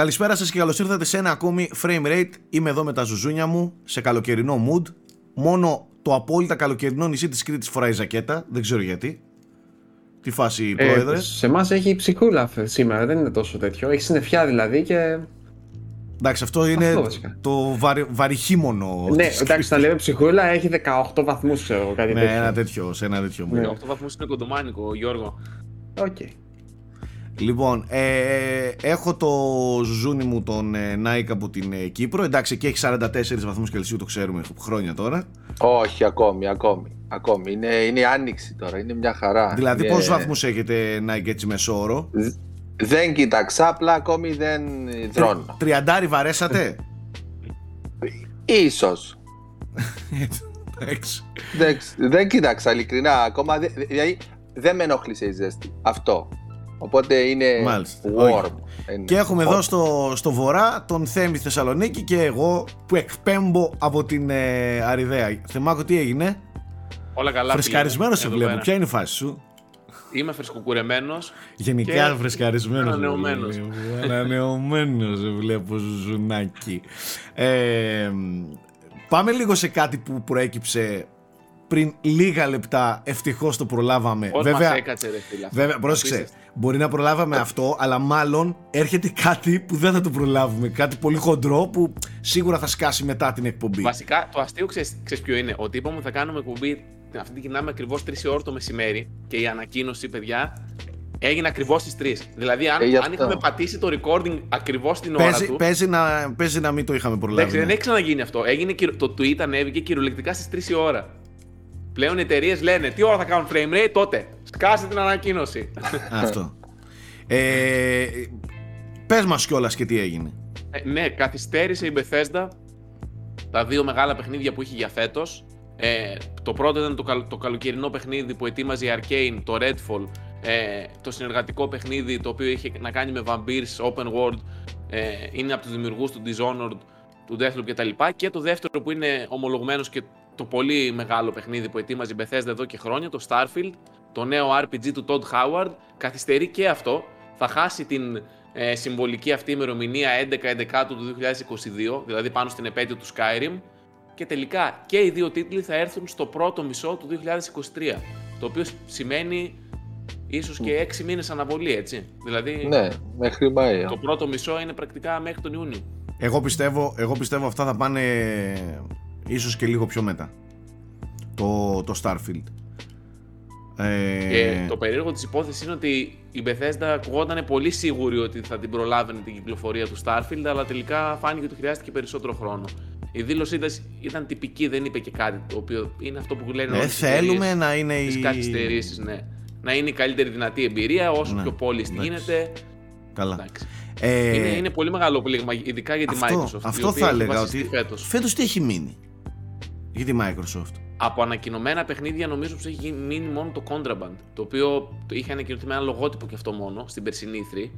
Καλησπέρα σας και καλώς ήρθατε σε ένα ακόμη frame rate. Είμαι εδώ με τα ζουζούνια μου σε καλοκαιρινό mood. Μόνο το απόλυτα καλοκαιρινό νησί της Κρήτης φοράει ζακέτα. Δεν ξέρω γιατί. Τι φάση, Ε, πρόεδρε; σε εμάς έχει ψυχούλα φε- σήμερα, δεν είναι τόσο τέτοιο. Έχει συννεφιά δηλαδή και. Εντάξει, αυτό είναι Αυτό βασικά. το βαρι, βαρυχήμονο. ναι, της εντάξει, τα λέμε ψυχούλα, έχει 18 βαθμούς, ξέρω εγώ, κάτι Ναι, τέτοιο. ένα τέτοιο, σε ένα τέτοιο Ναι. mood. 8 βαθμούς είναι κοντομάνικο, Γιώργο. Οκ. Λοιπόν, ε, έχω το ζουζούνι μου τον ε, Nike από την ε, Κύπρο. Εντάξει, και έχει 44 βαθμούς Κελσίου, το ξέρουμε χρόνια τώρα. Όχι, ακόμη, ακόμη. Ακόμη. Είναι, είναι η άνοιξη τώρα, είναι μια χαρά. Δηλαδή, Είναι- πόσους βαθμούς έχετε Nike έτσι μεσόωρο. Δεν κοίταξα, απλά ακόμη δεν ιδρώνω. Τριαντάρι βαρέσατε; Ίσως. Εντάξει. δεν, δεν κοίταξα, ειλικρινά. Ακόμα δεν, δηλαδή, δεν με ενόχλησε η ζέστη. Αυτό. Οπότε είναι Μάλιστα, warm. όχι. Είναι Και έχουμε hot. εδώ στο, στο βορρά τον Θέμη Θεσσαλονίκη και εγώ που εκπέμπω από την ε, Αριδαία. Θεμάκο, τι έγινε; Όλα καλά. Φρεσκαρισμένος σε πήγαινε, βλέπω. εδώ πέρα. Ποια είναι η φάση σου; Είμαι φρεσκοκουρεμένος. Γενικά Και φρεσκαρισμένος. ανανεωμένος. Ανανεωμένος σε βλέπω ζουνάκι. Ε, πάμε λίγο σε κάτι που προέκυψε πριν λίγα λεπτά. Ευτυχώς το προλάβαμε. Πώ μας έκατσε, ρε φίλε. αυτό. Βέβαια, πρόσεξε. Απίστευτο. Μπορεί να προλάβαμε αυτό, αλλά μάλλον έρχεται κάτι που δεν θα το προλάβουμε. Κάτι πολύ χοντρό που σίγουρα θα σκάσει μετά την εκπομπή. Βασικά, το αστείο ξέρεις ποιο είναι; Ότι είπαμε ότι θα κάνουμε εκπομπή. Αυτή την κοινάμε ακριβώς 3 ώρα το μεσημέρι. Και η ανακοίνωση, παιδιά, έγινε ακριβώς στις 3. Δηλαδή, αν, Ε, γι' αν αυτό. είχαμε πατήσει το recording ακριβώς την ώρα Παίζει, του. παίζει, να, παίζει να μην το είχαμε προλάβει. Εντάξει, δεν ναι. έχει ξαναγίνει αυτό. Έγινε, κυρο- το tweet ανέβηκε κυριολεκτικά στις 3 η ώρα. Πλέον οι εταιρείες λένε τι ώρα θα κάνουν frame rate, τότε. Σκάσε την ανακοίνωση. Αυτό. Ε, πες μας κιόλας και τι έγινε. Ε, ναι, καθυστέρησε η Bethesda τα δύο μεγάλα παιχνίδια που είχε για φέτος. Ε, το πρώτο ήταν το, καλ- το καλοκαιρινό παιχνίδι που ετοίμαζε η Arcane, το Redfall. Ε, το συνεργατικό παιχνίδι το οποίο είχε να κάνει με Vampires Open World. Ε, είναι από τους δημιουργούς του Dishonored, του Deathloop κτλ. Και το δεύτερο που είναι ομολογμένος και το πολύ μεγάλο παιχνίδι που ετοίμαζε η Bethesda εδώ και χρόνια, το Starfield, το νέο RPG του Todd Howard. Καθυστερεί και αυτό. Θα χάσει την ε, συμβολική αυτή ημερομηνία 11-11 του 2022, δηλαδή πάνω στην επέτειο του Skyrim. Και τελικά και οι δύο τίτλοι θα έρθουν στο πρώτο μισό του 2023. Το οποίο σημαίνει ίσως και 6 μήνες αναβολή, έτσι. Δηλαδή Ναι, μέχρι Μάιο. το πρώτο μισό είναι πρακτικά μέχρι τον Ιούνιο. Εγώ πιστεύω, εγώ πιστεύω αυτά θα πάνε ίσως και λίγο πιο μετά. Το, το Starfield. Ε, Και το περίεργο της υπόθεσης είναι ότι η Bethesda ακουγόταν πολύ σίγουρη ότι θα την προλάβαινε την κυκλοφορία του Starfield, αλλά τελικά φάνηκε ότι χρειάστηκε περισσότερο χρόνο. Η δήλωσή της ήταν τυπική, δεν είπε και κάτι το οποίο είναι αυτό που λένε ε, όλες οι θέλουμε εταιρείες, να είναι τις η... καθυστερήσεις, ναι. Να είναι η καλύτερη δυνατή εμπειρία, όσο Ναι, πιο πόλης εντάξει. γίνεται. Καλά. Εντάξει. Ε, είναι, είναι πολύ μεγάλο πλήγμα, ειδικά για τη αυτό, Microsoft. η αυτό οποία θα έχει έλεγα βασιστεί ότι φέτος. φέτος τι έχει μείνει για τη Microsoft. Από ανακοινωμένα παιχνίδια νομίζω πως έχει μείνει μόνο το Contraband, το οποίο το είχε ανακοινωθεί με ένα λογότυπο και αυτό μόνο στην περσινή E3,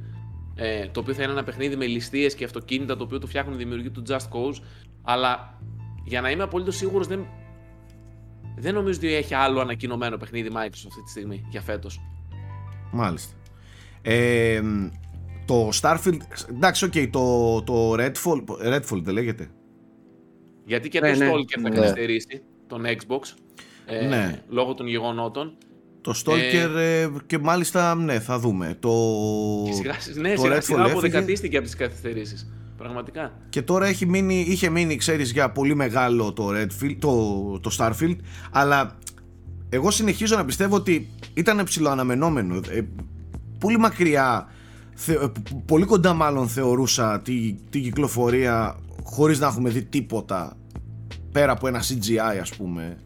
ε, το οποίο θα είναι ένα παιχνίδι με ληστείες και αυτοκίνητα το οποίο το φτιάχνουν οι δημιουργοί του Just Cause, αλλά για να είμαι απολύτως σίγουρος δεν, δεν νομίζω ότι έχει άλλο ανακοινωμένο παιχνίδι Microsoft αυτή τη στιγμή για φέτος. Μάλιστα. Ε, το Starfield, εντάξει, οκ, το, το Redfall, Redfall δεν λέγεται. Γιατί και Ναι, το ναι. Stalker θα Ναι. καθυστερήσει τον Xbox, ε, Ναι. λόγω των γεγονότων. Το Stalker ε, και μάλιστα, ναι, θα δούμε. Το, Και σιγά, ναι, το σιγά, Redfall σιγά έφυγε. αποδεκατίστηκε από τις καθυστερήσεις. Πραγματικά. Και τώρα έχει μείνει, είχε μείνει, ξέρεις, για πολύ μεγάλο το, Redfield, το, το Starfield, αλλά εγώ συνεχίζω να πιστεύω ότι ήταν ψηλοαναμενόμενο. Ε, πολύ μακριά, θε, ε, πολύ κοντά μάλλον θεωρούσα τη, την κυκλοφορία χωρίς να έχουμε δει τίποτα πέρα από ένα CGI ας πούμε.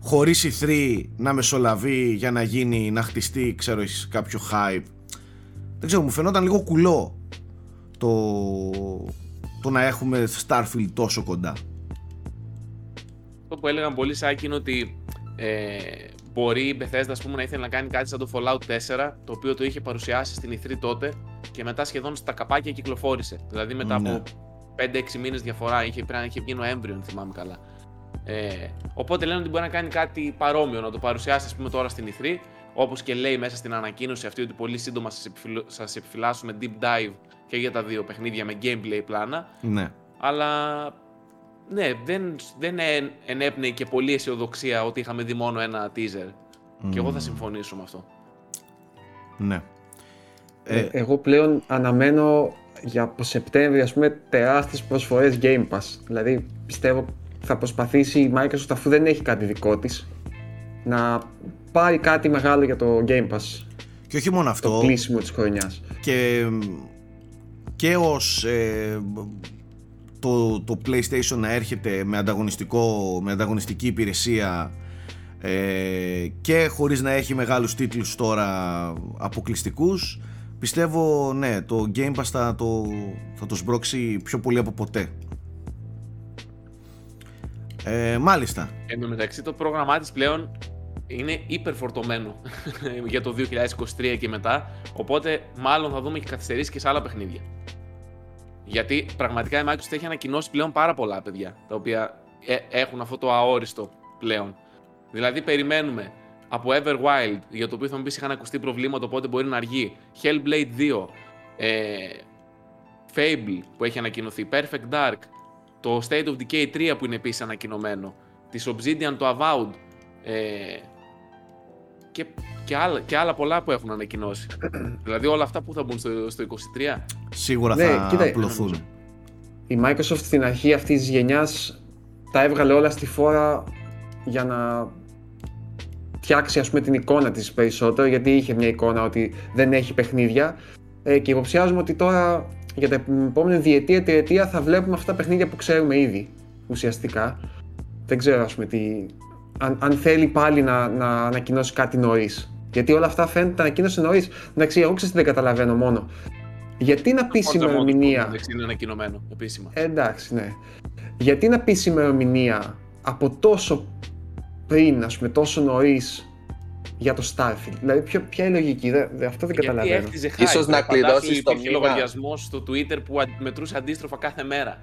Χωρίς η 3 να μεσολαβεί για να γίνει, να χτιστεί ξέρω έχεις κάποιο hype. Δεν ξέρω μου φαινόταν λίγο κουλό το, το να έχουμε Starfield τόσο κοντά. Αυτό που έλεγαν πολλοί Σάκη είναι ότι ε, μπορεί η Bethesda ας πούμε, να ήθελε να κάνει κάτι σαν το Fallout 4, το οποίο το είχε παρουσιάσει στην E3 τότε και μετά σχεδόν στα καπάκια κυκλοφόρησε. Δηλαδή μετά Ναι. από 5-6 μήνες διαφορά, είχε, πρέπει να είχε βγει Νοέμβριο, αν θυμάμαι καλά. Ε, οπότε λένε ότι μπορεί να κάνει κάτι παρόμοιο, να το παρουσιάσει ας πούμε, τώρα στην E3, όπως και λέει μέσα στην ανακοίνωση αυτή ότι πολύ σύντομα σας, επιφυλ... σας επιφυλάσσουμε deep dive και για τα δύο παιχνίδια με gameplay πλάνα. Ναι. Αλλά ναι, δεν, δεν ε- ενέπνεε και πολύ αισιοδοξία ότι είχαμε δει μόνο ένα teaser. Και εγώ θα συμφωνήσω με αυτό. Ναι. Ε, Ε, εγώ πλέον αναμένω για από Σεπτέμβριο ας πούμε τεράστιες προσφορές Game Pass. Δηλαδή πιστεύω θα προσπαθήσει η Microsoft αφού δεν έχει κάτι δικό της να πάρει κάτι μεγάλο για το Game Pass. και όχι μόνο Το αυτό, κλείσιμο της χρονιάς. και, και ως ε, το, το PlayStation να έρχεται με, ανταγωνιστικό, με ανταγωνιστική υπηρεσία ε, και χωρίς να έχει μεγάλους τίτλους τώρα αποκλειστικούς πιστεύω ναι το Game Pass θα το, θα το σμπρώξει πιο πολύ από ποτέ ε, μάλιστα Εν τω μεταξύ το πρόγραμμά της πλέον είναι υπερφορτωμένο για το 2023 και μετά, οπότε μάλλον θα δούμε και καθυστερήσεις και σε άλλα παιχνίδια. Γιατί πραγματικά η Microsoft έχει ανακοινώσει πλέον πάρα πολλά παιδιά, τα οποία ε, έχουν αυτό το αόριστο πλέον. Δηλαδή περιμένουμε από Everwild, για το οποίο θα μου πεις είχαν ακουστεί προβλήματα, οπότε μπορεί να αργεί, Hellblade 2, ε, Fable που έχει ανακοινωθεί, Perfect Dark, το State of Decay 3 που είναι επίσης ανακοινωμένο, της Obsidian το Avowed ε, και, και, άλλα, και άλλα πολλά που έχουν ανακοινώσει. δηλαδή όλα αυτά που θα μπουν στο, στο 23. σίγουρα Ναι, θα κοίτα, απλωθούν Η Microsoft στην αρχή αυτής της γενιάς τα έβγαλε όλα στη φόρα για να φτιάξει ας πούμε την εικόνα της περισσότερο γιατί είχε μια εικόνα ότι δεν έχει παιχνίδια ε, και υποψιάζουμε ότι τώρα για την επόμενη διετία, τριετία θα βλέπουμε αυτά τα παιχνίδια που ξέρουμε ήδη ουσιαστικά. Δεν ξέρω ας πούμε τι, αν, αν θέλει πάλι να, να ανακοινώσει κάτι νωρίς. Γιατί όλα αυτά φαίνεται να ανακοίνωσε νωρί. Εντάξει, εγώ ξέρω τι δεν καταλαβαίνω μόνο. Γιατί να πεις Forza Motorsport, ημερομηνία; εντάξει, είναι ανακοινωμένο επίσημα. Ε, εντάξει, ναι. Γιατί να πεις ημερομηνία από τόσο πριν, ας πούμε, τόσο νωρίς για το Starfield; Δηλαδή, ποιο, ποια είναι η λογική, δε, δε- αυτό δεν Γιατί καταλαβαίνω. έχτιζε hype. Ίσως να ρε, φαντάσου κλειδώσεις το υπήρχε μήνα. λογαριασμός στο Twitter που αν- μετρούσε αντίστροφα κάθε μέρα.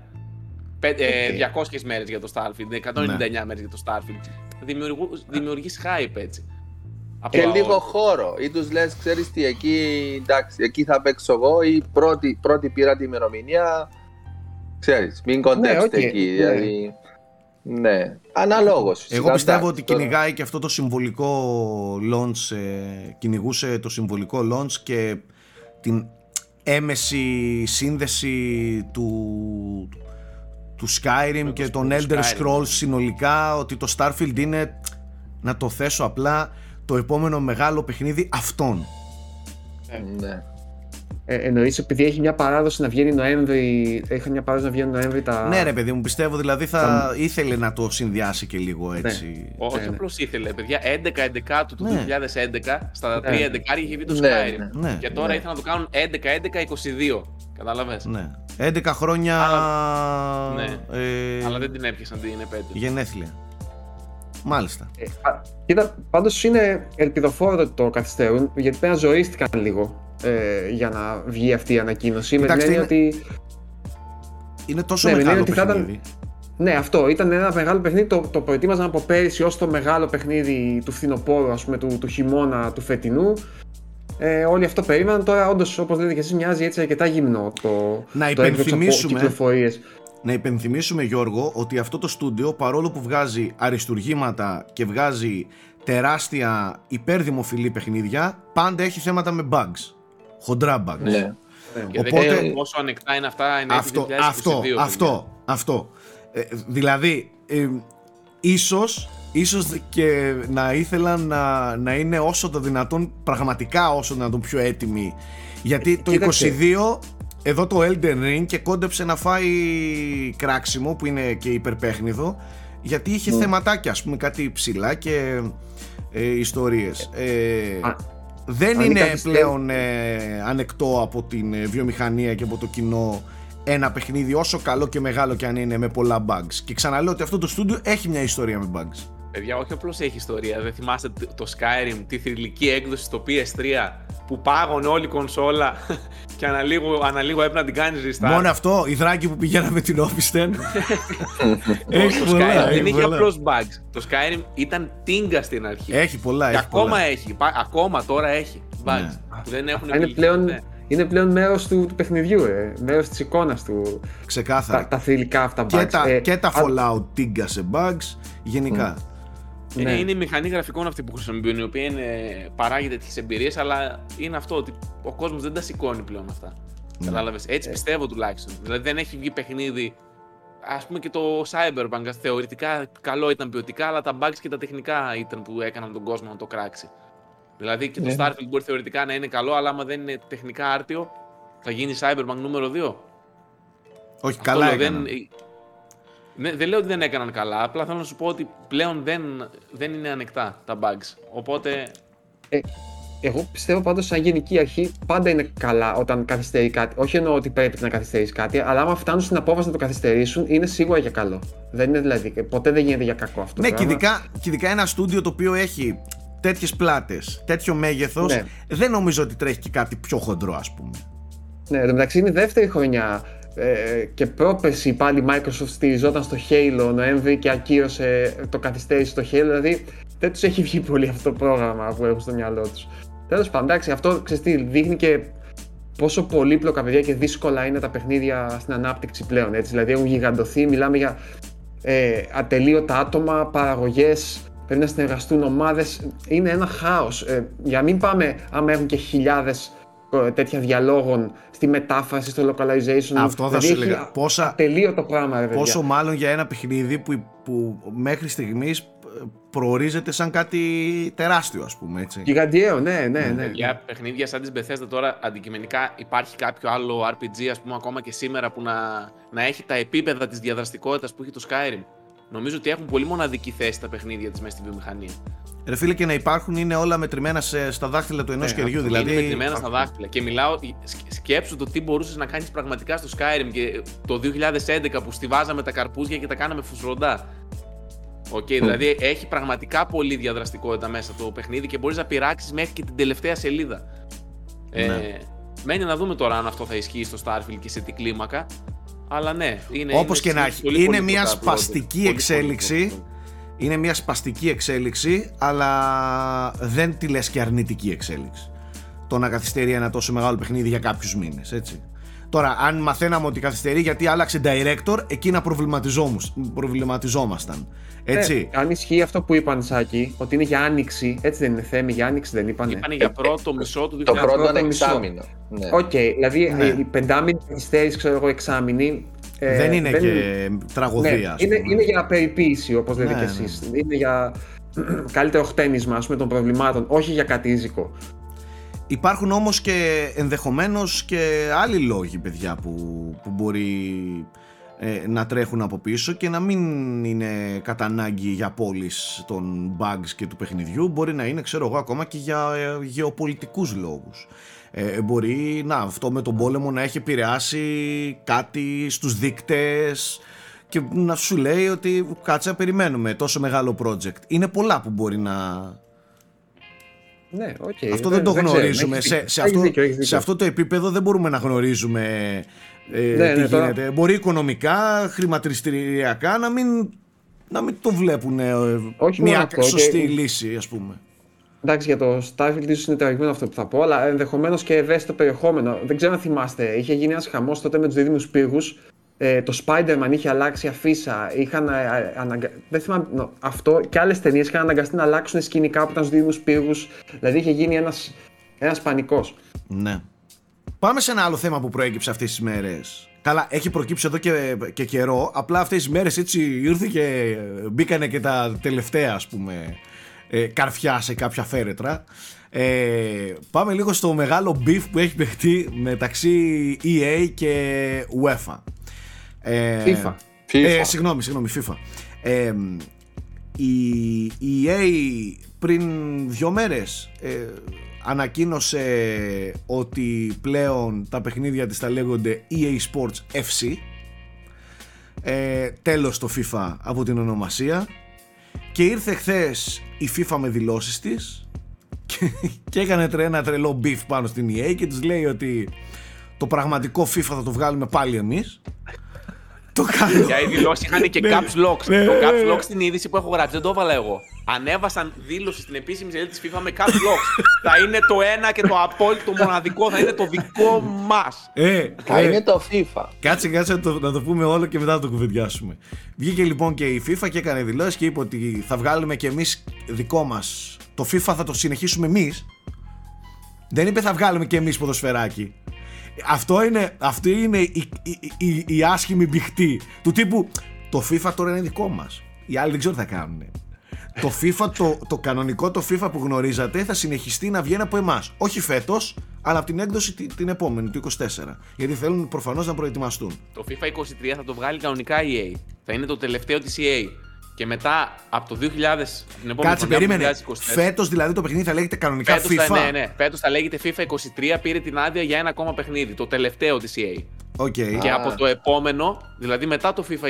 Πε- ε, 200 μέρες για το Starfield, 199 μέρες για το Starfield. Δημιουργού, δημιουργείς hype έτσι. Και Από- λίγο χώρο. Ή τους λες, ξέρεις τι, εκεί, εντάξει, εκεί θα παίξω εγώ ή πρώτη, πρώτη πήρα τη ημερομηνία. Ξέρεις, μην κοντέψετε οκ, εκεί. ναι. Δηλαδή. Ναι, αναλόγω. Εγώ πιστεύω ότι κυνηγάει και αυτό το συμβολικό launch, ε, κυνηγούσε το συμβολικό launch και την έμεση σύνδεση του, του Skyrim Με και το- των το Elder Skyrim. Scrolls συνολικά ότι το Starfield είναι, να το θέσω απλά, το επόμενο μεγάλο παιχνίδι αυτών. Ναι. Ε, εννοείς επειδή έχει μια παράδοση να βγαίνει Νοέμβρη, έχει μια παράδοση να βγαίνει Νοέμβρη τα... Ναι ρε παιδί μου, πιστεύω δηλαδή θα ήθελε να το συνδυάσει και λίγο έτσι. Όχι Ναι, ναι. απλώς ήθελε, παιδιά. 11-11 του Ναι. 2011, στα Ναι. 3 11 είχε βγει το Ναι, Skyrim. ναι. Και τώρα Ναι. ήθελαν να το κάνουν 11-11-22. Κατάλαβες. Ναι. 11 χρόνια Ναι. ε, Αλλά δεν την έπιασαν την επέτειο. γενέθλια. Μάλιστα. Ε, α, κοίτα, πάντως είναι ελπιδοφόρο ότι το καθυστερούν, γιατί πέρα ζορίστηκαν λίγο ε, για να βγει αυτή η ανακοίνωση. Με την Κοιτάξτε, έννοια είναι- ότι Είναι τόσο Ναι, με μεγάλο την έννοια ότι θα παιχνίδι. Ναι, αυτό ήταν ένα μεγάλο παιχνίδι. Το, το προετοίμαζαν από πέρυσι ως το μεγάλο παιχνίδι του φθινοπόρου, ας πούμε, του, του χειμώνα του φετινού. Ε, όλοι αυτό περίμεναν. Τώρα, όντως, όπως λέτε και εσείς, μοιάζει έτσι αρκετά γυμνό το, Να το έβγαλε από υπενθυμίσουμε- κυκλοφορίες. Να υπενθυμίσουμε Γιώργο ότι αυτό το στούντιο παρόλο που βγάζει αριστουργήματα και βγάζει τεράστια υπερδημοφιλή παιχνίδια πάντα έχει θέματα με bugs. Χοντρά bugs. Ναι. Και δεν Οπότε- ξέρω πόσο ανεκτά είναι αυτά εν έτη Αυτό, 2022, αυτό, παιδιά. αυτό, αυτό. Ε, δηλαδή, ε, ίσως, ίσως και να ήθελαν να, να είναι όσο το δυνατόν, πραγματικά όσο το δυνατόν πιο έτοιμοι. Γιατί το κοίταξε. 22, εδώ το Elden Ring και κόντεψε να φάει κράξιμο που είναι και υπερπέχνιδο, γιατί είχε θεματάκια, ας πούμε κάτι ψηλά και ε, ιστορίες. Ε, Α, δεν αν είναι κάτι πλέον ε, ανεκτό από την ε, βιομηχανία και από το κοινό ένα παιχνίδι όσο καλό και μεγάλο και αν είναι με πολλά bugs. Και ξαναλέω ότι αυτό το στούντιο έχει μια ιστορία με bugs. Παιδιά, όχι απλώς έχει ιστορία. Δεν θυμάστε τ- το Skyrim, τη θρηλυκή έκδοση στο PS3 που πάγωνε όλη η κονσόλα και αναλύγω, αναλύγω έπρεπε να την κάνεις restart. Μόνο αυτό, η δράκη που πηγαίναμε την Όπισθεν. Όχι, το πολλά, Skyrim έχει δεν είχε πολλά. απλώς bugs. Το Skyrim ήταν τίνγκα στην αρχή. Έχει πολλά, και έχει ακόμα πολλά. έχει. πα- Ακόμα τώρα έχει bugs. Ναι. Που δεν έχουν είναι επιληθεί πλέον ποτέ. είναι πλέον μέρος του, του παιχνιδιού, ε. μέρος της εικόνας του. Ξεκάθαρα. Τα, τα θηλυκά αυτά bugs. και, τα, Ε, και τα α- Fallout τίγκα σε bugs γενικά. Είναι, Ναι. είναι η μηχανή γραφικών αυτή που χρησιμοποιούν, η οποία είναι, παράγει τέτοιε εμπειρίες, αλλά είναι αυτό ότι ο κόσμος δεν τα σηκώνει πλέον αυτά. Ναι. Κατάλαβες. Ε. Έτσι πιστεύω τουλάχιστον. Δηλαδή δεν έχει βγει παιχνίδι. Α πούμε και το Cyberpunk θεωρητικά καλό ήταν ποιοτικά, αλλά τα bugs και τα τεχνικά ήταν που έκαναν τον κόσμο να το κράξει. Δηλαδή και το Ναι. Starfield μπορεί θεωρητικά να είναι καλό, αλλά άμα δεν είναι τεχνικά άρτιο, θα γίνει Cyberpunk νούμερο 2. Όχι, Αυτό καλά λέω, έκαναν. δεν, ναι, δεν λέω ότι δεν έκαναν καλά, απλά θέλω να σου πω ότι πλέον δεν, δεν είναι ανεκτά τα bugs. Οπότε Εγώ πιστεύω πάντως σαν γενική αρχή πάντα είναι καλά όταν καθυστερεί κάτι. Όχι εννοώ ότι πρέπει να καθυστερήσει κάτι, αλλά άμα φτάνουν στην απόφαση να το καθυστερήσουν, είναι σίγουρα για καλό. Δεν είναι δηλαδή, ποτέ δεν γίνεται για κακό αυτό. Ναι, το και πράγμα. ειδικά, και ειδικά ένα στούντιο το οποίο έχει τέτοιες πλάτες, τέτοιο μέγεθος, Ναι. δεν νομίζω ότι τρέχει και κάτι πιο χοντρό, ας πούμε. Ναι, εν τω μεταξύ είναι η δεύτερη χρονιά ε, και πρόπεση πάλι η Microsoft στηριζόταν στο Halo Νοέμβρη και ακύρωσε το καθυστέρηση στο Halo. Δηλαδή δεν τους έχει βγει πολύ αυτό το πρόγραμμα που έχουν στο μυαλό τους. Τέλος πάντων, εντάξει, αυτό ξέρεις τι, δείχνει και πόσο πολύπλοκα παιδιά και δύσκολα είναι τα παιχνίδια στην ανάπτυξη πλέον. Έτσι. Δηλαδή έχουν γιγαντωθεί, μιλάμε για ε, ατελείωτα άτομα, παραγωγές, πρέπει να συνεργαστούν ομάδες. Είναι ένα χάος. Ε, για να μην πάμε, άμα έχουν και χιλιάδες τέτοια διαλόγων στη μετάφραση, στο localization. Αυτό θα Δηλαδή σου έχει έλεγα. Πόσα, Ατελείωτο πράγμα, ρε παιδιά. πόσο μάλλον για ένα παιχνίδι που, που μέχρι στιγμής προορίζεται σαν κάτι τεράστιο, ας πούμε έτσι. Γιγαντιαίο, ναι, ναι, ναι. για παιχνίδια σαν τις Bethesda τώρα αντικειμενικά υπάρχει κάποιο άλλο RPG ας πούμε ακόμα και σήμερα που να, να έχει τα επίπεδα της διαδραστικότητας που έχει το Skyrim. Νομίζω ότι έχουν πολύ μοναδική θέση τα παιχνίδια της μέσα στη βιομηχανία. Ρε φίλε και να υπάρχουν είναι όλα μετρημένα σε, στα δάχτυλα του ενός Ναι, χεριού. αυτό Δηλαδή. Είναι μετρημένα στα δάχτυλα. Και μιλάω, σκ- σκέψου το τι μπορούσες να κάνεις πραγματικά στο Skyrim και το 2011 που στιβάζαμε τα καρπούζια και τα κάναμε Fus Ro Dah. OK, δηλαδή έχει πραγματικά πολύ διαδραστικότητα μέσα το παιχνίδι και μπορείς να πειράξεις μέχρι και την τελευταία σελίδα. Ε, Ναι. μένει να δούμε τώρα αν αυτό θα ισχύει στο Starfield και σε τι κλίμακα. Αλλά ναι, είναι. Όπως είναι και να έχει. πολύ Είναι πολύπλοκα μια project. σπαστική Πολύ εξέλιξη. πολύπλοκα. Είναι μια σπαστική εξέλιξη, αλλά δεν τη λες και αρνητική εξέλιξη. Το να καθυστερεί ένα τόσο μεγάλο παιχνίδι για κάποιους μήνες, έτσι. Τώρα, αν μαθαίναμε ότι καθυστερεί γιατί άλλαξε director, εκεί να προβληματιζόμους- προβληματιζόμασταν. Έτσι. Ε, αν ισχύει αυτό που είπαν, Σάκη, ότι είναι για άνοιξη, έτσι δεν είναι θέμη, για άνοιξη δεν είπανε. Είπανε για πρώτο μισό του 2020. Το πρώτο πρώτο μισό. εξάμηνο. Ναι. Οκ, δηλαδή Ναι. η πεντάμηνη καθυστέρησης, ξέρω εγώ, εξάμηνη. Ε, δεν είναι και τραγωδία. Ναι, ας είναι, πούμε. είναι για περιποίηση, όπως λέτε Ναι, κι ναι. εσείς. Είναι για καλύτερο χτένισμα ας πούμε, των προβλημάτων, όχι για κάτι τζίζικο. Υπάρχουν όμως και ενδεχομένως και άλλοι λόγοι παιδιά που, που μπορεί ε, να τρέχουν από πίσω και να μην είναι κατά ανάγκη για polish των bugs και του παιχνιδιού μπορεί να είναι ξέρω εγώ ακόμα και για ε, γεωπολιτικούς λόγους ε, μπορεί να αυτό με τον πόλεμο να έχει επηρεάσει κάτι στους δείκτες και να σου λέει ότι κάτσε να περιμένουμε τόσο μεγάλο project είναι πολλά που μπορεί να, Ναι, οκ. αυτό δεν, το ξέρω, γνωρίζουμε. έχεις Σε, δίκιο. σε, Έχεις αυτό, δίκιο, έχεις δίκιο. σε αυτό το επίπεδο δεν μπορούμε να γνωρίζουμε ε, Ναι, τι ναι, τώρα- γίνεται. Μπορεί οικονομικά, χρηματιστηριακά να μην, να μην το βλέπουν ε, Όχι μια μόνο αυτό, σωστή και- λύση ας πούμε. Εντάξει, για το Starfield ίσως είναι τραγικό αυτό που θα πω, αλλά ενδεχομένως και ευαίσθητο περιεχόμενο. Δεν ξέρω αν θυμάστε, είχε γίνει ένας χαμός τότε με τους δίδυμους πύργους. Ε, το Spider-Man είχε αλλάξει αφίσα. Είχαν, ε, ε, αναγκα... Δεν θυμάμαι νο, αυτό και άλλες ταινίες είχαν αναγκαστεί να αλλάξουν σκηνικά που ήταν στους δίδυμους πύργους. Δηλαδή είχε γίνει ένας ένας πανικός. Ναι. Πάμε σε ένα άλλο θέμα που προέκυψε αυτές τις μέρες. Καλά, έχει προκύψει εδώ και, και καιρό. Απλά αυτές τις μέρες έτσι ήρθε και μπήκανε και τα τελευταία ας πούμε ε, καρφιά σε κάποια φέρετρα. Ε, πάμε λίγο στο μεγάλο beef που έχει παιχτεί μεταξύ EA και UEFA. Ε, FIFA. Ε, FIFA. συγγνώμη, συγγνώμη, FIFA. Ε, η, η EA πριν δύο μέρες ε, ανακοίνωσε ότι πλέον τα παιχνίδια της θα λέγονται EA Sports FC ε, τέλος το FIFA από την ονομασία και ήρθε χθες η FIFA με δηλώσεις της και, και έκανε τρε- ένα τρελό beef πάνω στην EA και τους λέει ότι το πραγματικό FIFA θα το βγάλουμε πάλι εμείς Το κάνω. Για οι δηλώσεις είχαν και Ναι. caps locks. Ναι, το ναι, caps ναι. lock στην είδηση που έχω γράψει δεν το έβαλα εγώ. Ανέβασαν δήλωση στην επίσημη σελίδα της FIFA με caps locks. θα είναι το ένα και το απόλυτο μοναδικό, θα είναι το δικό μας. Ε, Θα ε, είναι το FIFA. Κάτσε, κάτσε να το, να το πούμε όλο και μετά να το κουβεντιάσουμε. Βγήκε λοιπόν και η FIFA και έκανε δηλώσεις και είπε ότι θα βγάλουμε και εμείς δικό μας. Το FIFA θα το συνεχίσουμε εμείς. Δεν είπε θα βγάλουμε και εμείς ποδοσφαιράκι. Αυτό είναι, αυτή είναι η, η, η, η άσχημη μπηχτή του τύπου το FIFA τώρα είναι δικό μας. Οι άλλοι δεν ξέρω τι θα κάνουν. Το FIFA, το, το κανονικό το FIFA που γνωρίζατε θα συνεχιστεί να βγαίνει από εμάς. Όχι φέτος, αλλά από την έκδοση την, την επόμενη, του 24. Γιατί θέλουν προφανώς να προετοιμαστούν. Το FIFA 23 θα το βγάλει κανονικά EA. Θα είναι το τελευταίο της EA. Και μετά από το 2000, την επόμενη Κάτσε, χρονιά, περίμενε. 2024, Φέτος δηλαδή το παιχνίδι θα λέγεται κανονικά Φέτος FIFA. θα, ναι, ναι. Φέτος θα λέγεται FIFA 23, πήρε την άδεια για ένα ακόμα παιχνίδι, το τελευταίο της EA. OK. Και Α. από το επόμενο, δηλαδή μετά το FIFA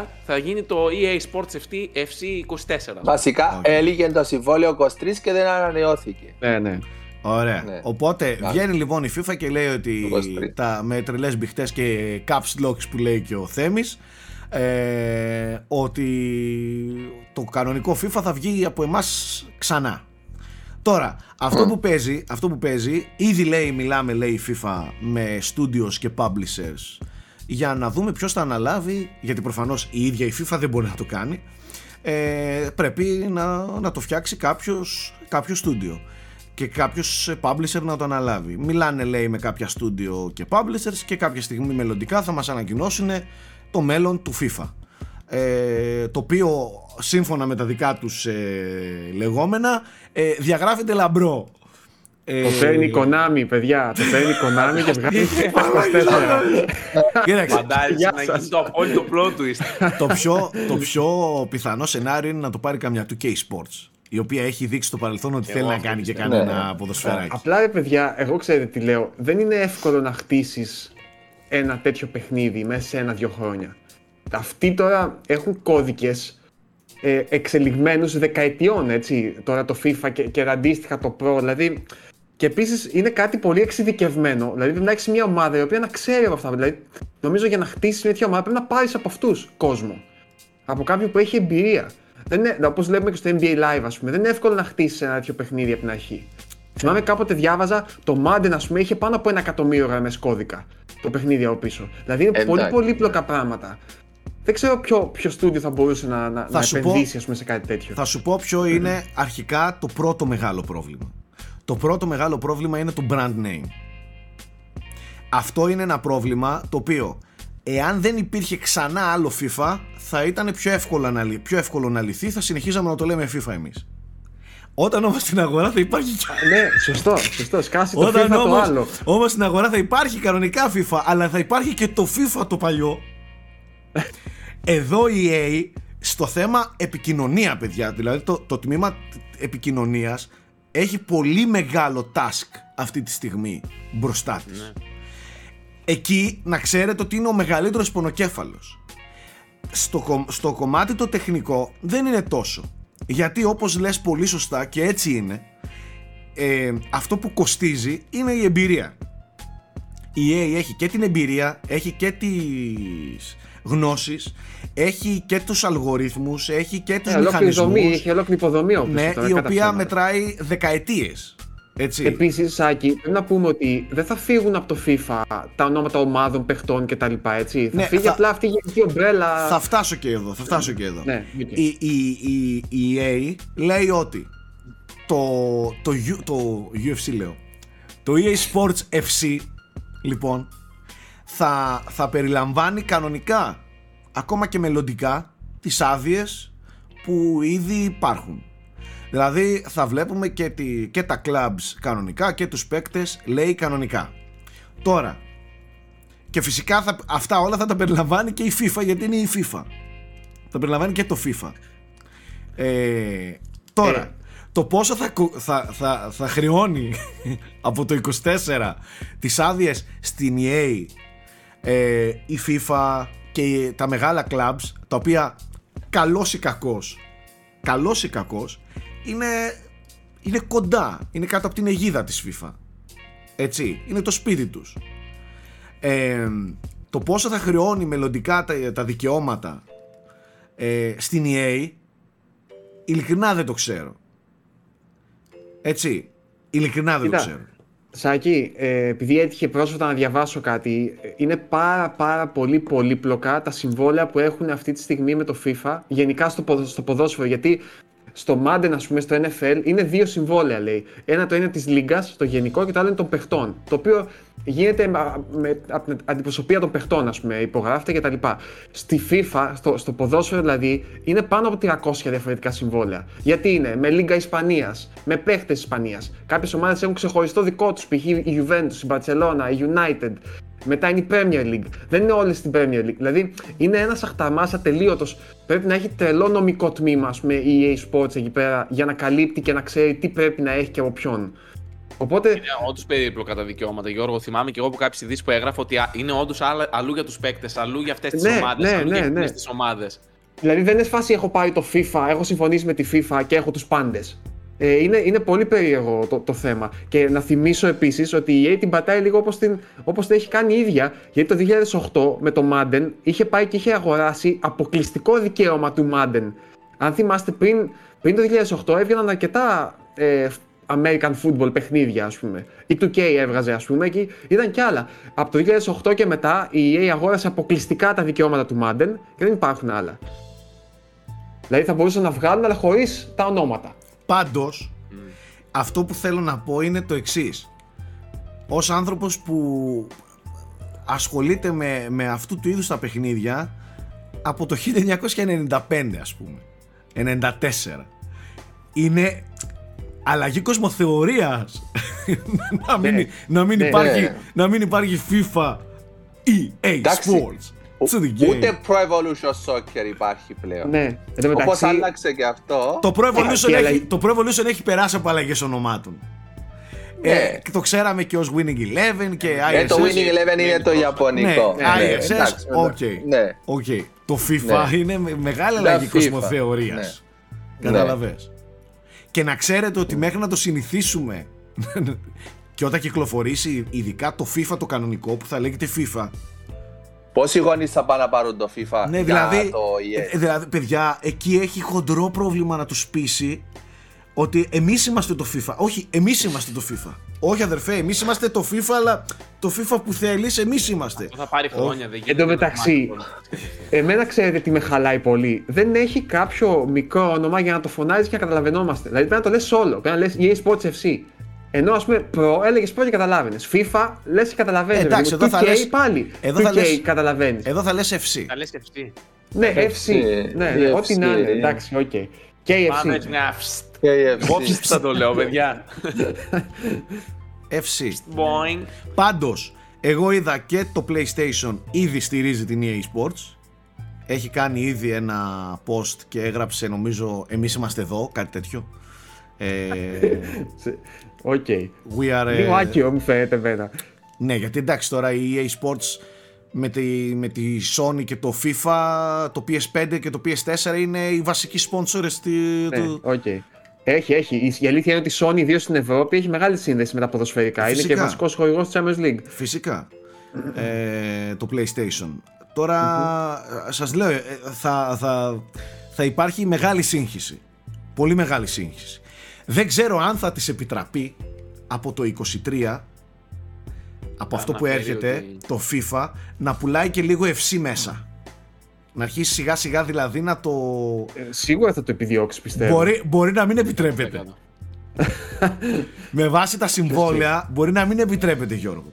23, θα γίνει το EA Sports FC 24. Βασικά Οκ. έληγε το συμβόλαιο 23 και δεν ανανεώθηκε. Ναι, ναι. Ωραία. Ναι. Οπότε Ναι. βγαίνει λοιπόν η FIFA και λέει ότι Το 23. τα, με τρελές μπιχτέ και caps locks που λέει και ο Θέμης ε, ότι το κανονικό FIFA θα βγει από εμάς ξανά. Τώρα, αυτό που παίζει, αυτό που παίζει, ήδη λέει, μιλάμε λέει η FIFA με studios και publishers για να δούμε ποιος θα αναλάβει, γιατί προφανώς η ίδια η FIFA δεν μπορεί να το κάνει, ε, πρέπει να, να το φτιάξει κάποιος, κάποιο studio και κάποιος publisher να το αναλάβει. Μιλάνε λέει με κάποια studio και publishers και κάποια στιγμή μελλοντικά θα μας ανακοινώσουν το μέλλον του FIFA. Ε, το οποίο σύμφωνα με τα δικά τους ε, λεγόμενα ε, διαγράφεται λαμπρό. Ε, Το παίρνει η Konami, παιδιά. Το παίρνει η Konami και βγάζει FIFA 24. Κοίταξε, Φαντάζεσαι Γεια να σας. γίνει το απόλυτο plot twist. το, πιο, το πιο πιθανό σενάριο είναι να το πάρει καμιά 2K Sports η οποία έχει δείξει στο παρελθόν ότι Εγώ θέλει να αυτό κάνει και πιστεύω. κάνει Ναι. ένα ποδοσφαιράκι. Απλά ρε παιδιά, εγώ ξέρετε τι λέω. Δεν είναι εύκολο να χτίσεις ένα τέτοιο παιχνίδι μέσα σε ένα-δύο χρόνια. Αυτοί τώρα έχουν κώδικες ε, εξελιγμένους δεκαετιών, έτσι. Τώρα το FIFA και, και αντίστοιχα το Pro. Δηλαδή, και επίσης είναι κάτι πολύ εξειδικευμένο. Δηλαδή, πρέπει να έχεις μια ομάδα η οποία να ξέρει από αυτά. Δηλαδή, νομίζω για να χτίσει μια τέτοια ομάδα πρέπει να πάρεις από αυτούς κόσμο. Από κάποιον που έχει εμπειρία. Δεν είναι, όπως βλέπουμε και στο NBA Live, ας πούμε, δεν είναι εύκολο να χτίσεις ένα τέτοιο παιχνίδι από την αρχή. Θυμάμαι κάποτε διάβαζα το Madden, ας πούμε, είχε πάνω από ένα εκατομμύριο γραμμές κώδικα το παιχνίδι από πίσω. Δηλαδή είναι πολύ Εντάξει. πολύπλοκα πράγματα. Δεν ξέρω ποιο, ποιο στούντιο θα μπορούσε να, να, να σου πω- επενδύσει ας πούμε, σε κάτι τέτοιο. Θα σου πω ποιο είναι αρχικά το πρώτο μεγάλο πρόβλημα. Το πρώτο μεγάλο πρόβλημα είναι το brand name. Αυτό είναι ένα πρόβλημα το οποίο εάν δεν υπήρχε ξανά άλλο FIFA θα ήταν πιο εύκολο να, λυ- πιο εύκολο να λυθεί, θα συνεχίζαμε να το λέμε FIFA εμείς. Όταν όμως στην αγορά θα υπάρχει κι ναι, σωστό, σωστό. Σκάσει το Όταν FIFA το όμως, άλλο. όμως στην αγορά θα υπάρχει κανονικά FIFA, αλλά θα υπάρχει και το FIFA το παλιό. Εδώ η EA στο θέμα επικοινωνία, παιδιά, δηλαδή το, το τμήμα επικοινωνίας έχει πολύ μεγάλο task αυτή τη στιγμή μπροστά της. Εκεί να ξέρετε ότι είναι ο μεγαλύτερος πονοκέφαλος. Στο, κομ- στο κομμάτι το τεχνικό δεν είναι τόσο. Γιατί όπως λες πολύ σωστά και έτσι είναι, ε, αυτό που κοστίζει είναι η εμπειρία. Η EA έχει και την εμπειρία, έχει και τις γνώσεις, έχει και τους αλγορίθμους, έχει και τους Ε, ολόκληρη μηχανισμούς. δομή, έχει ολόκληρη υποδομή ο ναι, η οποία μετράει δεκαετίες. Έτσι. Επίσης, Σάκη, πρέπει να πούμε ότι δεν θα φύγουν από το FIFA τα ονόματα ομάδων, παιχτών κτλ. Έτσι. Ναι, θα φύγει θα- απλά αυτή η γενική ομπρέλα. Θα φτάσω και εδώ, θα φτάσω και εδώ. Ναι, οκ. η, η, η, η EA λέει ότι το, το, U- το UFC λέω το EA Sports FC λοιπόν θα, θα περιλαμβάνει κανονικά ακόμα και μελλοντικά τις άδειες που ήδη υπάρχουν δηλαδή θα βλέπουμε και, τη, και τα clubs κανονικά και τους παίκτες λέει κανονικά τώρα και φυσικά θα, αυτά όλα θα τα περιλαμβάνει και η FIFA γιατί είναι η FIFA θα περιλαμβάνει και το FIFA. Ε, τώρα, Ε. το πόσο θα, κο- θα, θα, θα χρεώνει από το 24 τις άδειες στην EA ε, η FIFA και τα μεγάλα clubs τα οποία καλός ή κακός καλός ή κακός είναι, είναι κοντά είναι κάτω από την αιγίδα της FIFA έτσι είναι το σπίτι τους ε, το πόσο θα χρεώνει μελλοντικά τα, τα δικαιώματα ε, στην EA ειλικρινά δεν το ξέρω. Έτσι, ειλικρινά δεν Κοίτα, το ξέρω. Σάκη, ε, επειδή έτυχε πρόσφατα να διαβάσω κάτι, ε, είναι πάρα πάρα πολύ πολύπλοκα τα συμβόλαια που έχουν αυτή τη στιγμή με το FIFA, γενικά στο, ποδο- στο ποδόσφαιρο, γιατί στο Madden, ας πούμε, στο NFL, είναι δύο συμβόλαια, λέει. Ένα το είναι της Λίγκας, το γενικό, και το άλλο είναι των παιχτών. Το οποίο γίνεται με, με, από την αντιπροσωπεία των παιχτών, ας πούμε, υπογράφεται κτλ. Στη FIFA, στο, στο ποδόσφαιρο δηλαδή, είναι πάνω από 300 διαφορετικά συμβόλαια. Γιατί είναι; Με Λίγκα Ισπανίας, με παίχτες Ισπανίας. Κάποιες ομάδες έχουν ξεχωριστό δικό τους, π.χ. η Juventus, η Barcelona, η United. Μετά είναι η Premier League. Δεν είναι όλες στην Premier League. Δηλαδή είναι ένας αχταμάς ατελείωτος. Πρέπει να έχει τρελό νομικό τμήμα, ας πούμε, η EA Sports εκεί πέρα για να καλύπτει και να ξέρει τι πρέπει να έχει και από ποιον. Οπότε. Είναι όντως περίπλοκα τα δικαιώματα, Γιώργο. Θυμάμαι και εγώ από κάποιες ειδήσεις που έγραφα ότι α, είναι όντως αλλού για τους παίκτες, αλλού για αυτές τις Ναι, ομάδες, ναι, αλλού ναι, για ναι. αυτές τις ομάδες. Δηλαδή δεν είναι σφάση έχω πάρει το FIFA, έχω συμφωνήσει με τη FIFA και έχω τους πάντες. Ε, είναι, είναι πολύ περίεργο το, το θέμα. Και να θυμίσω επίσης ότι η EA την πατάει λίγο όπως την, όπως την έχει κάνει η ίδια. Γιατί το 2008 με το Madden είχε πάει και είχε αγοράσει αποκλειστικό δικαίωμα του Madden. Αν θυμάστε πριν, πριν το 2008 έβγαιναν αρκετά ε, American football παιχνίδια ας πούμε. Η 2K έβγαζε ας πούμε και ήταν κι άλλα. Από το 2008 και μετά η EA αγόρασε αποκλειστικά τα δικαιώματα του Madden και δεν υπάρχουν άλλα. Δηλαδή θα μπορούσαν να βγάλουν αλλά χωρίς τα ονόματα. Πάντως, αυτό που θέλω να πω είναι το εξής. Ως άνθρωπος που ασχολείται με, με αυτού του είδους τα παιχνίδια από το 1995 ας πούμε, 94, είναι αλλαγή κοσμοθεωρίας να μην, Ναι. να μην Ναι. υπάρχει, Ναι. να μην υπάρχει FIFA EA Εντάξει. Sports to the game. Ούτε Pro Evolution Soccer υπάρχει πλέον. Ναι, εν τω Όπως μεταξύ, άλλαξε και αυτό. Το Pro Evolution, και έχει, αλλαγή- το Pro Evolution έχει περάσει από αλλαγές ονομάτων. Ναι. Ε, και το ξέραμε και ως Winning Eleven και ISS. Ε, το Winning Eleven είναι το Ιαπωνικό. Ναι, Ναι, ISS, εντάξει, οκ. Ναι. Οκ. Το FIFA Ναι. είναι με- μεγάλη Ναι, αλλαγή FIFA. κοσμοθεωρίας. Ναι. Κατάλαβες. Και να ξέρετε ότι μέχρι να το συνηθίσουμε και όταν κυκλοφορήσει ειδικά το FIFA το κανονικό που θα λέγεται FIFA Πόσοι γονείς θα πάνε να πάρουν το FIFA Ναι, για δηλαδή, το EA; ε, δηλαδή, παιδιά, εκεί έχει χοντρό πρόβλημα να τους πείσει ότι εμείς είμαστε το FIFA. Όχι, εμείς είμαστε το FIFA. Όχι, αδερφέ, εμείς είμαστε το FIFA, αλλά το FIFA που θέλεις, εμείς είμαστε. Αυτό θα πάρει χρόνια, δεν γίνεται. Εν τω μεταξύ, να μάθε εμένα ξέρετε τι με χαλάει πολύ. Δεν έχει κάποιο μικρό όνομα για να το φωνάζεις και να καταλαβαινόμαστε. Δηλαδή πρέπει να το λες όλο. Πρέπει να λες EA Sports FC. Ενώ ας πούμε Pro έλεγες Pro και καταλάβαινες. FIFA λες και καταλαβαίνεις. Ε, εντάξει, εδώ θα λες- πάλι. εδώ θα 2K λες- καταλαβαίνεις. Εδώ θα λες FC. Θα λες και αυτή. Ναι, FC. Ναι, ναι, FC, ό,τι να είναι. ναι. Εντάξει, οκ. Και Πάμε FC. έτσι μια φστ. KFC. Εγώ φστ θα το λέω, παιδιά. FC. Boing. Πάντως, εγώ είδα και το PlayStation ήδη στηρίζει την EA Sports. Έχει κάνει ήδη ένα post και έγραψε νομίζω εμείς είμαστε εδώ, κάτι τέτοιο. Ε, OK. we are, ε, Λίγο άκυρο μου φαίνεται εμένα. Ναι, γιατί εντάξει τώρα η EA Sports με τη, με τη Sony και το FIFA, το PS5 και το PS4 είναι οι βασικοί sponsors στη, Ναι, του... οκ. Έχει, έχει. Η- Η αλήθεια είναι ότι η Sony, ιδίω στην Ευρώπη, έχει μεγάλη σύνδεση με τα ποδοσφαιρικά. Είναι και Φυσικά. βασικός χορηγός της Champions League. Φυσικά. Ε, το PlayStation. Τώρα σας λέω, ε, θα, θα, θα υπάρχει μεγάλη σύγχυση. Πολύ μεγάλη σύγχυση. Δεν ξέρω αν θα της επιτραπεί από το 23 από αυτό που αναφέρει έρχεται ότι- το FIFA να πουλάει και λίγο FC μέσα. Να αρχίσει σιγά σιγά δηλαδή να το... Ε, σίγουρα θα το επιδιώξει, πιστεύω. Μπορεί, μπορεί να μην επιτρέπεται. Με βάση τα συμβόλαια μπορεί να μην επιτρέπεται Γιώργο.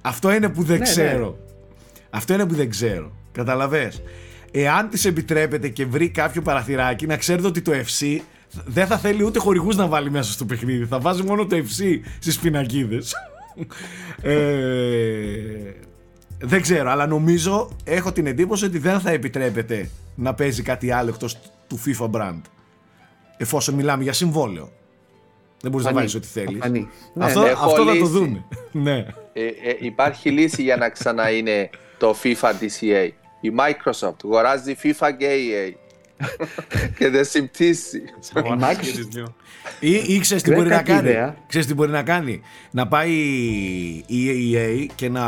Αυτό είναι που δεν Ναι, ξέρω. Αυτό είναι που δεν ξέρω. Καταλαβες. Εάν της επιτρέπεται και βρει κάποιο παραθυράκι να ξέρετε ότι το FC δεν θα θέλει ούτε χορηγούς να βάλει μέσα στο παιχνίδι. Θα βάζει μόνο το FC στις πινακίδες. ε, δεν ξέρω, αλλά νομίζω, έχω την εντύπωση ότι δεν θα επιτρέπεται να παίζει κάτι άλλο εκτός του FIFA brand. Εφόσον μιλάμε για συμβόλαιο. Δεν μπορείς να Φανεί. βάλεις ό,τι θέλεις. Φανεί. Ναι, Αυτό, ναι. Έχω αυτό θα το λύση. δούμε. ναι. Ε, ε, υπάρχει λύση για να ξανά είναι το FIFA της EA. Η Microsoft αγοράζει FIFA και EA. Και δεν συμπτήσει. Σαββάνα και τις δύο. Ή, ή ξέρεις τι Δεν μπορεί να κακή κάνει. ιδέα. Ξέρεις τι μπορεί να κάνει. Να πάει η EA και να,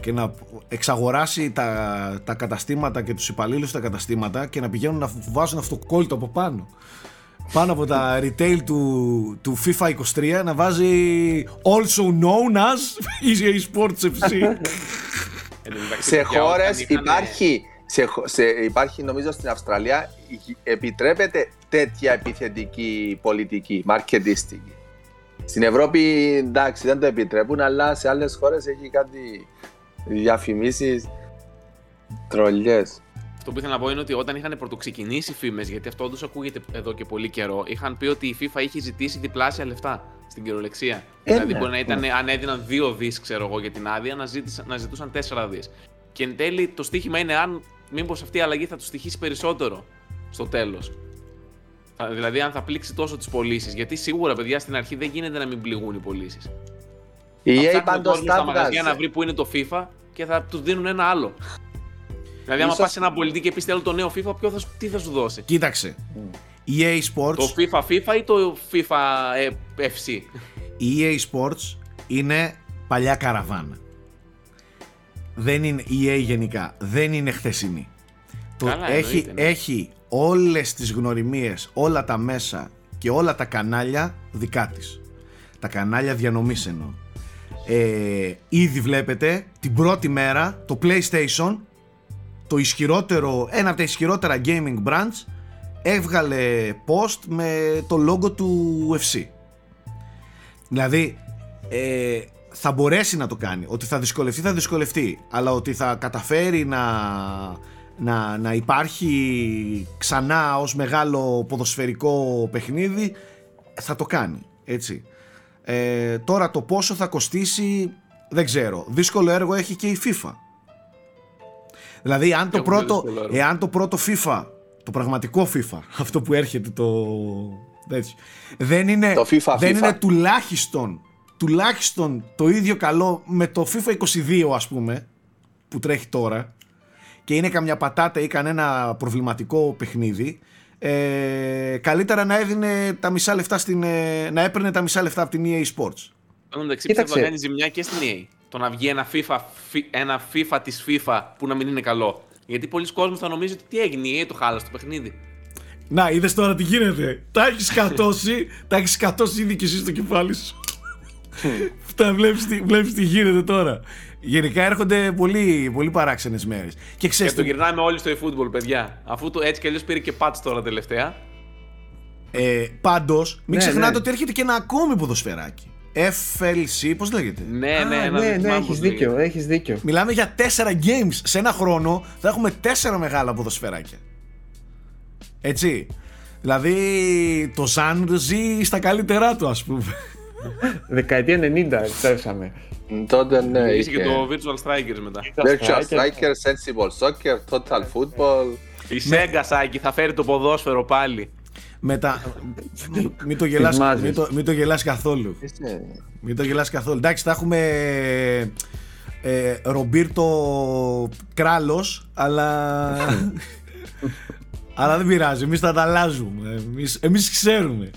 και να εξαγοράσει τα, τα καταστήματα και τους υπαλλήλους στα καταστήματα και να πηγαίνουν να βάζουν αυτοκόλλητο από πάνω. Πάνω από τα retail του, του FIFA 23 να βάζει also known as EA Sports FC. Εν τω μεταξύ, σε παιδιά, χώρες όταν είχαν- υπάρχει, σε, χω- σε, υπάρχει, νομίζω στην Αυστραλία, η- επιτρέπεται τέτοια επιθετική πολιτική, μαρκετίστικη. Στην Ευρώπη, εντάξει, δεν το επιτρέπουν, αλλά σε άλλες χώρες έχει κάτι διαφημίσεις τρολιές. Αυτό που ήθελα να πω είναι ότι όταν είχαν πρωτοξεκινήσει οι φήμες, γιατί αυτό όντως ακούγεται εδώ και πολύ καιρό, είχαν πει ότι η FIFA είχε ζητήσει διπλάσια λεφτά στην κυριολεξία. Ε, δηλαδή, ναι. μπορεί να ήταν, αν έδιναν 2 δις, ξέρω εγώ, για την άδεια, να, ζήτησαν, να ζητούσαν 4 δις. Και εν τέλει το στοίχημα είναι αν μήπως αυτή η αλλαγή θα τους στοιχήσει περισσότερο στο τέλος. Δηλαδή, αν θα πλήξει τόσο τις πωλήσεις. Γιατί σίγουρα, παιδιά, στην αρχή δεν γίνεται να μην πληγούν οι πωλήσεις. Η Θα EA ψάχνει ο πάντως κόσμος τα στα μαγαζιά βγάζει. να βρει που είναι το FIFA και θα τους δίνουν ένα άλλο. δηλαδή, άμα Ίσως- πας σε ένα πολιτή και πεις θέλω το νέο FIFA, ποιο θα, σου- τι θα σου δώσει; Κοίταξε. EA Sports Το FIFA FIFA ή το FIFA ε, FC. η EA Sports είναι παλιά καραβάνα. Δεν είναι EA γενικά. Δεν είναι χθεσινή. Το Καλά, έχει, εννοείται, ναι. έχει όλες τις γνωριμίες, όλα τα μέσα και όλα τα κανάλια δικά της. Τα κανάλια διανομής εννοώ. Ε, ήδη βλέπετε την πρώτη μέρα το PlayStation, το ισχυρότερο, ένα από τα ισχυρότερα gaming brands, έβγαλε post με το logo του UFC. Δηλαδή, ε, θα μπορέσει να το κάνει. Ότι θα δυσκολευτεί, θα δυσκολευτεί. Αλλά ότι θα καταφέρει να, να, να υπάρχει ξανά ως μεγάλο ποδοσφαιρικό παιχνίδι, θα το κάνει. Έτσι. Ε, τώρα το πόσο θα κοστίσει, δεν ξέρω. Δύσκολο έργο έχει και η FIFA. Δηλαδή, αν το, Έχουμε πρώτο, δύσκολο έργο. εάν το πρώτο FIFA, το πραγματικό FIFA, αυτό που έρχεται το... Έτσι, δεν είναι, Το FIFA, δεν FIFA. είναι τουλάχιστον, τουλάχιστον το ίδιο καλό με το FIFA 22 ας πούμε που τρέχει τώρα και είναι καμιά πατάτα ή κανένα προβληματικό παιχνίδι ε, καλύτερα να έδινε τα μισά λεφτά στην, ε, να έπαιρνε τα μισά λεφτά από την EA Sports Εν τω μεταξύ, Κοίταξε. πιστεύω να κάνει ζημιά και στην EA. Το να βγει ένα FIFA, φι- ένα FIFA της FIFA που να μην είναι καλό. Γιατί πολλοί κόσμοι θα νομίζουν ότι τι έγινε, η EA το χάλασε το παιχνίδι. Να είδες τώρα τι γίνεται τα έχεις κατώσει τα έχεις κατώσει ήδη και εσύ στο κεφάλι σου Αυτά βλέπεις τι, βλέπεις τι γίνεται τώρα Γενικά έρχονται πολύ, πολύ παράξενες μέρες Και Και ξέρεις το τι- γυρνάμε όλοι στο eFootball, παιδιά. Αφού το έτσι κι αλλιώς πήρε και patch τώρα τελευταία. Ε, Πάντως, μην Ναι, ξεχνάτε ναι. ότι έρχεται και ένα ακόμη ποδοσφαιράκι. FLC, πώς λέγεται; Ναι, Α, ναι, ένα ναι, δεν ναι, θυμάμαι έχεις πώς δίκιο, λέγεται. έχεις δίκιο. Μιλάμε για τέσσερα games. Σε ένα χρόνο θα έχουμε τέσσερα μεγάλα ποδοσφαιράκια. Έτσι. Δηλαδή το Ζαν ζει στα καλύτερά του, ας πούμε. Δεκαετία 90 επιστρέψαμε. Τότε ναι, Είχε και είχε το Virtual Strikers μετά. Virtual Striker, Sensible Soccer, Total Football. Η Sega Σάκη θα φέρει το ποδόσφαιρο πάλι. Μετά. μην, το γελάς, Θυμάζεις. μην, το, μην το γελάς καθόλου. Είσαι- Μην το γελάς καθόλου. Εντάξει, θα έχουμε ε, Ρομπίρτο Κράλος, αλλά... αλλά δεν πειράζει, εμείς θα τα αλλάζουμε. Εμείς, εμείς ξέρουμε.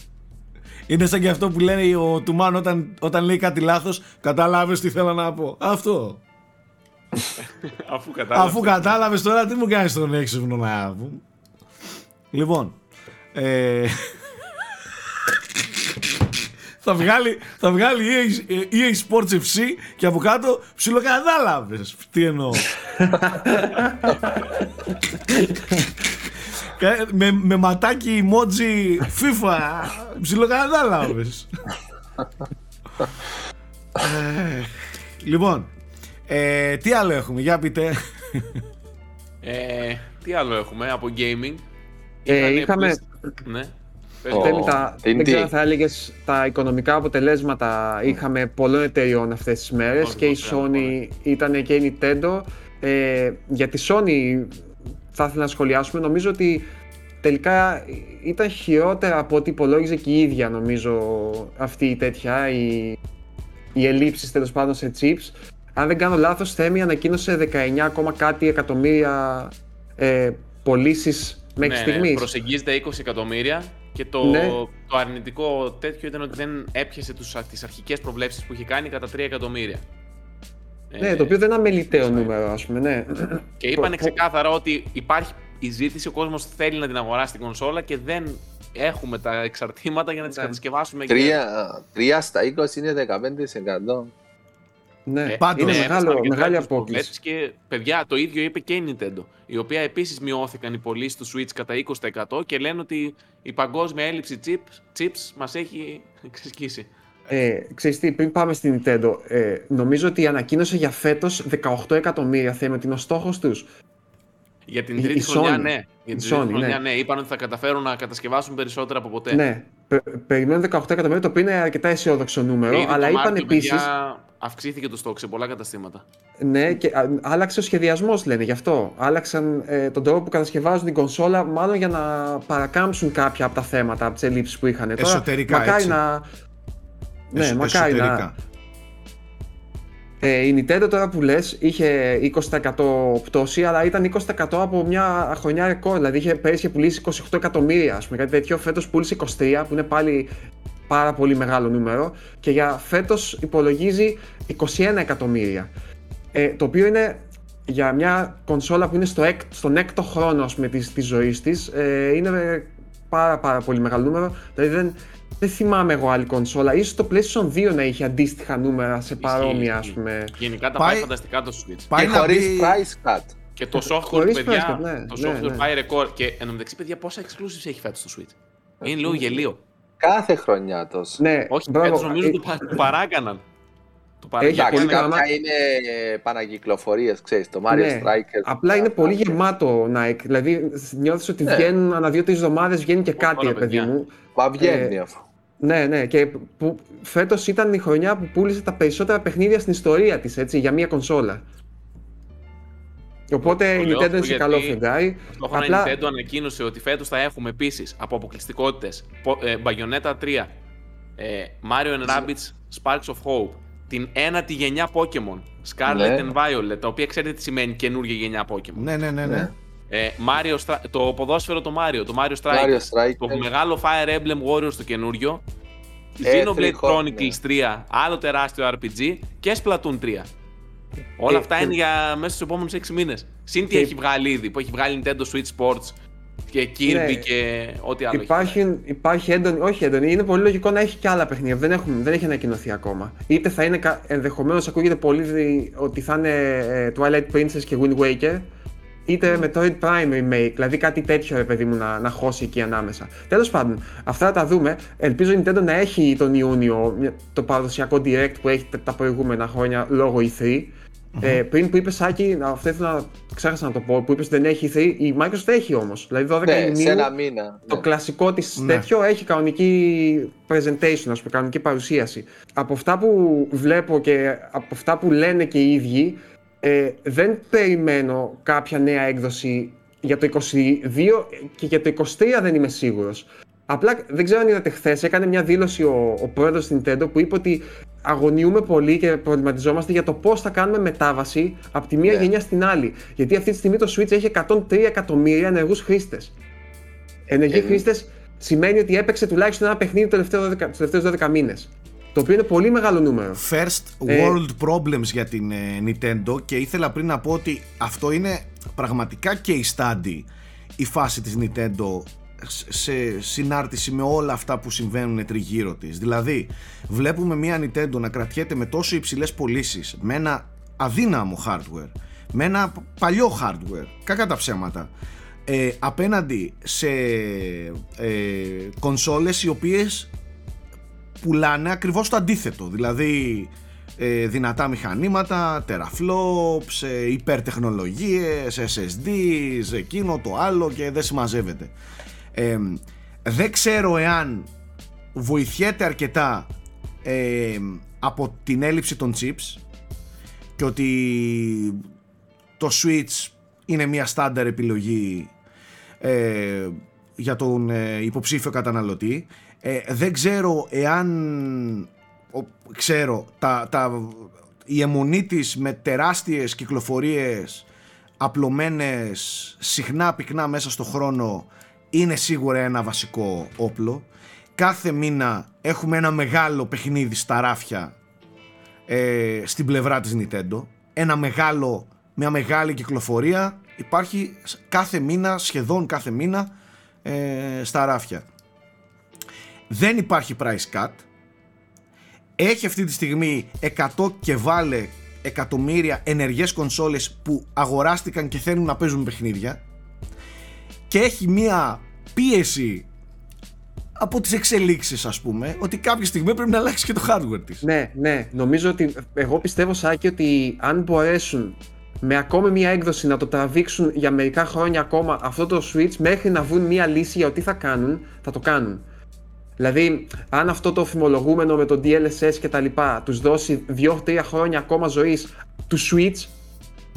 Είναι σαν και αυτό που λένε ο Τουμάν όταν, όταν λέει κάτι λάθος, κατάλαβες τι θέλω να πω. Αυτό. Αφού κατάλαβα. Αφού κατάλαβες τώρα τι μου κάνεις τον έξυπνο να πω. Λοιπόν, ε, θα βγάλει, θα βγάλει EA, ε, EA Sports FC και από κάτω ψιλοκατάλαβες τι εννοώ. Κα- με, με ματάκι emoji FIFA ψιλοκατάλαβες. Ε, λοιπόν, ε, τι άλλο έχουμε, για πείτε. Ε, τι άλλο έχουμε από gaming; Ε, Ήτανε είχαμε- PlayStation- Ναι. Πες Ω. μου. Θέλει τα, τι- δεν τι. ξέρω αν θα έλεγες τα οικονομικά αποτελέσματα είχαμε πολλών εταιριών αυτές τις μέρες Όχι, και η όχι, όχι, Sony ήταν και η Nintendo. Ε, για τη Sony θα ήθελα να σχολιάσουμε. Νομίζω ότι τελικά ήταν χειρότερα από ό,τι υπολόγιζε και η ίδια νομίζω αυτή η τέτοια, η, οι ελλείψεις τέλος πάντων σε chips. Αν δεν κάνω λάθος, Θέμη ανακοίνωσε 19 ακόμα κάτι εκατομμύρια ε, πωλήσεις μέχρι ναι, στιγμής. Ναι, προσεγγίζεται 20 εκατομμύρια και το, Ναι. το αρνητικό τέτοιο ήταν ότι δεν έπιασε τους, τις αρχικές προβλέψεις που είχε κάνει κατά 3 εκατομμύρια. Ναι, Ε, το οποίο δεν είναι αμεληταίο ναι. νούμερο, ας πούμε, ναι. Και είπανε Πο- ξεκάθαρα ότι υπάρχει η ζήτηση, ο κόσμος θέλει να την αγοράσει την κονσόλα και δεν έχουμε τα εξαρτήματα για να τις Ναι. κατασκευάσουμε. και- Τρία, τρία στα 20 είναι 15%. Ναι, Ε, Πάντως, είναι ναι, μεγάλο, έφτασαν μεγάλη αρκετά τους απόκληση. προβλέψεις Και παιδιά, το ίδιο είπε και η Nintendo, η οποία επίσης μειώθηκαν οι πωλήσεις του Switch κατά 20% και λένε ότι η παγκόσμια έλλειψη chips, chips μας έχει ξεσκίσει. Ε, ξέρεις τι, πριν πάμε στην Nintendo, ε, νομίζω ότι ανακοίνωσε για φέτος 18 εκατομμύρια, θέμα ότι είναι ο στόχος τους. Για την Η- τρίτη η χρονιά, Sony. ναι. Για Η την τρίτη Sony, χρονιά, ναι. ναι. Είπαν ότι θα καταφέρουν να κατασκευάσουν περισσότερα από ποτέ. Ναι, πε, περιμένουν 18 εκατομμύρια, το οποίο είναι αρκετά αισιόδοξο νούμερο, Ήδη το αλλά είπαν Μάρτιο, επίσης, παιδιά, αυξήθηκε το στόκ σε πολλά καταστήματα. ναι, και α, άλλαξε ο σχεδιασμός λένε γι' αυτό. Άλλαξαν ε, τον τρόπο που κατασκευάζουν την κονσόλα, μάλλον για να παρακάμψουν κάποια από τα θέματα, από τις ελλείψεις που είχαν. Τώρα, Εσωτερικά, μακάρι έτσι. να... Ναι, Εσ- μακάρι να, εσωτερικά. Ε, η Nintendo τώρα που λες είχε 20% πτώση, αλλά ήταν 20% από μια χρονιά ρεκόρ. Δηλαδή είχε, πέρυσι είχε πουλήσει 28 εκατομμύρια, ας πούμε, κάτι τέτοιο. Φέτος πούλησε 23, που είναι πάλι πάρα πολύ μεγάλο νούμερο. Και για φέτος υπολογίζει 21 εκατομμύρια. Ε, το οποίο είναι για μια κονσόλα που είναι στο έκ, στον έκτο χρόνο ας πούμε, της, της ζωής της, ε, είναι πάρα πάρα πολύ μεγάλο νούμερο. Δηλαδή δεν, δεν θυμάμαι εγώ άλλη κονσόλα. Ίσως το PlayStation 2 να είχε αντίστοιχα νούμερα σε παρόμοια, ας ισχύει. πούμε. Γενικά τα Πάει- πάει φανταστικά το Switch. Πάει και να χωρίς μπει- price cut. Και το software, Χωρίς παιδιά, price, ναι, το ναι, software ναι. πάει ρεκόρ. Και εν τω μεταξύ, παιδιά, πόσα exclusives έχει φέτος το Switch; Είναι λίγο γελίο. Κάθε χρονιά τόσο. Ναι, Όχι, μπράβο. φέτος νομίζω Ε, το, πα- το παράκαναν. Το Έχει παράκαναν. Εντάξει, πολύ κάποια γραμμά- είναι πανακυκλοφορίες, ξέρεις, το Mario ναι. Strikers. Απλά είναι πολύ γεμάτο Nike. Δηλαδή νιώθεις ότι Ναι. βγαίνουν ανά δύο-τρει εβδομάδες βγαίνει και κάτι, Όλα, ρε παιδί παιδιά. μου. Μα βγαίνει Ε, αυτό. Ναι, ναι. Και που, φέτος ήταν η χρονιά που πούλησε τα περισσότερα παιχνίδια στην ιστορία της, έτσι, για μία κονσόλα. Οπότε Το η λέω Nintendo αυτό είναι σε γιατί καλό φεγγάρι. Ταυτόχρονα Απλά- η Nintendo ανακοίνωσε ότι φέτος θα έχουμε επίσης από αποκλειστικότητες πο- ε, Bayonetta 3, ε, Mario and Rabbids Sparks of Hope, την ένατη γενιά Pokemon, Scarlet Ναι. and Violet, τα οποία ξέρετε τι σημαίνει καινούργια γενιά Pokemon. Ναι, ναι, ναι. ναι. Ναι. Ε, Mario Stra- το ποδόσφαιρο το Mario, το Mario Strikers, Mario Strikers. το μεγάλο Fire Emblem Warriors το καινούριο, Ε, Xenoblade τριχό, Chronicles 3, άλλο τεράστιο RPG και Splatoon 3. Όλα Ε, αυτά και- είναι για μέσα στους επόμενους 6 μήνες. Συν τι Και- έχει βγάλει ήδη, που έχει βγάλει Nintendo Switch Sports και Kirby Ναι. και ό,τι άλλο έχει βγάλει. Υπάρχει, υπάρχει έντονη, όχι έντονη, είναι πολύ λογικό να έχει και άλλα παιχνίδια. Δεν, έχουν, δεν έχει ανακοινωθεί ακόμα. Είτε θα είναι, ενδεχομένως ακούγεται πολύ δι- ότι θα είναι ε, Twilight Princess και Wind Waker, είτε Metroid Prime Remake, δηλαδή κάτι τέτοιο ρε παιδί μου να, να χώσει εκεί ανάμεσα. Τέλος πάντων, αυτά θα τα δούμε. Ελπίζω η Nintendo να έχει τον Ιούνιο μια- το παραδοσιακό Direct που έχει τα- τα προηγούμενα χρόνια λόγω E3. Ε, πριν που είπες Σάκη, να- αυτό ήθελα να ξέχασα να το πω, που είπες ότι δεν έχει E3, η Microsoft έχει όμως. Δηλαδή 12 Ναι, Ιουνίου σε ένα μήνα. το ναι. κλασικό της Ναι. τέτοιο έχει κανονική presentation, ας πούμε, κανονική παρουσίαση. Από αυτά που βλέπω και από αυτά που λένε και οι ίδιοι, ε, δεν περιμένω κάποια νέα έκδοση για το 22 και για το 23 δεν είμαι σίγουρος. Απλά δεν ξέρω αν είδατε χθες, έκανε μια δήλωση ο, ο πρόεδρος της Nintendo που είπε ότι αγωνιούμε πολύ και προβληματιζόμαστε για το πώς θα κάνουμε μετάβαση από τη μία Ναι. γενιά στην άλλη. Γιατί αυτή τη στιγμή το Switch έχει 103 εκατομμύρια ενεργούς χρήστες. Ενεργοί Ε, χρήστες σημαίνει ότι έπαιξε τουλάχιστον ένα παιχνίδι το τελευταίο 12 τους τελευταίους 12 μήνες. Το οποίο είναι πολύ μεγάλο νούμερο. First Ε, world problems για την ε, Nintendo και ήθελα πριν να πω ότι αυτό είναι πραγματικά case study η φάση της Nintendo σ- σε συνάρτηση με όλα αυτά που συμβαίνουν τριγύρω της. Δηλαδή, βλέπουμε μια Nintendo να κρατιέται με τόσο υψηλές πωλήσεις, με ένα αδύναμο hardware, με ένα π- παλιό hardware, κακά τα ψέματα, ε, απέναντι σε ε, κονσόλες οι οποίες πουλάνε ακριβώς το αντίθετο. Δηλαδή ε, δυνατά μηχανήματα, teraflops, ε, υπερτεχνολογίες, SSDs, εκείνο το άλλο και δεν συμμαζεύεται. Ε, δεν ξέρω εάν βοηθιέται αρκετά ε, από την έλλειψη των chips και ότι το Switch είναι μια στάνταρ επιλογή ε, για τον ε, υποψήφιο καταναλωτή. Ε, δεν ξέρω εάν ο, ξέρω τα, τα, η αιμονή της με τεράστιες κυκλοφορίες απλωμένες συχνά πυκνά μέσα στο χρόνο είναι σίγουρα ένα βασικό όπλο. Κάθε μήνα έχουμε ένα μεγάλο παιχνίδι στα ράφια ε, στην πλευρά της Nintendo. Ένα μεγάλο, μια μεγάλη κυκλοφορία υπάρχει κάθε μήνα, σχεδόν κάθε μήνα ε, στα ράφια. Δεν υπάρχει price cut. Έχει αυτή τη στιγμή 100 και βάλε εκατομμύρια ενεργές κονσόλες που αγοράστηκαν και θέλουν να παίζουν παιχνίδια και έχει μία πίεση από τις εξελίξεις ας πούμε ότι κάποια στιγμή πρέπει να αλλάξει και το hardware της. Ναι, ναι. Νομίζω ότι εγώ πιστεύω Σάκη ότι αν μπορέσουν με ακόμη μία έκδοση να το τραβήξουν για μερικά χρόνια ακόμα αυτό το Switch μέχρι να βρουν μία λύση για τι θα κάνουν, θα το κάνουν. Δηλαδή, αν αυτό το φημολογούμενο με το DLSS και τα λοιπά τους δώσει 2-3 χρόνια ακόμα ζωής του Switch,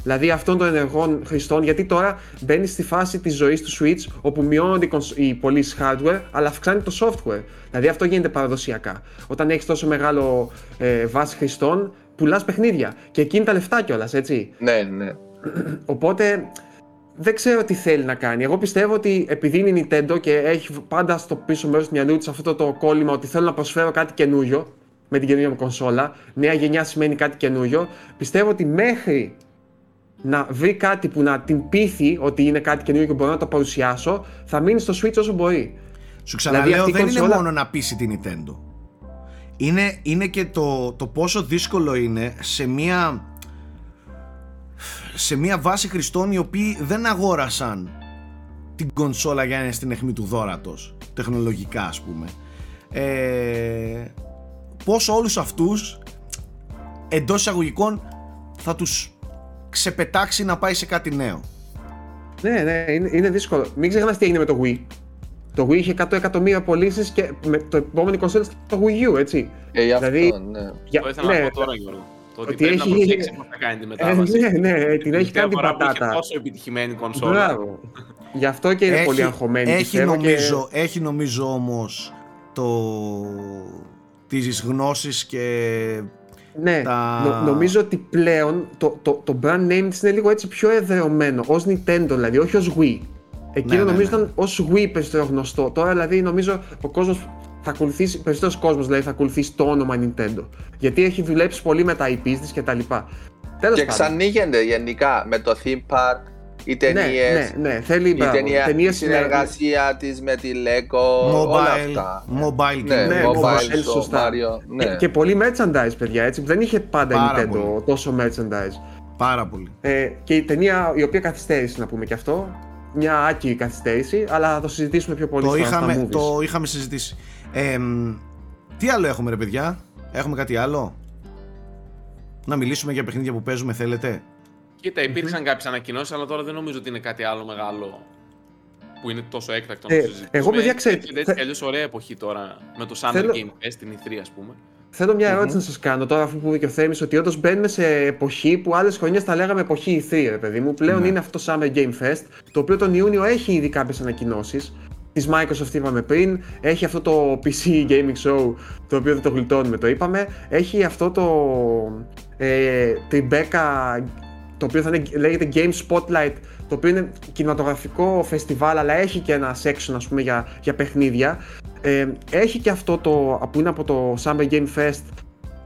δηλαδή αυτών των ενεργών χρηστών, γιατί τώρα μπαίνει στη φάση της ζωής του Switch όπου μειώνονται οι πωλήσεις hardware, αλλά αυξάνει το software. Δηλαδή αυτό γίνεται παραδοσιακά. Όταν έχεις τόσο μεγάλο ε, βάση χρηστών, πουλάς παιχνίδια. Και εκείνη τα λεφτά κιόλας, έτσι. Ναι, ναι. Οπότε δεν ξέρω τι θέλει να κάνει. Εγώ πιστεύω ότι επειδή είναι η Nintendo και έχει πάντα στο πίσω μέρος του μυαλού της αυτό το κόλλημα ότι θέλω να προσφέρω κάτι καινούριο με την καινούργια μου κονσόλα, νέα γενιά σημαίνει κάτι καινούριο, πιστεύω ότι μέχρι να βρει κάτι που να την πείθει ότι είναι κάτι καινούριο και μπορώ να το παρουσιάσω, θα μείνει στο Switch όσο μπορεί. Σου ξαναλέω, δηλαδή, δεν είναι μόνο να πείσει την Nintendo. Είναι, είναι και το, το πόσο δύσκολο είναι σε μια σε μια βάση χρηστών οι οποίοι δεν αγόρασαν την κονσόλα για να είναι στην αιχμή του δόρατος τεχνολογικά ας πούμε ε, πως όλους αυτούς εντός εισαγωγικών θα τους ξεπετάξει να πάει σε κάτι νέο ναι, ναι, είναι, είναι δύσκολο. Μην ξεχνάς τι έγινε με το Wii. Το Wii είχε 100 εκατομμύρια πωλήσεις και με το επόμενο κονσόλα το Wii U, έτσι. Ε, γι' αυτό, δηλαδή, ναι. Για, το ήθελα ναι, να πω τώρα, Γιώργο. Το ότι, πρέπει έχει... να προσέξει πώς θα κάνει τη μετάβαση. Ε, ναι, ναι, την έχει κάνει την πατάτα. Έχει τόσο επιτυχημένη κονσόλα. Μπράβο. Γι' αυτό και είναι έχει, πολύ αγχωμένη. Έχει νομίζω, και... έχει νομίζω όμως το... τις γνώσεις και ναι, τα... νο, νομίζω ότι πλέον το, το, το brand name της είναι λίγο έτσι πιο εδρεωμένο, ως Nintendo δηλαδή, όχι ως Wii. Εκείνο ναι, ναι, νομίζω ναι. ήταν ως Wii περισσότερο γνωστό. Τώρα δηλαδή νομίζω ο κόσμος θα ακολουθήσει, περισσότερος κόσμος δηλαδή θα ακολουθήσει το όνομα Nintendo. Γιατί έχει δουλέψει πολύ με τα IPs της κτλ. Και ξανοίγεται γενικά με το theme park, οι ταινίες. Ναι, ναι, ναι, θέλει η ταινία, η συνεργασία της με τη Lego, mobile, όλα αυτά. Mobile, ναι, ναι, mobile, mobile σωστά. Mario, ναι. Και, και πολύ merchandise, παιδιά, έτσι, δεν είχε πάντα Πάρα η Nintendo πολύ. τόσο merchandise. Πάρα πολύ. Ε, και η ταινία η οποία καθυστέρησε να πούμε και αυτό, μια άκυρη καθυστέρηση, αλλά θα το συζητήσουμε πιο πολύ το είχαμε, Το είχαμε συζητήσει. Ε, τι άλλο έχουμε ρε παιδιά, έχουμε κάτι άλλο; Να μιλήσουμε για παιχνίδια που παίζουμε θέλετε; Κοίτα, υπήρξαν mm-hmm. κάποιες ανακοινώσεις, αλλά τώρα δεν νομίζω ότι είναι κάτι άλλο μεγάλο που είναι τόσο έκτακτο να ε, συζητήσουμε. Εγώ, παιδιά, ξέρετε. Έτσι, αλλιώς ωραία εποχή τώρα με το Summer Θέλω... Game Fest, την E3, ας πούμε. Θέλω μια ερώτηση mm-hmm. να σας κάνω τώρα, αφού που είπε και ο Θέμης, ότι όντως μπαίνουμε σε εποχή που άλλες χρονιές τα λέγαμε εποχή E3, ρε παιδί μου. Πλέον mm-hmm. είναι αυτό το Summer Game Fest, το οποίο τον Ιούνιο έχει ήδη κάποιες ανακοινώσεις της Microsoft είπαμε πριν, έχει αυτό το PC Gaming Show το οποίο δεν το γλιτώνουμε το είπαμε, έχει αυτό το ε, Tribeca το οποίο θα είναι, λέγεται Game Spotlight το οποίο είναι κινηματογραφικό φεστιβάλ αλλά έχει και ένα section ας πούμε για, για παιχνίδια ε, έχει και αυτό το που είναι από το Summer Game Fest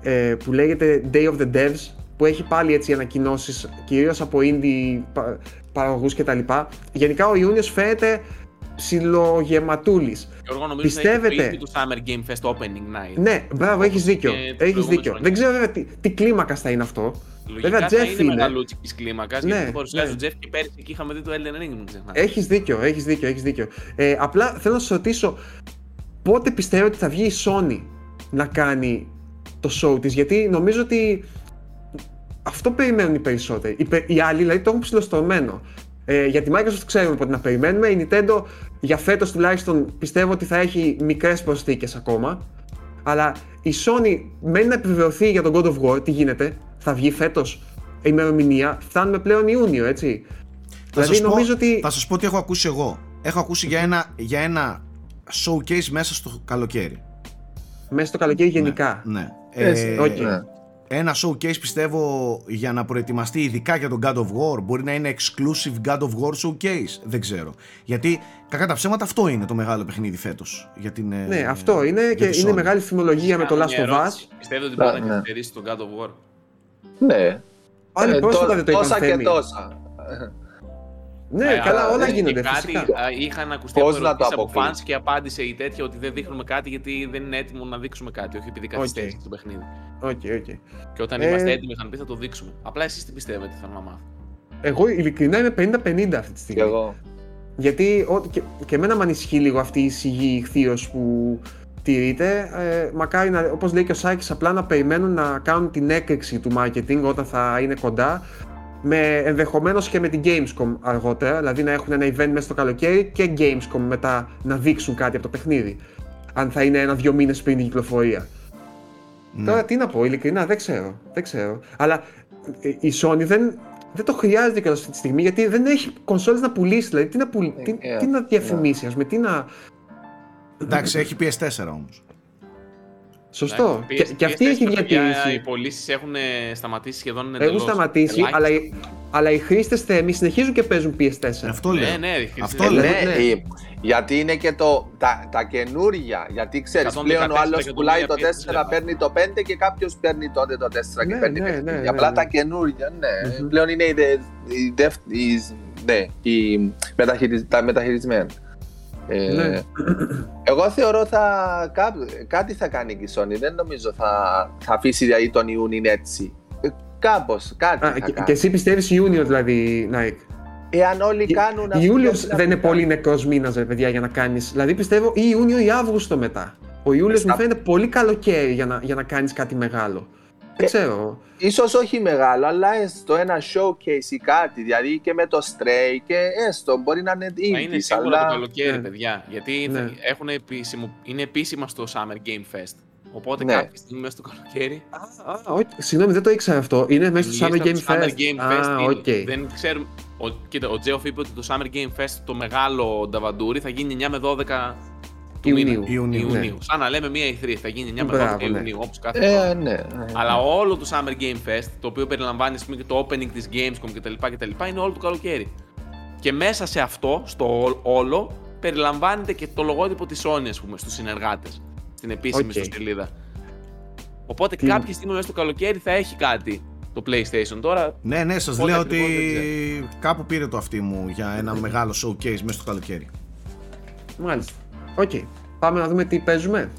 ε, που λέγεται Day of the Devs που έχει πάλι έτσι ανακοινώσεις κυρίως από indie παραγωγούς κτλ. Γενικά ο Ιούνιος φαίνεται ψιλογεματούλης. Γιώργο, νομίζω Πιστεύετε... ότι το Summer Game Fest Opening Night. Ναι, μπράβο, έχεις δίκιο. Έχεις δίκιο. Δεν ξέρω βέβαια τι, τι κλίμακας θα είναι αυτό. Λογικά βέβαια, θα είναι, είναι. μεγαλούτσικη κλίμακας. Ναι, γιατί παρουσιάζει ναι. ο Τζεφ και πέρυσι εκεί είχαμε δει το Elden Ring, μην ξεχνάτε. Έχεις δίκιο, έχεις δίκιο, έχεις δίκιο. Ε, απλά θέλω να σα ρωτήσω, πότε πιστεύω ότι θα βγει η Sony να κάνει το show της, γιατί νομίζω ότι αυτό περιμένουν οι περισσότεροι. Οι, οι άλλοι δηλαδή το έχουν ψηλοστομένο. Ε, για τη Microsoft ξέρουμε πότε να περιμένουμε. Η Nintendo για φέτος τουλάχιστον πιστεύω ότι θα έχει μικρές προσθήκες ακόμα. Αλλά η Sony μένει να επιβεβαιωθεί για τον God of War. Τι γίνεται, θα βγει φέτος η ημερομηνία. Φτάνουμε πλέον Ιούνιο, έτσι. Θα δηλαδή σας νομίζω πω, ότι... Θα σας πω τι έχω ακούσει εγώ. Έχω ακούσει για ένα, για ένα showcase μέσα στο καλοκαίρι. Μέσα στο καλοκαίρι γενικά. Ναι. ναι. Ε, okay. ναι. ένα showcase πιστεύω για να προετοιμαστεί ειδικά για τον God of War μπορεί να είναι exclusive God of War showcase. Δεν ξέρω. Γιατί κακά τα ψέματα αυτό είναι το μεγάλο παιχνίδι φέτος. Για την, ε, Ναι, αυτό είναι για και τη είναι Sony. μεγάλη φημολογία με το Κάνω Last μια of Us. ερώτηση. Πιστεύετε ότι μπορεί Ναι, να ναι. καθυστερήσει τον God of War; Ναι. Πάλι Ε, πρόσφατα τό- δεν το είπαν τόσα και Θέμη. τόσα. Ναι, Ε, καλά, αλλά όλα δεν γίνονται είχε κάτι, φυσικά. α, Είχαν ακουστεί Πώς από να το ερωτήσεις από αποκλείει. fans και απάντησε η τέτοια ότι δεν δείχνουμε κάτι γιατί δεν είναι έτοιμο να δείξουμε κάτι. Όχι επειδή καθυστέρησε το παιχνίδι. Οκ, οκ. Και όταν Ε, είμαστε έτοιμοι θα πει θα το δείξουμε. Απλά εσείς τι πιστεύετε, θέλω να μάθω. Εγώ ειλικρινά είμαι 50-50 αυτή τη Κι στιγμή. εγώ. Γιατί ό, και, και εμένα με ανησυχεί λίγο αυτή η σιγή ηχθείος που τηρείται. Ε, μακάρι, να, όπως λέει και ο Σάκης, απλά να περιμένουν να κάνουν την έκρηξη του marketing όταν θα είναι κοντά με, ενδεχομένως και με την Gamescom αργότερα, δηλαδή να έχουν ένα event μέσα στο καλοκαίρι και Gamescom μετά να δείξουν κάτι από το παιχνίδι. Αν θα είναι ένα-δυο μήνες πριν την κυκλοφορία. Ναι. Τώρα τι να πω, ειλικρινά δεν ξέρω. Δεν ξέρω. Αλλά ε, η Sony δεν, δεν το χρειάζεται κιόλας αυτή τη στιγμή γιατί δεν έχει κονσόλες να πουλήσει. Δηλαδή τι να, πουλ... τι, Ε, τι να ναι. διαφημίσει, ας πούμε, τι να. Εντάξει, έχει PS4 όμως. Σωστό. Εντάξει, Και, PS- και αυτή PS4 έχει παιδιά, Οι διατήρηση. πωλήσεις έχουν ε, σταματήσει σχεδόν Έχουν εντελώς. σταματήσει, Ελάχιστα. αλλά, οι- αλλά οι χρήστες θέμη συνεχίζουν και παίζουν PS4. Αυτό Ναι, λέω. ναι, ρε, Αυτό ε, λέω. ναι. Ναι, ε, γιατί είναι και το, τα, τα καινούρια. Γιατί ξέρεις, 114 πλέον ο άλλος πουλάει το εκατομμύρια 4, παίρνει το 5 και κάποιος παίρνει τότε το 4 και Ναι, παίρνει ναι, παιχνίδια. ναι, ναι, Απλά ναι. τα καινούρια, ναι. Μμμ. Πλέον είναι οι, δε, οι, δευ- οι- ναι, οι μεταχειρισ- τα μεταχειρισμένα. Ε, Ναι. Εγώ θεωρώ θα, κά- κάτι θα κάνει και η Sony. Δεν νομίζω θα, θα αφήσει δηλαδή τον Ιούνιν έτσι. Ε, Κάπως, κάτι Α, θα και, κάνει. και εσύ πιστεύεις Ιούνιο δηλαδή, Nike; Εάν όλοι κάνουν αυτό Ιούλιο που δεν είναι θα πολύ νεκρός μήνας, ρε παιδιά, για να κάνεις. Δηλαδή πιστεύω ή Ιούνιο ή Αύγουστο μετά. Ο Ιούλιος Στα- μου φαίνεται πολύ καλοκαίρι για να, για να κάνεις κάτι μεγάλο. Δεν Ε, ξέρω. Ίσως όχι μεγάλο, αλλά έστω ένα showcase ή κάτι, δηλαδή και με το Stray και έστω μπορεί να είναι Θα είναι indies, σίγουρα αλλά... το καλοκαίρι, Ναι. παιδιά. Γιατί Ναι. θα- έχουν επίσημο, είναι επίσημα στο Summer Game Fest. Οπότε Ναι. κάποια στιγμή μέσα στο καλοκαίρι. Α, α, όχι, συγγνώμη, δεν το ήξερα αυτό. Είναι μέσα στο η Summer λίστα Game του Summer Fest. Game Fest Α, είναι- οκ. Δεν ξέρουμε. Ο, κοίτα, ο Τζέοφ είπε ότι το Summer Game Fest, το μεγάλο νταβαντούρι, θα γίνει 9 με 12 του Ιουνίου. μήνα. Ιουνίου, Ιουνίου. Σαν να λέμε μία E3, θα γίνει 9 με 12 Μπράβο, ναι. Ιουνίου, όπως κάθε χρόνο. Ε, ναι. Αλλά όλο το Summer Game Fest, το οποίο περιλαμβάνει ας πούμε, και το opening της Gamescom κτλ, κτλ, είναι όλο το καλοκαίρι. Και μέσα σε αυτό, στο ό- όλο, περιλαμβάνεται και το λογότυπο της Sony, ας πούμε, στους συνεργάτες. Στην επίσημη OK. Okay. Οπότε Τι- κάποια στιγμή μέσα στο καλοκαίρι θα έχει κάτι το PlayStation. Τώρα Ναι, ναι, σας Πότε λέω ακριβώς ότι δεν κάπου πήρε το αυτί μου για ένα μεγάλο showcase μέσα στο καλοκαίρι. Μάλιστα. Οκ. Πάμε να δούμε τι παίζουμε.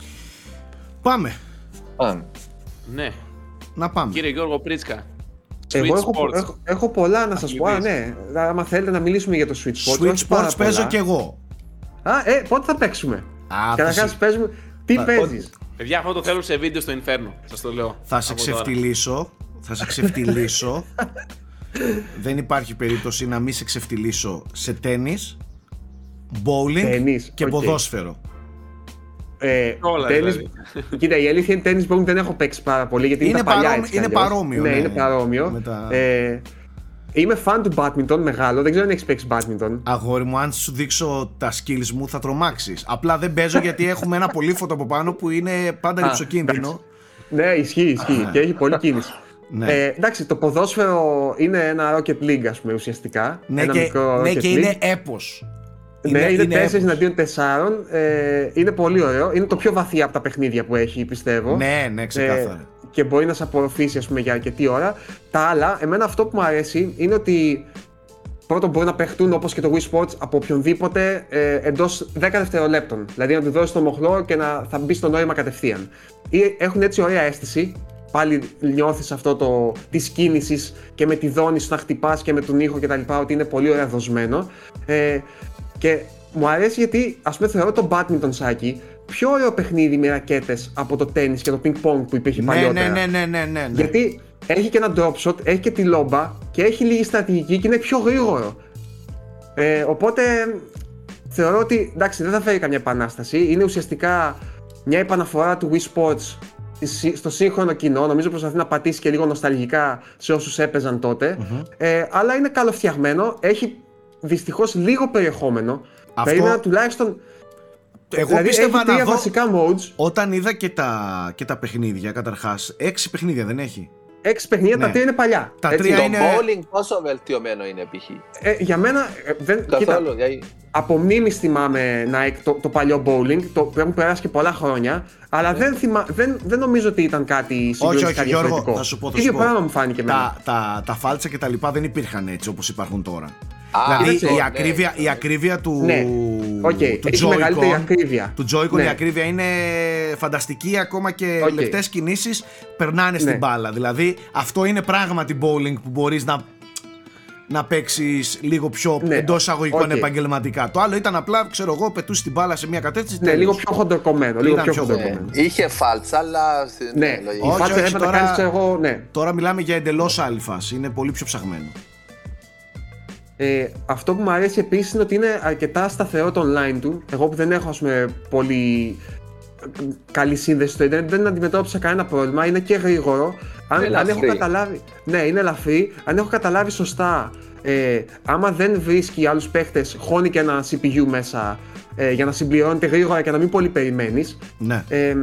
Πάμε, Πάμε. Ναι. να πάμε. Κύριε Γιώργο Πρίτσκα. Εγώ Switch έχω, Sports. έχω, έχω πολλά να σας πω. Α, Αθλητής. ναι. Άμα θέλετε να μιλήσουμε για το Switch Sports. Switch όχι πάρα Sports παίζω πολλά. κι εγώ. Α, ε, πότε θα παίξουμε; Α, θα, Καταρχάς σε, παίζουμε. Τι Θα- παίζεις; Παιδιά, αυτό το θέλω σε βίντεο στο Inferno. Σας το λέω. θα σε από τώρα. ξεφτυλίσω. Θα σε ξεφτυλίσω. Δεν υπάρχει περίπτωση να μην σε ξεφτυλίσω σε τένις, bowling Τένις, και οκ. ποδόσφαιρο. Ε, Όλα, τένις- δηλαδή. Κοίτα, η αλήθεια είναι tennis bowling δεν έχω παίξει πάρα πολύ γιατί είναι, Είναι τα παλιά παρόμοιο- έτσι κι είναι αλλιώς. παρόμοιο, Ναι, ναι. είναι παρόμοιο. Με τα- Ε, είμαι fan του badminton μεγάλο, δεν ξέρω αν έχεις παίξει badminton. Αγόρι μου, αν σου δείξω τα skills μου θα τρομάξεις. Απλά δεν παίζω γιατί έχουμε ένα πολύφωτο από πάνω που είναι πάντα Α, ρηψοκίνδυνο. Ναι, ισχύει, ισχύει Α. και έχει πολλή κίνηση. Ναι. Ε, εντάξει, το ποδόσφαιρο είναι ένα Rocket League, ας πούμε, ουσιαστικά. Ναι, ένα και, μικρό ναι Rocket και League. είναι έπος. Ναι, είναι, είναι 4 έπος. εναντίον 4. Ε, είναι πολύ ωραίο. Είναι το πιο βαθύ από τα παιχνίδια που έχει, πιστεύω. Ναι, ναι, ξεκάθαρα. Ε, και μπορεί να σε απορροφήσει, ας πούμε, για αρκετή ώρα. Τα άλλα, εμένα αυτό που μου αρέσει είναι ότι πρώτον μπορεί να παιχτούν όπως και το Wii Sports από οποιονδήποτε ε, εντός 10 δευτερολέπτων. Δηλαδή να του δώσεις το μοχλό και να θα μπει στο νόημα κατευθείαν. Ή έχουν έτσι ωραία αίσθηση. Πάλι νιώθεις αυτό το, της κίνησης και με τη δόνη σου να χτυπάς και με τον ήχο κτλ. ότι είναι πολύ ωραία δοσμένο. Ε, και μου αρέσει γιατί ας πούμε θεωρώ το badminton σάκι πιο ωραίο παιχνίδι με ρακέτες από το τέννις και το ping pong που υπήρχε Ναι, παλιότερα. ναι, ναι, ναι, ναι, ναι, ναι. Γιατί έχει και ένα drop shot, έχει και τη λόμπα και έχει λίγη στρατηγική και είναι πιο γρήγορο. Ε, οπότε θεωρώ ότι εντάξει δεν θα φέρει καμιά επανάσταση. Είναι ουσιαστικά μια επαναφορά του Wii Sports στο σύγχρονο κοινό. Νομίζω προσπαθεί να πατήσει και λίγο νοσταλγικά σε όσους έπαιζαν τότε. Ε, αλλά είναι καλοφτιαγμένο. Έχει δυστυχώς λίγο περιεχόμενο. Αυτό- Περίμενα τουλάχιστον Εγώ δηλαδή, πίστευα έχει τρία να δω βασικά modes, όταν είδα και τα, και τα παιχνίδια καταρχάς έξι παιχνίδια δεν έχει έξι παιχνίδια, Ναι. τα τρία είναι παλιά. τα Έτσι, τρία το είναι bowling πόσο βελτιωμένο είναι π.χ. Ε, για μένα, ε, δεν, κοίτα, Καθόλου. δηλαδή, από μνήμη θυμάμαι Nike, το, το παλιό bowling, το που έχουν περάσει και πολλά χρόνια, αλλά δεν, θυμα, δεν, δεν νομίζω ότι ήταν κάτι όχι συγκλονιστικά όχι Γιώργο διαφορετικό. θα σου πω, θα ίδιο σου πω. πράγμα μου φάνηκε εμένα. τα, τα, τα φάλτσα και τα λοιπά δεν υπήρχαν έτσι όπως υπάρχουν τώρα Α, δηλαδή κοίταξε, η ναι. ακρίβεια, η ακρίβεια του, Ναι. Οκ, του έχει μεγαλύτερη Joy-Con ακρίβεια. του Joy-Con Ναι. η ακρίβεια είναι φανταστική ακόμα και Οκ. λεπτές κινήσεις περνάνε στην Ναι. μπάλα δηλαδή αυτό είναι πράγματι bowling που μπορείς να να παίξεις λίγο πιο Ναι, εντός εισαγωγικών οκ. επαγγελματικά. Το άλλο ήταν απλά, ξέρω εγώ, πετούσε την μπάλα σε μια κατεύθυνση. Ναι, τέλος. λίγο πιο χοντροκομμένο. Λίγο Ήταν πιο πιο χοντροκομμένο. ναι. Είχε φάλτσα, αλλά. Ναι, λογικά. η Όχι, φάλτσα όχι, έπρεπε να τώρα- κάνεις, ξέρω εγώ, ναι. Τώρα μιλάμε για εντελώς άλλη φάση. Είναι πολύ πιο ψαγμένο. Ε, αυτό που μου αρέσει επίσης είναι ότι είναι αρκετά σταθερό το online του. Εγώ που δεν έχω ας πούμε, πολύ ε, καλή σύνδεση στο Ιντερνετ, δεν αντιμετώπισα κανένα πρόβλημα. Είναι και γρήγορο. Αν, Είναι αν έχω ελαφρύ. καταλάβει. Ναι, είναι ελαφρύ. Αν έχω καταλάβει σωστά, ε, άμα δεν βρίσκει άλλους παίχτε, χώνει και ένα CPU μέσα ε, για να συμπληρώνεται γρήγορα και να μην πολύ περιμένεις. Ναι. Ε,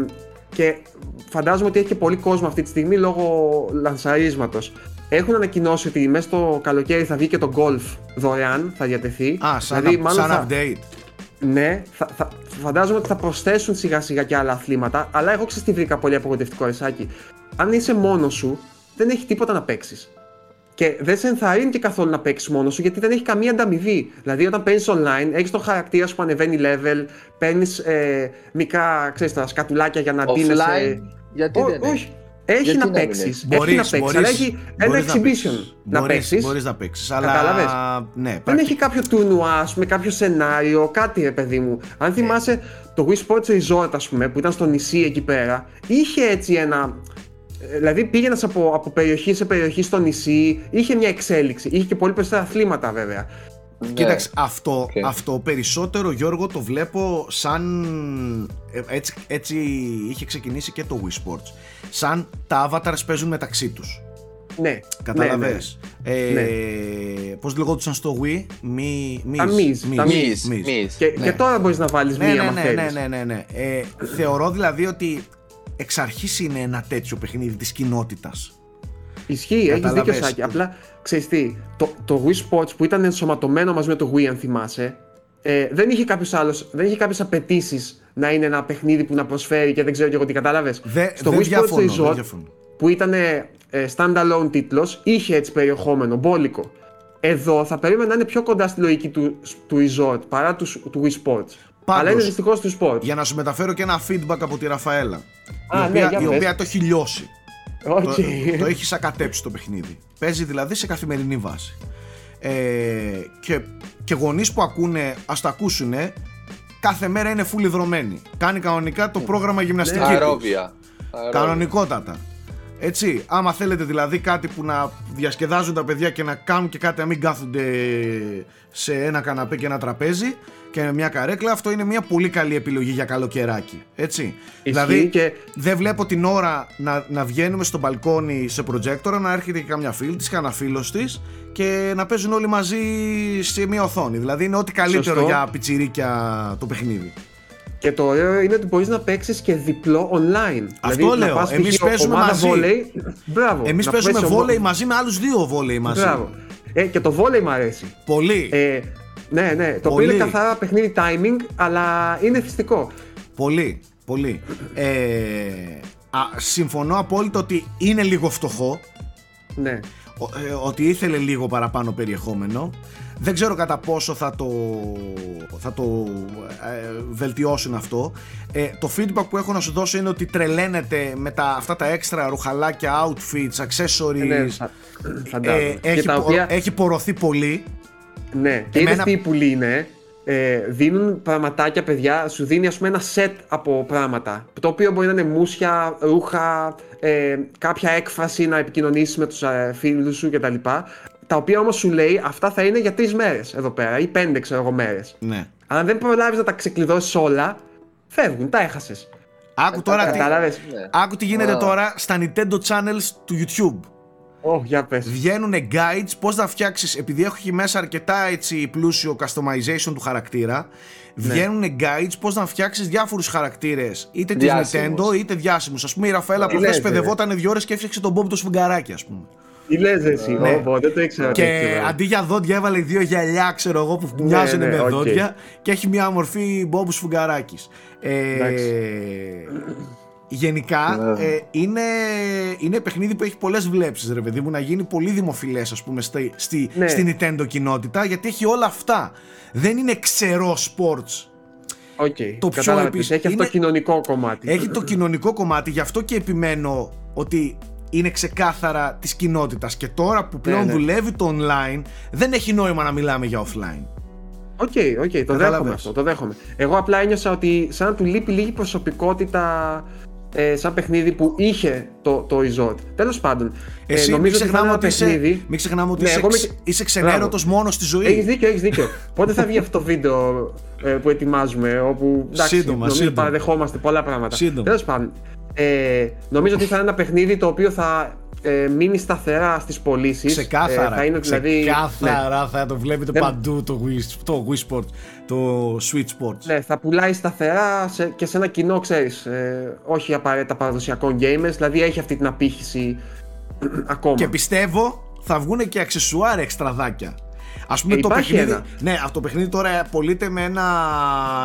και φαντάζομαι ότι έχει και πολύ κόσμο αυτή τη στιγμή λόγω λανσαρίσματος. Έχουν ανακοινώσει ότι μέσα στο καλοκαίρι θα βγει και το golf δωρεάν, θα διατεθεί. Α, σαν, Δηλαδή, up- μάλλον σαν θα- update. Ναι, θα, θα, φαντάζομαι ότι θα προσθέσουν σιγά σιγά και άλλα αθλήματα, αλλά εγώ ξέρω τι βρήκα πολύ απογοητευτικό ρεσάκι. Αν είσαι μόνος σου, δεν έχει τίποτα να παίξεις. Και δεν σε ενθαρρύνει και καθόλου να παίξεις μόνος σου γιατί δεν έχει καμία ανταμοιβή. Δηλαδή, όταν παίζει online, έχεις τον χαρακτήρα σου που ανεβαίνει level, παίρνεις ε, μικρά ξέρεις, τα σκατουλάκια για να ντύνεσαι. Offline, γιατί Ω- δεν είναι. όχι. Έχει Γιατί να να μην παίξεις. είναι. Έχει Μπορείς, να παίξεις, μπορείς, αλλά έχει ένα μπορείς να exhibition παίξεις. να Μπορείς- παίξεις. Μπορείς να παίξεις, αλλά... Κατάλαβες; Ναι, Δεν πρακτι- έχει κάποιο τουρνουά, ας πούμε, κάποιο σενάριο, κάτι ρε παιδί μου. Αν θυμάσαι το Wii Sports Resort, ας πούμε, που ήταν στο νησί εκεί πέρα, είχε έτσι ένα. ε, Δηλαδή πήγαινε από, από περιοχή σε περιοχή στο νησί, είχε μια εξέλιξη. Είχε και πολύ περισσότερα αθλήματα βέβαια. Ναι. Κοίταξε, αυτό, Οκ. αυτό περισσότερο Γιώργο το βλέπω σαν ε, έτσι, έτσι είχε ξεκινήσει και το Wii Sports σαν τα avatars παίζουν μεταξύ τους Ναι. Καταλαβες; Ε, Ναι. Πώς λεγόντουσαν στο Wii; Μη, μης, Τα μης, τα Μυς, μης. μυς. Και, Ναι. και τώρα μπορείς να βάλεις Ναι, μία, ναι, άμα ναι, θέλεις. ναι, ναι, ναι, ναι. Ε, θεωρώ δηλαδή ότι εξ αρχής είναι ένα τέτοιο παιχνίδι της κοινότητας Ισχύει, έχεις Καταλαβες. δίκιο Σάκη. Απλά ξέρεις τι, το, το Wii Sports που ήταν ενσωματωμένο μαζί με το Wii, αν θυμάσαι, ε, δεν είχε κάποιος άλλος, δεν είχε κάποιες απαιτήσεις να είναι ένα παιχνίδι που να προσφέρει και δεν ξέρω και εγώ τι κατάλαβες; Δε, Στο δεν Wii Sports διαφωνώ, δεν Resort, διαφωνώ. που ήταν ε, standalone τίτλος, είχε έτσι περιεχόμενο, μπόλικο. Εδώ θα περίμενα να είναι πιο κοντά στη λογική του, του Resort παρά τους, του Wii Sports. Πάντως, Αλλά είναι δυστυχώς του Sports. Για να σου μεταφέρω και ένα feedback από τη Ραφαέλα Α, η, ναι, οποία, για η πες. οποία το έχει λιώσει Οκ. το, το έχει σακατέψει το παιχνίδι. Παίζει δηλαδή σε καθημερινή βάση. Ε, και, και γονείς που ακούνε, ας το ακούσουνε, κάθε μέρα είναι φουλ ιδρωμένοι. Κάνει κανονικά το πρόγραμμα γυμναστική. τους. Αερόβια. Αερόβια. Κανονικότατα. Έτσι, άμα θέλετε δηλαδή κάτι που να διασκεδάζουν τα παιδιά και να κάνουν και κάτι να μην κάθονται σε ένα καναπέ και ένα τραπέζι και με μια καρέκλα, αυτό είναι μια πολύ καλή επιλογή για καλοκαιράκι. Έτσι. δηλαδή, και- δεν βλέπω την ώρα να, να βγαίνουμε στο μπαλκόνι σε προτζέκτορα, να έρχεται και καμιά φίλη της, κανένα φίλος της και να παίζουν όλοι μαζί σε μια οθόνη. Δηλαδή είναι ό,τι καλύτερο Σωστό. για πιτσιρίκια το παιχνίδι. Και το ωραίο είναι ότι μπορείς να παίξεις και διπλό online. Αυτό δηλαδή, λέω. Να πας Εμείς π.χ. παίζουμε ομάδα μαζί. Βόλεϊ, μπράβο. Εμείς να παίζουμε παίζεις βόλεϊ ομό- μαζί με άλλους δύο βόλεϊ μαζί. Μπράβο. Ε, και το βόλεϊ μου αρέσει. Πολύ. Ε, ναι, ναι. Το Πολύ. οποίο είναι καθαρά παιχνίδι timing, αλλά είναι θυστικό. Πολύ, πολύ. Ε, α, συμφωνώ απόλυτα ότι είναι λίγο φτωχό, Ναι. ο- ε, ότι ήθελε λίγο παραπάνω περιεχόμενο. Δεν ξέρω κατά πόσο θα το, θα το ε, βελτιώσουν αυτό. Ε, το feedback που έχω να σου δώσω είναι ότι τρελαίνεται με τα, αυτά τα έξτρα ρουχαλάκια, outfits, accessories. Ε, ναι, φα- φαντάζομαι. Ε, έχει, και τα πο- οποία, έχει πορωθεί πολύ. Ναι, και Εμένα- είδες τι οι πουλοί είναι; Ε, δίνουν πραγματάκια, παιδιά. Σου δίνει ας πούμε ένα set από πράγματα. Το οποίο μπορεί να είναι μουσια, ρούχα, ε, κάποια έκφραση να επικοινωνήσεις με τους ε, φίλους σου κτλ. Τα οποία όμως σου λέει αυτά θα είναι για τρεις μέρες εδώ πέρα ή πέντε ξέρω εγώ μέρες. Ναι. Αν δεν προλάβεις να τα ξεκλειδώσεις όλα, φεύγουν, τα έχασες. Άκου τώρα τι, Κατάλαβες; Ναι. άκου τι γίνεται Α. τώρα στα Nintendo channels του YouTube. Ω, για πες. Βγαίνουν guides πώς να φτιάξεις επειδή έχω εκεί μέσα αρκετά έτσι πλούσιο customization του χαρακτήρα Ναι. βγαίνουν guides πώς να φτιάξεις διάφορους χαρακτήρες είτε της Διάσημους. Nintendo είτε διάσημους ας πούμε η Ραφαέλα Τι προχθές λες, ρε. παιδευόταν δύο ώρες και έφτιαξε τον Bob το σφουγγαράκι ας πούμε Τι λες εσύ, Ναι. Ω, πω, δεν το ήξερα και τέτοιο, αντί για δόντια έβαλε δύο γυαλιά ξέρω εγώ που μοιάζουν ναι, με οκ. δόντια και έχει μια μορφή Μπομπ Σφουγγαράκης ε, Εντάξει. Γενικά Ναι. ε, είναι, είναι παιχνίδι που έχει πολλές βλέψεις ρε παιδί μου να γίνει πολύ δημοφιλές ας πούμε στη, στη, Ναι. στη Nintendo κοινότητα γιατί έχει όλα αυτά δεν είναι ξερό sports OK, το πιο κατάλαβα τι επίσης Έχει αυτό είναι- το κοινωνικό κομμάτι. έχει το κοινωνικό κομμάτι γι' αυτό και επιμένω ότι είναι ξεκάθαρα της κοινότητας και τώρα που πλέον ναι. δουλεύει το online δεν έχει νόημα να μιλάμε για offline OK, OK, το Κατάλαβες. δέχομαι αυτό, το δέχομαι. Εγώ απλά ένιωσα ότι σαν να του λείπει λίγη προσωπικότητα ε, σαν παιχνίδι που είχε το, το Resort. Τέλος πάντων, Εσύ ε, μην νομίζω ότι θα είναι ξεχνάμε ένα ότι είσαι, παιχνίδι... μην ξεχνάμε ότι Ναι, είσαι, εγώ ξ- με- είσαι ξενέρωτος μόνος στη ζωή. Έχεις δίκιο, έχεις δίκιο. Πότε θα βγει αυτό το βίντεο ε, που ετοιμάζουμε, όπου εντάξει, Σύντομα, νομίζω σύντομα. παραδεχόμαστε πολλά πράγματα. Σύντομα. Τέλος πάντων, ε, νομίζω ότι θα είναι ένα παιχνίδι το οποίο θα ε, μείνει σταθερά στις πωλήσεις. Ξεκάθαρα, θα είναι δηλαδή, ξεκάθαρα θα το βλέπετε Δεν- παντού το Wii, το Wii Sport, το Switch Sports. Ναι, θα πουλάει σταθερά σε, και σε ένα κοινό, ξέρεις, ε, όχι απαραίτητα παραδοσιακών gamers, δηλαδή έχει αυτή την απήχηση ακόμα. Και πιστεύω θα βγουν και αξεσουάρ εξτραδάκια. Α πούμε Ε, το υπάρχει παιχνίδι. ένα. Ναι, αυτό το παιχνίδι τώρα πωλείται με ένα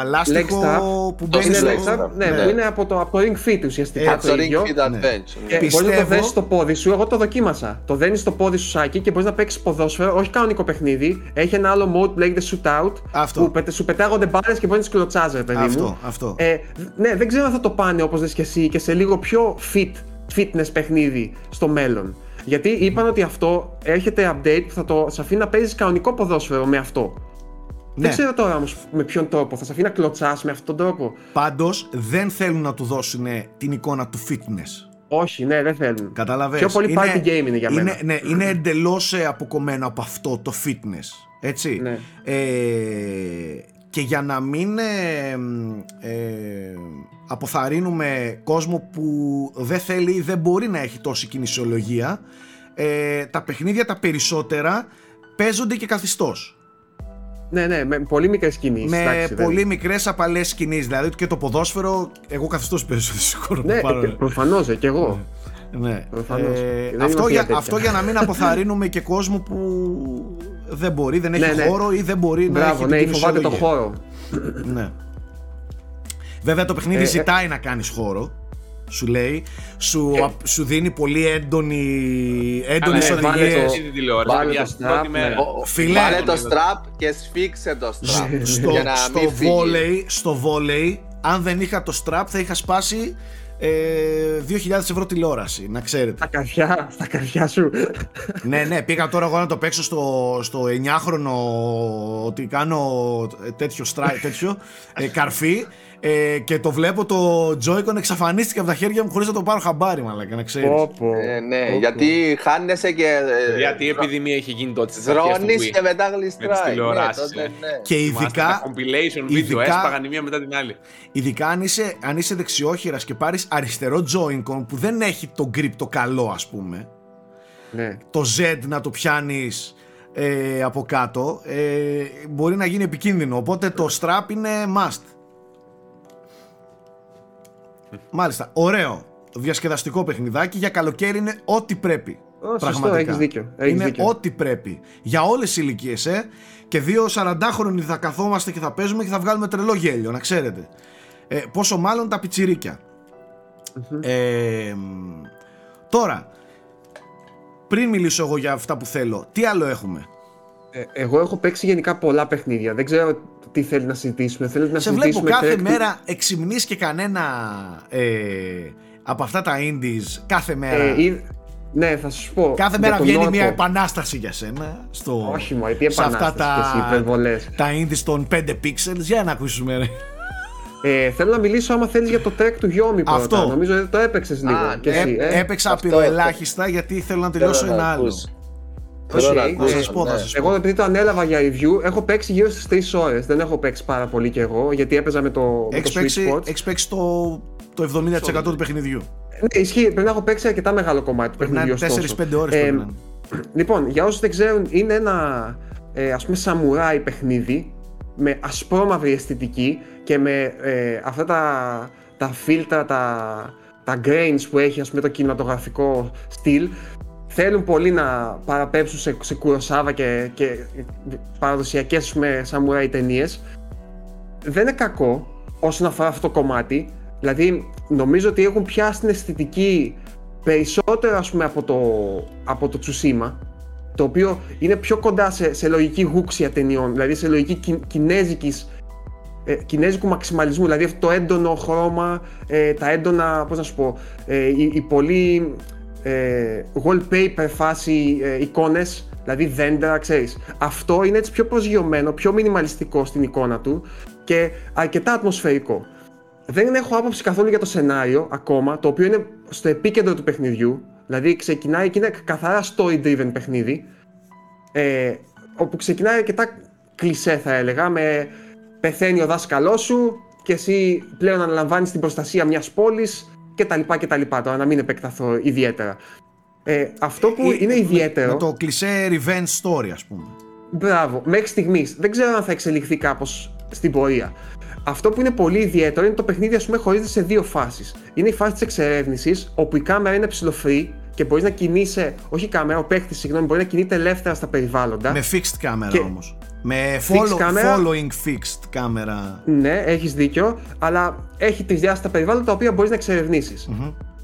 λάστιχο Leg strap. που Το μπαίνει είναι, στο- στο. Lexa, Lexa, ναι, ναι. που είναι από το, από το Ring Fit ουσιαστικά Ε, το Το Ring ίδιο. Fit ναι. Adventure. Και ναι. Πιστεύω- μπορείς να το δέσεις στο πόδι σου. Εγώ το δοκίμασα. Το δένεις στο πόδι σου σάκι και μπορείς να παίξεις ποδόσφαιρο, όχι κανονικό παιχνίδι. Έχει ένα άλλο mode που λέγεται shootout. Αυτό. Που πετε- σου πετάγονται μπάλες και μπορείς να τις κλωτσάζεις, ρε παιδί Αυτό, μου. αυτό. Ε, ναι, δεν ξέρω αν θα το πάνε όπως λες και εσύ και σε λίγο πιο fit, fitness παιχνίδι στο μέλλον. Γιατί είπαν ότι αυτό έρχεται update που θα το σε αφήνει να παίζεις κανονικό ποδόσφαιρο με αυτό. Ναι. Δεν ξέρω τώρα όμως με ποιον τρόπο. Θα σε αφήνει να κλωτσάς με αυτόν τον τρόπο. Πάντως δεν θέλουν να του δώσουν την εικόνα του fitness. Όχι, ναι, δεν θέλουν. Καταλαβες. Πιο πολύ party game είναι για μένα. Είναι, ναι, είναι εντελώς αποκομμένο από αυτό το fitness. Έτσι. Ναι. Ε, και για να μην ε, ε, αποθαρρύνουμε κόσμο που δεν θέλει ή δεν μπορεί να έχει τόση κινησιολογία, ε, τα παιχνίδια τα περισσότερα παίζονται και καθιστός. Ναι, ναι, με πολύ μικρές κινήσεις. με πολύ μικρές απαλές κινήσεις. Δηλαδή και το ποδόσφαιρο, εγώ καθιστός παίζω σίγουρα Ναι, να πάρω. προφανώς και εγώ. Ναι. Προφανώς. Ε, Δεν αυτό, είμαστε για, για τέτοια. αυτό για να μην αποθαρρύνουμε και κόσμο που δεν μπορεί, δεν έχει Ναι, ναι. χώρο ή δεν μπορεί να Μπράβο, έχει ναι, την ή φοβάται το κινησιολογία. χώρο. Ναι. Βέβαια το παιχνίδι Ε, ε. ζητάει να κάνεις χώρο. Σου λέει, σου, Και- απ- σου δίνει πολύ έντονη, έντονες Αλλά ναι, βάλε οδηγίες. το- Εσύ την τηλεόραση, βάλε παιδιά, το στην snap, πρώτη ναι. μέρα. Ο- Φίλε, Βάλε το είδα. strap και σφίξε το strap. στο, για να στο, μην φύγει. βόλεϊ, στο βόλεϊ, αν δεν είχα το strap θα είχα σπάσει ε, 2.000 ευρώ τηλεόραση, να ξέρετε. Στα καρδιά, στα καρδιά σου. ναι, ναι, πήγα τώρα εγώ να το παίξω στο, στο 9χρονο ότι κάνω ε, τέτοιο, στρά, τέτοιο ε, καρφί ε, και το βλέπω το Joy-Con εξαφανίστηκε από τα χέρια μου χωρίς να το πάρω χαμπάρι μαλάκα, να ξέρεις. Πω, πω. Ε, ναι, Πω, πω. γιατί χάνεσαι και. ε, Γιατί η επιδημία είχε γίνει τότε στις αρχές του Δρώνεις Wii; και μετά Με τις γλιστράει. Ναι, τηλεοράσεις, τότε, ε. ναι. Και Θυμάστε ειδικά, Τα compilation video ειδικά- έσπαγαν η μία μετά την άλλη. ειδικά αν είσαι, αν είσαι δεξιόχειρας και πάρεις αριστερό Joy-Con που δεν έχει το grip το καλό ας πούμε Ναι. το Z να το πιάνεις ε, από κάτω ε, μπορεί να γίνει επικίνδυνο οπότε το strap είναι must μάλιστα. Ωραίο. Διασκεδαστικό παιχνιδάκι. Για καλοκαίρι είναι ό,τι πρέπει. Ω, σωστό, έχεις δίκιο, έχεις είναι δίκιο. ό,τι πρέπει. Για όλες τις ηλικίες ε, και δύο 40χρονοι θα καθόμαστε και θα παίζουμε και θα βγάλουμε τρελό γέλιο να ξέρετε. Ε, πόσο μάλλον τα πιτσιρίκια. Ε, μ, τώρα πριν μιλήσω εγώ για αυτά που θέλω τι άλλο έχουμε; Ε, εγώ έχω παίξει γενικά πολλά παιχνίδια. Δεν ξέρω τι θέλει να συζητήσουμε. Θέλετε να σε βλέπω συζητήσουμε κάθε Trek- μέρα εξυμνείς και κανένα ε, από αυτά τα indies κάθε μέρα Ε, ή- Ναι, θα σου πω. κάθε για μέρα τον βγαίνει όρκο. μια επανάσταση για σένα στο, Όχι, μωρέ, τι σε αυτά επανάσταση και εσύ, υπερβολές. τα indies των 5 pixels για να ακούσουμε ρε. Ε, θέλω να μιλήσω άμα θέλεις για το track του Γιώμη πρώτα. Αυτό. Νομίζω ότι το έπαιξες λίγο. Α, και ναι, εσύ, ε. έπαιξα αυτό απειροελάχιστα γιατί θέλω να τελειώσω Θέλω να ένα άλλο ακούσω. Όχι, Θέλω να ε, ακούσω, θα σας πω, θα ναι. σας πω. Εγώ επειδή το ανέλαβα για review, έχω παίξει γύρω στις 3 ώρες. Δεν έχω παίξει πάρα πολύ κι εγώ, γιατί έπαιζα με το, με έχεις το Switch παίξει, Sports. έχεις παίξει το, το 70% του παιχνιδιού ναι, ισχύει. Πρέπει να έχω παίξει αρκετά μεγάλο κομμάτι του Πρέπει να παιχνιδιού. είναι ωστόσο. 4-5 ώρες. Ε, Λοιπόν, για όσους δεν ξέρουν, είναι ένα ε, ας πούμε σαμουράι παιχνίδι με ασπρόμαυρη αισθητική και με ε, αυτά τα, τα φίλτρα, τα, τα grains που έχει ας πούμε το κινηματογραφικό στυλ θέλουν πολύ να παραπέμψουν σε, σε Κουροσάβα και, και παραδοσιακές ας πούμε, σαμουράι ταινίες. Δεν είναι κακό όσον αφορά αυτό το κομμάτι. Δηλαδή νομίζω ότι έχουν πιάσει την αισθητική περισσότερο ας πούμε από το, από το Tsushima το οποίο είναι πιο κοντά σε, σε λογική γούξια ταινιών, δηλαδή σε λογική κι, κινέζικης, ε, κινέζικου μαξιμαλισμού, δηλαδή αυτό το έντονο χρώμα, ε, τα έντονα, πώς να σου πω, ε, η, η πολύ ε, wallpaper φάση ε, εικόνες, δηλαδή δέντρα, ξέρεις. Αυτό είναι έτσι πιο προσγειωμένο, πιο μινιμαλιστικό στην εικόνα του και αρκετά ατμοσφαιρικό. Δεν έχω άποψη καθόλου για το σενάριο ακόμα, το οποίο είναι στο επίκεντρο του παιχνιδιού. Δηλαδή ξεκινάει και είναι καθαρά story-driven παιχνίδι. Ε, όπου ξεκινάει αρκετά κλισέ θα έλεγα, με πεθαίνει ο δάσκαλός σου και εσύ πλέον αναλαμβάνεις την προστασία μιας πόλης και τα λοιπά και τα λοιπά, τώρα να μην επεκταθώ ιδιαίτερα. Ε, αυτό που είναι ιδιαίτερο... Με το κλισέ revenge story ας πούμε. Μπράβο, μέχρι στιγμής. Δεν ξέρω αν θα εξελιχθεί κάπως στην πορεία. Αυτό που είναι πολύ ιδιαίτερο είναι το παιχνίδι, ας πούμε, χωρίζεται σε δύο φάσεις. Είναι η φάση της εξερεύνησης, όπου η κάμερα είναι ψηλοφρή και μπορείς να κινείσαι, όχι η κάμερα, ο παίχτη, συγγνώμη, μπορεί να κινείται ελεύθερα στα περιβάλλοντα. Με fixed κάμερα Και- όμως. Με follow, κάμερα. following fixed κάμερα. Ναι, έχεις δίκιο, αλλά έχει τρισδιάστατα περιβάλλοντα τα οποία μπορείς να εξερευνησει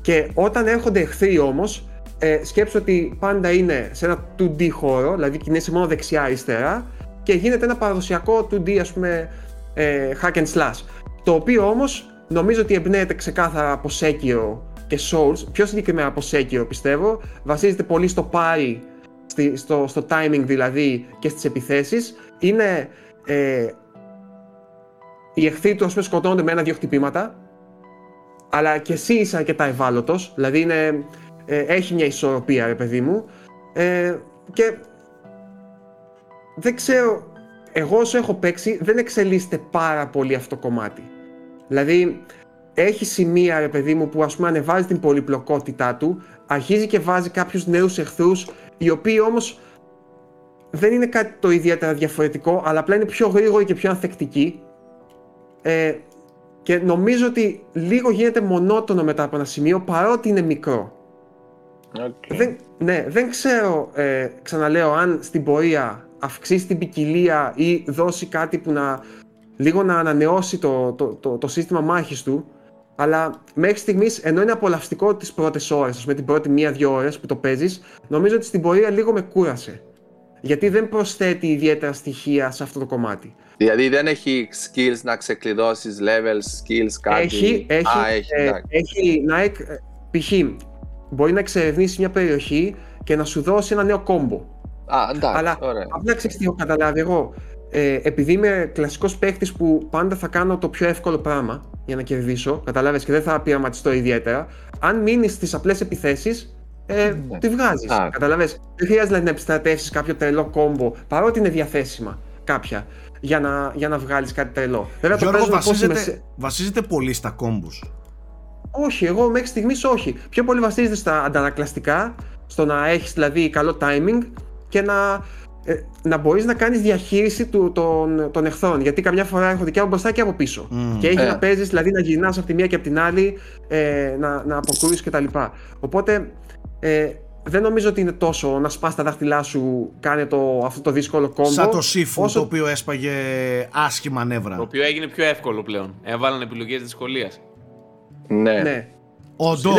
Και όταν έρχονται εχθροί όμως, ε, σκέψου ότι πάντα είναι σε ένα 2D χώρο, δηλαδή κινείσαι μόνο δεξιά-αριστερά και γίνεται ένα παραδοσιακό 2D, ας πούμε, ε, hack and slash. Το οποίο όμως νομίζω ότι εμπνέεται ξεκάθαρα από Sekiro και Souls, πιο συγκεκριμένα από Sekiro πιστεύω, βασίζεται πολύ στο πάρει, στη- στο, στο timing δηλαδή και στις επιθέσεις. Είναι ε, οι εχθροί του ας πούμε σκοτώνονται με ένα-δύο χτυπήματα, αλλά και εσύ είσαι αρκετά ευάλωτος, δηλαδή είναι, ε, έχει μια ισορροπία, ρε παιδί μου. Ε, και δεν ξέρω, εγώ όσο έχω παίξει, δεν εξελίσσεται πάρα πολύ αυτό το κομμάτι. Δηλαδή, έχει σημεία, ρε παιδί μου, που ας πούμε ανεβάζει την πολυπλοκότητά του, αρχίζει και βάζει κάποιους νέους εχθρούς, οι οποίοι όμως δεν είναι κάτι το ιδιαίτερα διαφορετικό, αλλά απλά είναι πιο γρήγοροι και πιο ανθεκτικοί. Ε, και νομίζω ότι λίγο γίνεται μονότονο μετά από ένα σημείο, παρότι είναι μικρό. Οκ. Δεν, ναι, δεν ξέρω, ε, ξαναλέω, αν στην πορεία αυξήσει την ποικιλία ή δώσει κάτι που να λίγο να ανανεώσει το, το, το, το σύστημα μάχης του, αλλά μέχρι στιγμής, ενώ είναι απολαυστικό τις πρώτες ώρες, ας πούμε την πρώτη μία-δύο ώρες που το παίζεις, νομίζω ότι στην πορεία λίγο με κούρασε. Γιατί δεν προσθέτει ιδιαίτερα στοιχεία σε αυτό το κομμάτι. Δηλαδή δεν έχει skills να ξεκλειδώσεις levels, skills, κάτι. Έχει, έχει, Α, έχει, ε, εντάξει. έχει Nike, ε, π.χ. μπορεί να εξερευνήσει μια περιοχή και να σου δώσει ένα νέο κόμπο. Α, εντάξει, Αλλά ωραία. απλά ξέρεις τι έχω καταλάβει εγώ. Ε, επειδή είμαι κλασικός παίχτης που πάντα θα κάνω το πιο εύκολο πράγμα για να κερδίσω, καταλάβες και δεν θα πειραματιστώ ιδιαίτερα, αν μείνεις στις απλές επιθέσεις, ε, Ναι. τη βγάζεις, Α. καταλάβες. Δεν χρειάζεται δηλαδή, να επιστρατεύσεις κάποιο τρελό κόμπο, παρότι είναι διαθέσιμα κάποια, για να, για να βγάλεις κάτι τρελό. Βέβαια το Γιώργο, παίζω πώς είμαι βασίζεται, σε- βασίζεται πολύ στα κόμπους. όχι, εγώ μέχρι στιγμής όχι. Πιο πολύ βασίζεται στα αντανακλαστικά, στο να έχεις δηλαδή καλό timing και να, ε, να μπορείς να κάνεις διαχείριση του, των, των εχθρών. Γιατί καμιά φορά έρχονται και από μπροστά και από πίσω. Μμμ. Και έχει Ε. να παίζεις, δηλαδή να γυρνάς από τη μία και από την άλλη, ε, να, να αποκρούεις κτλ. Οπότε ε, δεν νομίζω ότι είναι τόσο να σπάς τα δάχτυλά σου, κάνε το, αυτό το δύσκολο κόμπο. Σαν το Sifu όσο- το οποίο έσπαγε άσχημα νεύρα. Το οποίο έγινε πιο εύκολο πλέον. Έβαλαν επιλογές δυσκολίας. Ναι, ναι, Ναι. Όντω.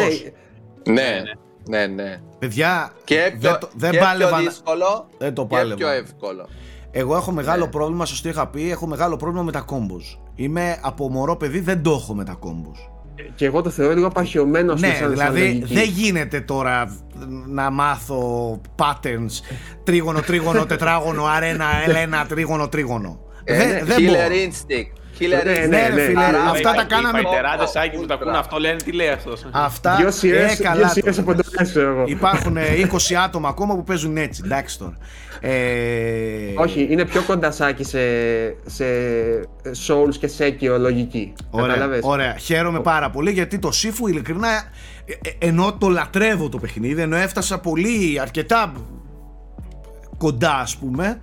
Ναι, ναι, ναι. Παιδιά, Και πιο, δεν, το- δεν και πάλευα πιο να- δύσκολο Δεν το και πάλευα. πιο εύκολο. Εγώ έχω μεγάλο Ναι. πρόβλημα, σας το είχα πει, έχω μεγάλο πρόβλημα με τα κόμπους. Είμαι από μωρό παιδί, δεν το έχω με τα κόμπους. Και εγώ το θεωρώ λίγο απαρχαιωμένο ας πούμε, Ναι, σαν- σαν δηλαδή λογική. δεν γίνεται τώρα να μάθω patterns τρίγωνο, τρίγωνο, τετράγωνο, αρένα, ελένα, τρίγωνο, τρίγωνο. Ε, δεν ναι, δεν Killer μπορώ. instinct. Killer Ναι, Instinct. ναι, ρε φίλε, Άρα, αυτά τα οι κάναμε- φαϊτεράδες, Άκη, που τα Ultra. ακούνε αυτό λένε τι λέει αυτός. Αυτά Δυο σειρές, ε, καλά δυο σειρές το από λες. το ξέρω εγώ. Υπάρχουν ε, 20 άτομα ακόμα που παίζουν έτσι. Εντάξει τώρα. Ε, Όχι, είναι πιο κοντασάκι σε, σε Souls και Sekiro λογική. Ωραία, Κατάλαβες; ωραία. Χαίρομαι πάρα πολύ γιατί το Sifu ειλικρινά ε, ε, ενώ το λατρεύω το παιχνίδι, ενώ έφτασα πολύ αρκετά κοντά ας πούμε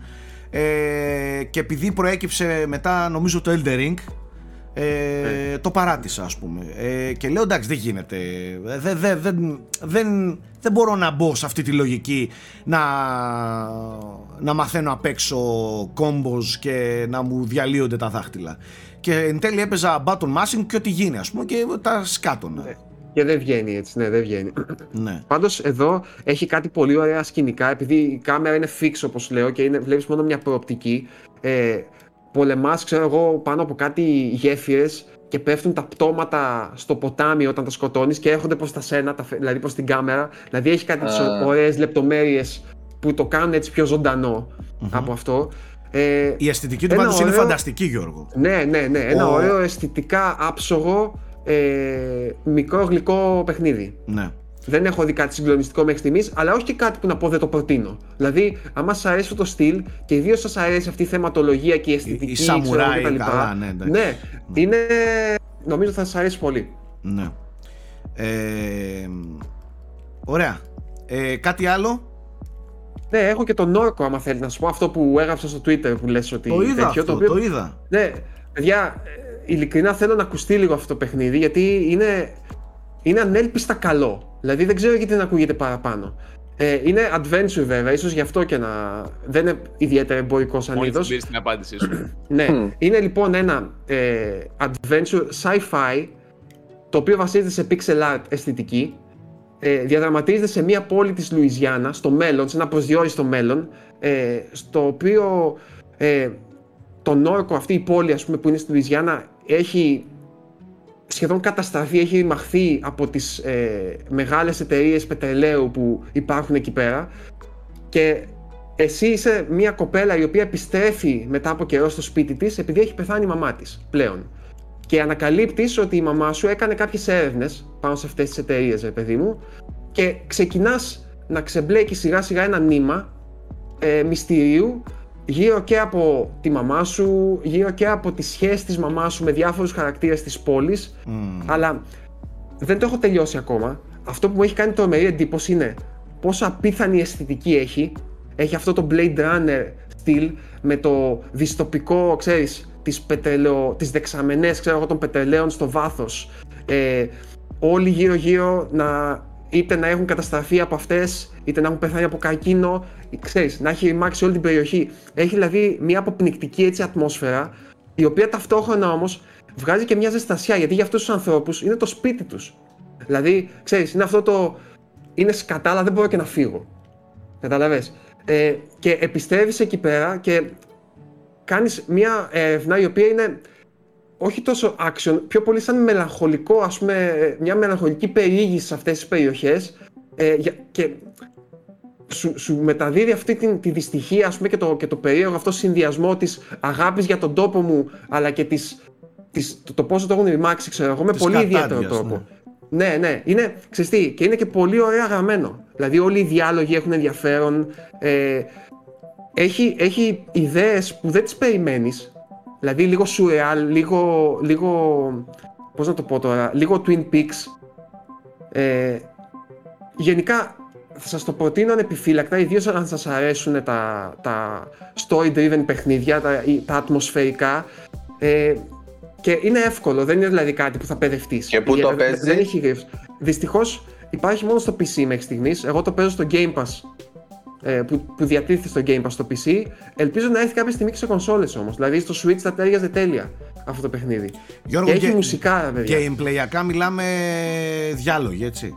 ε, και επειδή προέκυψε μετά νομίζω το Elder Ring ε, το παράτησα ας πούμε. Ε, και λέω εντάξει δεν γίνεται. Δεν, δεν, δεν, δεν, δεν μπορώ να μπω σε αυτή τη λογική να, να μαθαίνω απ' έξω κόμπος και να μου διαλύονται τα δάχτυλα. Και εν τέλει έπαιζα button mashing και ό,τι γίνει ας πούμε και τα σκάτωνα Και δεν βγαίνει έτσι, ναι, δεν βγαίνει. ναι. Πάντως εδώ έχει κάτι πολύ ωραία σκηνικά, επειδή η κάμερα είναι fix όπως λέω και είναι, βλέπεις μόνο μια προοπτική. Ε, πολεμάς, ξέρω εγώ, πάνω από κάτι γέφυρες και πέφτουν τα πτώματα στο ποτάμι όταν τα σκοτώνεις και έρχονται προς τα σένα, τα, φε- δηλαδή προς την κάμερα. Δηλαδή έχει κάτι τις Α. ωραίες λεπτομέρειες που το κάνουν έτσι πιο ζωντανό από αυτό. Ε, η αισθητική του Ένα πάντως είναι ωραίο- φανταστική Γιώργο ναι, ναι, ναι. Ένα Ο- ωραίο αισθητικά άψογο ε, μικρό γλυκό παιχνίδι. ναι. Δεν έχω δει κάτι συγκλονιστικό μέχρι στιγμής, αλλά όχι και κάτι που να πω δεν το προτείνω. Δηλαδή, άμα σα αρέσει αυτό το στυλ και ιδίως σας αρέσει αυτή η θεματολογία και η αισθητική. η ξέρω εγώ, σαμουράι, κτλ. καλά, ναι, εντάξει. ναι, είναι. Νομίζω θα σας αρέσει πολύ. Ναι. Ε, ωραία. Ε, κάτι άλλο; Ναι, έχω και τον Όρκο, άμα θέλεις να σου πω αυτό που έγραψα στο Twitter που λες ότι. Το είδα τέτοιο, αυτό, οποίο- το είδα. Ναι, παιδιά, ε, ειλικρινά θέλω να ακουστεί λίγο αυτό το παιχνίδι γιατί είναι, είναι ανέλπιστα καλό. Δηλαδή δεν ξέρω γιατί να ακούγεται παραπάνω. Ε, είναι adventure βέβαια, ίσως γι' αυτό και να. Δεν είναι ιδιαίτερα εμπορικό σαν Μόλις είδος. την πήρες την απάντησή σου. Ναι, Μμ. είναι λοιπόν ένα ε, adventure sci-fi το οποίο βασίζεται σε pixel art αισθητική. Ε, διαδραματίζεται σε μια πόλη της Λουιζιάννα, στο μέλλον, σε ένα προσδιορίστο μέλλον, ε, στο οποίο ε, τον όρκο, αυτή η πόλη ας πούμε, που είναι στη Λουιζιάννα, έχει σχεδόν καταστραφεί, έχει μαχθεί από τις ε, μεγάλες εταιρείες πετρελαίου που υπάρχουν εκεί πέρα και εσύ είσαι μια κοπέλα η οποία επιστρέφει μετά από καιρό στο σπίτι της επειδή έχει πεθάνει η μαμά της πλέον. Και ανακαλύπτεις ότι η μαμά σου έκανε κάποιες έρευνες πάνω σε αυτές τις εταιρείες, ρε παιδί μου, και ξεκινάς να ξεμπλέκεις σιγά σιγά ένα νήμα ε, μυστηρίου γύρω και από τη μαμά σου, γύρω και από τη σχέση της μαμάς σου με διάφορους χαρακτήρες της πόλης, Μμμ. αλλά δεν το έχω τελειώσει ακόμα. Αυτό που μου έχει κάνει τρομερή εντύπωση είναι πόσο απίθανη αισθητική έχει. Έχει αυτό το Blade Runner στυλ με το δυστοπικό, ξέρεις, τις, πετρελαιο, τις δεξαμενές, ξέρω εγώ, των πετρελαίων στο βάθος. Ε, όλοι γύρω γύρω να είτε να έχουν καταστραφεί από αυτές, είτε να έχουν πεθάνει από καρκίνο, ξέρεις, να έχει ρημάξει όλη την περιοχή. Έχει δηλαδή μια αποπνικτική έτσι ατμόσφαιρα, η οποία ταυτόχρονα όμως βγάζει και μια ζεστασιά, γιατί για αυτούς τους ανθρώπους είναι το σπίτι τους. Δηλαδή, ξέρεις, είναι αυτό το... Είναι σκατά, αλλά δεν μπορώ και να φύγω. Καταλαβες. Ε, και επιστρέφεις εκεί πέρα και κάνεις μια έρευνα η οποία είναι όχι τόσο action, πιο πολύ σαν μελαγχολικό, ας πούμε, μια μελαγχολική περιήγηση σε αυτές τις περιοχές ε, για- και σου, σου μεταδίδει αυτή την, τη δυστυχία ας πούμε, και, το, και το περίεργο αυτό συνδυασμό της αγάπης για τον τόπο μου αλλά και της, της, το, το πόσο το έχουν ρημάξει ξέρω εγώ με Της πολύ ιδιαίτερο κατάντιας, τρόπο. Ναι, ναι, είναι, ξέρεις τι, και είναι και πολύ ωραία γραμμένο. Δηλαδή όλοι οι διάλογοι έχουν ενδιαφέρον. Ε, έχει, έχει ιδέες που δεν τις περιμένεις. Δηλαδή λίγο surreal, λίγο, λίγο, πώς να το πω τώρα, λίγο Twin Peaks. Ε, γενικά θα σας το προτείνω ανεπιφύλακτα, ιδίως αν σας αρέσουν τα, τα story-driven παιχνίδια, τα, ή- τα ατμοσφαιρικά. Ε, και είναι εύκολο, δεν είναι δηλαδή κάτι που θα παιδευτείς. Και πού το Γιατί παίζεις; Δεν έχει γρήφους. Δυστυχώς υπάρχει μόνο στο PC μέχρι στιγμής. Εγώ το παίζω στο Game Pass ε, που, που διατίθεται στο Game Pass στο PC. Ελπίζω να έρθει κάποια στιγμή και σε κονσόλες όμως. Δηλαδή στο Switch θα τέριαζε τέλεια αυτό το παιχνίδι. Γιώργο, και έχει και- μουσικά, παιδιά. Gameplayακά μιλάμε διάλογοι, έτσι.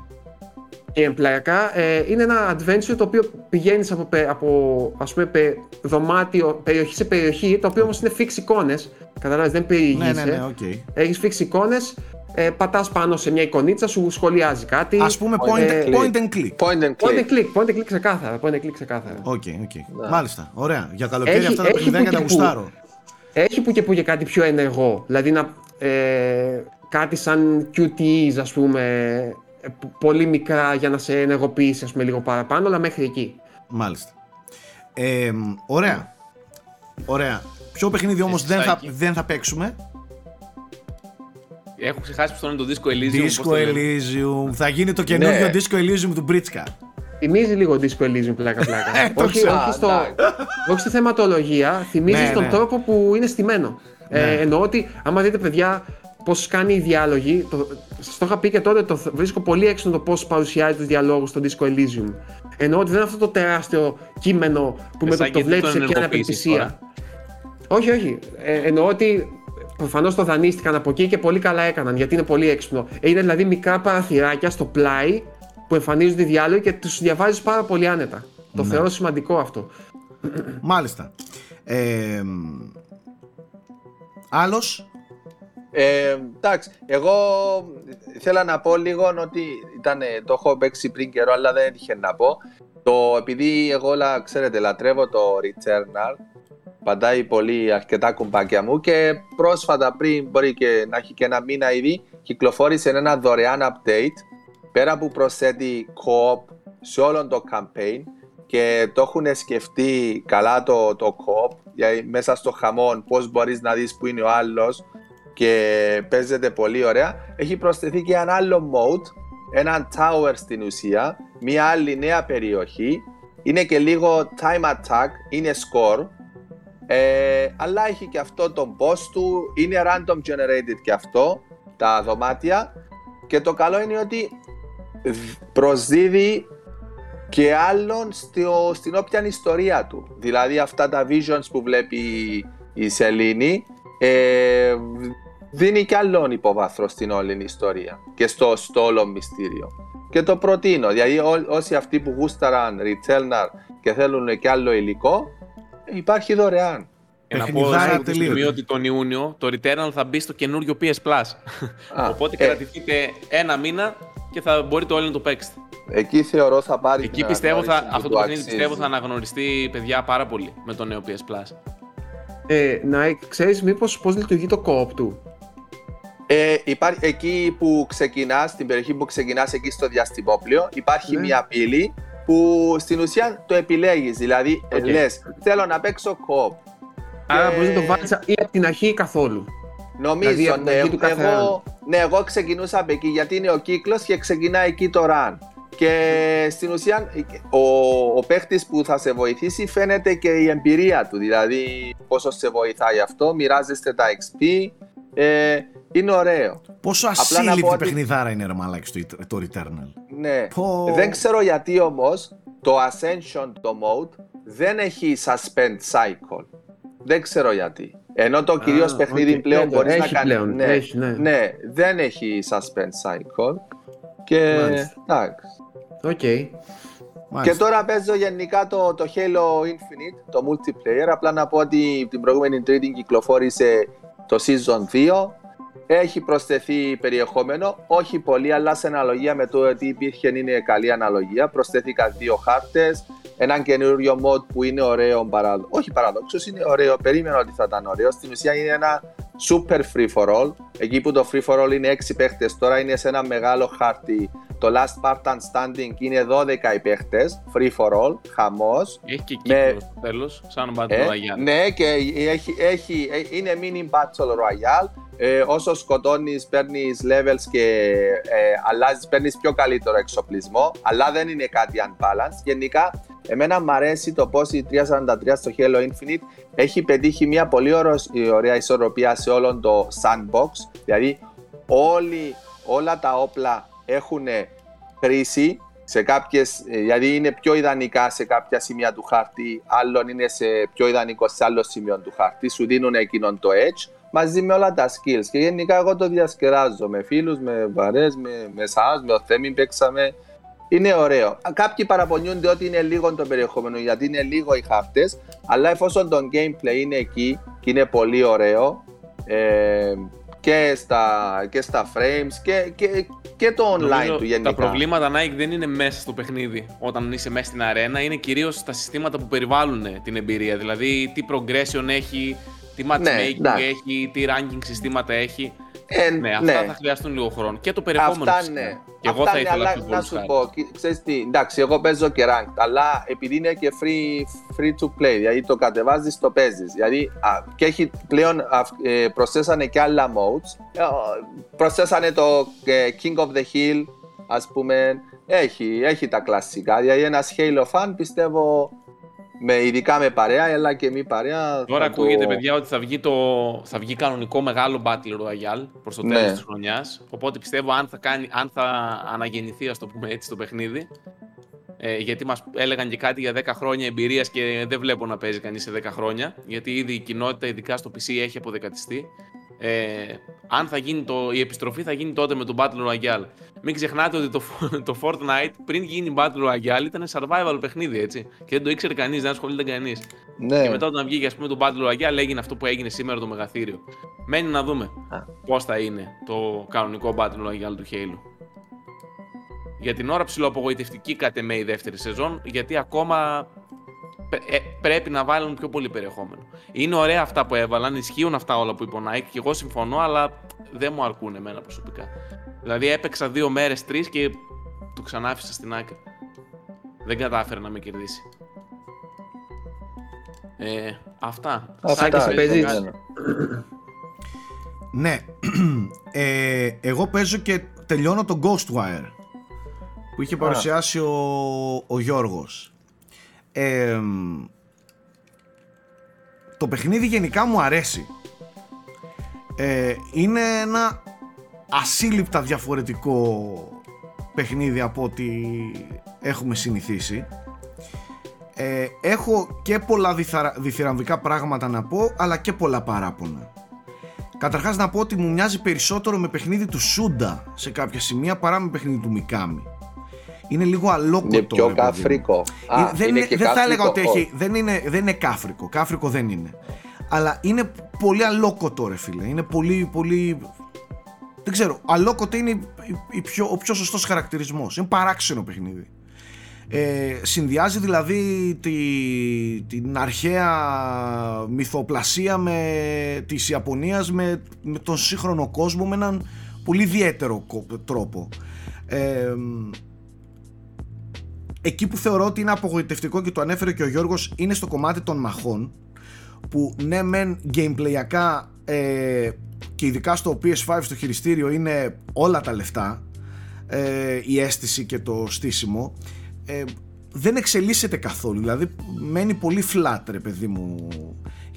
Gameplayακά ε, είναι ένα adventure το οποίο πηγαίνεις από, πε- από ας πούμε, πε- δωμάτιο, περιοχή σε περιοχή, το οποίο όμως είναι fix εικόνες. Καταλάβεις, δεν Ναι, περιηγείσαι. ναι, ναι, οκ. Έχεις fix εικόνες, ε, πατάς πάνω σε μια εικονίτσα, σου σχολιάζει κάτι. Ας πούμε point, Ε, point and click. Point and Point and click. click, point and click ξεκάθαρα, point and click ξεκάθαρα. Οκ, οκ. Μάλιστα. Ωραία. Για καλοκαίρι Έχει- αυτά τα έχει παιχνιδάκια τα που και που. γουστάρω. έχει που και που και κάτι πιο ενεργό. Δηλαδή να, ε, κάτι σαν QTEs, ας πούμε, ε, πολύ μικρά για να σε ενεργοποιήσει ας πούμε, λίγο παραπάνω, αλλά μέχρι εκεί. Μάλιστα. Ε, ωραία. Ωραία. Ποιο παιχνίδι όμως δεν θα, δεν θα παίξουμε. Έχω ξεχάσει πως είναι το Disco Elysium. Disco Elysium. Θα γίνει το καινούργιο Ναι. Disco Elysium του Μπρίτσκα. Θυμίζει λίγο Disco Elysium πλάκα πλάκα. Ε, το όχι, ξέρω. όχι, στο, όχι στη θεματολογία, θυμίζει Ναι, τον ναι. τρόπο που είναι στημένο. Ναι. Ε, εννοώ ότι άμα δείτε παιδιά πώς κάνει οι διάλογοι, το, σας το είχα πει και τότε, το θ- βρίσκω πολύ έξυπνο το πώς παρουσιάζει τους διαλόγους στο Disco Elysium. Εννοώ ότι δεν είναι αυτό το τεράστιο κείμενο που με το σαν που το και τι βλέπεις τον σε μια ενεργοποιήσεις απελπισία. Όχι, όχι. Ε, εννοώ ότι προφανώς το δανείστηκαν από εκεί και πολύ καλά έκαναν γιατί είναι πολύ έξυπνο. Ε, Είναι δηλαδή μικρά παραθυράκια στο πλάι που εμφανίζονται οι διάλογοι και τους διαβάζεις πάρα πολύ άνετα. Το Ναι. θεωρώ σημαντικό αυτό. Μάλιστα. Ε, άλλος; Ε, εντάξει, εγώ ήθελα να πω λίγο ότι ήταν, το έχω παίξει πριν καιρό, αλλά δεν έτυχε να πω. Το, επειδή εγώ, λα, ξέρετε, λατρεύω το Returnal, παντάει πολύ αρκετά κουμπάκια μου και πρόσφατα πριν, μπορεί και να έχει και ένα μήνα ήδη, κυκλοφόρησε ένα δωρεάν update, πέρα που προσθέτει co-op σε όλο το campaign και το έχουν σκεφτεί καλά το, το co-op, γιατί μέσα στο χαμόν πώς μπορείς να δεις που είναι ο άλλος και παίζεται πολύ ωραία. Έχει προσθεθεί και ένα άλλο mode, ένα tower στην ουσία, μια άλλη νέα περιοχή. Είναι και λίγο time attack, είναι score. Ε, αλλά έχει και αυτό τον boss του, είναι random generated και αυτό, τα δωμάτια. Και το καλό είναι ότι δ- προσδίδει και άλλον στο, στην όποια ιστορία του. Δηλαδή αυτά τα visions που βλέπει η Σελήνη ε, δίνει και άλλον υποβάθρο στην όλη ιστορία και στο, στο όλο μυστήριο. Και το προτείνω, δηλαδή ό, όσοι αυτοί που γούσταραν Returnal και θέλουν και άλλο υλικό, υπάρχει δωρεάν. Και να πω Παιχνιδάρα σε αυτή τη στιγμή τελείωτη. ότι τον Ιούνιο το Returnal θα μπει στο καινούριο PS Plus. Α, Οπότε ε. κρατηθείτε ένα μήνα και θα μπορείτε όλοι να το παίξετε. Εκεί θεωρώ θα πάρει Εκεί την πιστεύω θα, αναγνώριση που αυτό του το παιχνίδι αξίζει. πιστεύω θα αναγνωριστεί παιδιά πάρα πολύ με το νέο PS Plus. Ε, να ξέρεις μήπως πώς λειτουργεί το co-op του; Ε, υπάρχει, εκεί που ξεκινάς, στην περιοχή που ξεκινάς εκεί στο διαστημόπλιο, υπάρχει Ναι. μια πύλη που στην ουσία το επιλέγεις. Δηλαδή Οκ. λες, θέλω να παίξω co-op. Άρα Και μπορείς να το βάλεις ή από την αρχή ή καθόλου. Νομίζω, δηλαδή από την ναι, αρχή του κάθε εγώ, ναι, εγώ ξεκινούσα από εκεί γιατί είναι ο κύκλος και ξεκινάει εκεί το run. Και στην ουσία ο, ο παίχτης που θα σε βοηθήσει φαίνεται και η εμπειρία του, δηλαδή πόσο σε βοηθάει αυτό, μοιράζεστε τα XP, ε, είναι ωραίο. Πόσο Απλά να πω ασύλληπτη ότι- παιχνιδάρα είναι ρε μαλάκι το, το Returnal. Ναι. Πω. Δεν ξέρω γιατί όμως το Ascension, το mode, δεν έχει suspend cycle. Δεν ξέρω γιατί. Ενώ το κυρίως Α, παιχνίδι οκ. πλέον Ναι, το μπορείς έχει να κάνεις... πλέον, Ναι, έχει, ναι. ναι, δεν έχει suspend cycle. Και Μάλιστα. εντάξει. Οκ. Και Μάλιστα. τώρα παίζω γενικά το, το Halo Infinite, το multiplayer. Απλά να πω ότι την προηγούμενη Τρίτη κυκλοφόρησε το Season 2. Έχει προσθεθεί περιεχόμενο, όχι πολύ, αλλά σε αναλογία με το ότι υπήρχε είναι καλή αναλογία. Προσθέθηκαν δύο χάρτες, έναν καινούριο mode που είναι ωραίο, παραδο... όχι παραδόξως, είναι ωραίο, περίμενα ότι θα ήταν ωραίο. Στην ουσία είναι ένα super free for all. Εκεί που το free for all είναι 6 παίχτες, τώρα είναι σε ένα μεγάλο χάρτη. Το Last Spartan Standing είναι 12 οι παίχτες, free for all, χαμός. Έχει και Με- κύκλο στο τέλος, σαν Battle Ε, Royale. ναι, και έχει, έχει, ε, είναι mini battle royale. Ε, όσο σκοτώνεις παίρνεις levels και ε, αλλάζεις, παίρνεις πιο καλύτερο εξοπλισμό, αλλά δεν είναι κάτι unbalanced. Γενικά, εμένα μου αρέσει το πώς η 343 στο Halo Infinite έχει πετύχει μια πολύ ωραίος- ωραία ισορροπία σε όλο το sandbox. Δηλαδή, όλοι, όλα τα όπλα έχουν χρήση σε κάποιες, ε, δηλαδή είναι πιο ιδανικά σε κάποια σημεία του χάρτη, άλλον είναι σε πιο ιδανικό σε άλλο σημείο του χάρτη, σου δίνουν εκείνον το edge, μαζί με όλα τα skills. Και γενικά εγώ το διασκεδάζω με φίλους, με βαρές, με, με εσάς, με ο Θέμη παίξαμε. Είναι ωραίο. Α, Κάποιοι παραπονιούνται ότι είναι λίγο το περιεχόμενο, γιατί είναι λίγο οι χάρτες, αλλά εφόσον το gameplay είναι εκεί και είναι πολύ ωραίο, ε, και, στα, και στα frames και, και, και το online Νομίζω του γενικά. Τα προβλήματα Nike δεν είναι μέσα στο παιχνίδι όταν είσαι μέσα στην αρένα, είναι κυρίως στα συστήματα που περιβάλλουν την εμπειρία. Δηλαδή τι progression έχει, τι matchmaking Ναι, εντάξει. έχει, τι ranking συστήματα έχει. Ε, Ναι, αυτά θα χρειαστούν λίγο χρόνο. Και το περιεχόμενο Αυτά φυσικά. ναι. Και εγώ Αυτά θα ναι, ήθελα αλλά πιο να πολύ σου χάρη. πω, κοι- ξέρεις τι, εντάξει, εγώ παίζω και ranked, αλλά επειδή είναι και free, free to play, δηλαδή το κατεβάζεις, το παίζεις. Δηλαδή, α, και έχει πλέον, α, ε, προσθέσανε και άλλα modes. Ε, ο, προσθέσανε το ε, King of the Hill, ας πούμε. Έχει, έχει τα κλασικά. Δηλαδή, ένας Halo fan, πιστεύω, με, ειδικά με παρέα, αλλά και μη παρέα. Τώρα θα το- ακούγεται, παιδιά, ότι θα βγει, το... θα βγει κανονικό μεγάλο Battle Royale προς το Ναι. τέλος της χρονιάς. Οπότε πιστεύω αν θα, κάνει... αν θα αναγεννηθεί, ας το πούμε έτσι, το παιχνίδι. Ε, γιατί μας έλεγαν και κάτι για 10 χρόνια εμπειρίας και δεν βλέπω να παίζει κανείς σε 10 χρόνια. Γιατί ήδη η κοινότητα, ειδικά στο PC, έχει αποδεκατιστεί. Ε, αν θα γίνει το, η επιστροφή θα γίνει τότε με το Battle Royale. Μην ξεχνάτε ότι το, το Fortnite πριν γίνει Battle Royale ήταν survival παιχνίδι, έτσι. Και δεν το ήξερε κανείς, δεν ασχολείται κανείς. Ναι. Και μετά όταν βγήκε ας πούμε το Battle Royale έγινε αυτό που έγινε σήμερα το μεγαθύριο. Μένει να δούμε Α. πώς θα είναι το κανονικό Battle Royale του Halo. Για την ώρα ψηλοαπογοητευτική κατ' εμέ η δεύτερη σεζόν, γιατί ακόμα πε- ε, πρέπει να βάλουν πιο πολύ περιεχόμενο. Είναι ωραία αυτά που έβαλαν, ισχύουν αυτά όλα που είπε ο Nike και εγώ συμφωνώ, αλλά δεν μου αρκούν εμένα προσωπικά. Δηλαδή έπαιξα δύο μέρες, τρεις και το ξανά άφησα στην άκρη. Δεν κατάφερε να με κερδίσει. Ε, αυτά. Αυτά, Σάκη, Σάκης, παίζεις; ναι. Ναι, ε, εγώ παίζω και τελειώνω το Ghostwire που είχε παρουσιάσει ο, ο Γιώργος. Ε, το παιχνίδι γενικά μου αρέσει. Ε, είναι ένα ασύλληπτα διαφορετικό παιχνίδι από ό,τι έχουμε συνηθίσει. Ε, έχω και πολλά διθαρα- διθυραμβικά πράγματα να πω, αλλά και πολλά παράπονα. Καταρχάς να πω ότι μου μοιάζει περισσότερο με παιχνίδι του Σούντα σε κάποια σημεία παρά με παιχνίδι του Μικάμι. Είναι λίγο αλόκοτο. Είναι πιο ρε παιδί μου. κάφρικο. Α, Ε, δεν, είναι, και δεν θα έλεγα ότι κάφρικο. έχει. Δεν είναι, δεν είναι κάφρικο. Κάφρικο δεν είναι. Αλλά είναι πολύ αλόκοτο, ρε φίλε. Είναι πολύ, πολύ. Δεν ξέρω. Αλόκοτο είναι η- η πιο, ο πιο σωστός χαρακτηρισμός. Είναι παράξενο παιχνίδι. Ε, συνδυάζει δηλαδή τη, την αρχαία μυθοπλασία με, της Ιαπωνίας με, με τον σύγχρονο κόσμο με έναν πολύ ιδιαίτερο κο- τρόπο. Ε, εκεί που θεωρώ ότι είναι απογοητευτικό και το ανέφερε και ο Γιώργος είναι στο κομμάτι των μαχών που ναι μεν gameplayακά ε, και ειδικά στο PS5 στο χειριστήριο είναι όλα τα λεφτά ε, η αίσθηση και το στήσιμο ε, δεν εξελίσσεται καθόλου. Δηλαδή μένει πολύ flat ρε παιδί μου.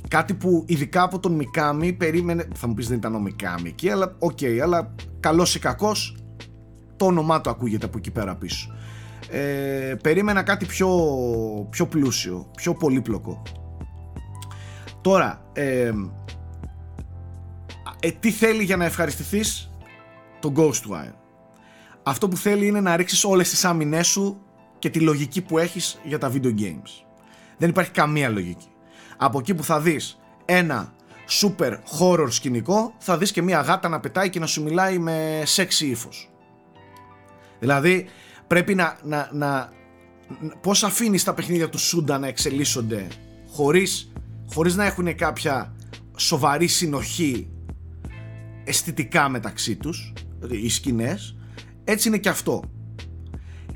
Κάτι που ειδικά από τον Μικάμι περίμενε θα μου πεις δεν ήταν ο Μικάμι εκεί αλλά οκ αλλά καλός ή κακός το όνομά του ακούγεται από εκεί πέρα πίσω ε, περίμενα κάτι πιο, πιο πλούσιο πιο πολύπλοκο. Τώρα ε, ε, τι θέλει για να ευχαριστηθείς το Ghostwire; Αυτό που θέλει είναι να ρίξεις όλες τις άμυνές σου και τη λογική που έχεις για τα video games. Δεν υπάρχει καμία λογική. Από εκεί που θα δεις ένα super horror σκηνικό θα δεις και μια γάτα να πετάει και να σου μιλάει με sexy ύφος. Δηλαδή πρέπει να, να, να πώς αφήνεις τα παιχνίδια του Σούντα να εξελίσσονται χωρίς, χωρίς να έχουν κάποια σοβαρή συνοχή αισθητικά μεταξύ τους δηλαδή οι σκηνές. Έτσι είναι και αυτό.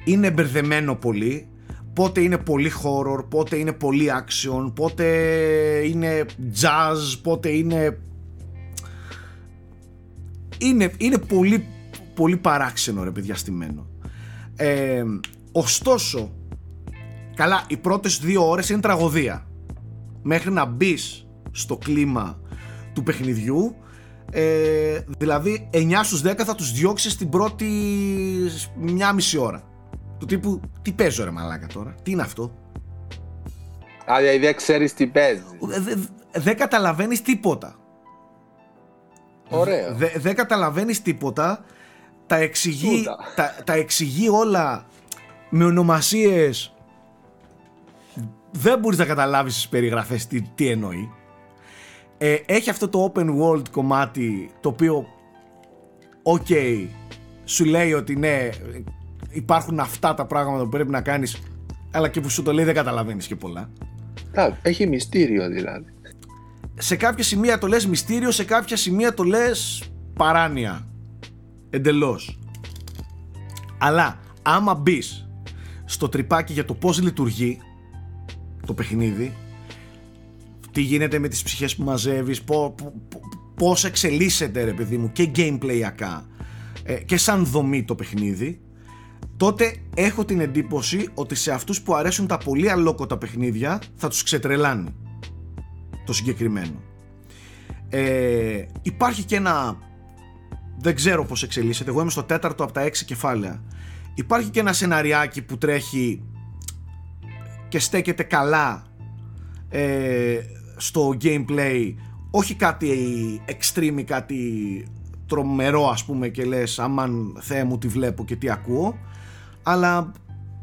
Είναι μπερδεμένο πολύ. Πότε είναι πολύ horror πότε είναι πολύ action πότε είναι jazz πότε είναι είναι, είναι πολύ πολύ παράξενο ρε παιδιά στημένο ε, ωστόσο καλά οι πρώτες δύο ώρες είναι τραγωδία μέχρι να μπεις στο κλίμα του παιχνιδιού ε, δηλαδή 9 στους 10 θα τους διώξεις την πρώτη μια μισή ώρα του τύπου τι παίζω ρε μαλάκα τώρα τι είναι αυτό; Α, δηλαδή δεν ξέρεις τι παίζεις. δεν δε, δεν καταλαβαίνεις τίποτα Ωραίο. δεν δεν καταλαβαίνεις τίποτα τα εξηγεί, Τούτα. τα, τα εξηγεί όλα με ονομασίες δεν μπορείς να καταλάβεις τις περιγραφές τι, τι εννοεί ε, έχει αυτό το open world κομμάτι το οποίο οκ σου λέει ότι ναι υπάρχουν αυτά τα πράγματα που πρέπει να κάνεις αλλά και που σου το λέει δεν καταλαβαίνεις και πολλά Α, Έχει μυστήριο δηλαδή. σε κάποια σημεία το λες μυστήριο, σε κάποια σημεία το λες παράνοια. Εντελώς. Αλλά άμα μπεις στο τρυπάκι για το πώς λειτουργεί το παιχνίδι, τι γίνεται με τις ψυχές που μαζεύεις, πό, πό- πό- πώς εξελίσσεται ρε παιδί μου και gameplayακά ε, και σαν δομή το παιχνίδι, τότε έχω την εντύπωση ότι σε αυτούς που αρέσουν τα πολύ αλόκοτα παιχνίδια θα τους ξετρελάνει το συγκεκριμένο. Ε, υπάρχει και ένα δεν ξέρω πώς εξελίσσεται. Εγώ είμαι στο τέταρτο από τα έξι κεφάλαια. Υπάρχει και ένα σεναριάκι που τρέχει και στέκεται καλά ε, στο gameplay. Όχι κάτι extreme ή κάτι τρομερό ας πούμε και λες αμάν Θεέ μου τι βλέπω και τι ακούω αλλά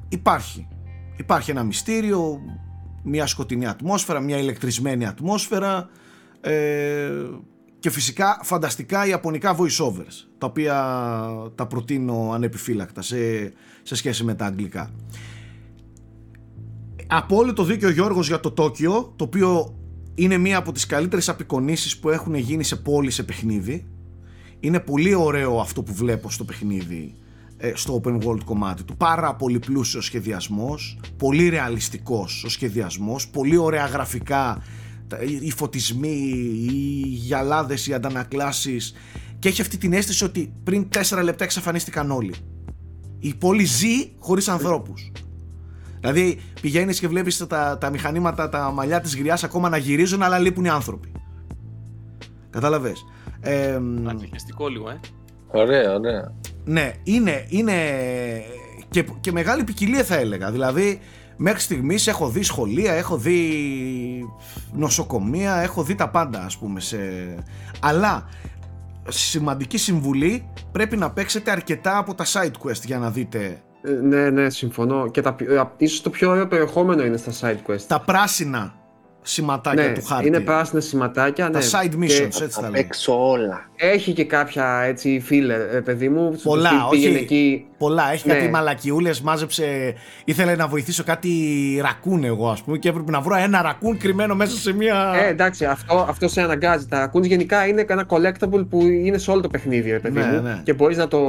υπάρχει. Υπάρχει ένα μυστήριο μια σκοτεινή ατμόσφαιρα μια ηλεκτρισμένη ατμόσφαιρα ε, και φυσικά φανταστικά ιαπωνικά voiceovers τα οποία τα προτείνω ανεπιφύλακτα σε, σε σχέση με τα αγγλικά. Απόλυτο δίκιο ο Γιώργος για το Τόκιο το οποίο είναι μία από τις καλύτερες απεικονίσεις που έχουν γίνει σε πόλη σε παιχνίδι. Είναι πολύ ωραίο αυτό που βλέπω στο παιχνίδι ε, στο open world κομμάτι του. Πάρα πολύ πλούσιος σχεδιασμός πολύ ρεαλιστικός ο σχεδιασμός πολύ ωραία γραφικά τα- οι φωτισμοί, οι γυαλάδες, οι αντανακλάσεις και έχει αυτή την αίσθηση ότι πριν 4 λεπτά εξαφανίστηκαν όλοι η πόλη ζει χωρίς ανθρώπους Δηλαδή πηγαίνεις και βλέπεις τα, τα μηχανήματα, τα μαλλιά της γριάς ακόμα να γυρίζουν αλλά λείπουν οι άνθρωποι. Κατάλαβες. Ε, Αντιχεστικό λίγο, ε. Ωραία, ωραία. ναι, είναι, είναι και, και μεγάλη ποικιλία θα έλεγα. Δηλαδή μέχρι στιγμής έχω δει σχολεία, έχω δει νοσοκομεία, έχω δει τα πάντα ας πούμε. Σε... Αλλά σημαντική συμβουλή πρέπει να παίξετε αρκετά από τα side quest για να δείτε Ε, ναι, ναι, συμφωνώ. Και τα, πιο- ε, ίσως το πιο ωραίο περιεχόμενο είναι στα side quest. τα πράσινα σηματάκια ναι, του χάρτη. είναι πράσινα σηματάκια. τα ναι. side Και missions, έτσι Θα τα λέει. παίξω όλα. Έχει και κάποια έτσι filler, ε, παιδί μου. στο Πολλά, στυλ πήγαινε όχι. εκεί. Πολλά. Έχει Ναι. κάτι μαλακιούλες, μάζεψε. Ήθελε να βοηθήσω κάτι ρακούν εγώ, ας πούμε, και έπρεπε να βρω ένα ρακούν κρυμμένο μέσα σε μία. Ε, εντάξει, αυτό, αυτό σε αναγκάζει. Τα raccoons γενικά είναι ένα collectible που είναι σε όλο το παιχνίδι, ρε παιδί Ναι, μου. ναι. Και μπορείς να, το,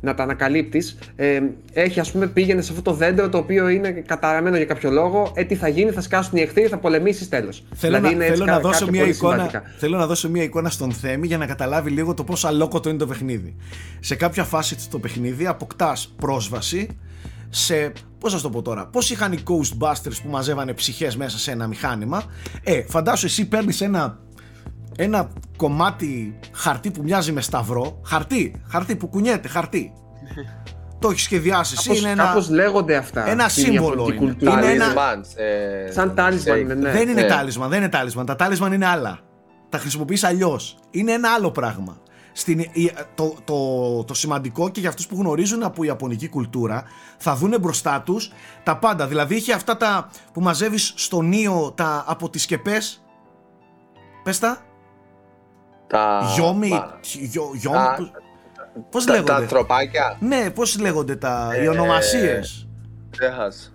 να τα ανακαλύπτεις. Ε, έχει, ας πούμε, πήγαινε σε αυτό το δέντρο το οποίο είναι καταραμένο για κάποιο λόγο. Ε, τι θα γίνει, θα σκάσουν οι εχθροί, θα πολεμήσεις τέλος. Θέλω, να, θέλω, να δώσω μια εικόνα, Σημαντικά. θέλω να δώσω μια εικόνα στον Θέμη για να καταλάβει λίγο το πόσο αλόκοτο είναι το παιχνίδι. Σε κάποια φάση στο παιχνίδι αποκτάς πρόσβαση σε. Πώς να σου το πω τώρα, Πώς είχαν οι Ghostbusters που μαζεύανε ψυχές μέσα σε ένα μηχάνημα. Ε, φαντάσου εσύ παίρνεις ένα, ένα κομμάτι χαρτί που μοιάζει με σταυρό. Χαρτί, χαρτί που κουνιέται, χαρτί. το έχεις σχεδιάσει εσύ. Κάπως, Είναι ένα, κάπως λέγονται αυτά. ένα στην σύμβολο Ιαπωνική είναι. κουλτούρα. Είναι ένα- Talismans, ε, Σαν τάλισμα shape. είναι, ναι. δεν είναι ναι. τάλισμα, δεν είναι τάλισμα. Τα τάλισμα είναι άλλα. Τα χρησιμοποιείς αλλιώς. Είναι ένα άλλο πράγμα. Στην, η- το, το, το σημαντικό και για αυτούς που γνωρίζουν από ιαπωνική κουλτούρα θα δούνε μπροστά τους τα πάντα. Δηλαδή είχε αυτά τα που μαζεύεις στο νίο τα, από τις σκεπές. Πες τα. Τα... Γιόμι. μα- γιο- γιόμι, Α, πώς- Πώς τα, τα λέγονται. τροπάκια. Ναι, πώς λέγονται τα, οι Ε, ονομασίες. Ξέχασα.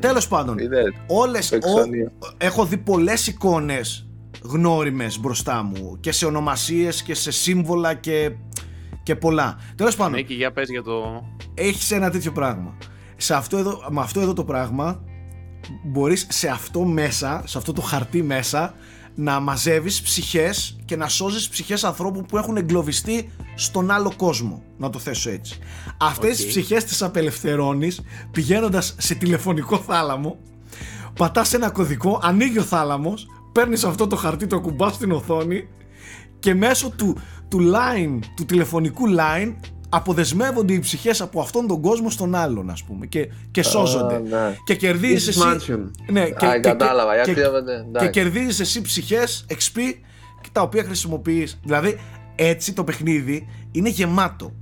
Τέλος πάντων. Είδες. Όλες, Το ο, εξωνείο. έχω δει πολλές εικόνες γνώριμες μπροστά μου και σε ονομασίες και σε σύμβολα και, και πολλά. Τέλος πάντων, Ναι, και για πες για το... έχεις ένα τέτοιο πράγμα. Σε αυτό εδώ, με αυτό εδώ το πράγμα μπορείς σε αυτό μέσα, σε αυτό το χαρτί μέσα να μαζεύεις ψυχές και να σώζεις ψυχές ανθρώπων που έχουν εγκλωβιστεί στον άλλο κόσμο. Να το θέσω έτσι. Αυτές Οκ. τις ψυχές τις απελευθερώνεις πηγαίνοντας σε τηλεφωνικό θάλαμο πατάς ένα κωδικό, ανοίγει ο θάλαμος, παίρνεις αυτό το χαρτί, το ακουμπάς στην οθόνη και μέσω του, του line, του τηλεφωνικού line αποδεσμεύονται οι ψυχές από αυτόν τον κόσμο στον άλλον ας πούμε και, και σώζονται ναι. και κερδίζεις Mrs. εσύ Mansion. ναι, και, Α, και- κατάλαβα, και, γιατί και, έβαλε, εντάξει. και κερδίζεις εσύ ψυχές XP τα οποία χρησιμοποιείς δηλαδή έτσι το παιχνίδι είναι γεμάτο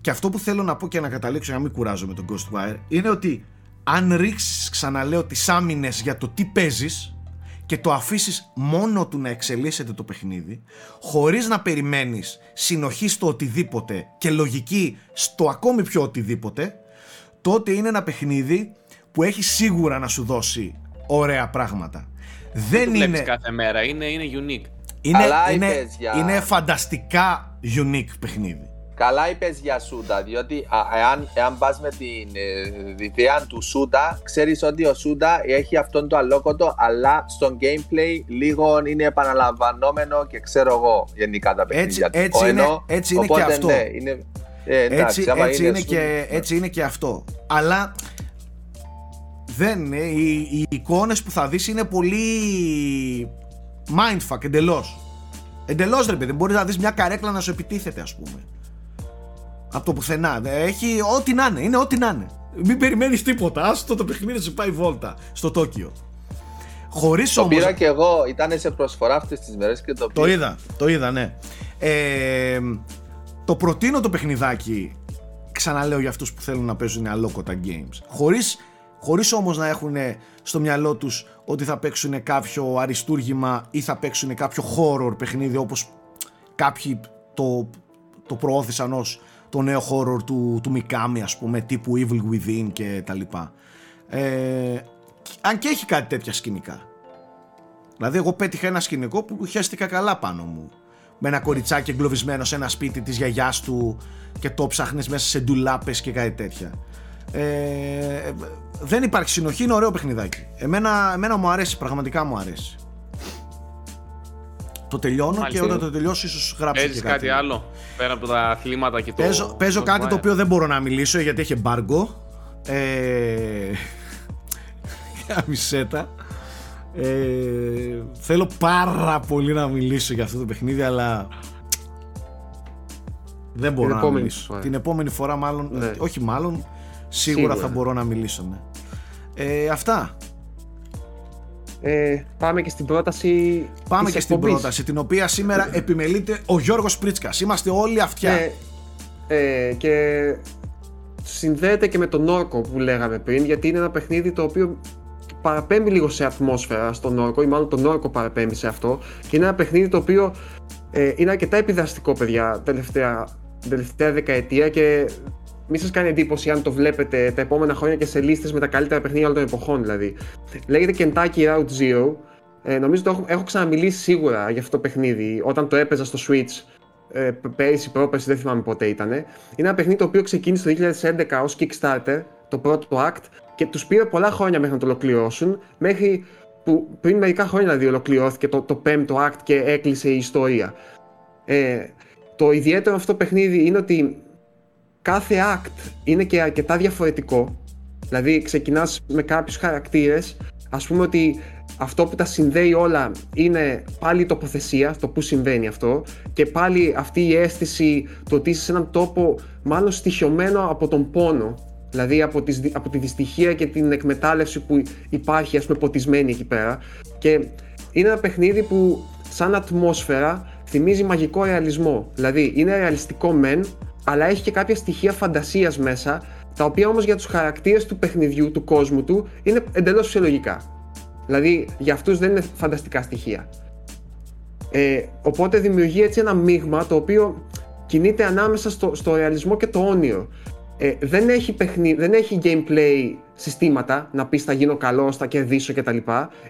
και αυτό που θέλω να πω και να καταλήξω για να μην κουράζω με τον Ghostwire είναι ότι αν ρίξεις ξαναλέω τις άμυνες για το τι παίζεις και το αφήσεις μόνο του να εξελίσσεται το παιχνίδι χωρίς να περιμένεις συνοχή στο οτιδήποτε και λογική στο ακόμη πιο οτιδήποτε τότε είναι ένα παιχνίδι που έχει σίγουρα να σου δώσει ωραία πράγματα δεν το βλέπεις είναι, κάθε μέρα. Είναι, είναι unique. είναι, Καλά είναι, είπες για- είναι φανταστικά unique παιχνίδι. Καλά είπες για Σούντα, διότι α, εάν, εάν πας με την ε, ιδέα του Σούντα, ξέρεις ότι ο Σούντα έχει αυτόν το αλόκοτο, αλλά στο gameplay λίγο είναι επαναλαμβανόμενο και ξέρω εγώ γενικά τα παιχνίδια του. έτσι Ο είναι- ενώ- έτσι είναι και οπότε, αυτό. Ναι, είναι, ε, εντάξει, έτσι, άμα έτσι, είναι Σούντα, και, ναι. έτσι είναι και αυτό. Αλλά δεν είναι. Οι, οι εικόνες που θα δεις είναι πολύ mindfuck εντελώς. Εντελώς ρε παιδί, μπορείς να δεις μια καρέκλα να σου επιτίθεται ας πούμε. Από το πουθενά. Έχει ό,τι να είναι, είναι ό,τι να είναι. Μην περιμένεις τίποτα, άστο το παιχνίδι σου πάει βόλτα στο Τόκιο. Χωρίς Το όμως... πήρα και εγώ, ήταν σε προσφορά αυτές τις μέρες και το Το πήρα. είδα, το είδα, ναι. Ε, το προτείνω το παιχνιδάκι, ξαναλέω για αυτούς που θέλουν να παίζουν αλόκοτα games. Χωρίς, χωρίς όμως να έχουν στο μυαλό τους ότι θα παίξουν κάποιο αριστούργημα ή θα παίξουν κάποιο horror παιχνίδι όπως κάποιοι το, το προώθησαν ως το νέο horror του, του Mikami ας πούμε τύπου Evil Within και τα λοιπά. Ε, αν και έχει κάτι τέτοια σκηνικά. Δηλαδή, εγώ πέτυχα ένα σκηνικό που χαίστηκα καλά πάνω μου. Με ένα κοριτσάκι εγκλωβισμένο σε ένα σπίτι της γιαγιάς του και το ψάχνεις μέσα σε ντουλάπες και κάτι τέτοια. Ε, δεν υπάρχει συνοχή, είναι ωραίο παιχνιδάκι. Εμένα, εμένα μου αρέσει, πραγματικά μου αρέσει. Το τελειώνω Μάλιστα. και όταν το τελειώσω ίσως γράψω Παίζεις και κάτι. κάτι άλλο πέρα από τα αθλήματα και το. Παίζω, παίζω το κάτι το Fire. οποίο δεν μπορώ να μιλήσω γιατί έχει embargo. Ε, Αμισέτα. Ε, θέλω πάρα πολύ να μιλήσω για αυτό το παιχνίδι, αλλά δεν μπορώ Την να επόμενη μιλήσω. φορά. Την επόμενη φορά, μάλλον. Ναι. ε, όχι, μάλλον. Σίγουρα, Σίγουρα. θα μπορώ να μιλήσω, ναι. Ε, αυτά. Ε, πάμε και στην πρόταση. Πάμε της και στην εκπομπής. πρόταση, την οποία σήμερα επιμελείται ο Γιώργος Πρίτσκας. Είμαστε όλοι αυτιά. Ε, ε, και συνδέεται και με τον όρκο που λέγαμε πριν, γιατί είναι ένα παιχνίδι το οποίο παραπέμπει λίγο σε ατμόσφαιρα στον όρκο, ή μάλλον τον όρκο παραπέμπει σε αυτό. Και είναι ένα παιχνίδι το οποίο ε, είναι αρκετά επιδραστικό, παιδιά, τελευταία, τελευταία δεκαετία και μη σας κάνει εντύπωση αν το βλέπετε τα επόμενα χρόνια και σε λίστες με τα καλύτερα παιχνίδια όλων των εποχών δηλαδή. Λέγεται Kentucky Route Zero. Ε, νομίζω το έχω, έχω ξαναμιλήσει σίγουρα για αυτό το παιχνίδι όταν το έπαιζα στο Switch ε, π- πέρυσι, πρόπερσι, δεν θυμάμαι πότε ήταν. Είναι ένα παιχνίδι το οποίο ξεκίνησε το 2011 ως Kickstarter, το πρώτο act, και τους πήρε πολλά χρόνια μέχρι να το ολοκληρώσουν, μέχρι που πριν μερικά χρόνια δηλαδή ολοκληρώθηκε το, το πέμπτο act και έκλεισε η ιστορία. Ε, το ιδιαίτερο αυτό παιχνίδι είναι ότι κάθε act είναι και αρκετά διαφορετικό. Δηλαδή ξεκινάς με κάποιους χαρακτήρες, ας πούμε ότι αυτό που τα συνδέει όλα είναι πάλι η τοποθεσία, το που συμβαίνει αυτό και πάλι αυτή η αίσθηση το ότι είσαι σε έναν τόπο μάλλον στοιχειωμένο από τον πόνο. Δηλαδή από, τις, από τη δυστυχία και την εκμετάλλευση που υπάρχει ας πούμε ποτισμένη εκεί πέρα. Και είναι ένα παιχνίδι που σαν ατμόσφαιρα θυμίζει μαγικό ρεαλισμό. Δηλαδή είναι ρεαλιστικό μεν αλλά έχει και κάποια στοιχεία φαντασίας μέσα τα οποία όμως για τους χαρακτήρες του παιχνιδιού, του κόσμου του είναι εντελώς φυσιολογικά Δηλαδή για αυτούς δεν είναι φανταστικά στοιχεία. Ε, οπότε δημιουργεί έτσι ένα μείγμα το οποίο κινείται ανάμεσα στο, στο ρεαλισμό και το όνειρο. Ε, δεν, έχει παιχνί, δεν έχει gameplay συστήματα να πεις θα γίνω καλός, θα κερδίσω κτλ.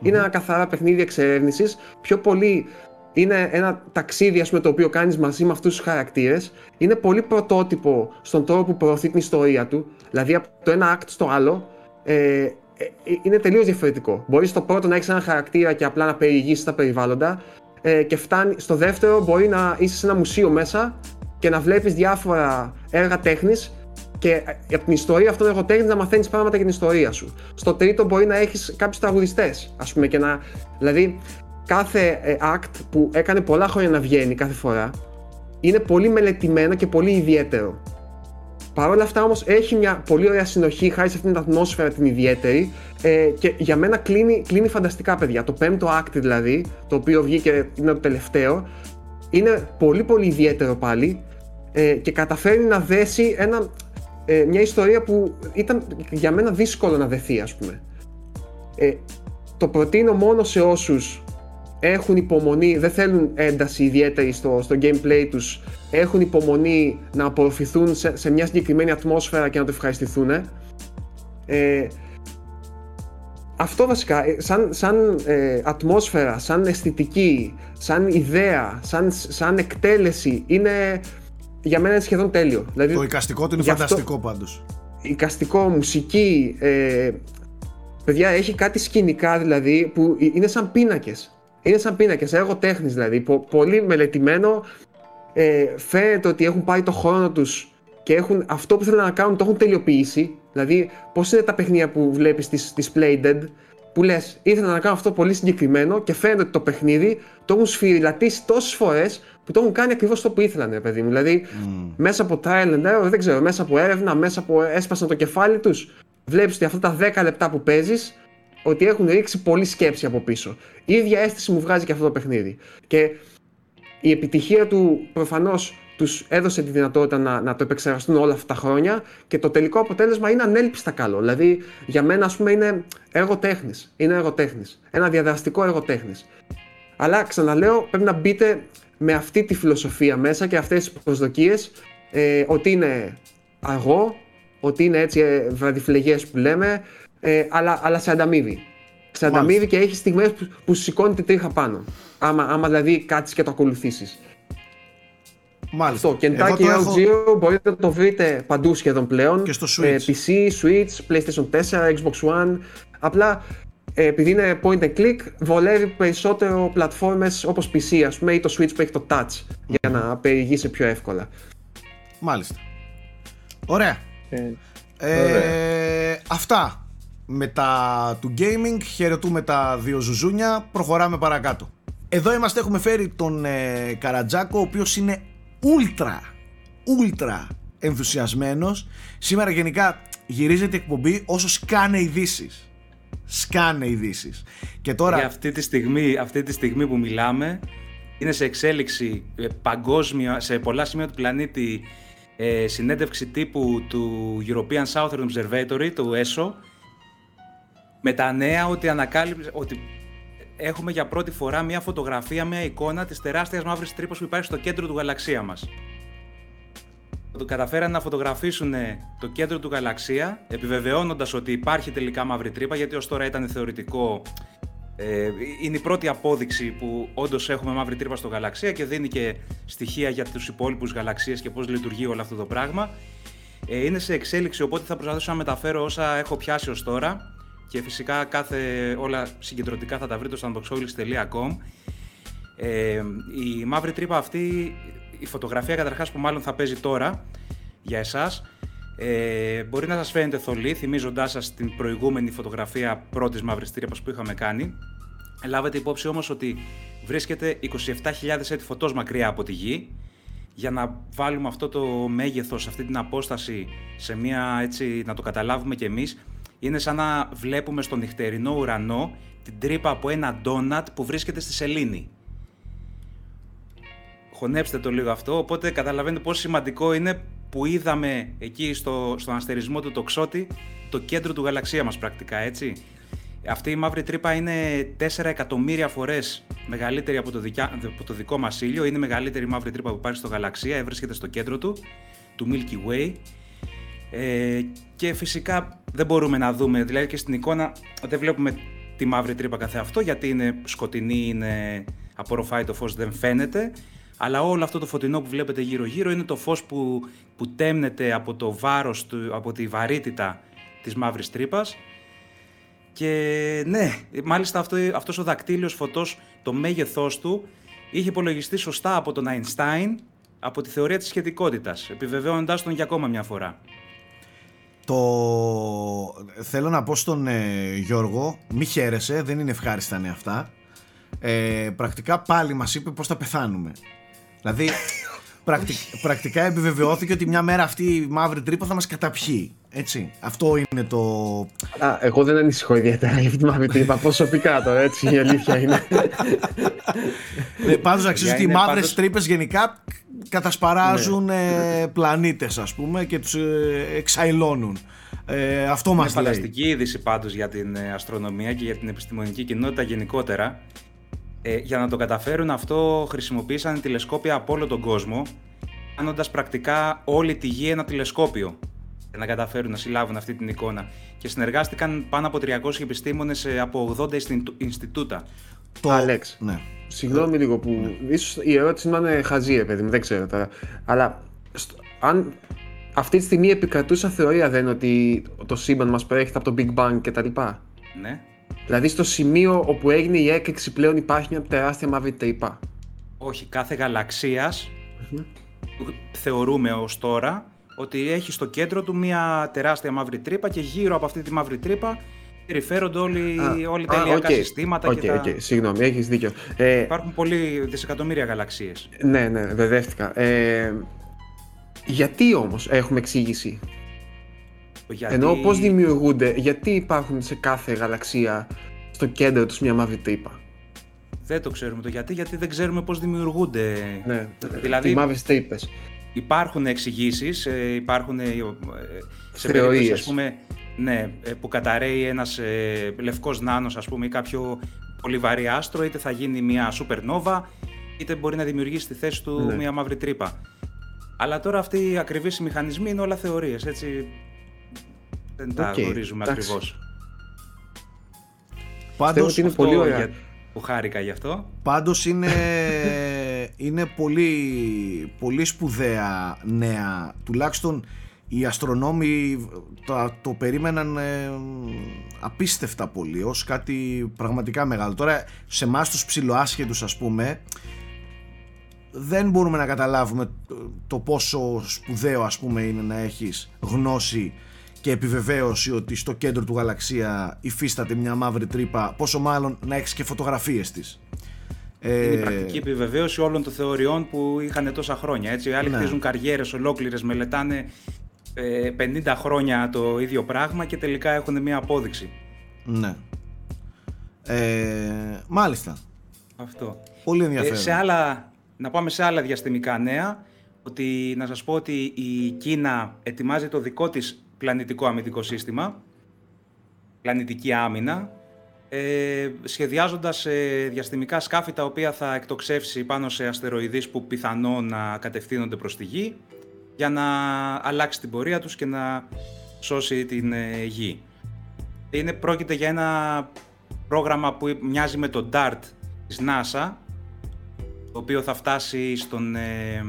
Είναι ένα καθαρά παιχνίδι εξερεύνησης. Πιο πολύ είναι ένα ταξίδι ας πούμε, το οποίο κάνεις μαζί με αυτούς τους χαρακτήρες. Είναι πολύ πρωτότυπο στον τρόπο που προωθεί την ιστορία του. Δηλαδή από το ένα act στο άλλο ε, ε, είναι τελείως διαφορετικό. Μπορείς στο πρώτο να έχεις ένα χαρακτήρα και απλά να περιηγήσεις τα περιβάλλοντα ε, και φτάνει στο δεύτερο μπορεί να είσαι σε ένα μουσείο μέσα και να βλέπεις διάφορα έργα τέχνης και ε, από την ιστορία αυτών των εργοτέχνης να μαθαίνεις πράγματα για την ιστορία σου. Στο τρίτο μπορεί να έχεις κάποιους τραγουδιστές, ας πούμε, και να... Δηλαδή, κάθε ε, act που έκανε πολλά χρόνια να βγαίνει κάθε φορά είναι πολύ μελετημένο και πολύ ιδιαίτερο. Παρ' όλα αυτά όμως έχει μια πολύ ωραία συνοχή χάρη σε αυτήν την ατμόσφαιρα την ιδιαίτερη ε, και για μένα κλείνει, κλείνει φανταστικά παιδιά. Το πέμπτο act δηλαδή, το οποίο βγήκε είναι το τελευταίο, είναι πολύ πολύ ιδιαίτερο πάλι ε, και καταφέρνει να δέσει ένα, ε, μια ιστορία που ήταν για μένα δύσκολο να δεθεί ας πούμε. Ε, το προτείνω μόνο σε όσους έχουν υπομονή, δεν θέλουν ένταση ιδιαίτερη στο, στο gameplay τους, έχουν υπομονή να απορροφηθούν σε, σε μια συγκεκριμένη ατμόσφαιρα και να το ευχαριστηθούν. Ε, αυτό βασικά, ε, σαν, σαν ε, ατμόσφαιρα, σαν αισθητική, σαν ιδέα, σαν, σαν εκτέλεση, είναι για μένα είναι σχεδόν τέλειο. Δηλαδή, το εικαστικό του είναι φανταστικό αυτό, πάντως. Εικαστικό, μουσική, ε, παιδιά έχει κάτι σκηνικά δηλαδή που είναι σαν πίνακες. Είναι σαν πίνακες, έργο τέχνης δηλαδή, πολύ μελετημένο, ε, φαίνεται ότι έχουν πάει το χρόνο τους και έχουν αυτό που θέλουν να κάνουν το έχουν τελειοποιήσει. Δηλαδή, πώς είναι τα παιχνίδια που βλέπεις τη Playdead, που λες, ήθελα να κάνω αυτό πολύ συγκεκριμένο και φαίνεται ότι το παιχνίδι το έχουν σφυριλατήσει τόσες φορές που το έχουν κάνει ακριβώς το που ήθελαν, παιδί μου. Δηλαδή, μέσα από trial and error, δεν ξέρω, μέσα από έρευνα, μέσα από έσπασαν το κεφάλι τους, βλέπεις ότι αυτά τα 10 λεπτά που παίζεις, ότι έχουν ρίξει πολύ σκέψη από πίσω. Η ίδια αίσθηση μου βγάζει και αυτό το παιχνίδι. Και η επιτυχία του προφανώς τους έδωσε τη δυνατότητα να, να το επεξεργαστούν όλα αυτά τα χρόνια και το τελικό αποτέλεσμα είναι ανέλπιστα καλό. Δηλαδή για μένα ας πούμε είναι έργο τέχνης, είναι έργο τέχνης, ένα διαδραστικό έργο τέχνης. Αλλά ξαναλέω πρέπει να μπείτε με αυτή τη φιλοσοφία μέσα και αυτές τις προσδοκίες ε, ότι είναι αργό, ότι είναι έτσι ε, βραδιφλεγές που λέμε, ε, αλλά, αλλά σε ανταμείβει. Σε ανταμείβει και έχεις στιγμές που, που σηκώνει τη τρίχα πάνω. Άμα, άμα δηλαδή κάτσεις και το ακολουθήσεις. Μάλιστα. Αυτό. Kentucky Road έχω... Zero μπορείτε να το βρείτε παντού σχεδόν πλέον. Και στο Switch. PC, Switch, PlayStation 4, Xbox One. Απλά ε, επειδή είναι point and click, βολεύει περισσότερο πλατφόρμες όπως PC ας πούμε ή το Switch που έχει το Touch για να περιηγήσει πιο εύκολα. Μάλιστα. Ωραία. Ε, ε, αυτά με τα του gaming. Χαιρετούμε τα δύο ζουζούνια. Προχωράμε παρακάτω. Εδώ είμαστε, έχουμε φέρει τον ε, Καρατζάκο, ο οποίος είναι ούλτρα, ούλτρα ενθουσιασμένος. Σήμερα γενικά γυρίζεται η εκπομπή όσο σκάνε ειδήσεις. Σκάνε ειδήσεις. Και τώρα... Για αυτή τη, στιγμή, αυτή τη στιγμή που μιλάμε είναι σε εξέλιξη ε, παγκόσμια, σε πολλά σημεία του πλανήτη ε, συνέντευξη τύπου του European Southern Observatory, του ESO, με τα νέα ότι ανακάλυψε ότι έχουμε για πρώτη φορά μια φωτογραφία, μια εικόνα της τεράστιας μαύρης τρύπας που υπάρχει στο κέντρο του γαλαξία μας. Καταφέραν να φωτογραφίσουν το κέντρο του γαλαξία, επιβεβαιώνοντας ότι υπάρχει τελικά μαύρη τρύπα, γιατί ως τώρα ήταν θεωρητικό. Ε, είναι η πρώτη απόδειξη που όντως έχουμε μαύρη τρύπα στο γαλαξία και δίνει και στοιχεία για τους υπόλοιπους γαλαξίες και πώς λειτουργεί όλο αυτό το πράγμα. Ε, είναι σε εξέλιξη, οπότε θα προσπαθήσω να μεταφέρω όσα έχω πιάσει ως τώρα και φυσικά κάθε, όλα συγκεντρωτικά θα τα βρείτε στο unboxolis.com ε, η μαύρη τρύπα αυτή, η φωτογραφία καταρχάς που μάλλον θα παίζει τώρα για εσάς ε, μπορεί να σας φαίνεται θολή, θυμίζοντάς σας την προηγούμενη φωτογραφία πρώτης μαύρης τρύπας που είχαμε κάνει. Λάβετε υπόψη όμως ότι βρίσκεται 27.000 έτη φωτός μακριά από τη γη για να βάλουμε αυτό το μέγεθος, αυτή την απόσταση σε μια έτσι να το καταλάβουμε κι εμείς είναι σαν να βλέπουμε στο νυχτερινό ουρανό την τρύπα από ένα ντόνατ που βρίσκεται στη σελήνη. Χωνέψτε το λίγο αυτό, οπότε καταλαβαίνετε πόσο σημαντικό είναι που είδαμε εκεί στο, στον αστερισμό του τοξότη το κέντρο του γαλαξία μας πρακτικά, έτσι. Αυτή η μαύρη τρύπα είναι 4 εκατομμύρια φορές μεγαλύτερη από το, δικιά, από το δικό μας ήλιο. Είναι η μεγαλύτερη μαύρη τρύπα που υπάρχει στο γαλαξία, βρίσκεται στο κέντρο του, του Milky Way. Ε, και φυσικά δεν μπορούμε να δούμε, δηλαδή και στην εικόνα δεν βλέπουμε τη μαύρη τρύπα καθεαυτό γιατί είναι σκοτεινή, είναι απορροφάει το φως, δεν φαίνεται. Αλλά όλο αυτό το φωτεινό που βλέπετε γύρω γύρω είναι το φως που, που τέμνεται από το βάρος, του, από τη βαρύτητα της μαύρης τρύπας. Και ναι, μάλιστα αυτό, αυτός ο δακτύλιος φωτός, το μέγεθός του, είχε υπολογιστεί σωστά από τον Einstein από τη θεωρία της σχετικότητας, επιβεβαιώνοντάς τον για ακόμα μια φορά. Το... Θέλω να πω στον ε, Γιώργο, μη χαίρεσαι, δεν είναι ευχάριστα νέα αυτά. Ε, πρακτικά πάλι μας είπε πώς θα πεθάνουμε. Δηλαδή, πρακτικά επιβεβαιώθηκε ότι μια μέρα αυτή η μαύρη τρύπα θα μας καταπιεί. Έτσι, αυτό είναι το... Α, εγώ δεν ανησυχώ ιδιαίτερα για τη μαύρη τρύπα, προσωπικά τώρα, έτσι η αλήθεια είναι. Ε, πάντως αξίζει ότι οι μαύρες πάντως... τρύπες γενικά κατασπαράζουν ναι. ε, πλανήτες ας πούμε και τους ε, εξαϊλώνουν. Ε, αυτό μας Είναι φανταστική είδηση πάντως για την ε, αστρονομία και για την επιστημονική κοινότητα γενικότερα. Ε, για να το καταφέρουν αυτό χρησιμοποίησαν τηλεσκόπια από όλο τον κόσμο κάνοντας πρακτικά όλη τη γη ένα τηλεσκόπιο. για να καταφέρουν να συλλάβουν αυτή την εικόνα. Και συνεργάστηκαν πάνω από 300 επιστήμονες ε, από 80 Ινστιτου- Ινστιτούτα. Το... Άλεξ. Ναι. Συγγνώμη λίγο που. ίσως η ερώτηση να είναι χαζή, ρε παιδί μου, δεν ξέρω τώρα. Αλλά στο- αν αυτή τη στιγμή επικρατούσα θεωρία δεν είναι ότι το σύμπαν μας προέρχεται από το Big Bang κτλ. Ναι. Δηλαδή στο σημείο όπου έγινε η έκρηξη πλέον υπάρχει μια τεράστια μαύρη τρύπα. Όχι, κάθε γαλαξίας θεωρούμε ως τώρα ότι έχει στο κέντρο του μια τεράστια μαύρη τρύπα και γύρω από αυτή τη μαύρη τρύπα περιφέρονται όλοι, Α, όλοι τα α, ηλιακά οκ. συστήματα Οκ, και τα... οκ, συγγνώμη, έχεις δίκιο. Ε, Υπάρχουν πολλοί δισεκατομμύρια γαλαξίες. ναι, ναι, μπερδεύτηκα. Ε, γιατί όμως έχουμε εξήγηση; Γιατί... Ενώ πώς δημιουργούνται, γιατί υπάρχουν σε κάθε γαλαξία στο κέντρο τους μια μαύρη τρύπα; Δεν το ξέρουμε το γιατί, γιατί δεν ξέρουμε πώς δημιουργούνται. Ναι, Δηλαδή- οι μαύρες τρύπες. Υπάρχουν εξηγήσεις, υπάρχουν ε, ε, σε Θεωρίες. περίπτωση ας πούμε, ναι, ε, που καταραίει ένας ε, λευκός νάνος ας πούμε, ή κάποιο πολύ βαρύ άστρο, είτε θα γίνει μια supernova, είτε μπορεί να δημιουργήσει στη θέση του Ναι. μια μαύρη τρύπα. Αλλά τώρα αυτοί οι ακριβείς οι μηχανισμοί είναι όλα θεωρίες, έτσι δεν τα Οκ, γνωρίζουμε εντάξει. ακριβώς. Πιστεύω Πάντως, ότι είναι Αυτό πολύ ωραία. για- που χάρηκα γι' αυτό. πάντως είναι, είναι πολύ, πολύ σπουδαία νέα. Τουλάχιστον οι αστρονόμοι το, το περίμεναν ε, απίστευτα πολύ ως κάτι πραγματικά μεγάλο. Τώρα σε εμάς τους ψιλοάσχετους ας πούμε δεν μπορούμε να καταλάβουμε το- το πόσο σπουδαίο ας πούμε είναι να έχεις γνώση και επιβεβαίωση ότι στο κέντρο του γαλαξία υφίσταται μια μαύρη τρύπα πόσο μάλλον να έχεις και φωτογραφίες της Ε, Είναι η πρακτική επιβεβαίωση όλων των θεωριών που είχαν τόσα χρόνια. Έτσι. Οι άλλοι Ναι. χτίζουν καριέρες ολόκληρες, μελετάνε ε, 50 χρόνια το ίδιο πράγμα και τελικά έχουν μια απόδειξη. ναι ε, μάλιστα Αυτό. πολύ Ε, ενδιαφέρον σε άλλα, να πάμε σε άλλα διαστημικά νέα, ότι να σας πω ότι η Κίνα ετοιμάζει το δικό της πλανητικό αμυντικό σύστημα, πλανητική άμυνα, ε, σχεδιάζοντας ε, διαστημικά σκάφη τα οποία θα εκτοξεύσει πάνω σε αστεροειδείς που πιθανόν να κατευθύνονται προς τη Γη για να αλλάξει την πορεία τους και να σώσει την ε, Γη. Είναι, πρόκειται για ένα πρόγραμμα που μοιάζει με το DART της NASA, το οποίο θα φτάσει στον, ε,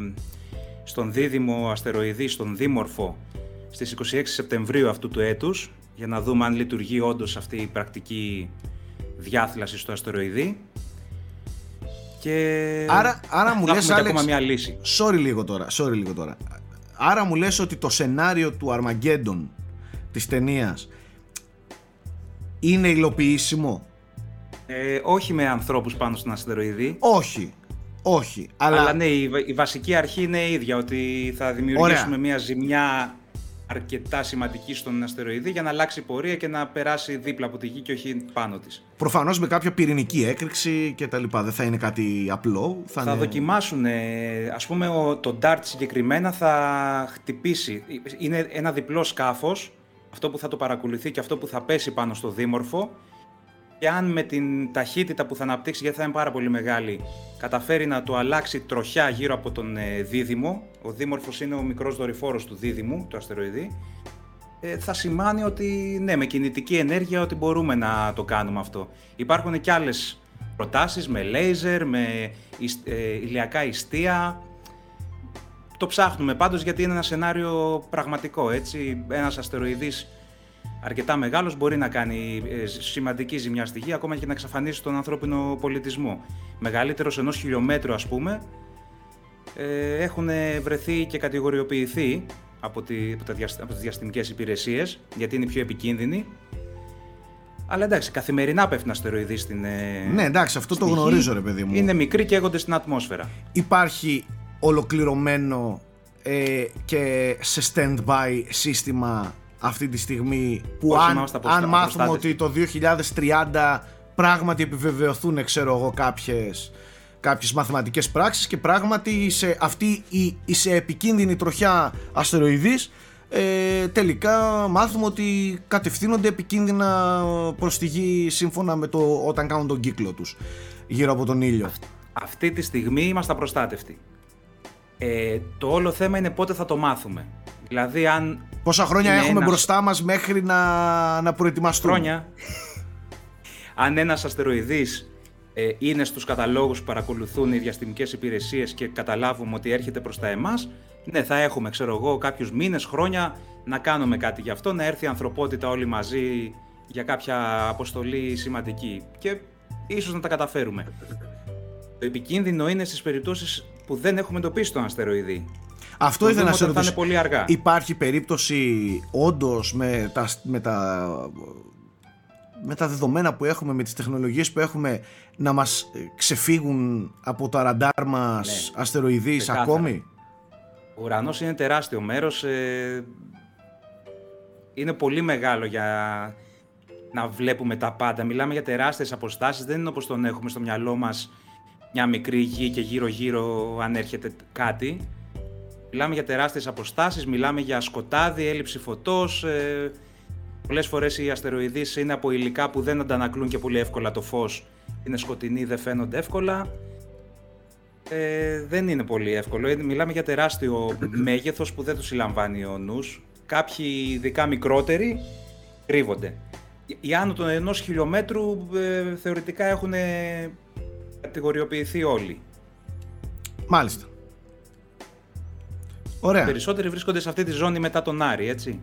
στον δίδυμο αστεροειδή, στον δίμορφο, στις 26 Σεπτεμβρίου αυτού του έτους, για να δούμε αν λειτουργεί όντως αυτή η πρακτική διάθλαση στο αστεροειδή. Και Άρα- άρα μου θα λες, έχουμε και Άλεξ, ακόμα μια λύση. Sorry λίγο τώρα, sorry λίγο τώρα. Άρα μου λες ότι το σενάριο του Armageddon της ταινίας είναι υλοποιήσιμο; Ε, όχι με ανθρώπους πάνω στον αστεροειδή, Όχι, όχι. Αλλά, αλλά, ναι, η, βα- η βασική αρχή είναι η ίδια, ότι θα δημιουργήσουμε Ωραία. μια ζημιά αρκετά σημαντική στον αστεροειδή για να αλλάξει πορεία και να περάσει δίπλα από τη Γη και όχι πάνω της. προφανώς με κάποια πυρηνική έκρηξη και τα λοιπά. Δεν θα είναι κάτι απλό. Θα, Θα είναι... δοκιμάσουν, ε, ας πούμε ο, το DART συγκεκριμένα θα χτυπήσει. Είναι ένα διπλό σκάφος, αυτό που θα το παρακολουθεί και αυτό που θα πέσει πάνω στο δίμορφο και αν με την ταχύτητα που θα αναπτύξει, γιατί θα είναι πάρα πολύ μεγάλη, καταφέρει να το αλλάξει τροχιά γύρω από τον ε, δίδυμο, ο δίμορφος είναι ο μικρός δορυφόρος του δίδυμου, του αστεροειδή, ε, θα σημάνει ότι ναι, με κινητική ενέργεια ότι μπορούμε να το κάνουμε αυτό. Υπάρχουν και άλλες προτάσεις με λέιζερ, με ισ- ε, ηλιακά ιστία. Το ψάχνουμε πάντως γιατί είναι ένα σενάριο πραγματικό, έτσι. Ένας αστεροειδής αρκετά μεγάλος μπορεί να κάνει ε, σημαντική ζημιά στη Γη, ακόμα και να εξαφανίσει τον ανθρώπινο πολιτισμό. Μεγαλύτερος ενός χιλιόμετρου ας πούμε, ε, έχουν βρεθεί και κατηγοριοποιηθεί από, τη, από, τα διασ- από τις διαστημικές υπηρεσίες, γιατί είναι οι πιο επικίνδυνοι. Αλλά εντάξει, καθημερινά πέφτουν αστεροειδή στην. ε, Ναι, εντάξει, αυτό το στη Γη. γνωρίζω, ρε παιδί μου. Είναι μικροί και έγονται στην ατμόσφαιρα. Υπάρχει ολοκληρωμένο ε, και σε stand-by σύστημα αυτή τη στιγμή που Όχι, αν, είμαστε αποστα- αν μάθουμε ότι απροστάτευτοι. το 2030 πράγματι επιβεβαιωθούν ξέρω εγώ κάποιες, κάποιες μαθηματικές πράξεις και πράγματι σε αυτή η, η σε επικίνδυνη τροχιά αστεροειδής ε, τελικά μάθουμε ότι κατευθύνονται επικίνδυνα προς τη γη σύμφωνα με το όταν κάνουν τον κύκλο τους γύρω από τον ήλιο. Αυτή τη στιγμή είμαστε απροστάτευτοι. Ε, το όλο θέμα είναι πότε θα το μάθουμε. Δηλαδή, αν Πόσα χρόνια Είναι έχουμε ένας- μπροστά μας μέχρι να, να προετοιμαστούμε; χρόνια. Αν ένας αστεροειδής ε, είναι στους καταλόγους που παρακολουθούν οι διαστημικές υπηρεσίες και καταλάβουμε ότι έρχεται προς τα εμάς, ναι, θα έχουμε, ξέρω εγώ, κάποιους μήνες, χρόνια να κάνουμε κάτι γι' αυτό, να έρθει η ανθρωπότητα όλοι μαζί για κάποια αποστολή σημαντική και ίσως να τα καταφέρουμε. Το επικίνδυνο είναι στις περιπτώσεις που δεν έχουμε εντοπίσει τον αστεροειδή. Αυτό Το ήθελα να δούμε σε όταν θα ρωτήσω. είναι πολύ αργά. Υπάρχει περίπτωση όντως με τα, με τα με τα δεδομένα που έχουμε, με τις τεχνολογίες που έχουμε να μας ε, ξεφύγουν από τα ραντάρ μας Ναι. αστεροειδείς Ξεκάθαρα. ακόμη; Ο ουρανός είναι τεράστιο μέρος, ε, είναι πολύ μεγάλο για να βλέπουμε τα πάντα. Μιλάμε για τεράστιες αποστάσεις, δεν είναι όπως τον έχουμε στο μυαλό μας μια μικρή γη και γύρω-γύρω αν έρχεται κάτι. Μιλάμε για τεράστιες αποστάσεις, μιλάμε για σκοτάδι, έλλειψη φωτός. Ε, πολλές φορές οι αστεροειδείς είναι από υλικά που δεν αντανακλούν και πολύ εύκολα το φως. Είναι σκοτεινοί, δεν φαίνονται εύκολα. Ε, δεν είναι πολύ εύκολο. Ε, Μιλάμε για τεράστιο μέγεθος που δεν το συλλαμβάνει ο νους. Κάποιοι, ειδικά μικρότεροι, κρύβονται. Οι- Οι άνω των ενός χιλιόμετρου ε, θεωρητικά έχουν ε, κατηγοριοποιηθεί όλοι. Μάλιστα. Ωραία. Περισσότεροι βρίσκονται σε αυτή τη ζώνη μετά τον Άρη, έτσι.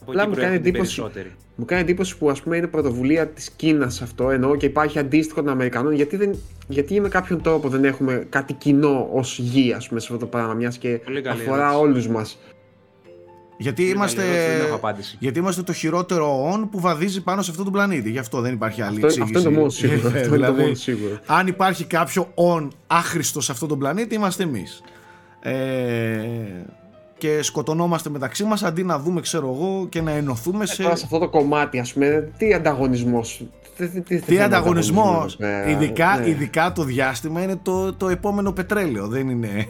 Από Απλά εκεί μου κάνει προέρχονται οι εντύπωση- περισσότεροι. Μου κάνει εντύπωση που ας πούμε είναι πρωτοβουλία της Κίνας αυτό εννοώ και υπάρχει αντίστοιχο των Αμερικανών γιατί, δεν, γιατί με κάποιον τρόπο δεν έχουμε κάτι κοινό ως γη ας πούμε σε αυτό το πράγμα μιας και Πολύ καλή αφορά ερώτηση. όλους μας. Γιατί Πολύ είμαστε, καλή ερώτηση, δεν έχω απάντηση. γιατί είμαστε το χειρότερο όν που βαδίζει πάνω σε αυτό το πλανήτη. Γι' αυτό δεν υπάρχει άλλη Αυτό, αυτό εξήγηση. είναι το μόνο σίγουρο. Ε, αυτό είναι το δηλαδή, μόνο σίγουρο. αν υπάρχει κάποιο όν άχρηστο σε αυτό το πλανήτη, είμαστε εμείς. Ε, και σκοτωνόμαστε μεταξύ μας αντί να δούμε, ξέρω εγώ, και να ενωθούμε σε... Τώρα σε αυτό το κομμάτι ας πούμε τι ανταγωνισμός. Τι, τι, τι, Τι θέμα ανταγωνισμός, ανταγωνισμού εδώ πέρα, ειδικά, ναι. ειδικά το διάστημα είναι το, το επόμενο πετρέλαιο, δεν είναι.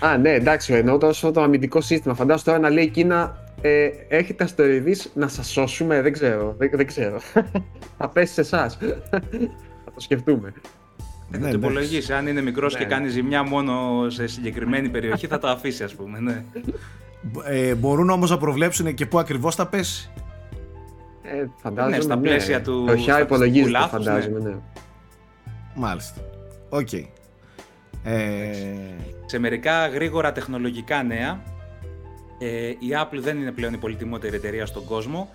Α, ναι, εντάξει, εννοώ τώρα σε αυτό το αμυντικό σύστημα. Φαντάζομαι τώρα να λέει η Κίνα, ε, έχετε αστεροειδείς να σας σώσουμε, δεν ξέρω, δεν, δεν ξέρω. Θα πέσει σε εσάς. Θα το σκεφτούμε. Ναι, το ναι. υπολογίσει. Αν είναι μικρός Ναι, και ναι. κάνει ζημιά μόνο σε συγκεκριμένη περιοχή, θα το αφήσει, ας πούμε. Ναι. Ε, μπορούν όμως να προβλέψουν και πού ακριβώς θα πέσει. Ε, φαντάζομαι, Ναι, στα πλαίσια του Τροχιά στατιστικού υπολογίζεται, λάθους, φαντάζομαι, ναι. Μάλιστα. Οκ. Ε, Σε μερικά γρήγορα τεχνολογικά νέα, ε, η Apple δεν είναι πλέον η πολυτιμότερη εταιρεία στον κόσμο.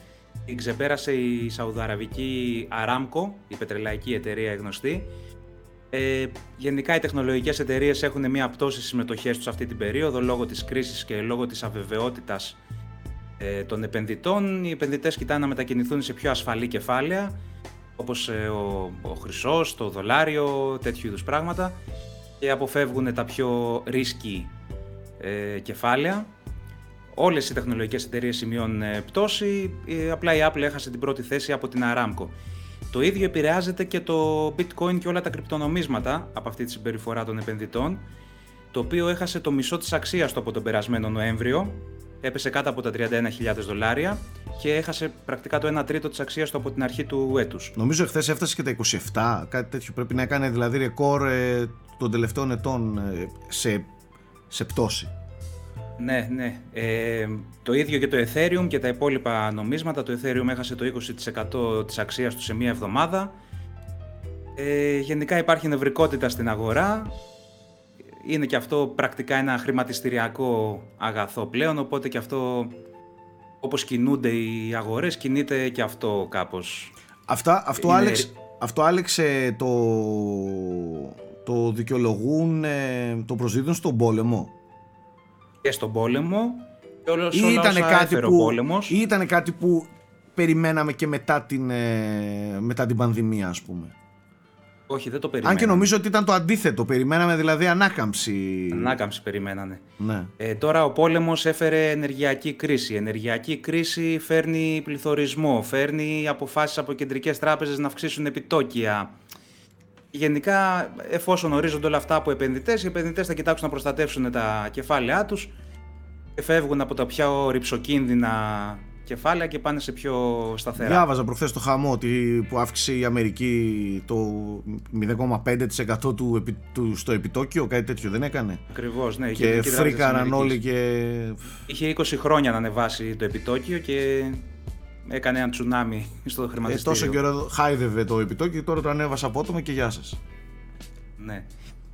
Την ξεπέρασε η Σαουδαραβική Aramco, η πετρελαϊκή εταιρεία γνωστή. Ε, γενικά οι τεχνολογικές εταιρείες έχουν μια πτώση στις συμμετοχές τους αυτή την περίοδο λόγω της κρίσης και λόγω της αβεβαιότητας ε, των επενδυτών. Οι επενδυτές κοιτάνε να μετακινηθούν σε πιο ασφαλή κεφάλαια όπως ε, ο, ο χρυσός, το δολάριο, τέτοιου είδους πράγματα και αποφεύγουν τα πιο risky ε, κεφάλαια. Όλες οι τεχνολογικές εταιρείες σημειώνουν ε, πτώση, ε, απλά η Apple έχασε την πρώτη θέση από την Aramco. Το ίδιο επηρεάζεται και το bitcoin και όλα τα κρυπτονομίσματα από αυτή τη συμπεριφορά των επενδυτών, το οποίο έχασε το μισό της αξίας του από τον περασμένο Νοέμβριο, έπεσε κάτω από τα 31.000 δολάρια και έχασε πρακτικά το 1 τρίτο της αξίας του από την αρχή του έτους. νομίζω εχθές έφτασε και τα 27, κάτι τέτοιο πρέπει να έκανε δηλαδή ρεκόρ ε, των τελευταίων ετών ε, σε, σε πτώση. Ναι, ναι. Ε, το ίδιο και το Ethereum και τα υπόλοιπα νομίσματα. Το Ethereum έχασε το 20% της αξίας του σε μία εβδομάδα. Ε, γενικά υπάρχει νευρικότητα στην αγορά. Είναι και αυτό πρακτικά ένα χρηματιστηριακό αγαθό πλέον, οπότε και αυτό όπως κινούνται οι αγορές, κινείται και αυτό κάπως. Αυτά, αυτό, Είναι- Άλεξ, αυτό Άλεξ ε, το, το δικαιολογούν, ε, το προσδίδουν στον πόλεμο; Και στον πόλεμο, και όλα, Ή σε όλα ήταν, όσα κάτι έφερε ο που, πόλεμος. ή ήταν κάτι που περιμέναμε και μετά την, ε, μετά την πανδημία ας πούμε. Όχι, δεν το Αν περιμέναμε. και νομίζω ότι ήταν το αντίθετο, περιμέναμε δηλαδή ανάκαμψη. Ανάκαμψη περιμένανε. Ναι. Ε, τώρα ο πόλεμος έφερε ενεργειακή κρίση. Ενεργειακή κρίση φέρνει πληθωρισμό, φέρνει αποφάσεις από κεντρικές τράπεζες να αυξήσουν επιτόκια. Γενικά, εφόσον ορίζονται όλα αυτά από επενδυτές, οι επενδυτές θα κοιτάξουν να προστατεύσουν τα κεφάλαιά τους και φεύγουν από τα πιο ρηψοκίνδυνα κεφάλαια και πάνε σε πιο σταθερά. Διάβαζα προχθές το χαμό ότι που αύξησε η Αμερική το 0,5% του, επι- του, στο επιτόκιο, κάτι τέτοιο δεν έκανε. Ακριβώς, ναι. η Και Κεντρική Τράπεζα της φρίκαραν όλοι Αμερικής. και. Είχε 20 χρόνια να ανεβάσει το επιτόκιο και έκανε ένα τσουνάμι στο Ε, χρηματιστήριο. τόσο καιρό χάιδευε το επιτόκιο και τώρα το ανέβασε απότομα και γεια σας. Ναι.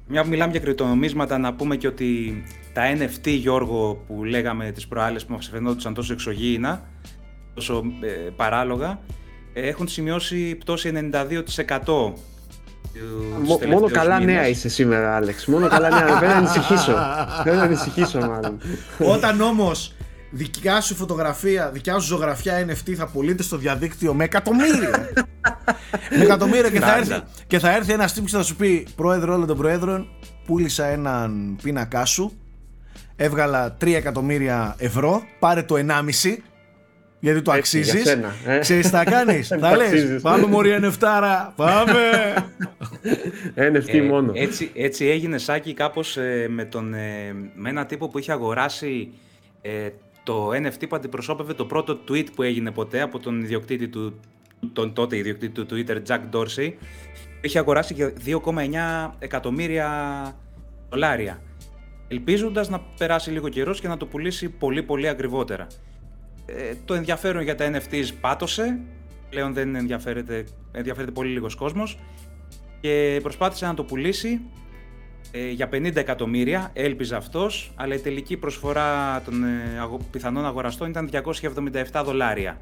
Μια που μιλάμε για κρυπτονομίσματα, να πούμε και ότι τα NFT, Γιώργο, που λέγαμε τις προάλλες που μας φαινόντουσαν τόσο εξωγήινα, τόσο ε, παράλογα, ε, έχουν σημειώσει πτώση 92% του- τους Μο- μόνο τελευταίους καλά μήνες. νέα είσαι σήμερα, Άλεξ. Μόνο καλά νέα. Πρέπει να ανησυχήσω. Πρέπει να ανησυχήσω, μάλλον. Όταν όμως δικιά σου φωτογραφία, δικιά σου ζωγραφιά NFT θα πωλείται στο διαδίκτυο με εκατομμύρια. με εκατομμύρια και θα, Πάντα. έρθει, και θα έρθει ένας τύπος και θα σου πει: Πρόεδρε όλων των Προέδρων, πούλησα έναν πίνακά σου. Έβγαλα 3 εκατομμύρια ευρώ. Πάρε το 1,5 γιατί το Έτσι, για αξίζει. σένα, ε. Ξέρεις τι θα κάνεις. Το θα λες: αξίζεις. Πάμε μωρή ανεφτάρα. Πάμε. NFT Ε, μόνο. έτσι, έτσι έγινε Σάκη κάπως ε, με, τον, ε, με ένα τύπο που είχε αγοράσει ε, το NFT που αντιπροσώπευε το πρώτο tweet που έγινε ποτέ από τον ιδιοκτήτη του, τον τότε ιδιοκτήτη του Twitter, Jack Dorsey. Είχε αγοράσει για 2,9 εκατομμύρια δολάρια. Ελπίζοντας να περάσει λίγο καιρός και να το πουλήσει πολύ πολύ ακριβότερα. Ε, το ενδιαφέρον για τα NFTs πάτωσε, πλέον δεν ενδιαφέρεται, ενδιαφέρεται πολύ λίγος κόσμος και προσπάθησε να το πουλήσει ε, για 50 εκατομμύρια, έλπιζε αυτός, αλλά η τελική προσφορά των ε, αγο- πιθανών αγοραστών ήταν 277 δολάρια.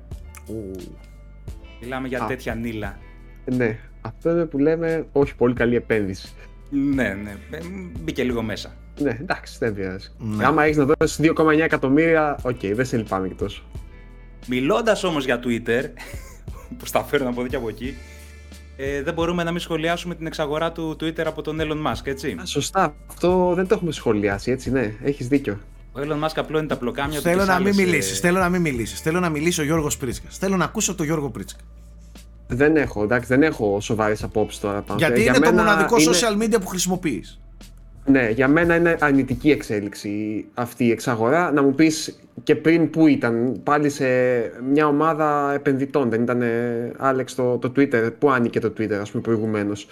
Μιλάμε για Α. τέτοια νίλα. Ναι. Αυτό είναι που λέμε όχι πολύ καλή επένδυση. Ναι, ναι, ε, μπήκε λίγο μέσα. Ναι, εντάξει, δεν πειράζει. Ναι. Άμα έχεις να δώσεις 2,9 εκατομμύρια, οκ, δεν σε λυπάμαι και τόσο. Μιλώντας όμως για Twitter, που τα φέρνω από εδώ και από εκεί, ε, δεν μπορούμε να μην σχολιάσουμε την εξαγορά του Twitter από τον Elon Musk, έτσι. Α, σωστά. Αυτό δεν το έχουμε σχολιάσει, έτσι, ναι. Έχεις δίκιο. Ο Elon Musk απλώνει τα πλοκάμια του Θέλω και να σε μην άλλες, ε, μιλήσεις. Θέλω να μην μιλήσεις. Θέλω να μιλήσει ο Γιώργος Πρίτσκα. Θέλω να ακούσω τον Γιώργο Πρίτσκα. Δεν έχω, εντάξει, δεν έχω σοβαρές απόψεις τώρα πάνω. Γιατί Για είναι το μένα μοναδικό είναι- social media που χρησιμοποιείς. Ναι, για μένα είναι αρνητική εξέλιξη αυτή η εξαγορά. Να μου πεις και πριν που ήταν, πάλι σε μια ομάδα επενδυτών. Δεν ήταν, Άλεξ, το, το Twitter. Πού άνοιγε το Twitter, ας πούμε, προηγουμένως.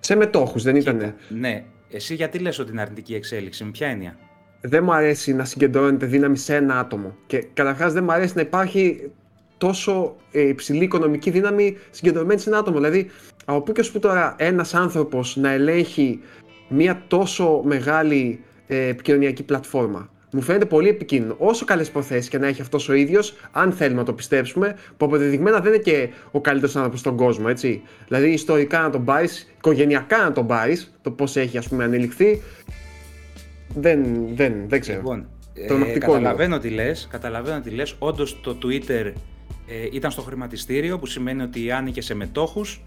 Σε μετόχους, δεν ήταν. Ναι. Εσύ γιατί λες ότι είναι αρνητική εξέλιξη, με ποια έννοια; Δεν μου αρέσει να συγκεντρώνεται δύναμη σε ένα άτομο. Και καταρχάς δεν μου αρέσει να υπάρχει τόσο ε, υψηλή οικονομική δύναμη συγκεντρωμένη σε ένα άτομο. Δηλαδή, από πού και ως πού τώρα ένας άνθρωπος να ελέγχει μια τόσο μεγάλη ε, επικοινωνιακή πλατφόρμα. Μου φαίνεται πολύ επικίνδυνο. Όσο καλές προθέσεις και να έχει αυτός ο ίδιος, αν θέλουμε να το πιστέψουμε, που αποδεδειγμένα δεν είναι και ο καλύτερος άνθρωπος στον κόσμο, έτσι. Δηλαδή, ιστορικά να τον πάρεις, οικογενειακά να τον πάρεις, το πώς έχει ας πούμε ανελιχθεί, δεν, δεν, δεν ξέρω. Λοιπόν, ε, Τρομακτικό καταλαβαίνω τι λες, καταλαβαίνω τι λες. Όντως το Twitter ε, ήταν στο χρηματιστήριο, που σημαίνει ότι άνοιγε σε μετόχους.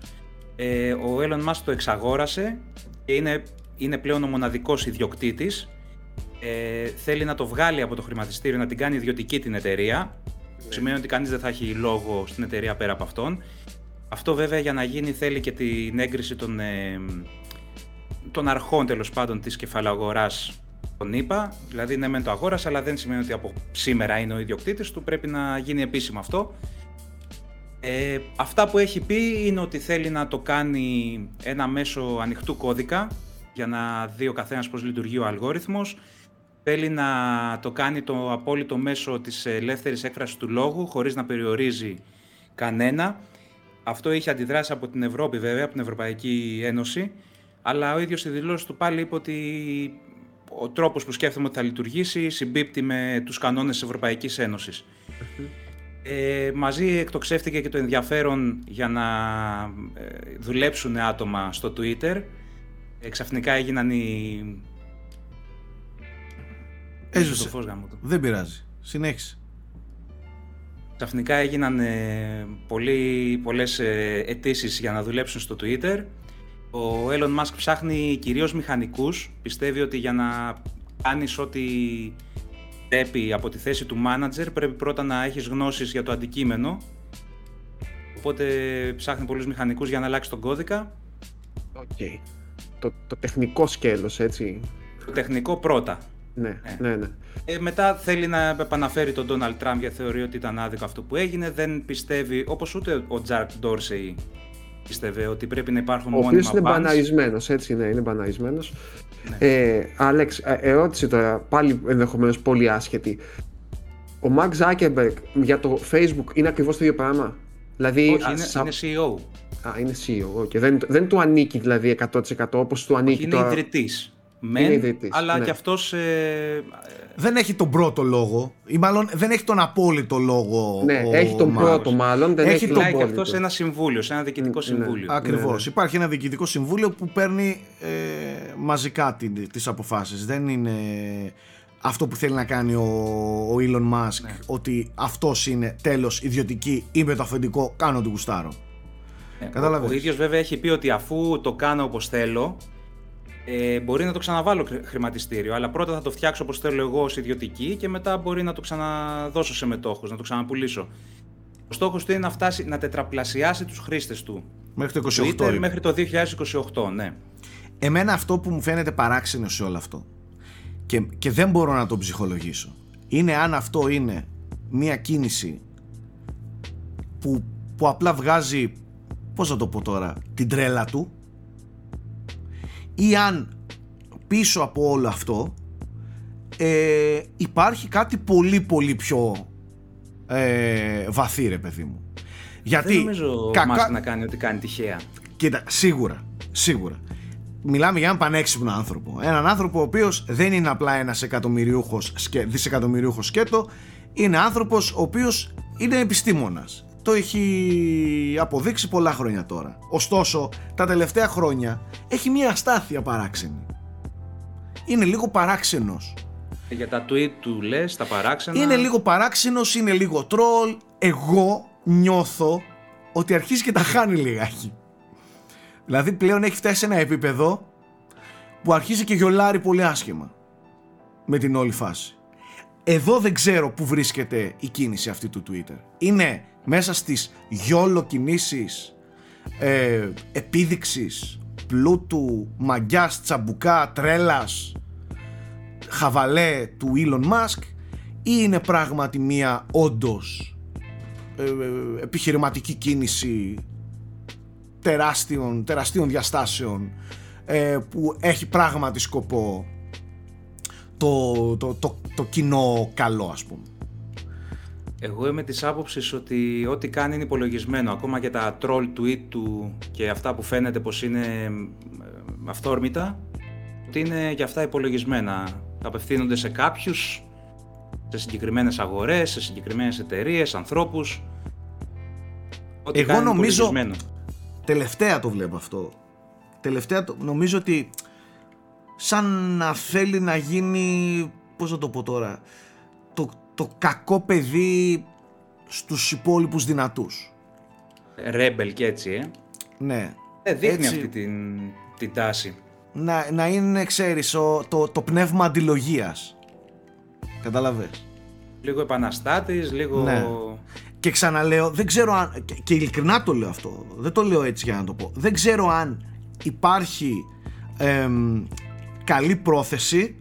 Ε, ο Elon Musk το εξαγόρασε και είναι, είναι πλέον ο μοναδικός ιδιοκτήτης. Ε, θέλει να το βγάλει από το χρηματιστήριο, να την κάνει ιδιωτική την εταιρεία. Που σημαίνει ότι κανείς δεν θα έχει λόγο στην εταιρεία πέρα από αυτόν. Αυτό βέβαια για να γίνει θέλει και την έγκριση των, ε, των αρχών τέλος πάντων της κεφαλαγοράς τον είπα, δηλαδή ναι μεν το αγόρασε αλλά δεν σημαίνει ότι από σήμερα είναι ο ιδιοκτήτης του, πρέπει να γίνει επίσημο αυτό. Ε, αυτά που έχει πει είναι ότι θέλει να το κάνει ένα μέσο ανοιχτού κώδικα για να δει ο καθένας πώς λειτουργεί ο αλγόριθμος. Θέλει να το κάνει το απόλυτο μέσο της ελεύθερης έκφρασης του λόγου χωρίς να περιορίζει κανένα. Αυτό είχε αντιδράσει από την Ευρώπη βέβαια, από την Ευρωπαϊκή Ένωση, αλλά ο ίδιος στη δηλώση του πάλι είπε ότι ο τρόπος που σκέφτομαι ότι θα λειτουργήσει συμπίπτει με τους κανόνες της Ευρωπαϊκής Ένωσης. Ε, μαζί εκτοξεύτηκε και το ενδιαφέρον για να ε, δουλέψουν άτομα στο Twitter. Ε, ξαφνικά έγιναν οι... Έζησε. Το φως γάμο του. Δεν πειράζει. Συνέχισε. Ξαφνικά έγιναν ε, πολύ, πολλές ε, αιτήσεις για να δουλέψουν στο Twitter. Ο Elon Musk ψάχνει κυρίως μηχανικούς. Πιστεύει ότι για να κάνεις ό,τι πρέπει από τη θέση του manager πρέπει πρώτα να έχεις γνώσεις για το αντικείμενο. Οπότε ψάχνει πολλούς μηχανικούς για να αλλάξει τον κώδικα. Οκ. Το, το τεχνικό σκέλος, έτσι. Το τεχνικό πρώτα. Ναι, ναι, ναι. Ε, μετά θέλει να επαναφέρει τον Ντόναλτ Τραμπ γιατί θεωρεί ότι ήταν άδικο αυτό που έγινε. Δεν πιστεύει, όπως ούτε ο Τζακ Ντόρσεϊ πιστεύει, ότι πρέπει να υπάρχουν Ο μόνιμα οποίος είναι bans. μπαναρισμένος, έτσι ναι, είναι μπαναρισμένος. Ναι. Ε, Άλεξ, ε, ερώτηση τώρα, πάλι ενδεχομένως πολύ άσχετη. Ο Mark Zuckerberg για το Facebook είναι ακριβώς το ίδιο πράγμα; Δηλαδή, Όχι, α, είναι, σα- είναι CEO. Α, είναι CEO, okay. δεν, δεν του ανήκει δηλαδή 100% όπως του ανήκει Είναι τώρα. ιδρυτής. Είναι Μεν, ιδρυτής, αλλά ναι. και αυτός ε, Δεν έχει τον πρώτο λόγο, ή μάλλον δεν έχει τον απόλυτο λόγο. Ναι, ο έχει τον Μάρκος. πρώτο μάλλον, δεν Έχει έχει, τον τον μιλάει και απόλυτο. αυτός σε ένα συμβούλιο, σε ένα διοικητικό Ναι. συμβούλιο. Ακριβώς. Ναι, Υπάρχει ένα διοικητικό συμβούλιο που παίρνει ε, μαζικά την, τις αποφάσεις. Δεν είναι αυτό που θέλει να κάνει ο, ο Elon Musk, Ναι. ότι αυτός είναι τέλος ιδιωτική ή με το αφεντικό κάνω του γουστάρω. Ναι, Κατάλαβες. Ο, ο ίδιος βέβαια έχει πει ότι αφού το κάνω όπως θέλω, ε, μπορεί να το ξαναβάλω χρη- χρηματιστήριο, αλλά πρώτα θα το φτιάξω όπως θέλω εγώ ως ιδιωτική και μετά μπορεί να το ξαναδώσω σε μετόχους, να το ξαναπουλήσω. Ο στόχος του είναι να, φτάσει, να τετραπλασιάσει τους χρήστες του. Μέχρι το 28 Twitter είπε. μέχρι το 2028, ναι. Εμένα αυτό που μου φαίνεται παράξενο σε όλο αυτό και, και δεν μπορώ να το ψυχολογήσω είναι αν αυτό είναι μια κίνηση που, που απλά βγάζει πώς να το πω τώρα την τρέλα του; Ή αν πίσω από όλο αυτό ε, υπάρχει κάτι πολύ πολύ πιο ε, βαθύ ρε παιδί μου γιατί Δεν νομίζω ο κακά- Μάσκ να κάνει ό,τι κάνει τυχαία. Κοίτα, σίγουρα, σίγουρα. Μιλάμε για έναν πανέξυπνο άνθρωπο. Έναν άνθρωπο ο οποίος δεν είναι απλά ένας εκατομμυριούχος, σκε, δισεκατομμυριούχος σκέτο, είναι άνθρωπος ο οποίος είναι επιστήμονας. Το έχει αποδείξει πολλά χρόνια τώρα. Ωστόσο, τα τελευταία χρόνια έχει μια αστάθεια παράξενη. Είναι λίγο παράξενος. Ε, Για τα tweet του λες, τα παράξενα. Είναι λίγο παράξενος, είναι λίγο τρόλ. Εγώ νιώθω ότι αρχίζει και τα χάνει λιγάκι. Δηλαδή πλέον έχει φτάσει σε ένα επίπεδο που αρχίζει και γιολάρει πολύ άσχημα με την όλη φάση. Εδώ δεν ξέρω που βρίσκεται η κίνηση αυτή του Twitter. Είναι μέσα στις γιόλο κινήσεις ε, επίδειξης πλούτου, μαγκιάς, τσαμπουκά, τρέλας χαβαλέ του Elon Musk ή είναι πράγματι μία όντως ε, ε, επιχειρηματική κίνηση τεράστιων, τεραστίων διαστάσεων ε, που έχει πράγματι σκοπό το, το, το, το κοινό καλό ας πούμε. Εγώ είμαι της άποψης ότι ό,τι κάνει είναι υπολογισμένο. Ακόμα και τα troll tweet του και αυτά που φαίνεται πως είναι ε, αυθόρμητα, ότι είναι για αυτά υπολογισμένα. Απευθύνονται σε κάποιους, σε συγκεκριμένες αγορές, σε συγκεκριμένες εταιρείες, ανθρώπους. Ό,τι Εγώ κάνει είναι νομίζω- υπολογισμένο. Τελευταία το βλέπω αυτό. Τελευταία το, νομίζω ότι σαν να θέλει να γίνει, πώς να το πω τώρα, το, το κακό παιδί στους υπόλοιπους δυνατούς. Rebel και έτσι, ε. Ναι. Ε, δείχνει Έτσι. αυτή την, την τάση. Να, να είναι, ξέρεις, ο- το, το πνεύμα αντιλογίας. Καταλαβες. Λίγο επαναστάτης, λίγο... Ναι. Και ξαναλέω, δεν ξέρω αν. Και, και ειλικρινά το λέω αυτό. Δεν το λέω έτσι για να το πω. Δεν ξέρω αν υπάρχει εμ, καλή πρόθεση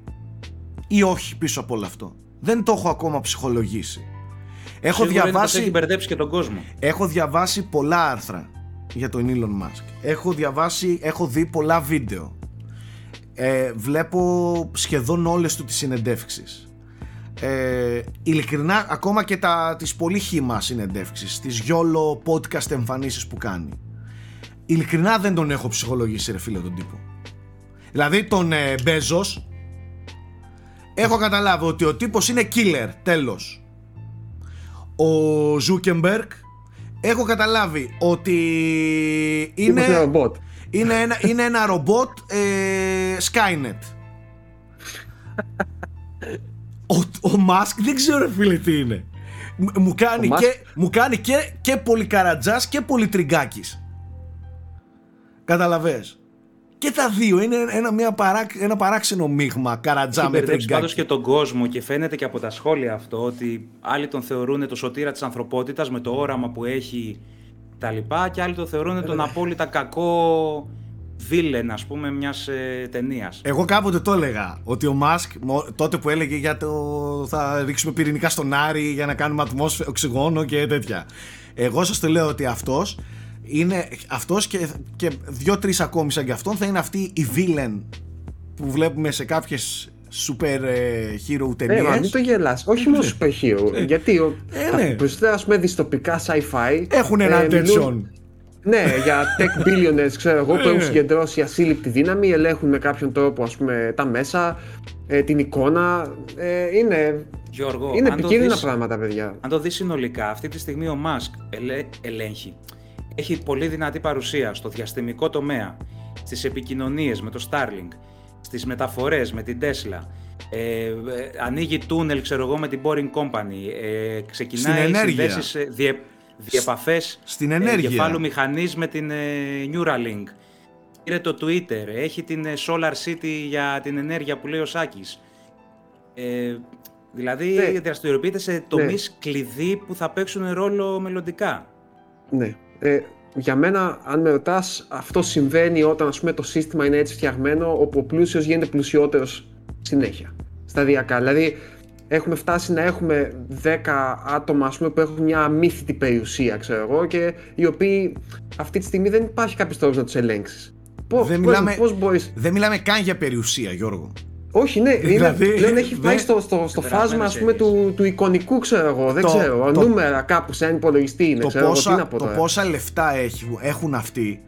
ή όχι πίσω από όλο αυτό. Δεν το έχω ακόμα ψυχολογήσει. Έχω Σίγουρα είναι πως διαβάσει, έχει μπερδέψει και τον κόσμο. έχω διαβάσει πολλά άρθρα για τον Elon Musk. Έχω διαβάσει, έχω δει πολλά βίντεο. Ε, βλέπω σχεδόν όλες του τις συνεντεύξεις. Ε, ειλικρινά, ακόμα και τα, τις πολύ χήμα συνεντεύξεις, τις γιόλο podcast εμφανίσεις που κάνει. Ειλικρινά δεν τον έχω ψυχολογήσει ρε φίλε τον τύπο. Δηλαδή τον ε, Bezos έχω καταλάβει ότι ο τύπος είναι killer, τέλος. Ο Zuckerberg έχω καταλάβει ότι Είναι... είναι, ρομπότ. είναι, ένα, είναι ένα ρομπότ ε, Skynet. Ο, ο Musk δεν ξέρω ρε φίλε τι είναι. Μ- Μου κάνει, Ο Musk- και, μου κάνει και, και πολύ καρατζάς και πολύ τριγκάκης. Καταλαβες. Και τα δύο είναι ένα, μια παράξ, ένα παράξενο μείγμα καρατζά Έχει με μπερδέψει πάντως τριγκάκι. και τον κόσμο και φαίνεται και από τα σχόλια αυτό ότι άλλοι τον θεωρούν το σωτήρα της ανθρωπότητας με το όραμα που έχει τα λοιπά και άλλοι τον θεωρούν τον απόλυτα κακό βίλεν ας πούμε μιας ε, ταινίας. Εγώ κάποτε το έλεγα ότι ο Μάσκ τότε που έλεγε για το θα ρίξουμε πυρηνικά στον Άρη για να κάνουμε ατμόσφαιρα, οξυγόνο και τέτοια. Εγώ σας το λέω ότι αυτός είναι αυτός και, και δύο-τρεις ακόμη σαν και αυτόν θα είναι αυτή η villain που βλέπουμε σε κάποιες super ε, hero ταινίες. Ε, μα μην το γελάς. Όχι μόνο super hero. γιατί ο, Ε, τα ναι. περισσότερα ας πούμε δυστοπικά sci-fi Έχουν ε, ένα μιλούν- τέτοιον. Ναι, για tech billionaires, ξέρω εγώ, που Ε. έχουν συγκεντρώσει ασύλληπτη δύναμη, ελέγχουν με κάποιον τρόπο ας πούμε, τα μέσα, ε, την εικόνα. Ε, είναι Γιώργο, είναι αν το επικίνδυνα δεις- πράγματα, παιδιά. Αν το δεις συνολικά, αυτή τη στιγμή ο Μάσκ ελε- ελέγχει. Έχει πολύ δυνατή παρουσία στο διαστημικό τομέα, στις επικοινωνίες με το Starlink, στις μεταφορές με την Tesla, ε, ε, ανοίγει τούνελ, ξέρω εγώ, με την Boring Company, ε, ξεκινάει Στην ενέργεια. συνδέσεις, ε, διε, διεπαφές Στην ε, ενέργεια. κεφάλου μηχανής με την ε, Neuralink. Πήρε το Twitter, έχει την ε, Solar City για την ενέργεια που λέει ο Σάκης. Ε, δηλαδή Ναι. δραστηριοποιείται σε τομείς κλειδί που θα παίξουν ρόλο μελλοντικά. Ναι. Ε, για μένα, αν με ρωτάς, αυτό συμβαίνει όταν ας πούμε, το σύστημα είναι έτσι φτιαγμένο, όπου ο πλούσιος γίνεται πλουσιότερος συνέχεια. Σταδιακά. Δηλαδή, έχουμε φτάσει να έχουμε 10 άτομα ας πούμε, που έχουν μια αμύθιτη περιουσία, ξέρω εγώ, και οι οποίοι αυτή τη στιγμή δεν υπάρχει κάποιος τρόπος να τους ελέγξεις. Πώς, Δεν πώς, μιλάμε- πώς μπορείς... Δεν μιλάμε καν για περιουσία, Γιώργο. Όχι, ναι, είναι, Δηλαδή, πλέον έχει δεν- πάει στο, στο, στο Περασμένες φάσμα ας πούμε, έννοιες. του, του εικονικού, ξέρω εγώ. Δεν Το- ξέρω. το- νούμερα κάπου σε έναν υπολογιστή είναι. το, ξέρω εγώ, τι πόσα, να πω το τώρα. πόσα λεφτά έχει- έχουν αυτοί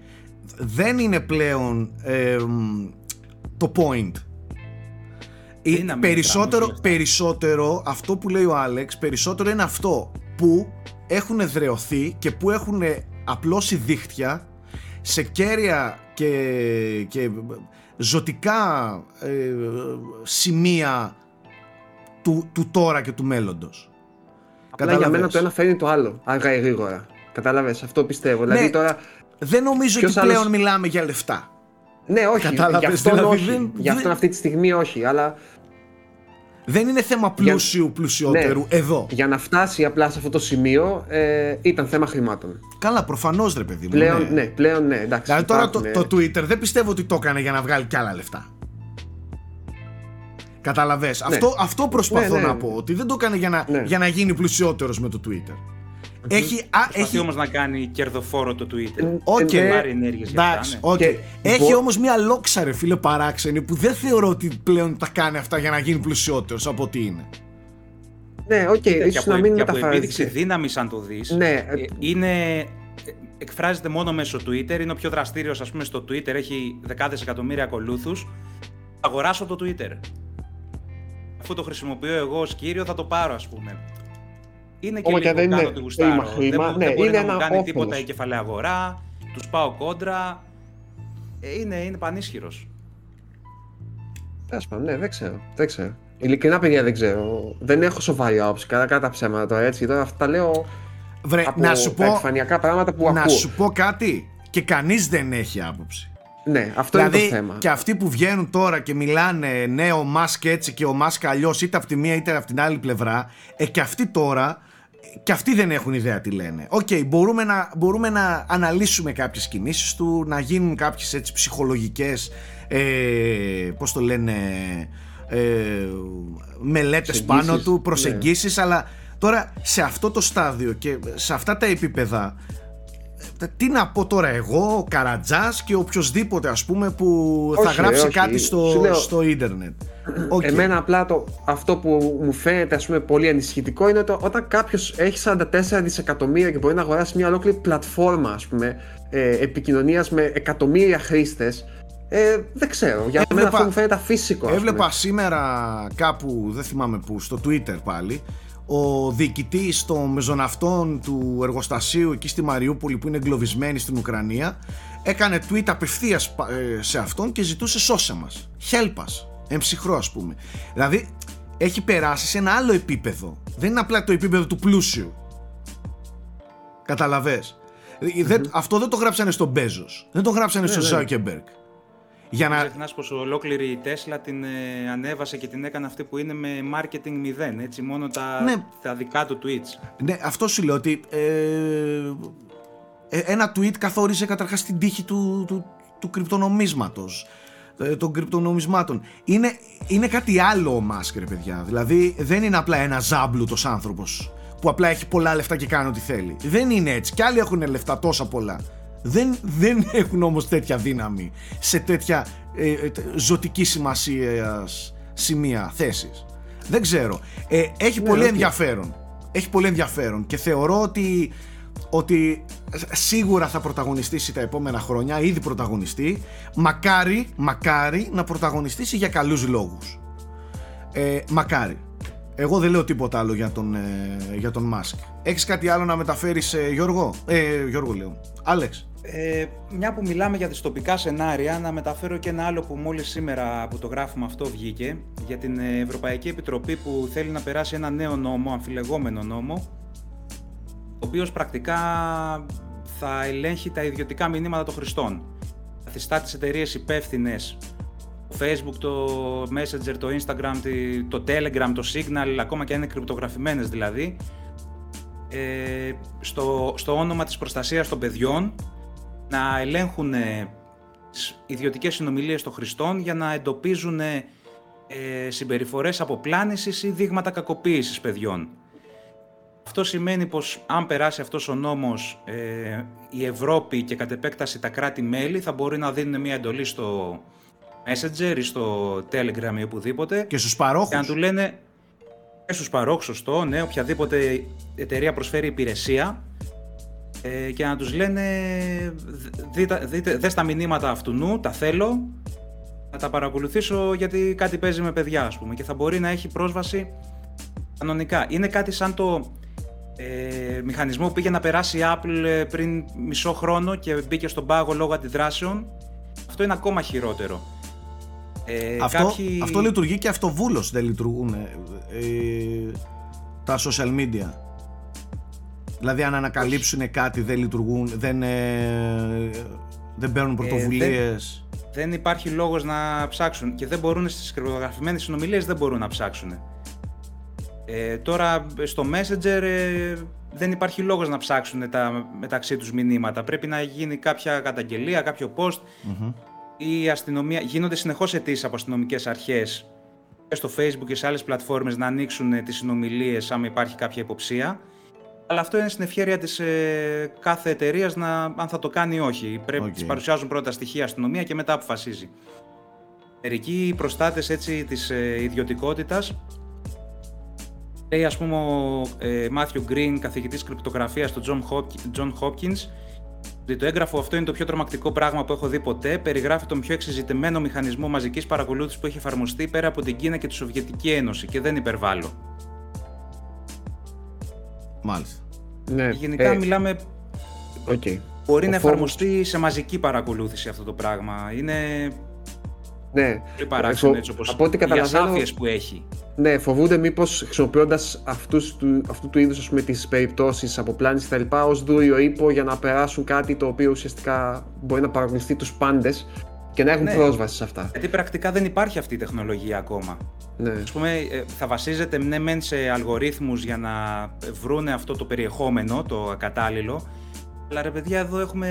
δεν είναι πλέον εμ, το point. Ε, Δύναμη περισσότερο, είναι πράγμα, περισσότερο αυτό που λέει ο Άλεξ περισσότερο είναι αυτό που έχουν δρεωθεί και που έχουν απλώσει δίχτυα σε κέρια και, και ζωτικά ε, σημεία του, του τώρα και του μέλλοντος. Απλά για Κατάλαβες; μένα το ένα φέρνει το άλλο, αργά ή γρήγορα. Κατάλαβες, αυτό πιστεύω. Δηλαδή Ναι. τώρα. Δεν νομίζω Ποιος ότι πλέον άλλος- μιλάμε για λεφτά. Ναι, όχι. Κατάλαβες, για αυτόν δηλαδή όχι. δεν- για αυτόν δεν- αυτή τη στιγμή όχι. Αλλά Δεν είναι θέμα πλούσιου πλουσιότερου Ναι. εδώ. για να φτάσει απλά σε αυτό το σημείο ε, ήταν θέμα χρημάτων. Καλά, προφανώς ρε παιδί μου. Πλέον, ναι. ναι, πλέον ναι. Εντάξει, Δηλαδή τώρα το, υπάρχουν, το Twitter δεν πιστεύω ότι το έκανε για να βγάλει κι άλλα λεφτά. Καταλαβες. Αυτό, αυτό προσπαθώ Ναι, ναι. να πω. Ότι δεν το έκανε για να, Ναι. για να γίνει πλουσιότερος με το Twitter. Έχει, α, Προσπαθεί έχει, όμως να κάνει κερδοφόρο το Twitter. Οκ. Ναι. Πάρει ενέργειες για Εντάξει, αυτά, ναι. οκ. Και Έχει μπο- όμως μια λόξα ρε φίλε παράξενη που δεν θεωρώ ότι πλέον τα κάνει αυτά για να γίνει πλουσιότερος από ό,τι είναι. Ναι, οκ, Και ίσως από, να μην και από επίδειξη μεταφράζεται. δύναμης, αν το δεις, Ναι, ε, είναι. Εκφράζεται μόνο μέσω Twitter. Είναι ο πιο δραστήριος, ας πούμε, στο Twitter. Έχει δεκάδες εκατομμύρια ακολούθους. Αγοράσω το Twitter. Αφού το χρησιμοποιώ εγώ ως κύριο, θα το πάρω, ας πούμε. Είναι και Όμως και λίγο δεν κάτω είναι ότι γουστάρω. χρήμα, δεν, χρήμα. μπο- Ναι, δεν μπορεί είναι να μου ένα κάνει όφελος. τίποτα η κεφαλαία αγορά. Τους πάω κόντρα. Ε, είναι, είναι πανίσχυρος. Τέλος πάντων, ναι, δεν ξέρω. Δεν ξέρω. Ειλικρινά, παιδιά, δεν ξέρω. Δεν έχω σοβαρή άποψη. Κατά κατά ψέματα τώρα έτσι. Τώρα αυτά τα λέω Βρε, από να σου τα πω, επιφανειακά πράγματα που να ακούω. σου πω κάτι. Και κανείς δεν έχει άποψη. Ναι, αυτό δηλαδή, είναι το θέμα. και αυτοί που βγαίνουν τώρα και μιλάνε ναι ο Μασκ έτσι και ο Μασκ αλλιώς είτε από τη μία είτε από την άλλη πλευρά ε, και αυτοί τώρα και αυτοί δεν έχουν ιδέα τι λένε. Οκ, μπορούμε, να, μπορούμε να αναλύσουμε κάποιες κινήσεις του, να γίνουν κάποιες έτσι ψυχολογικές, ε, πώς το λένε, ε, μελέτες Προσεγγίσεις, πάνω του, ναι. προσεγγίσεις, αλλά τώρα σε αυτό το στάδιο και σε αυτά τα επίπεδα ε, τι να πω τώρα εγώ, ο Καρατζάς και οποιοδήποτε ας πούμε που θα Όχι, γράψει όχι. κάτι στο, Σου λέω- στο ίντερνετ. Οκ. Εμένα απλά το, αυτό που μου φαίνεται ας πούμε, πολύ ανησυχητικό είναι το, όταν κάποιος έχει 44 δισεκατομμύρια και μπορεί να αγοράσει μια ολόκληρη πλατφόρμα ας πούμε, ε, επικοινωνίας με εκατομμύρια χρήστες ε, δεν ξέρω. Για μένα Έβλεπα- αυτό μου φαίνεται αφύσικο. ας πούμε. Έβλεπα σήμερα κάπου, δεν θυμάμαι πού, στο Twitter πάλι, ο διοικητής των μεζοναυτών του εργοστασίου εκεί στη Μαριούπολη που είναι εγκλωβισμένη στην Ουκρανία έκανε tweet απευθείας σε αυτόν και ζητούσε σώσε μας, help us, εμψυχρό ας πούμε. Δηλαδή έχει περάσει σε ένα άλλο επίπεδο. Δεν είναι απλά το επίπεδο του πλούσιου. Καταλαβες. Ε, Δεν- αυτό δεν το γράψανε στον Μπέζος. Δεν το γράψανε στο ναι. Ζάκεμπεργκ. Για Να να, ξεχνάς πως ολόκληρη η Tesla την ε, ανέβασε και την έκανε αυτή που είναι με marketing μηδέν, έτσι, μόνο τα, Ναι. τα δικά του tweets. Ναι, αυτό σου λέω ότι ε, ε, ένα tweet καθόριζε καταρχάς την τύχη του, του, του κρυπτονομίσματος ε, των κρυπτονομισμάτων. Είναι, είναι κάτι άλλο ο Μάσκ, ρε παιδιά. Δηλαδή δεν είναι απλά ένας ζάμπλουτος άνθρωπος που απλά έχει πολλά λεφτά και κάνει ό,τι θέλει. Δεν είναι έτσι. Κι άλλοι έχουν λεφτά τόσα πολλά. Δεν, δεν έχουν όμως τέτοια δύναμη σε τέτοια ε, ε ζωτική σημασίας σημεία, θέσεις. Δεν ξέρω. Ε, έχει ναι, πολύ ενδιαφέρον. Έχει πολύ ενδιαφέρον και θεωρώ ότι ότι σίγουρα θα πρωταγωνιστήσει τα επόμενα χρόνια, ήδη πρωταγωνιστεί, μακάρι, μακάρι να πρωταγωνιστήσει για καλούς λόγους. Ε, μακάρι. Εγώ δεν λέω τίποτα άλλο για τον, ε, για τον Μάσκ. Έχεις κάτι άλλο να μεταφέρεις ε, Γιώργο, ε, Γιώργο λέω, Άλεξ. Ε, μια που μιλάμε για δυστοπικά σενάρια, να μεταφέρω και ένα άλλο που μόλις σήμερα που το γράφουμε αυτό βγήκε για την Ευρωπαϊκή Επιτροπή που θέλει να περάσει ένα νέο νόμο, αμφιλεγόμενο νόμο, ο οποίος πρακτικά θα ελέγχει τα ιδιωτικά μηνύματα των χρηστών. Θα θυστά τις εταιρείες υπεύθυνες το Facebook, το Messenger, το Instagram, το Telegram, το Signal, ακόμα και αν είναι κρυπτογραφημένες δηλαδή, ε, στο, στο όνομα της προστασίας των παιδιών να ελέγχουν τις ιδιωτικές συνομιλίες των χρηστών για να εντοπίζουν ε, συμπεριφορές αποπλάνησης ή δείγματα κακοποίησης παιδιών. Αυτό σημαίνει πως αν περάσει αυτός ο νόμος ε, η Ευρώπη και κατ' επέκταση τα κράτη-μέλη θα μπορεί να δίνουν μια εντολή στο Messenger ή στο Telegram ή οπουδήποτε. Και στους παρόχους. Και να του λένε και στους παρόχους, σωστό, ναι, οποιαδήποτε εταιρεία προσφέρει υπηρεσία ε, και να τους λένε δείτε, δείτε, δες τα μηνύματα αυτού νου, τα θέλω, να τα παρακολουθήσω γιατί κάτι παίζει με παιδιά ας πούμε και θα μπορεί να έχει πρόσβαση κανονικά. Είναι κάτι σαν το ε, μηχανισμό που πήγε να περάσει η Apple ε, πριν μισό χρόνο και μπήκε στον πάγο λόγω αντιδράσεων. Αυτό είναι ακόμα χειρότερο. Ε, αυτό, κάποιοι... αυτό λειτουργεί και αυτοβούλος δεν λειτουργούν ε, ε, τα social media. Δηλαδή αν ανακαλύψουν κάτι δεν λειτουργούν, δεν, ε, δεν παίρνουν πρωτοβουλίες. δεν, δεν, υπάρχει λόγος να ψάξουν και δεν μπορούν στις κρυπτογραφημένες συνομιλίες δεν μπορούν να ψάξουν. Ε, τώρα στο Messenger ε, δεν υπάρχει λόγος να ψάξουν τα μεταξύ τους μηνύματα. Πρέπει να γίνει κάποια καταγγελία, κάποιο post. Η αστυνομία, γίνονται συνεχώς αιτήσεις από αστυνομικές αρχές και στο Facebook και σε άλλες πλατφόρμες να ανοίξουν τις συνομιλίες άμα υπάρχει κάποια υποψία. Αλλά αυτό είναι στην ευχαίρεια της ε, κάθε εταιρείας να αν θα το κάνει ή όχι. Πρέπει okay. τις παρουσιάζουν πρώτα στοιχεία αστυνομία και μετά αποφασίζει. Μερικοί προστάτες έτσι της ε, ιδιωτικότητας Λέει ας πούμε ο Μάθιου Γκριν, καθηγητής κρυπτογραφίας του John Hopkins, ότι το έγγραφο αυτό είναι το πιο τρομακτικό πράγμα που έχω δει ποτέ. Περιγράφει τον πιο εξεζητημένο μηχανισμό μαζικής παρακολούθησης που έχει εφαρμοστεί πέρα από την Κίνα και τη Σοβιετική Ένωση και δεν υπερβάλλω. Μάλιστα. Ναι, Γενικά ε, μιλάμε... Okay. Μπορεί να εφαρμοστεί σε μαζική παρακολούθηση αυτό το πράγμα. Είναι ναι. Πολύ παράξενο έτσι όπως από ό,τι οι που έχει. Ναι, φοβούνται μήπως χρησιμοποιώντας αυτούς του είδους τις περιπτώσεις αποπλάνηση κτλ. ως δούριο ύπο για να περάσουν κάτι το οποίο ουσιαστικά μπορεί να παρακολουθεί τους πάντες και να έχουν ναι. πρόσβαση σε αυτά. Γιατί πρακτικά δεν υπάρχει αυτή η τεχνολογία ακόμα. Ναι. Ας πούμε, ε, θα βασίζεται ναι μεν σε αλγορίθμους για να βρούνε αυτό το περιεχόμενο, το ακατάλληλο, αλλά ρε παιδιά εδώ έχουμε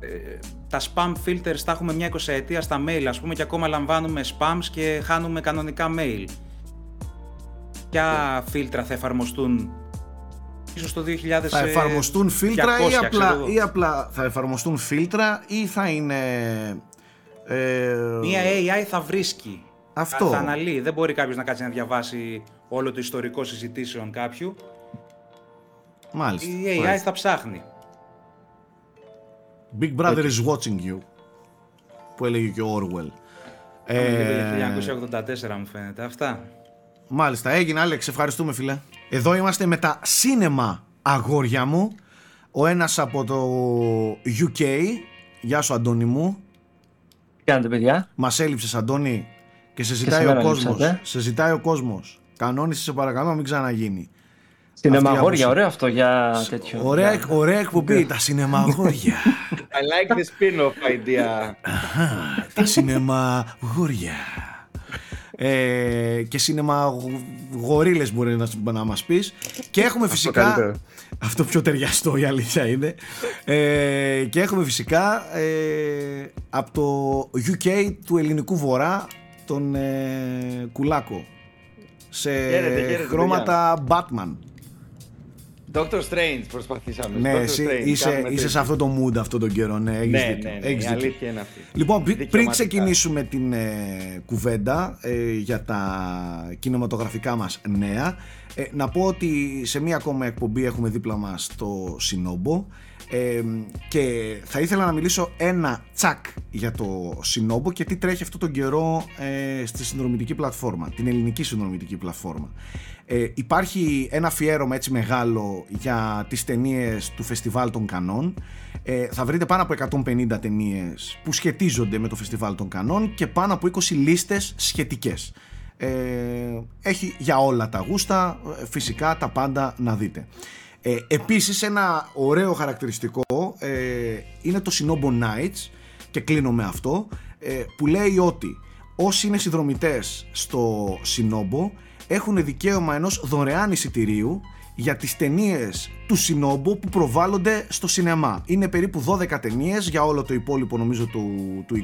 ε, τα spam filters τα έχουμε μια εικοσαετία στα mail ας πούμε και ακόμα λαμβάνουμε spams και χάνουμε κανονικά mail. Ποια φίλτρα θα εφαρμοστούν ίσως το 2000 Θα εφαρμοστούν φίλτρα ή, απλά, ή απλά θα εφαρμοστούν φίλτρα ή θα είναι... Ε... Μια AI θα βρίσκει. Αυτό. Θα αναλύει. Δεν μπορεί κάποιος να κάτσει να διαβάσει όλο το ιστορικό συζητήσεων κάποιου. Μάλιστα. Η AI θα ψάχνει. Big Brother is watching you. Που έλεγε και ο Orwell. Ε, 1984 μου φαίνεται. Αυτά. Μάλιστα. Έγινε, Άλεξ. Ευχαριστούμε, φίλε. Εδώ είμαστε με τα σίνεμα αγόρια μου. Ο ένας από το UK. Γεια σου, Αντώνη μου. Τι κάνετε, παιδιά; Μας έλειψες, Αντώνη. Και σε ζητάει ο κόσμος. Σε ζητάει ο κόσμος. Κανόνισε, σε παρακαλώ, μην ξαναγίνει. Σινεμαγόρια, ωραίο αυτό για τέτοιο. Ωραία, ωραία εκπομπή, τα σινεμαγόρια. I like the spin-off idea. τα σινεμαγόρια. Ε, και σινεμα γορίλες μπορεί να, να μας πεις. Και έχουμε φυσικά καλύτερο. αυτό πιο ταιριαστό η αλήθεια είναι. Ε, και έχουμε φυσικά ε, από το UK του ελληνικού βορρά τον ε, Κουλάκο. Σε Χαίρετε, χαίρετε, χρώματα Batman Doctor Strange προσπαθήσαμε. ναι, Doctor εσύ Strange, είσαι, κάνουμε είσαι τέτοιο. σε αυτό το mood αυτόν τον καιρό ναι, έχεις Ναι, δίκιο, ναι, ναι, έχεις η δίκιο. αλήθεια είναι αυτή. Λοιπόν, πρι- πριν Δικαιωματικά. ξεκινήσουμε την ε, κουβέντα ε, για τα κινηματογραφικά μας νέα, ε, να πω ότι σε μία ακόμα εκπομπή έχουμε δίπλα μας το Σινόμπο ε, και θα ήθελα να μιλήσω ένα τσακ για το Σινόμπο και τι τρέχει αυτόν τον καιρό ε, στη συνδρομητική πλατφόρμα, την ελληνική συνδρομητική πλατφόρμα. Ε, υπάρχει ένα αφιέρωμα έτσι μεγάλο για τις ταινίες του Φεστιβάλ των Κανών ε, θα βρείτε πάνω από 150 ταινίες που σχετίζονται με το Φεστιβάλ των Κανών και πάνω από 20 λίστες σχετικές. Ε, έχει για όλα τα γούστα, ε, φυσικά τα πάντα να δείτε. Ε, επίσης ένα ωραίο χαρακτηριστικό ε, είναι το Sinobo Nights και κλείνω με αυτό ε, που λέει ότι όσοι είναι συνδρομητές στο Sinobo έχουν δικαίωμα ενός δωρεάν εισιτηρίου για τις ταινίες του Σινόμπο που προβάλλονται στο σινεμά. Είναι περίπου 12 ταινίες για όλο το υπόλοιπο νομίζω του, του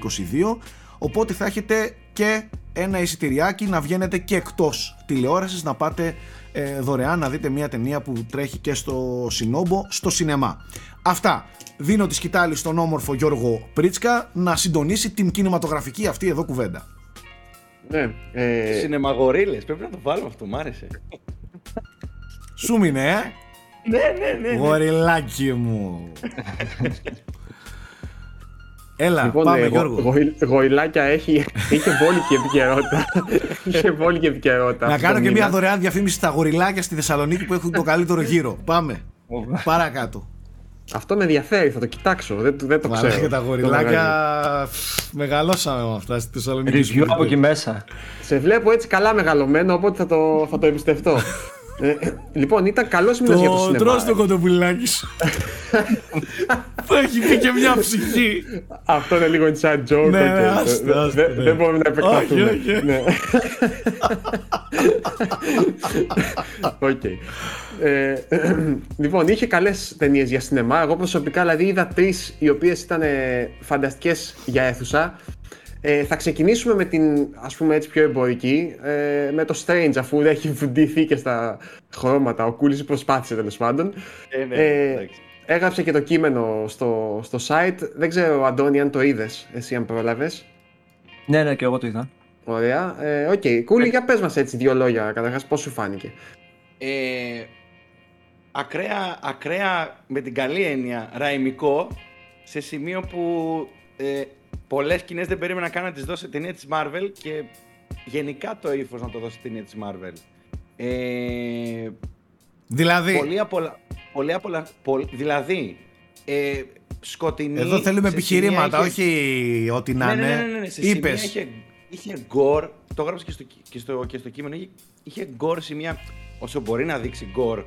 22 οπότε θα έχετε και ένα εισιτηριάκι να βγαίνετε και εκτός τηλεόρασης να πάτε ε, δωρεάν να δείτε μια ταινία που τρέχει και στο Σινόμπο στο σινεμά. Αυτά. Δίνω τη σκητάλη στον όμορφο Γιώργο Πρίτσκα να συντονίσει την κινηματογραφική αυτή εδώ κουβέντα. Ναι, ε, Σινεμαγορίλες, πρέπει να το βάλουμε αυτό, μ' άρεσε. Σου μείνε, ε! ναι, ναι, ναι. Γοριλάκι μου. Έλα, λοιπόν, πάμε ε, γο- Γιώργο. γοη- γοηλάκια έχει, είχε βόλικη επικαιρότητα. είχε βόλικη επικαιρότητα. Να αυτό κάνω το και μήνα. μια δωρεάν διαφήμιση στα γοριλάκια στη Θεσσαλονίκη που έχουν το καλύτερο γύρο. Πάμε. Παρακάτω. Αυτό με ενδιαφέρει, θα το κοιτάξω. Δεν, δεν το Μαλάκα, ξέρω. τα το γοριλάκια πφ, μεγαλώσαμε με αυτά στη Θεσσαλονίκη. Review από εκεί μέσα. μαγαζί. Σε βλέπω έτσι καλά μεγαλωμένο, οπότε θα το, θα το εμπιστευτώ. ε, λοιπόν, ήταν καλός μήνας για το Το σινεμά. τρως το κοτοπουλάκι σου. Που έχει πει και μια ψυχή. Αυτό είναι λίγο inside joke. Ναι, οκ. ναι, άστο, Δεν- άστο, δεν- ναι. Δεν μπορούμε να επεκταθούμε. Όχι, όχι. Ναι. Οκ. Ε, λοιπόν, είχε καλές ταινίες για σινεμά. Εγώ προσωπικά δηλαδή είδα τρεις οι οποίες ήταν φανταστικές για αίθουσα. Ε, θα ξεκινήσουμε με την ας πούμε έτσι πιο εμπορική, ε, με το Strange αφού έχει ντυθεί και στα χρώματα. Ο Κούλης προσπάθησε τέλος πάντων. Ε, ναι, Ε, εντάξει. έγραψε και το κείμενο στο, στο site. Δεν ξέρω, Αντώνη, αν το είδες, εσύ αν πρόλαβες. Ναι, ναι, και εγώ το είδα. Ωραία. Ε, Οκ. Κούλη, για πες μας έτσι δύο λόγια καταρχάς πώς σου φάνηκε. Ε, ακραία, ακραία, με την καλή έννοια, ραϊμικό, σε σημείο που ε, πολλές σκηνές δεν περίμενα καν να τις δώσει ταινία της Marvel και γενικά το ύφος να το δώσει ταινία της Marvel. Ε, Δηλαδή, πολύ απολα... Πολύ απολα... πολ- Δηλαδή, ε, σκοτεινή... εδώ θέλουμε σε επιχειρήματα, σημεία είχε- όχι ό,τι να ναι, ναι, είναι. ναι, ναι, ναι. Σε σημεία Είπες. είχε, είχε γκορ, το έγραψε και στο, κι- και στο, και στο κείμενο, είχε, είχε γκορ σημεία όσο μπορεί να δείξει γκορ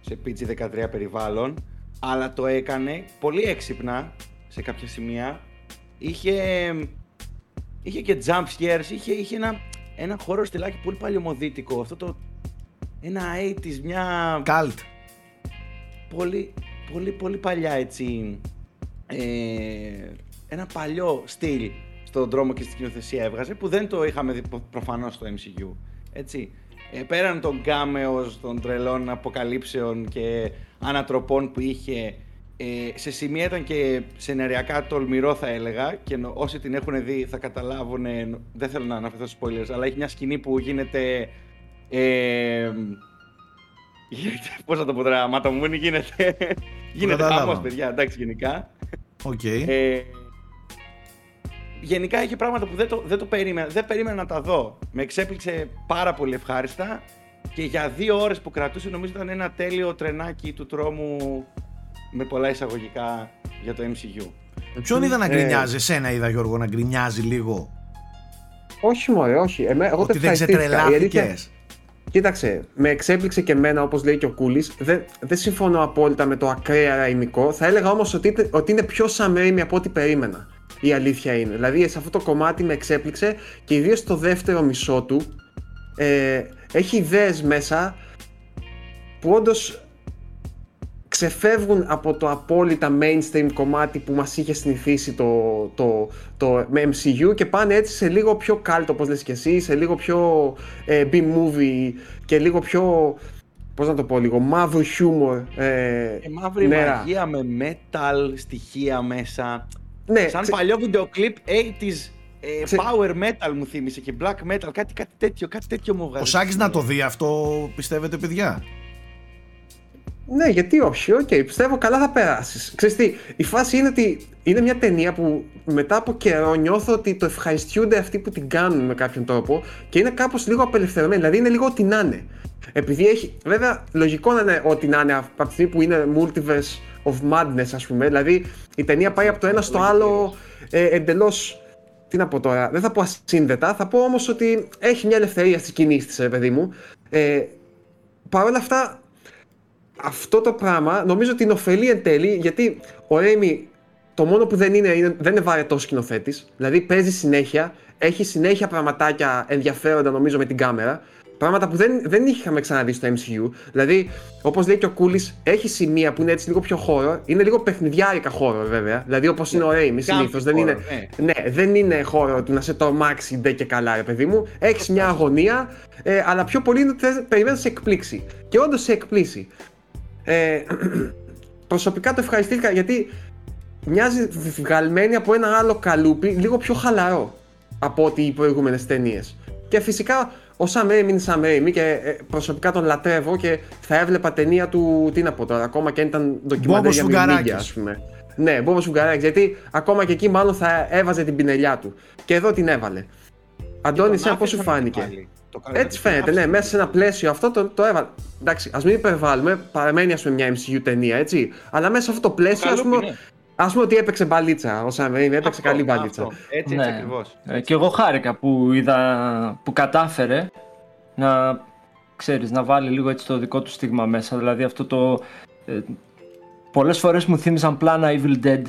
σε PG-13 περιβάλλον, αλλά το έκανε πολύ έξυπνα σε κάποια σημεία. Είχε, είχε και jump scares, είχε, είχε ένα, ένα χώρο στυλάκι πολύ παλιωμοδίτικο, αυτό το ένα 80's, μια Καλτ. πολύ, πολύ, πολύ παλιά έτσι. Ε, ένα παλιό στυλ στον δρόμο και στην σκηνοθεσία έβγαζε που δεν το είχαμε δει προ- προφανώς στο MCU. Έτσι. Ε, πέραν των cameos, των τρελών αποκαλύψεων και ανατροπών που είχε, ε, σε σημεία ήταν και σεναριακά τολμηρό θα έλεγα και νο- όσοι την έχουν δει θα καταλάβουν, ε, νο- δεν θέλω να αναφερθώ σε spoilers, αλλά έχει μια σκηνή που γίνεται ε, Γίνεται, πώς να το πω τώρα, μουνί γίνεται. γίνεται κατάλαβα. χαμός, παιδιά, εντάξει, γενικά. Οκ. Ε, γενικά είχε πράγματα που δεν το, δεν το περίμενα, δεν περίμενα να τα δω. Με εξέπληξε πάρα πολύ ευχάριστα και για δύο ώρες που κρατούσε νομίζω ήταν ένα τέλειο τρενάκι του τρόμου με πολλά εισαγωγικά για το MCU. Ποιον είδα να Ε, γκρινιάζει, εσένα είδα Γιώργο να γκρινιάζει λίγο. Όχι μωρέ, όχι. Εμέ, εγώ Ότι δεν ευχαριστήθηκα. Η αλήθεια- ξετρελάθηκες. Κοίταξε, με εξέπληξε και εμένα όπως λέει και ο Κούλης. Δεν, δεν συμφωνώ απόλυτα με το ακραία ραϊμικό. Θα έλεγα όμως ότι, είτε- ότι είναι πιο Sam Raimi από ό,τι περίμενα. η αλήθεια είναι. Δηλαδή σε αυτό το κομμάτι με εξέπληξε και ιδίως στο δεύτερο μισό του ε, έχει ιδέες μέσα που όντως ξεφεύγουν από το απόλυτα mainstream κομμάτι που μας είχε συνηθίσει το, το, το MCU και πάνε έτσι σε λίγο πιο cult όπως λες και εσύ, σε λίγο πιο ε, B-movie και λίγο πιο, πώς να το πω λίγο, μαύρο χιούμορ. Ε, Και μαύρη ναι, μαγεία με metal στοιχεία μέσα. ναι, Σαν ξε- παλιό βίντεο κλιπ 80s ε, Ξε- power metal μου θύμισε και black metal, κάτι, κάτι τέτοιο, κάτι τέτοιο μου βγάζει. Ο Σάκης να το δει αυτό, πιστεύετε, παιδιά; Ναι, γιατί όχι, οκ, πιστεύω καλά θα περάσεις. Ξέρεις τι, η φάση είναι ότι είναι μια ταινία που μετά από καιρό νιώθω ότι το ευχαριστιούνται αυτοί που την κάνουν με κάποιον τρόπο και είναι κάπως λίγο απελευθερωμένη, δηλαδή είναι λίγο ό,τι να είναι. Επειδή έχει, βέβαια, λογικό να είναι ό,τι να είναι από τη στιγμή που είναι multiverse of madness, ας πούμε. Δηλαδή η ταινία πάει από το ένα στο άλλο ε, εντελώς. Τι να πω τώρα, δεν θα πω ασύνδετα, θα πω όμως ότι έχει μια ελευθερία στις κινήσεις της, παιδί μου. Ε, Παρ' όλα αυτά, αυτό το πράγμα νομίζω την ωφελεί εν τέλει γιατί ο Ρέιμι το μόνο που δεν είναι, είναι δεν είναι βαρετός σκηνοθέτης. Δηλαδή παίζει συνέχεια, έχει συνέχεια πραγματάκια ενδιαφέροντα νομίζω με την κάμερα. Πράγματα που δεν, δεν είχαμε ξαναδεί στο MCU. Δηλαδή, όπως λέει και ο Κούλης, έχει σημεία που είναι έτσι λίγο πιο χώρο. Είναι λίγο παιχνιδιάρικα χώρο βέβαια. Δηλαδή, όπως είναι ο Ρέιμι συνήθως. Δεν horror, είναι, ναι, δεν είναι χώρο του να σε τρομάξει ντε και καλά, ρε παιδί μου. Έχεις μια αγωνία, ε, αλλά πιο πολύ είναι ότι θες- περιμένεις να σε εκπλήξει. Και όντως σε εκπλήσει. Ε, προσωπικά το ευχαριστήθηκα γιατί μοιάζει βγαλμένη από ένα άλλο καλούπι, λίγο πιο χαλαρό από ό,τι οι προηγούμενες ταινίες. Και φυσικά ο Sam Raimi είναι Sam Raimi και ε, προσωπικά τον λατρεύω και θα έβλεπα ταινία του, τι να πω τώρα, ακόμα και αν ήταν ντοκιμαντέρ Μπόμπος για Φουγγαράκης. μυρμήγκια, ας πούμε. Ναι, Μπόμπο Φουγκαράκη, γιατί ακόμα και εκεί μάλλον θα έβαζε την πινελιά του. Και εδώ την έβαλε. Αντώνη, εσένα πώς σου φάνηκε; Έτσι φαίνεται, ναι, μέσα σε ένα πλαίσιο αυτό το, το έβαλε. Εντάξει, ας μην υπερβάλλουμε, παραμένει ας πούμε μια MCU ταινία, έτσι. Αλλά μέσα σε αυτό το πλαίσιο, ας πούμε, ναι. ας πούμε ότι έπαιξε μπαλίτσα. Ο Sam Raimi έπαιξε Αυτό, καλή μπαλίτσα. αυτό. Έτσι, Ναι. έτσι ακριβώς. Ε, και εγώ χάρηκα που είδα που κατάφερε να ξέρεις να βάλει λίγο έτσι το δικό του στίγμα μέσα δηλαδή αυτό το ε, πολλές φορές μου θύμισαν πλάνα Evil Dead Ε,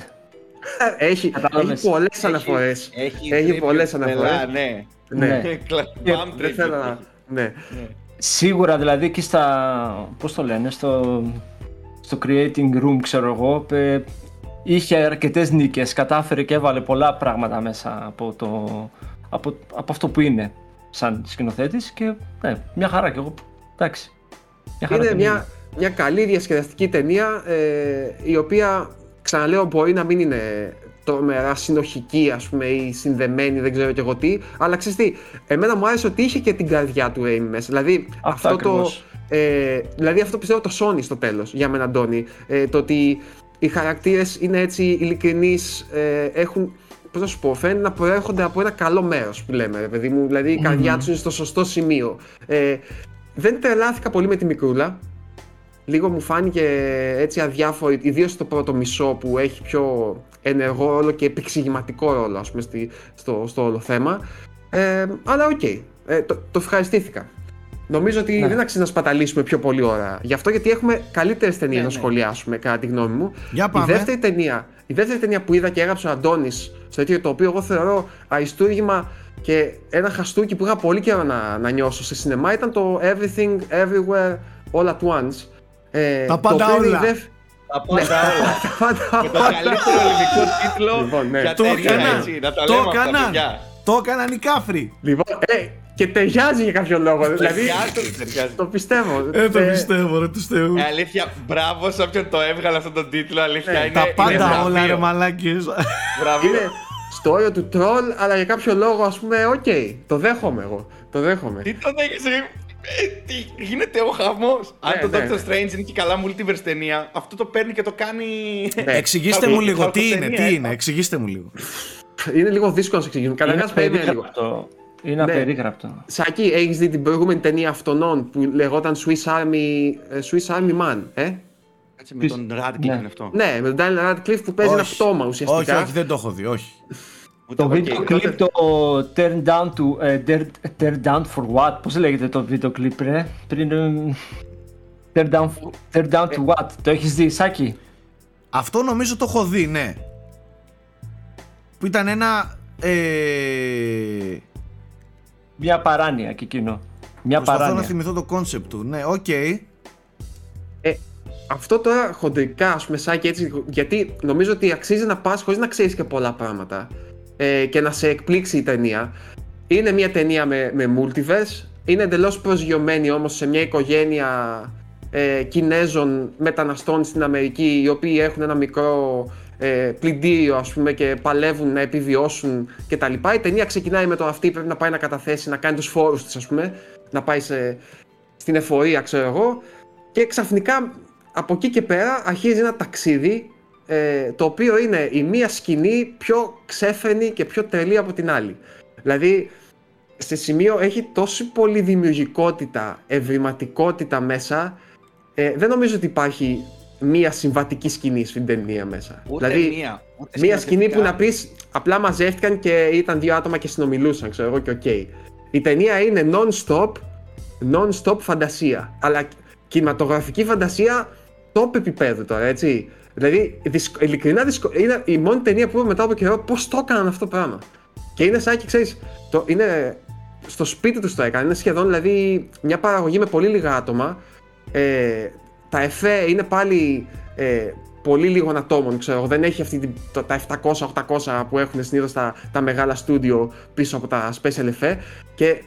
Έχει, Κατάλαβες. έχει πολλές αναφορές. Έχει, Έχει tribute, πολλές πελά, αναφορές. Ναι. Ναι. Ναι. Κλα- Bam Δεν tribute. θέλω να. Ναι. σίγουρα δηλαδή και στα πώς το λένε στο, στο creating room ξέρω εγώ ε, είχε αρκετές νίκες κατάφερε και έβαλε πολλά πράγματα μέσα από, το, από, από αυτό που είναι σαν σκηνοθέτης και ναι, μια χαρά και εγώ εντάξει μια χαρά Είναι ταινία. μια, μια καλή διασκεδαστική ταινία ε, η οποία ξαναλέω μπορεί να μην είναι τρομερά συνοχική ας πούμε ή συνδεμένη δεν ξέρω και εγώ τι αλλά ξέρεις τι, εμένα μου άρεσε ότι είχε και την καρδιά του Raimi μέσα δηλαδή Αυτό αυτό, το, ακριβώς. ε, δηλαδή αυτό πιστεύω το Sony στο τέλος για μένα Αντώνη ε, το ότι οι χαρακτήρες είναι έτσι ειλικρινείς ε, έχουν Πώς να σου πω, φαίνεται να προέρχονται από ένα καλό μέρος που λέμε, ρε παιδί μου. Δηλαδή η καρδιά τους είναι στο σωστό σημείο. Ε, δεν τρελάθηκα πολύ με τη μικρούλα. Λίγο μου φάνηκε έτσι αδιάφορη, ιδίως στο πρώτο μισό που έχει πιο ενεργό ρόλο και επεξηγηματικό ρόλο, ας πούμε, στη, στο, στο όλο θέμα. Ε, αλλά οκ, ε, το, το ευχαριστήθηκα. Νομίζω ότι Ναι. δεν αξίζει να σπαταλήσουμε πιο πολύ ώρα. Γι' αυτό γιατί έχουμε καλύτερες ταινίες Ναι, να ναι. σχολιάσουμε, κατά τη γνώμη μου. Για Η πάμε. δεύτερη, ταινία, η δεύτερη ταινία που είδα και έγραψε ο Αντώνης στο τέτοιο το οποίο εγώ θεωρώ αριστούργημα και ένα χαστούκι που είχα πολύ καιρό να, να νιώσω σε σινεμά ήταν το Everything Everywhere All at Once. Ε, Τα το πάντα οποίο είναι η όλα. δεύ- Τα πάντα όλα. Τα πάντα Με το όλα. καλύτερο ελληνικό τίτλο Λοιπόν, ναι. για Το ταινία, έκαναν. έτσι, να τα Το λέμε αυτά, έκαναν. παιδιά. Το έκαναν οι κάφροι. Λοιπόν, ε, και ταιριάζει για κάποιο λόγο. δηλαδή, Ταιριάζει, ταιριάζει. το πιστεύω. Ε, το Ε, πιστεύω, ρε, του Θεού. Ε, αλήθεια, μπράβο σε όποιον το έβγαλε αυτόν τον τίτλο. Αλήθεια Ναι, είναι. Τα είναι πάντα βραβείο. όλα, ρε μαλάκες. Βραβείο. Είναι στο όριο του τρόλ, αλλά για κάποιο λόγο, ας πούμε, οκ, το δέχομαι εγώ. Το δέχομαι. Τι τον έχεις ρε. Ε, τι γίνεται ο χαμός. Αν το ναι, Doctor ναι. Strange είναι και καλά multiverse ταινία, αυτό το παίρνει και το κάνει. Ναι. Εξηγήστε Χαλκο- μου λίγο, τι είναι, χαλκοταινία, τι ε. είναι, εξηγήστε μου λίγο. Είναι λίγο δύσκολο να σε εξηγήσουμε. είναι Καταρχάς, περίμενε λίγο. απερίγραπτο είναι Ναι. απερίγραπτο Σάκη, έχεις δει την προηγούμενη ταινία αυτωνών που λεγόταν Swiss Army, ε, Swiss Army Man, ε; Κάτσε με τον Radcliffe Ναι. είναι αυτό. Ναι, με τον Daniel Radcliffe που παίζει ένα Όχι. πτώμα ουσιαστικά. Όχι, όχι, δεν το έχω δει, όχι. Ούτε Το εγώ. βίντεο Οκ, κλιπ τότε- το Turn Down to... ε, Turn- Turn Down for what? Πώς λέγεται το βίντεο κλιπ ρε; Πριν... ε, Turn down, turn down to what? Το έχεις δει Σάκη; Αυτό νομίζω το έχω δει, ναι. που ήταν ένα ε, Μια παράνοια και εκείνο. Μια προσπαθώ να παράνοια. θυμηθώ το concept του ναι οκ Αυτό τώρα χοντρικά, ας πούμε, Σάκη έτσι, γιατί νομίζω ότι αξίζει να πας χωρίς να ξέρεις και πολλά πράγματα ε, και να σε εκπλήξει η ταινία. Είναι μια ταινία με, με multiverse, είναι εντελώς προσγειωμένη όμως σε μια οικογένεια ε, Κινέζων μεταναστών στην Αμερική, οι οποίοι έχουν ένα μικρό ε, πλυντήριο, ας πούμε, και παλεύουν να επιβιώσουν κτλ. Η ταινία ξεκινάει με το αυτή πρέπει να πάει να καταθέσει, να κάνει τους φόρους της, ας πούμε, να πάει σε, στην εφορία, ξέρω εγώ, και ξαφνικά από εκεί και πέρα αρχίζει ένα ταξίδι ε, το οποίο είναι η μία σκηνή πιο ξέφρενη και πιο τρελή από την άλλη. Δηλαδή, σε σημείο έχει τόση πολύ δημιουργικότητα, ευρηματικότητα μέσα. Ε, δεν νομίζω ότι υπάρχει μία συμβατική σκηνή στην ταινία μέσα. Ούτε δηλαδή, μία. Ούτε Μία σκηνή που να σκηνοθετικά. πεις απλά μαζεύτηκαν και ήταν δύο άτομα και συνομιλούσαν, ξέρω εγώ και οκ. Η ταινία είναι non-stop, non-stop φαντασία. Αλλά κινηματογραφική φαντασία top επίπεδου τώρα, έτσι. Δηλαδή, δυσκ- ειλικρινά δυσκο... είναι η μόνη ταινία που είπα μετά από καιρό πώς το έκαναν αυτό το πράγμα. Και είναι σαν και ξέρεις, είναι στο σπίτι τους το έκαναν. Είναι σχεδόν δηλαδή μια παραγωγή με πολύ λίγα άτομα. Ε, τα εφέ είναι πάλι ε, πολύ λίγων ατόμων, ξέρω εγώ. Δεν έχει αυτή την, το- τα 700-800 που έχουν συνήθως τα, τα μεγάλα στούντιο πίσω από τα special εφέ. Και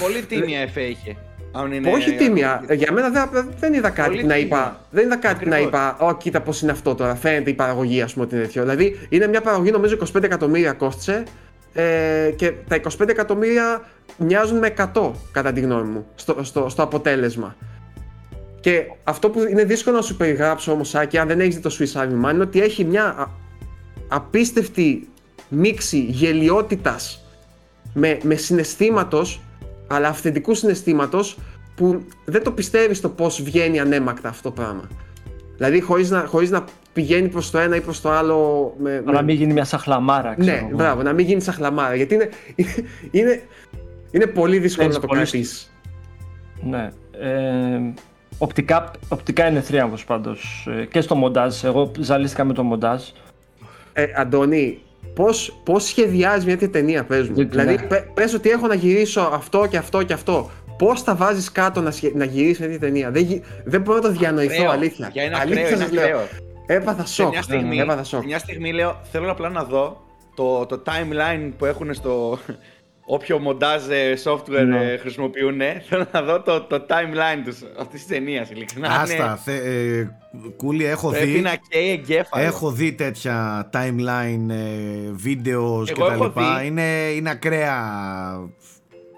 Πολύ τίμια εφέ είχε. Αν είναι- όχι τίμια. Για μένα δεν, δεν είδα κάτι Πολύ που να τίμια. είπα. Δεν είδα κάτι που να Ακριβώς. είπα. Ω, κοίτα πώς είναι αυτό τώρα. Φαίνεται η παραγωγή, ας πούμε, ότι είναι τέτοιο. Δηλαδή, είναι μια παραγωγή, νομίζω, 25 εκατομμύρια κόστησε. Ε, και τα 25 εκατομμύρια μοιάζουν με 100, κατά τη γνώμη μου, στο, στο, στο αποτέλεσμα. Και αυτό που είναι δύσκολο να σου περιγράψω όμως, Σάκη, αν δεν έχεις δει το Swiss Army Man, είναι ότι έχει μια α- απίστευτη μίξη γελιότητας με, με συναισθήματος, αλλά αυθεντικού συναισθήματος, που δεν το πιστεύεις το πώς βγαίνει ανέμακτα αυτό το πράγμα. Δηλαδή χωρίς να, χωρίς να πηγαίνει προς το ένα ή προς το άλλο με, Να μην γίνει μια σαχλαμάρα, ξέρω ναι, εγώ. μπράβο, να μην γίνει σαν χλαμάρα. Γιατί είναι, είναι, είναι πολύ δύσκολο Παίρνεις να το πολύ κρατήσεις. Ναι. Ε, οπτικά, οπτικά είναι θρίαμβος πάντως. Ε, και στο μοντάζ. Εγώ ζαλίστηκα με το μοντάζ. Ε, Αντώνη, πώς, πώς σχεδιάζει μια τέτοια ταινία, πες μου. Δεν- δηλαδή, ναι. πε- πες ότι έχω να γυρίσω αυτό και αυτό και αυτό. Πώς τα βάζεις κάτω να, σχε... να γυρίσεις μια τέτοια ταινία; Δεν, γι- δεν μπορώ να το διανοηθώ, Ακραίο. αλήθεια. Για ένα αλήθεια ακραίο, σας είναι λέω. ακραίο. Έπαθα Σε σοκ. μια στιγμή, Έπαθα σοκ. σε μια στιγμή λέω, θέλω απλά να δω το, το timeline που έχουν στο όποιο μοντάζ ε, software Ναι. ε, χρησιμοποιούν. Θέλω να δω το, το timeline τους αυτής της ταινίας, ειλικρινά. Άστα, είναι- θε, ε, Κούλη, έχω Πρέπει δει, να καίει εγκέφαλος. έχω δει τέτοια timeline ε, βίντεος και Εγώ τα έχω λοιπά. δει. Είναι, είναι ακραία.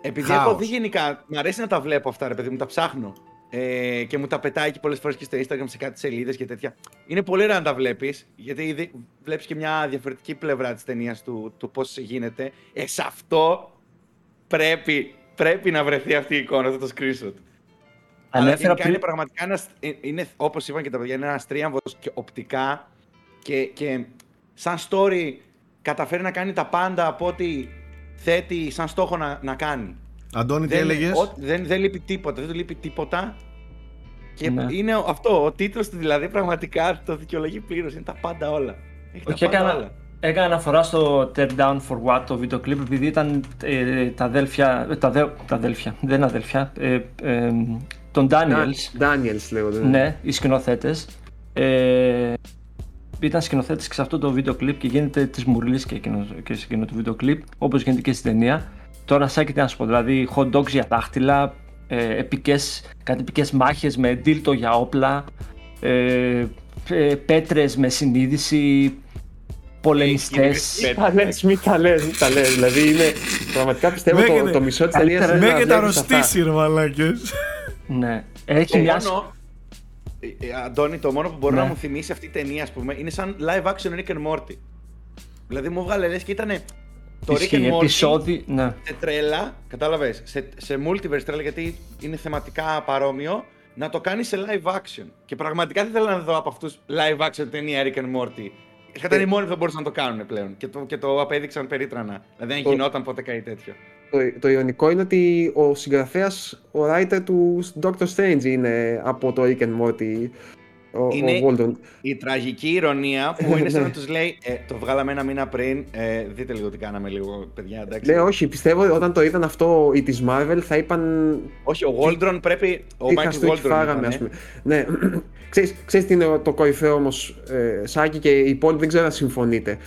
Επειδή Χάος. έχω δει γενικά, μου αρέσει να τα βλέπω αυτά, ρε παιδί μου, τα ψάχνω. Ε, και μου τα πετάει και πολλές φορές και στο Instagram σε κάτι σελίδες και τέτοια. Είναι πολύ ωραία να τα βλέπεις, γιατί βλέπεις και μια διαφορετική πλευρά της ταινίας του, του πώς γίνεται. Ε, σε αυτό πρέπει, πρέπει να βρεθεί αυτή η εικόνα, αυτό το screenshot. Αλλά Ανέφερα γενικά πριν... είναι πραγματικά ένας, ε, είναι, όπως είπαν και τα παιδιά, είναι ένας τρίαμβος και οπτικά και, και σαν story καταφέρει να κάνει τα πάντα από ό,τι θέτει σαν στόχο να, να κάνει. Αντώνη, τι Δεν, έλεγες; ο- δεν, δεν λείπει τίποτα, δεν του λείπει τίποτα. Και Ναι. είναι αυτό, ο τίτλος του δηλαδή πραγματικά το δικαιολογεί πλήρως, είναι τα πάντα όλα. Έχει Όχι, τα πάντα έκανα, όλα. Έκανα αναφορά στο Tear Down for What το βίντεο κλιπ επειδή ήταν ε, τα αδέλφια, ε, τα, δε, τα αδέλφια, δεν είναι αδέλφια, ε, ε, των Daniels, Daniels λέγονται. ναι, οι σκηνοθέτες. Ε, ήταν σκηνοθέτες και σε αυτό το βίντεο κλιπ και γίνεται της μουρλής και, εκείνο- και σε εκείνο το βίντεο κλιπ, όπως γίνεται και στην ταινία. Τώρα, σάκι τι να σου πω, δηλαδή hot dogs για δάχτυλα, ε, επικές, κάτι επικές μάχες με δίλτο για όπλα, ε, ε, πέτρες με συνείδηση, πολεμιστές. Ε, Μην τα λες, μην τα λες, μην τα λες. Δηλαδή είναι, πραγματικά πιστεύω το, Μέγενε- το μισό της καλύτερα ταινίας είναι είναι Με να και τα βλέπεις αυτά. αρρωστήσει, ρε μαλάκες. Ναι. Έχει Το μια... μόνο, ε, ε, Αντώνη, το μόνο που μπορεί Ναι. να μου θυμίσει αυτή η ταινία, ας πούμε, είναι σαν live action Rick and Morty. Δηλαδή μου βγάλε λες και ήταν το Rick Ισχύει, and Morty επεισόδι, ναι. σε τρέλα, κατάλαβες, σε, σε multiverse τρέλα γιατί είναι θεματικά παρόμοιο, να το κάνει σε live action. Και πραγματικά δεν θέλω να δω από αυτούς live action ταινία Rick and Morty. Θα ήταν οι μόνοι που θα μπορούσαν να το κάνουν πλέον και το, και το απέδειξαν περίτρανα. Δηλαδή δεν Το- γινόταν ποτέ κάτι τέτοιο. Το, το ιονικό είναι ότι ο συγγραφέας, ο writer του Doctor Strange είναι από το Rick and Morty ο, Είναι- ο Waldron. Η τραγική ηρωνία που είναι σαν να Ναι. τους λέει ε, Το βγάλαμε ένα μήνα πριν. Ε, δείτε λίγο τι κάναμε λίγο, παιδιά. Εντάξει. Ναι, όχι, πιστεύω όταν το είδαν αυτό οι της Marvel θα είπαν όχι, ο Waldron πρέπει. Ο τι Michael χαστούκι Waldron. φάγαμε, ήταν, ας πούμε. Ναι, ξέρεις, ξέρεις τι είναι το κορυφαίο όμως, ε, Σάκη και οι υπόλοιποι δεν ξέρω αν συμφωνείτε.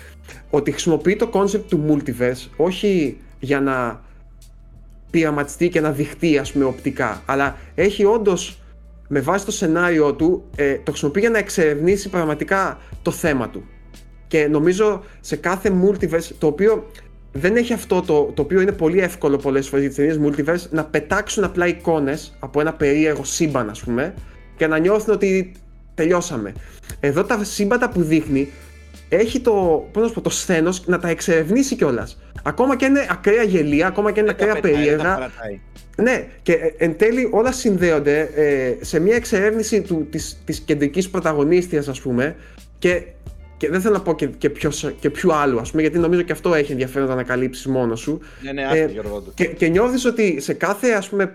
Ότι χρησιμοποιεί το concept του multiverse όχι για να πειραματιστεί και να δειχτεί ας πούμε οπτικά, αλλά έχει όντως με βάση το σενάριο του ε, το χρησιμοποιεί για να εξερευνήσει πραγματικά το θέμα του. Και νομίζω σε κάθε multiverse, το οποίο δεν έχει αυτό το, το οποίο είναι πολύ εύκολο πολλές φορές για τις ταινίες multiverse, να πετάξουν απλά εικόνες από ένα περίεργο σύμπαν ας πούμε και να νιώθουν ότι τελειώσαμε. Εδώ τα σύμπαντα που δείχνει έχει το, πώς να σου πω, το σθένος να τα εξερευνήσει κιόλας. Ακόμα και είναι ακραία γελία, ακόμα και είναι Δεν τα ακραία πετάει, δεν τα περίεργα. παρατάει. Ναι, και ε, εν τέλει όλα συνδέονται ε, σε μια εξερεύνηση του, της, της κεντρικής πρωταγωνίστριας ας πούμε και, και δεν θέλω να πω και, και, ποιος, και ποιου άλλου ας πούμε γιατί νομίζω και αυτό έχει ενδιαφέρον να ανακαλύψεις μόνος σου Ναι, ναι, Ε, άστο Γιώργο του. και, και νιώθεις ότι σε κάθε ας πούμε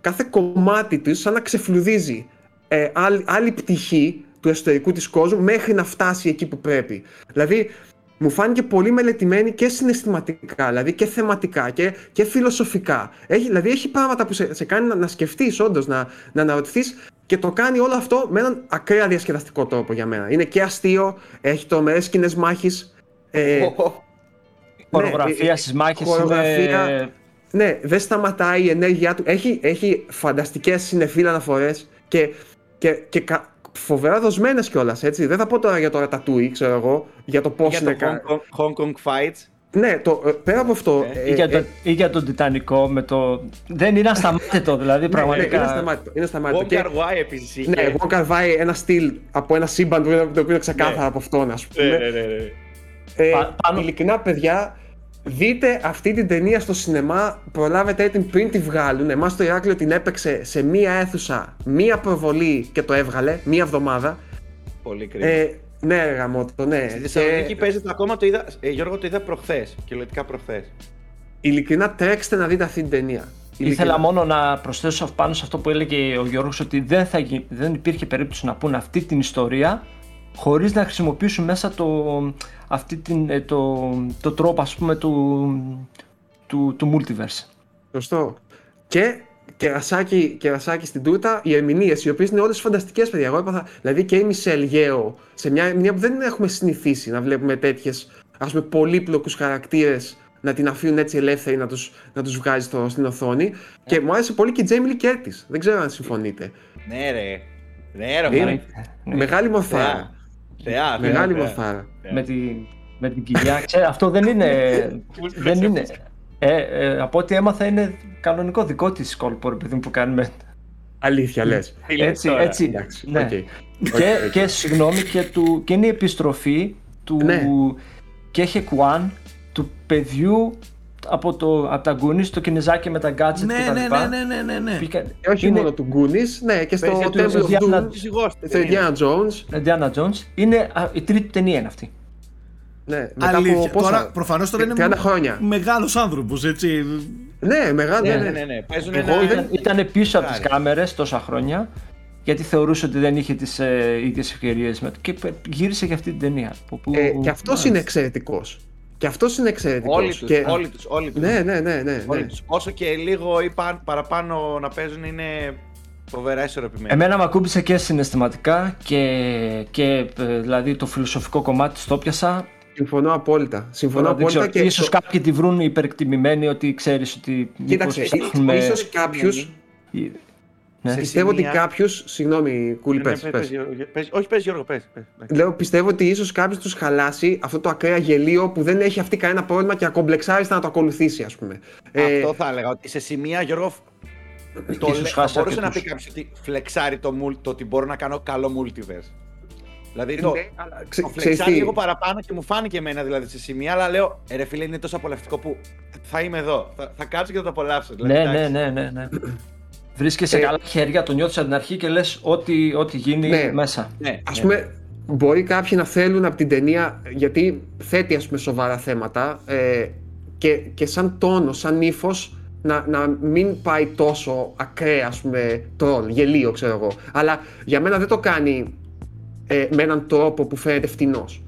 κάθε κομμάτι της σαν να ξεφλουδίζει ε, άλλη, άλλη πτυχή του εσωτερικού της κόσμου μέχρι να φτάσει εκεί που πρέπει. Δηλαδή μου φάνηκε πολύ μελετημένη και συναισθηματικά, δηλαδή και θεματικά και, και φιλοσοφικά. Έχει, δηλαδή έχει πράγματα που σε, σε κάνει να, να σκεφτείς όντως, να, να αναρωτηθείς και το κάνει όλο αυτό με έναν ακραία διασκεδαστικό τρόπο για μένα. Είναι και αστείο, έχει τρομερές σκηνές μάχης, ε, Χορογραφία ε, στις μάχες χορογραφία. είναι... ναι, δεν σταματάει η ενέργειά του. Έχει, έχει φανταστικές συνεφίλ αναφορές και, και, και κα- φοβερά δοσμένες κιόλας, έτσι. Δεν θα πω τώρα για το Ratatouille, ξέρω εγώ, για το πώς Για είναι. το κα- Hong Kong, Hong Kong Fights. Ναι, το, ε, πέρα από αυτό. Ε, Ή για, ε, το, ή για τον Τιτανικό με το... Δεν είναι ασταμάτητο, δηλαδή ναι, ναι, πραγματικά. είναι ασταμάτητο. Είναι ασταμάτητο. Wong Και- Kar Wai επίσης είχε. Ναι, Wong Kar Wai ένα στυλ από ένα σύμπαν που είναι, το οποίο είναι ξεκάθαρα Ναι. από αυτόν, ας Ναι, πούμε. ναι, ναι, ναι. Ε, Πα- πάνω- Ειλικρινά, παιδιά, δείτε αυτή την ταινία στο σινεμά. Προλάβετε την πριν τη βγάλουν. Εμάς το Ηράκλειο την έπαιξε σε μία αίθουσα, μία προβολή και το έβγαλε, μία εβδομάδα. Πολύ κρίμα. Ε, ναι, ρε γαμώτο, ναι. Στη Θεσσαλονίκη Και παίζεται ακόμα το είδα. Ε, Γιώργο το είδα προχθές. Κυριολεκτικά προχθές. Ειλικρινά, τρέξτε να δείτε αυτή την ταινία. Ήθελα Ειλικρινά. μόνο να προσθέσω πάνω σε αυτό που έλεγε ο Γιώργος ότι δεν, θα, γι- δεν υπήρχε περίπτωση να πούνε αυτή την ιστορία χωρίς να χρησιμοποιήσουν μέσα το, αυτή την, ε, το, το τρόπο ας πούμε του, του, του multiverse. Σωστό. Και κερασάκι, κερασάκι στην τούτα, οι ερμηνείες, οι οποίες είναι όλες φανταστικές, παιδιά. Εγώ έπαθα, δηλαδή και η Μισελ Γέο, σε μια ερμηνεία που δεν έχουμε συνηθίσει να βλέπουμε τέτοιες ας πούμε πολύπλοκους χαρακτήρες να την αφήνουν έτσι ελεύθερη να τους, να τους βγάζει στο, στην οθόνη. Και μου άρεσε πολύ και η Τζέιμι Λι Κέρτις. Δεν ξέρω αν συμφωνείτε. Ναι, ρε. Ναι, ρε. Είναι- μωρέ. Ναι. Μεγάλη μορφάρα. Θεά. Θεά, Μεγάλη θεά, θεά. μορφάρα. με, τη, με την κοιλιά. Ξέρε, αυτό δεν είναι. δεν είναι. Ε, ε, από ό,τι έμαθα είναι κανονικό δικό της κόλπο, ρε παιδί μου, που κάνουμε. Αλήθεια λες. Τι λες Έτσι, τώρα; έτσι. Εντάξει, ναι. οκ. Και, Οκ, οκ. και συγγνώμη, και, του, και είναι η επιστροφή του Ναι. Κέχε Κουάν, του παιδιού από, το, από τα Goonies, το κινεζάκι με τα gadgets Ναι, και τα ναι, λοιπά. ναι, ναι, ναι, ναι. Μπήκα- Και όχι είναι μόνο του Goonies, ναι, και στο Παίζει Temple του of Indiana Doom, Φυσικός, στο τι είναι. Indiana Jones. Indiana Jones. Είναι α, η τρίτη ταινία είναι αυτή. Ναι, μετά Αλήθεια. από πόσα, Τώρα, προφανώς τώρα είναι 30 χρόνια. μεγάλος άνθρωπος, έτσι. Ναι, μεγάλο. Ναι, ναι, ναι, ναι, ναι. Παίζουν Εγώ ένα... δεν- Ήταν πίσω από τις Χάρη. κάμερες τόσα χρόνια γιατί θεωρούσε ότι δεν είχε τις ε, ίδιες ευκαιρίες με και πε- γύρισε για αυτή την ταινία. που- που- Ε, και αυτός μάλιστα. είναι εξαιρετικός. Και αυτός είναι εξαιρετικός. Όλοι τους, και... όλοι τους, όλοι τους. Ναι, ναι, ναι. ναι, Όλοι ναι. τους. Όσο και λίγο ή παν- παραπάνω να παίζουν είναι φοβερά ισορροπημένοι. Εμένα με ακούμπησε και συναισθηματικά και, και ε, δηλαδή το φιλοσοφικό κομμάτι το πιασα. Συμφωνώ απόλυτα. Συμφωνώ Τώρα δεν απόλυτα ξέρω, και. ίσως το- κάποιοι τη βρουν υπερεκτιμημένη ότι ξέρεις ότι Κοίταξε, μήπως ψάχνουμε- ίσω κάποιου. Ναι. Σε Πιστεύω ότι σημεία- κάποιου. Συγγνώμη, Κούλη, Ναι, ναι, πες, πες, πες. πες, Γιώργο, πες. Όχι, πες Γιώργο, πες. πες, πες. Λέω, πιστεύω ότι ίσως κάποιος τους χαλάσει αυτό το ακραία γελίο που δεν έχει αυτή κανένα πρόβλημα και ακομπλεξάριστα να το ακολουθήσει, ας πούμε. Ε, Αυτό θα έλεγα, ότι σε σημεία, Γιώργο, το Ίσως λέ- θα χάσει μπορούσε να πει αρκετούς. κάποιος ότι φλεξάρει το, mul- το ότι μπορώ να κάνω καλό multiverse. Δηλαδή το, ναι, αλλά ξε- το ξέρεις φλεξάρει τι, λίγο παραπάνω και μου φάνηκε εμένα δηλαδή σε σημεία, αλλά λέω, «Ε, ρε φίλε είναι τόσο απολαυστικό που θα είμαι εδώ, θα, θα κάτσω και θα το απολαύσω. Δηλαδή, Ναι, εντάξει. ναι, ναι, ναι, ναι. Βρίσκεσαι Ε, καλά χέρια, το νιώθεις από την αρχή και λες ό,τι, ό,τι γίνει Ναι. μέσα. Ναι, Ας ναι. πούμε, μπορεί κάποιοι να θέλουν από την ταινία, γιατί θέτει ας πούμε σοβαρά θέματα ε, και, και σαν τόνο, σαν ύφος να, να μην πάει τόσο ακραία ας πούμε τρόλ, γελίο ξέρω εγώ. Αλλά για μένα δεν το κάνει ε, με έναν τρόπο που φαίνεται φτηνός.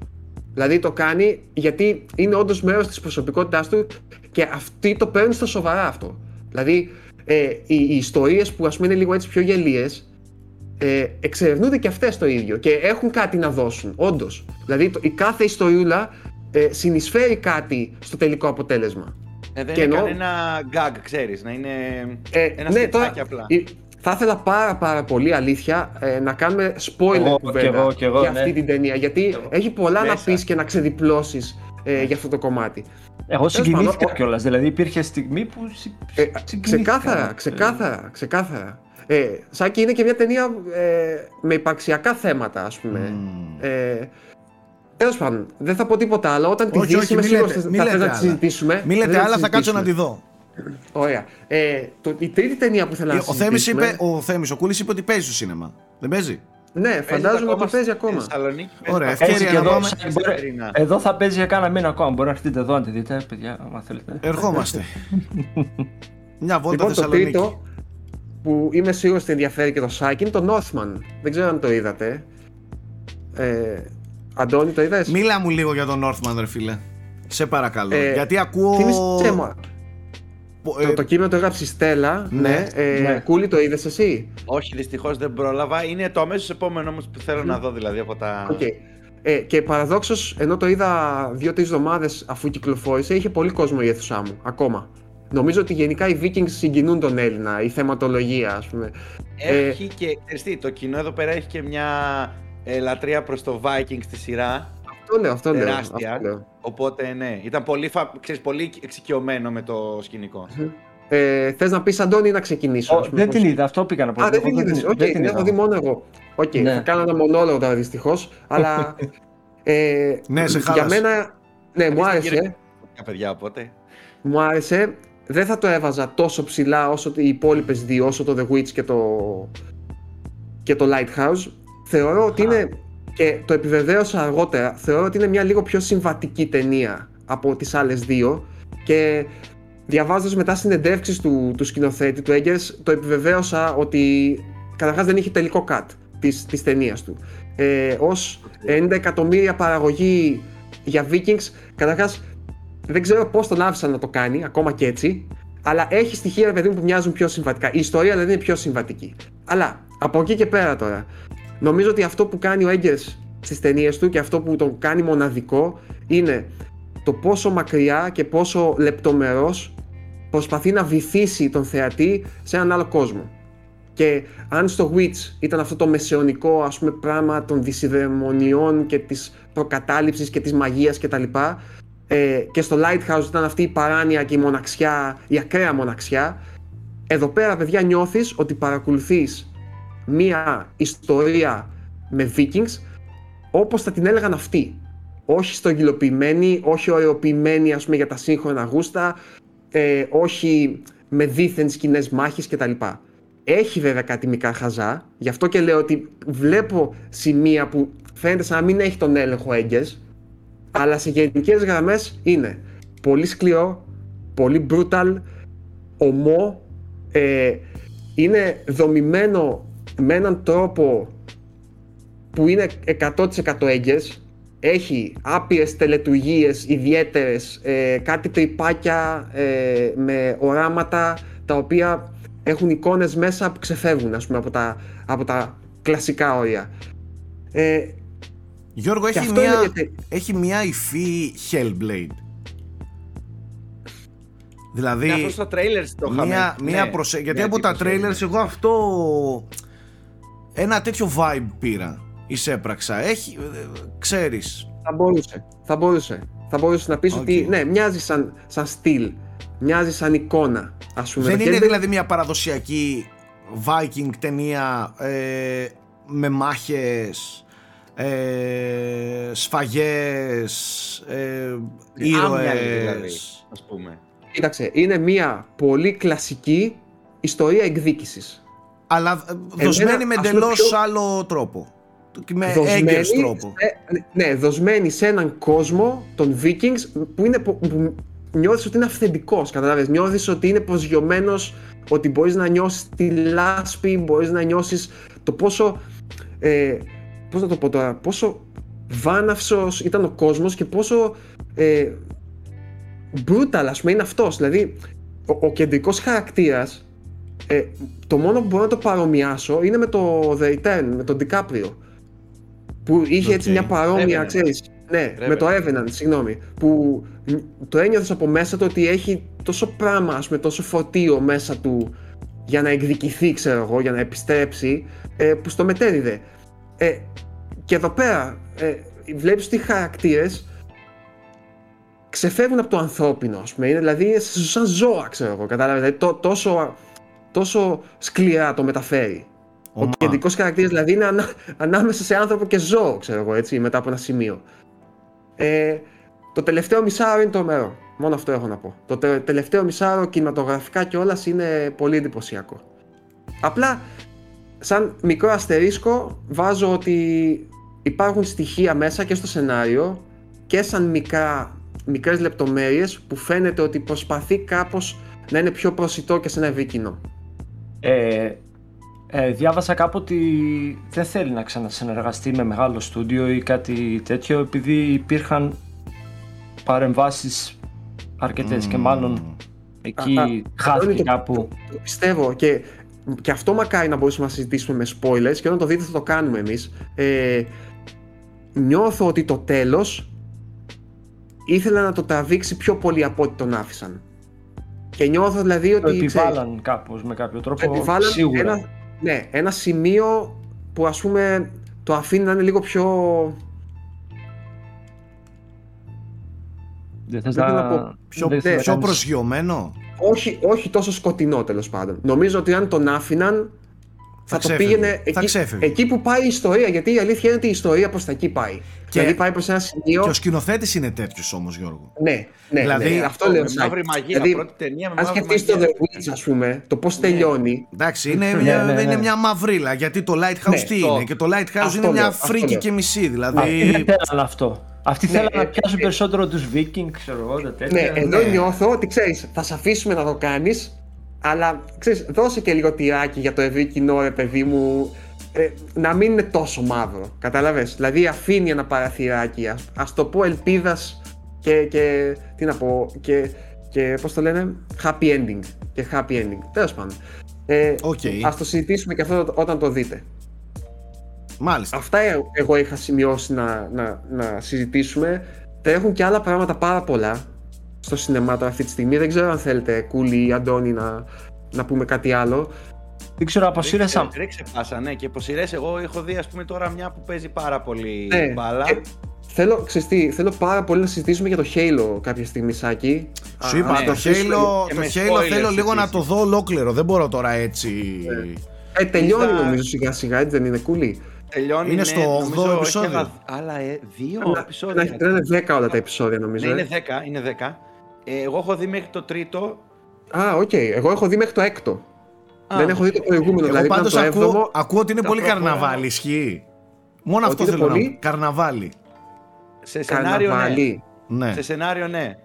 Δηλαδή το κάνει γιατί είναι όντως μέρος της προσωπικότητάς του και αυτοί το παίρνουν στα σοβαρά αυτό. Δηλαδή ε, οι, οι ιστορίες που ας πούμε είναι λίγο έτσι πιο γελίες, ε, εξερευνούνται και αυτές το ίδιο και έχουν κάτι να δώσουν, όντως. Δηλαδή το, η κάθε ιστοριούλα ε, συνεισφέρει κάτι στο τελικό αποτέλεσμα. Ε, δεν Και είναι ενώ- κανένα gag, ξέρεις, να είναι Ε, ένα ναι, σκετσάκι τώρα, απλά. ε, θα ήθελα πάρα πάρα πολύ αλήθεια ε, να κάνουμε spoiler Εγώ, κουβέντα κι εγώ, κι εγώ, για ναι. αυτή την ταινία γιατί έχει πολλά να Μέσα. πεις και να ξεδιπλώσεις ε, για αυτό το κομμάτι. Εγώ συγκινήθηκα πάντων, ο- κιόλας. Δηλαδή υπήρχε στιγμή που συ- Ε, συγκινήθηκα. ξεκάθαρα, ξεκάθαρα, ξεκάθαρα. Ε, Σάκη είναι και μια ταινία ε, με υπαρξιακά θέματα, ας πούμε. Μμμ. Ε, Τέλος πάντων, δεν θα πω τίποτα άλλο. Όταν τη Όχι, δεις όχι, είμαι μη σίγουρος λέτε, ότι μη θα λέτε θες να τη άλλα. συζητήσουμε. Μη λέτε Δεν άλλα, θα κάτσω να τη συζητήσουμε. δω. Ωραία. Ε, το, η τρίτη ταινία που θέλω να Ε, Ο Θέμης συζητήσουμε... είπε, ο Θέμης, ο Κούλης είπε ότι παίζει στο σίνεμα. Δεν παίζει; Ναι, φαντάζομαι ότι παίζει στη ακόμα. Θεσσαλονίκη, παίζεις Ωραία, ακόμα. Έτσι ευκαιρία και να εδώ, πάμε. σαν- μπορεί- Καθημερινά. εδώ θα παίζει για κάνα μήνα ακόμα. Μπορεί να έρθετε εδώ να τη δείτε, παιδιά, άμα θέλετε. Ερχόμαστε. Μια βόλτα Λοιπόν, το Θεσσαλονίκη. τρίτο που είμαι σίγουρος ότι ενδιαφέρει και το Σάκη είναι το Northman. Δεν ξέρω αν το είδατε. Ε, Αντώνη, το είδες; Μίλα μου λίγο για τον Northman, ρε φίλε. Σε παρακαλώ. Ε, Γιατί ακούω. Θύμισε μου. πο- ε, Το, το κείμενο το έγραψε η Στέλλα. ναι, Ναι. Ε, ναι. Κούλη, το είδες εσύ; Όχι, δυστυχώς δεν πρόλαβα. Είναι το αμέσως επόμενο όμως που θέλω να δω δηλαδή από τα... Οκ. Ε, και παραδόξως, ενώ το είδα δύο-τρεις εβδομάδες αφού κυκλοφόρησε, είχε πολύ κόσμο η αίθουσά μου ακόμα. Νομίζω ότι γενικά οι Vikings συγκινούν τον Έλληνα, η θεματολογία, ας πούμε. Ε, Έχει και, ξέρεις τι, το κοινό εδώ πέρα έχει και μια ε, λατρεία προς το Vikings στη σειρά. Αυτό λέω, αυτό λέω. Τεράστια. Αυτό λέω. Οπότε ναι, ήταν πολύ, φα... ξέρεις, πολύ εξοικειωμένο με το σκηνικό. Ε, Θες να πεις, Αντώνη, ή να ξεκινήσω. Ω, ας πούμε, δεν πώς- την είδα, αυτό πήγα να πω. Α, δεν Εγώ την είδες. Οκ, δεν την την έχω είδα. δει μόνο εγώ. Οκ, Ναι. θα κάνω ένα μονόλογο τώρα δυστυχώς. αλλά. Ε, Ναι, σε για χάλασε. μένα. Ναι, μου άρεσε. Τα παιδιά, οπότε. Μου άρεσε. Δεν θα το έβαζα τόσο ψηλά όσο οι υπόλοιπες δύο, όσο το The Witch και το, και το Lighthouse. Θεωρώ ότι είναι, και το επιβεβαίωσα αργότερα, θεωρώ ότι είναι μια λίγο πιο συμβατική ταινία από τις άλλες δύο και διαβάζοντας μετά συνεντεύξεις του, του σκηνοθέτη, του Eggers, το επιβεβαίωσα ότι καταρχάς δεν είχε τελικό cut της, της ταινίας του. Ε, ως 90 εκατομμύρια παραγωγή για Vikings, καταρχάς δεν ξέρω πώς τον άφησαν να το κάνει, ακόμα και έτσι. Αλλά έχει στοιχεία, ρε παιδί μου, που μοιάζουν πιο συμβατικά. Η ιστορία δηλαδή είναι πιο συμβατική. Αλλά από εκεί και πέρα τώρα, νομίζω ότι αυτό που κάνει ο Έγκερς στις ταινίες του και αυτό που τον κάνει μοναδικό είναι το πόσο μακριά και πόσο λεπτομερός προσπαθεί να βυθίσει τον θεατή σε έναν άλλο κόσμο. Και αν στο Witch ήταν αυτό το μεσαιωνικό ας πούμε πράγμα των δυσιδαιμονιών και της προκατάληψης και της μαγείας κτλ. Ε, και στο Lighthouse ήταν αυτή η παράνοια και η μοναξιά, η ακραία μοναξιά. Εδώ πέρα παιδιά νιώθεις ότι παρακολουθείς μία ιστορία με Vikings όπως θα την έλεγαν αυτοί. Όχι στρογγυλοποιημένη, όχι ωρεοποιημένη ας πούμε για τα σύγχρονα γούστα, ε, όχι με δίθεν σκηνές μάχης κτλ. Έχει βέβαια κάτι μικρά χαζά, γι' αυτό και λέω ότι βλέπω σημεία που φαίνεται σαν να μην έχει τον έλεγχο έγκες, αλλά σε γενικές γραμμές είναι πολύ σκληρό, πολύ brutal, ομό, ε, είναι δομημένο με έναν τρόπο που είναι 100% έγκες, έχει άπειρες τελετουργίες ιδιαίτερες, ε, κάτι τρυπάκια ε, με οράματα τα οποία έχουν εικόνες μέσα που ξεφεύγουν ας πούμε, από, τα, από τα κλασικά όρια. Ε, Γιώργο, και έχει αυτό μια, είναι και- έχει μια υφή Hellblade. Δηλαδή, Ναι, αυτό στο trailers το είχαμε. μια, μια Ναι, προσε... Γιατί μια από τα εντύπωση, trailers ναι. εγώ αυτό ένα τέτοιο vibe πήρα. Εισέπραξα. Έχει, ε, ξέρεις, Θα μπορούσε. Θα μπορούσε. Θα μπορούσε να πεις Οκ. ότι ναι, μοιάζει σαν, σαν στυλ. Μοιάζει σαν εικόνα. Ας πούμε. δεν Το είναι Hellblade- δηλαδή μια παραδοσιακή Viking ταινία ε, με μάχες, ε, σφαγές, ε, Άμυαλη, δηλαδή, ήρωες. ας πούμε. Κοίταξε, είναι μια πολύ κλασική ιστορία εκδίκησης. Αλλά ε, δοσμένη με ας πούμε, εντελώς πιο- άλλο τρόπο. Με Δοσμένη έγκαιρος τρόπο. σε- ναι, δοσμένη σε έναν κόσμο των Vikings που, είναι, που, που νιώθεις ότι είναι αυθεντικός, καταλάβες. Νιώθεις ότι είναι προσγειωμένος, ότι μπορείς να νιώσεις τη λάσπη, μπορείς να νιώσεις το πόσο ε, πώς να το πω τώρα, πόσο βάναυσος ήταν ο κόσμος και πόσο ε, brutal ας πούμε είναι αυτός. Δηλαδή ο, ο κεντρικός χαρακτήρας ε, το μόνο που μπορώ να το παρομοιάσω είναι με το The Return, με τον DiCaprio. Που είχε έτσι Οκ. μια παρόμοια, Revenant. ξέρεις. Ναι, με το Revenant, συγγνώμη. Που το ένιωθες από μέσα του ότι έχει τόσο πράγμα, ας πούμε, τόση φωτιά μέσα του για να εκδικηθεί, ξέρω εγώ, για να επιστρέψει, ε, που σ' το μετέδιδε. Ε, και εδώ πέρα ε, βλέπεις ότι οι χαρακτήρες ξεφεύγουν από το ανθρώπινο, ας πούμε. Είναι, δηλαδή είναι σαν ζώα, ξέρω εγώ, κατάλαβες. Δηλαδή, τό- τόσο, τόσο σκληρά το μεταφέρει. Ο Ομά. κεντρικός χαρακτήρας δηλαδή είναι ανά- ανάμεσα σε άνθρωπο και ζώο, ξέρω εγώ, έτσι, μετά από ένα σημείο. Ε, το τελευταίο μισάωρο είναι τρομερό. Μόνο αυτό έχω να πω. Το τε- τελευταίο μισάωρο κινηματογραφικά κιόλα είναι πολύ εντυπωσιακό. Απλά, σαν μικρό αστερίσκο, βάζω ότι υπάρχουν στοιχεία μέσα και στο σενάριο και σαν μικρά, μικρές λεπτομέρειες που φαίνεται ότι προσπαθεί κάπως να είναι πιο προσιτό και σε ένα ευρύ κοινό. Ε, ε, διάβασα κάπου ότι δεν θέλει να ξανασυνεργαστεί με μεγάλο στούντιο ή κάτι τέτοιο επειδή υπήρχαν παρεμβάσεις αρκετές και μάλλον εκεί Α, α, αυτό είναι χάθηκε το- κάπου. Το πιστεύω και, και αυτό μακάρι να μπορούσαμε να συζητήσουμε με spoilers και όταν το δείτε θα το κάνουμε εμείς. Ε, νιώθω ότι το τέλος ήθελα να το τραβήξει πιο πολύ από ό,τι τον άφησαν. Και νιώθω δηλαδή Το ότι... ξέρεις, επιβάλλαν κάπως με κάποιο τρόπο επιβάλλαν σίγουρα. Ένα, ναι, ένα σημείο που ας πούμε το αφήνει να είναι λίγο πιο... Δεν θες δεν θέλω να... να πω Πιο, δεν θες να πιο κάνεις- προσγειωμένο. όχι, όχι τόσο σκοτεινό τέλος πάντων. Νομίζω ότι αν τον άφηναν θα, το ξέφευγε. πήγαινε Θα εκεί, ξέφευγε. εκεί που πάει η ιστορία. Γιατί η αλήθεια είναι ότι η ιστορία προς τα εκεί πάει. Δηλαδή πάει προς ένα σημείο. Και ο σκηνοθέτης είναι τέτοιος όμως, Γιώργο. Ναι, ναι, Δηλαδή, ναι, αυτό λέω. με Σάκη. μαύρη μαγεία, Δηλαδή, πρώτη ταινία με αν μαύρη σκεφτείς το The μαγεία. Witch, ας πούμε, το πώς τελειώνει. Εντάξει, είναι, Ναι, μια, ναι, ναι. είναι μια μαυρίλα. Γιατί το Lighthouse Ναι, τι το- είναι; Και το Lighthouse αυτό είναι μια λέω, αυτό φρίκη λέω. και μισή. Αυτοί Δηλαδή. δεν θέλαν αυτό. Αυτοί Ναι, θέλαν ε, να πιάσουν ε, περισσότερο τους Vikings, ξέρω εγώ, τα Ναι, τέτοια. εδώ ναι. νιώθω ότι ξέρεις, θα σε αφήσουμε να το κάνεις, αλλά ξέρεις, δώσε και λίγο τυράκι για το ευρύ κοινό, ρε παιδί μου. ε, να μην είναι τόσο μαύρο. Κατάλαβες. Δηλαδή αφήνει ένα παραθυράκι, ας, ας το πω ελπίδας και, και τι να πω, και, και πώς το λένε, happy ending. Και happy ending. Τέλος πάντων. Ε, Οκ. Ας το συζητήσουμε και αυτό όταν το δείτε. Μάλιστα. Αυτά ε- εγώ είχα σημειώσει να, να, να συζητήσουμε. Τρέχουν και άλλα πράγματα πάρα πολλά στο σινεμά τώρα αυτή τη στιγμή. Δεν ξέρω αν θέλετε, Κούλη ή Αντώνη, να, να πούμε κάτι άλλο. Δεν ξέρω, από σειρές Ρίξε- Ρίξε πάσα, ναι. Και από σειρές εγώ έχω δει, ας πούμε, τώρα μια που παίζει πάρα πολύ Ναι, μπάλα. και θέλω, ξέρεις τι, θέλω πάρα πολύ να συζητήσουμε για το Halo κάποια στιγμή, Σάκη. Σου Α, είπα, ναι, το αφήσουμε Halo, και το με Halo spoilers θέλω λίγο να επίσης. το δω ολόκληρο. Δεν μπορώ τώρα έτσι. Ε, τελειώνει Είδα- νομίζω σιγά σιγά, έτσι δεν είναι Κούλη. Τελειώνει, ναι, Είναι στο νομίζω, όγδοο έχει επεισόδιο. άλλα- Άλλα ε, δύο Να, επεισόδια. να, να είναι 10 όλα τα επεισόδια νομίζω. Ναι, ε. είναι 10, είναι 10. Ε, εγώ έχω δει μέχρι το τρίτο. Α, οκ. Εγώ έχω δει μέχρι το έκτο. Α, δεν έχω δει το προηγούμενο, Εγώ δηλαδή ήταν πάντως το ακούω, έβδομο. ακούω ότι είναι τα πολύ προχωράμε. καρναβάλι. Ισχύει. Μόνο Ότι αυτό είναι θέλω να πολύ; πω. Καρναβάλι. Σε σενάριο, ναι. Καρναβάλι. Ναι. Σε σενάριο, ναι.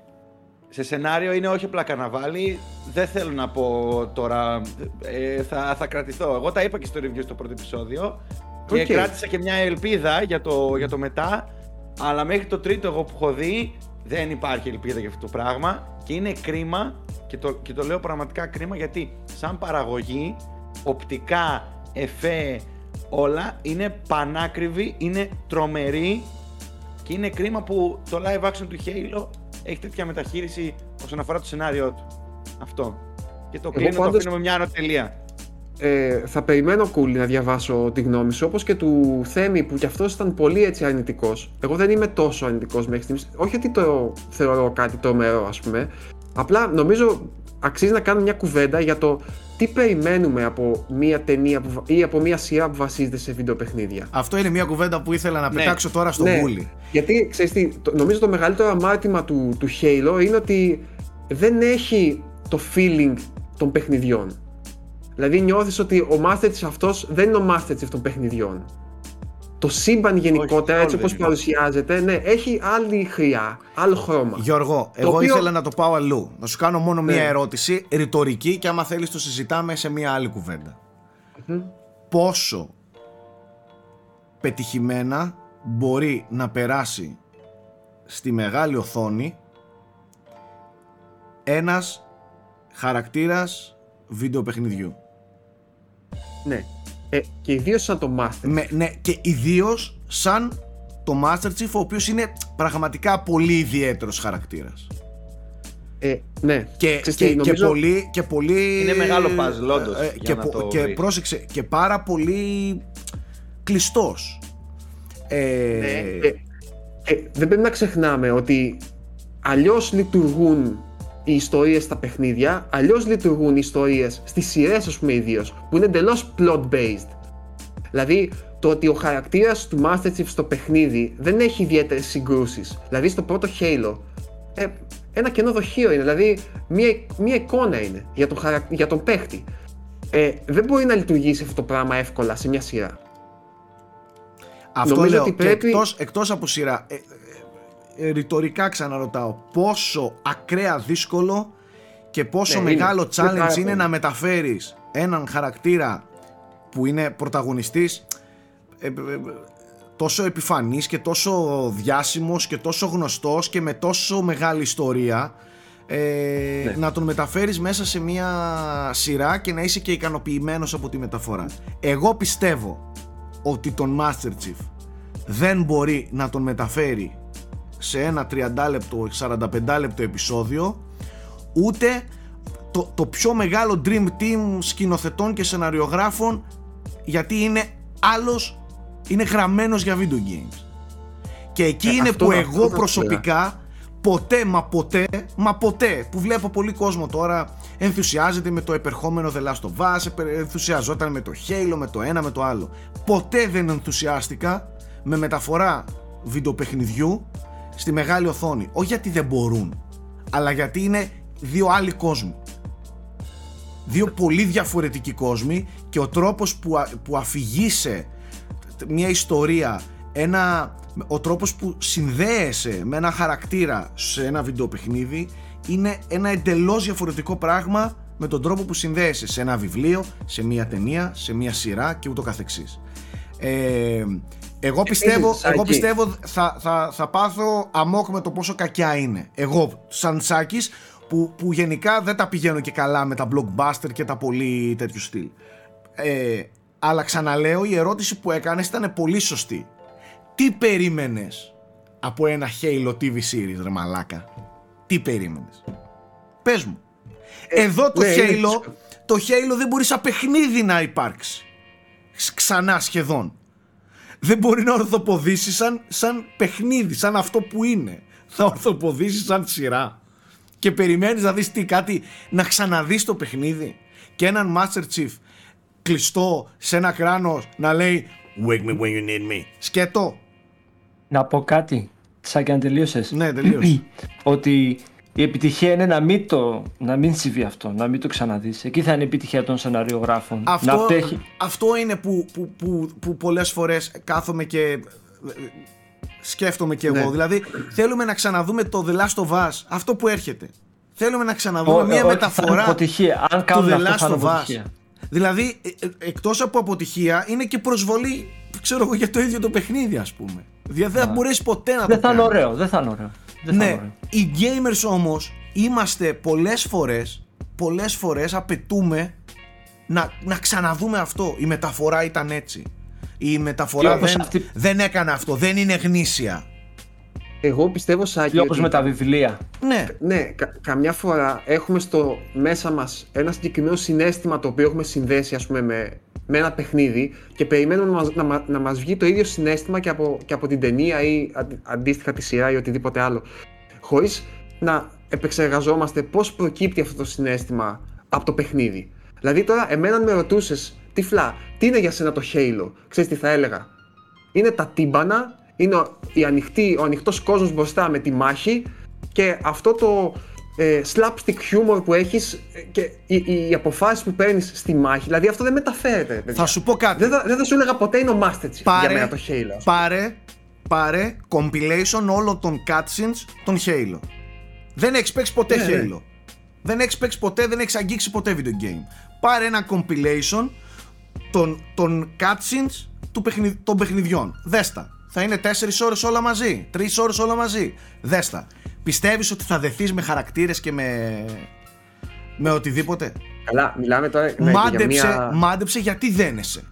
Σε σενάριο είναι όχι απλά καρναβάλι. Δεν θέλω να πω τώρα. Ε, θα, θα κρατηθώ. Εγώ τα είπα και στο review στο πρώτο επεισόδιο. Και Οκ. κράτησα και μια ελπίδα για το, για το μετά. Αλλά μέχρι το τρίτο εγώ που έχω δει δεν υπάρχει ελπίδα για αυτό το πράγμα. Και είναι κρίμα. Και το, και το λέω πραγματικά κρίμα γιατί σαν παραγωγή, οπτικά, εφέ, όλα είναι πανάκριβη, είναι τρομερή και είναι κρίμα που το live action του Halo έχει τέτοια μεταχείριση όσον αφορά το σενάριό του. Αυτό. Και το κλείνω, πάντως- το αφήνω με μια ανωτελεία. Ε, θα περιμένω Κούλη να διαβάσω τη γνώμη σου, όπως και του Θέμη που κι αυτός ήταν πολύ έτσι αρνητικός. Εγώ δεν είμαι τόσο αρνητικός μέχρι στιγμής. Όχι ότι το θεωρώ κάτι τρομερό ας πούμε. Απλά νομίζω αξίζει να κάνουμε μια κουβέντα για το τι περιμένουμε από μια ταινία που, βα- ή από μια σειρά που βασίζεται σε βιντεοπαιχνίδια. Αυτό είναι μια κουβέντα που ήθελα να Ναι. πετάξω τώρα στο Ναι. Βούλι. Γιατί ξέρεις τι, το- νομίζω το μεγαλύτερο αμάρτημα του, του Halo είναι ότι δεν έχει το feeling των παιχνιδιών. Δηλαδή νιώθεις ότι ο Master Chief αυτός δεν είναι ο Master Chief των παιχνιδιών. Το σύμπαν γενικότερα, Όχι, έτσι όλο όπως δεν είναι. παρουσιάζεται, ναι, έχει άλλη χρειά, άλλο χρώμα. Γιώργο, εγώ οποίο- ήθελα να το πάω αλλού. Να σου κάνω μόνο μία Ναι. ερώτηση, ρητορική και άμα θέλεις το συζητάμε σε μία άλλη κουβέντα. Πόσο πετυχημένα μπορεί να περάσει στη μεγάλη οθόνη ένας χαρακτήρας βίντεο παιχνιδιού. Ναι. Ε, και ιδίω σαν το Master. Με, ναι, και ιδίω σαν το Master Chief, ο οποίος είναι πραγματικά πολύ ιδιαίτερος χαρακτήρας. Ε, ναι. Και, Ξέρεις και, τι, νομίζω- και, πολύ, και πολύ. Είναι μεγάλο puzzle, όντως, ε, για και, να πο- το και βρεις. πρόσεξε, και πάρα πολύ κλειστός. Ε, Ναι, ε, ε, δεν πρέπει να ξεχνάμε ότι αλλιώς λειτουργούν οι ιστορίες στα παιχνίδια, αλλιώς λειτουργούν οι ιστορίες στις σειρές, ας πούμε, ιδίως, που είναι εντελώς plot-based. Δηλαδή, το ότι ο χαρακτήρας του Master Chief στο παιχνίδι δεν έχει ιδιαίτερες συγκρούσεις. Δηλαδή, στο πρώτο Halo, ε, ένα κενό δοχείο είναι, δηλαδή, μία, μία εικόνα είναι για τον, χαρακ... για τον παίχτη. Ε, δεν μπορεί να λειτουργήσει αυτό το πράγμα εύκολα σε μια σειρά. αυτό νομίζω λέω. ότι και πρέπει- εκτός, εκτός από σειρά. Ε, ε, ε, ρητορικά ξαναρωτάω. Πόσο ακραία δύσκολο και πόσο Ναι, είναι. μεγάλο Είναι πάρα challenge είναι πολύ. να μεταφέρεις έναν χαρακτήρα που είναι πρωταγωνιστής ε, ε, ε, τόσο επιφανής και τόσο διάσημος και τόσο γνωστός και με τόσο μεγάλη ιστορία ε, Ναι. να τον μεταφέρεις μέσα σε μια σειρά και να είσαι και ικανοποιημένος από τη μεταφορά. Εγώ πιστεύω ότι τον Master Chief δεν μπορεί να τον μεταφέρει σε ένα 30 λεπτό, 45 λεπτό επεισόδιο ούτε το, το πιο μεγάλο dream team σκηνοθετών και σεναριογράφων γιατί είναι άλλος είναι γραμμένος για video games. Και εκεί Ε, είναι αυτό- που αυτό εγώ θα προσωπικά ποτέ μα ποτέ μα ποτέ που βλέπω πολύ κόσμο τώρα ενθουσιάζεται με το επερχόμενο The Last of Us επε- ενθουσιαζόταν με το Halo με το ένα με το άλλο. Ποτέ δεν ενθουσιάστηκα με μεταφορά βιντεοπαιχνιδιού στη μεγάλη οθόνη όχι γιατί δεν μπορούν αλλά γιατί είναι δύο άλλοι κόσμοι δύο πολύ διαφορετικοί κόσμοι και ο τρόπος που, α- που αφηγείσαι μια ιστορία ένα, ο τρόπος που συνδέεσαι με ένα χαρακτήρα σε ένα βιντεοπαιχνίδι είναι ένα εντελώς διαφορετικό πράγμα με τον τρόπο που συνδέεσαι σε ένα βιβλίο, σε μια ταινία, σε μια σειρά και ούτω καθεξής. Ε, εγώ πιστεύω, Επίσης, εγώ Σάκη. πιστεύω θα, θα, θα πάθω αμόκ με το πόσο κακιά είναι. Εγώ, σαν Σάκης, που, που γενικά δεν τα πηγαίνω και καλά με τα blockbuster και τα πολύ τέτοιου στυλ. Ε, αλλά ξαναλέω, η ερώτηση που έκανες ήταν πολύ σωστή. Τι περίμενες από ένα Halo TV series, ρε μαλάκα; Τι περίμενες; Πες μου. Εδώ το ναι, είναι Halo, δύσκολο. το Halo δεν μπορεί σαν παιχνίδι να υπάρξει. Σ- Ξανά σχεδόν. Δεν μπορεί να ορθοποδήσει σαν, σαν παιχνίδι, σαν αυτό που είναι. Θα ορθοποδήσει σαν σειρά. Και περιμένεις να δεις τι κάτι, να ξαναδείς το παιχνίδι. Και έναν Master Chief κλειστό σε ένα κράνος να λέει Wake me when you need me. Σκέτο. Να πω κάτι, σαν και αν τελείωσες. Ναι, τελείωσε. ότι η επιτυχία είναι να μην, το, να μην συμβεί αυτό, να μην το ξαναδείς. Εκεί θα είναι η επιτυχία των σεναριογράφων. Να αυτό, απέχει. αυτό είναι που, που, που, που πολλές φορές κάθομαι και ε, σκέφτομαι και εγώ. Ναι. Δηλαδή θέλουμε να ξαναδούμε το The Last of Us, αυτό που έρχεται. Θέλουμε να ξαναδούμε Ω- μια όχι, θα είναι μεταφορά αποτυχία. Αν του κάνουν The αυτό θα Last είναι of Us. αποτυχία. Δηλαδή, ε, ε, εκτός από αποτυχία, είναι και προσβολή, ξέρω εγώ, για το ίδιο το παιχνίδι, ας πούμε. Δηλαδή, δεν θα μπορέσει ποτέ να Δεν το θα είναι κάνεις. ωραίο, δεν θα είναι ωραίο. Δεν θα είναι Ναι, ωραίο. οι gamers όμως είμαστε πολλές φορές, πολλές φορές απαιτούμε να, να ξαναδούμε αυτό. Η μεταφορά ήταν έτσι. Η μεταφορά Και όπως δεν, αυτή- δεν έκανε αυτό, δεν είναι γνήσια. Εγώ πιστεύω, Σάκη, Και όπως ότι με τα βιβλία. Ναι, Ναι, κα- καμιά φορά έχουμε στο μέσα μας ένα συγκεκριμένο συνέστημα το οποίο έχουμε συνδέσει ας πούμε με, με ένα παιχνίδι και περιμένουμε να μας, να, μα- να μας βγει το ίδιο συνέστημα και από, και από την ταινία ή αντι- αντίστοιχα τη σειρά ή οτιδήποτε άλλο. Χωρίς να επεξεργαζόμαστε πώς προκύπτει αυτό το συνέστημα από το παιχνίδι. Δηλαδή τώρα εμένα αν με ρωτούσες τυφλά, τι είναι για σένα το Halo, ξέρεις τι θα έλεγα; Είναι τα τύμπανα, είναι ο, η ανοιχτή, ο ανοιχτός κόσμος μπροστά με τη μάχη και αυτό το ε, slapstick humor που έχεις ε, και οι, οι, οι αποφάσεις που παίρνεις στη μάχη, δηλαδή αυτό δεν μεταφέρεται. παιδιά. θα σου πω κάτι. Δεν θα, δεν θα σου έλεγα ποτέ είναι ο Master Chief για Πάρε, μένα το Halo. πάρε, πάρε compilation όλων των cutscenes των Halo. Δεν έχεις παίξει ποτέ Ναι, ναι. Halo. Δεν έχεις παίξει ποτέ, δεν έχεις αγγίξει ποτέ video game. Πάρε ένα compilation των, των cutscenes του παιχνι, των παιχνιδιών. Δέστα. Θα είναι 4 ώρες όλα μαζί, 3 ώρες όλα μαζί. Δέστα. Πιστεύεις ότι θα δεθείς με χαρακτήρες και με, με οτιδήποτε; Καλά, μιλάμε τώρα ναι, μάντεψε, για μια... μάντεψε γιατί δένεσαι.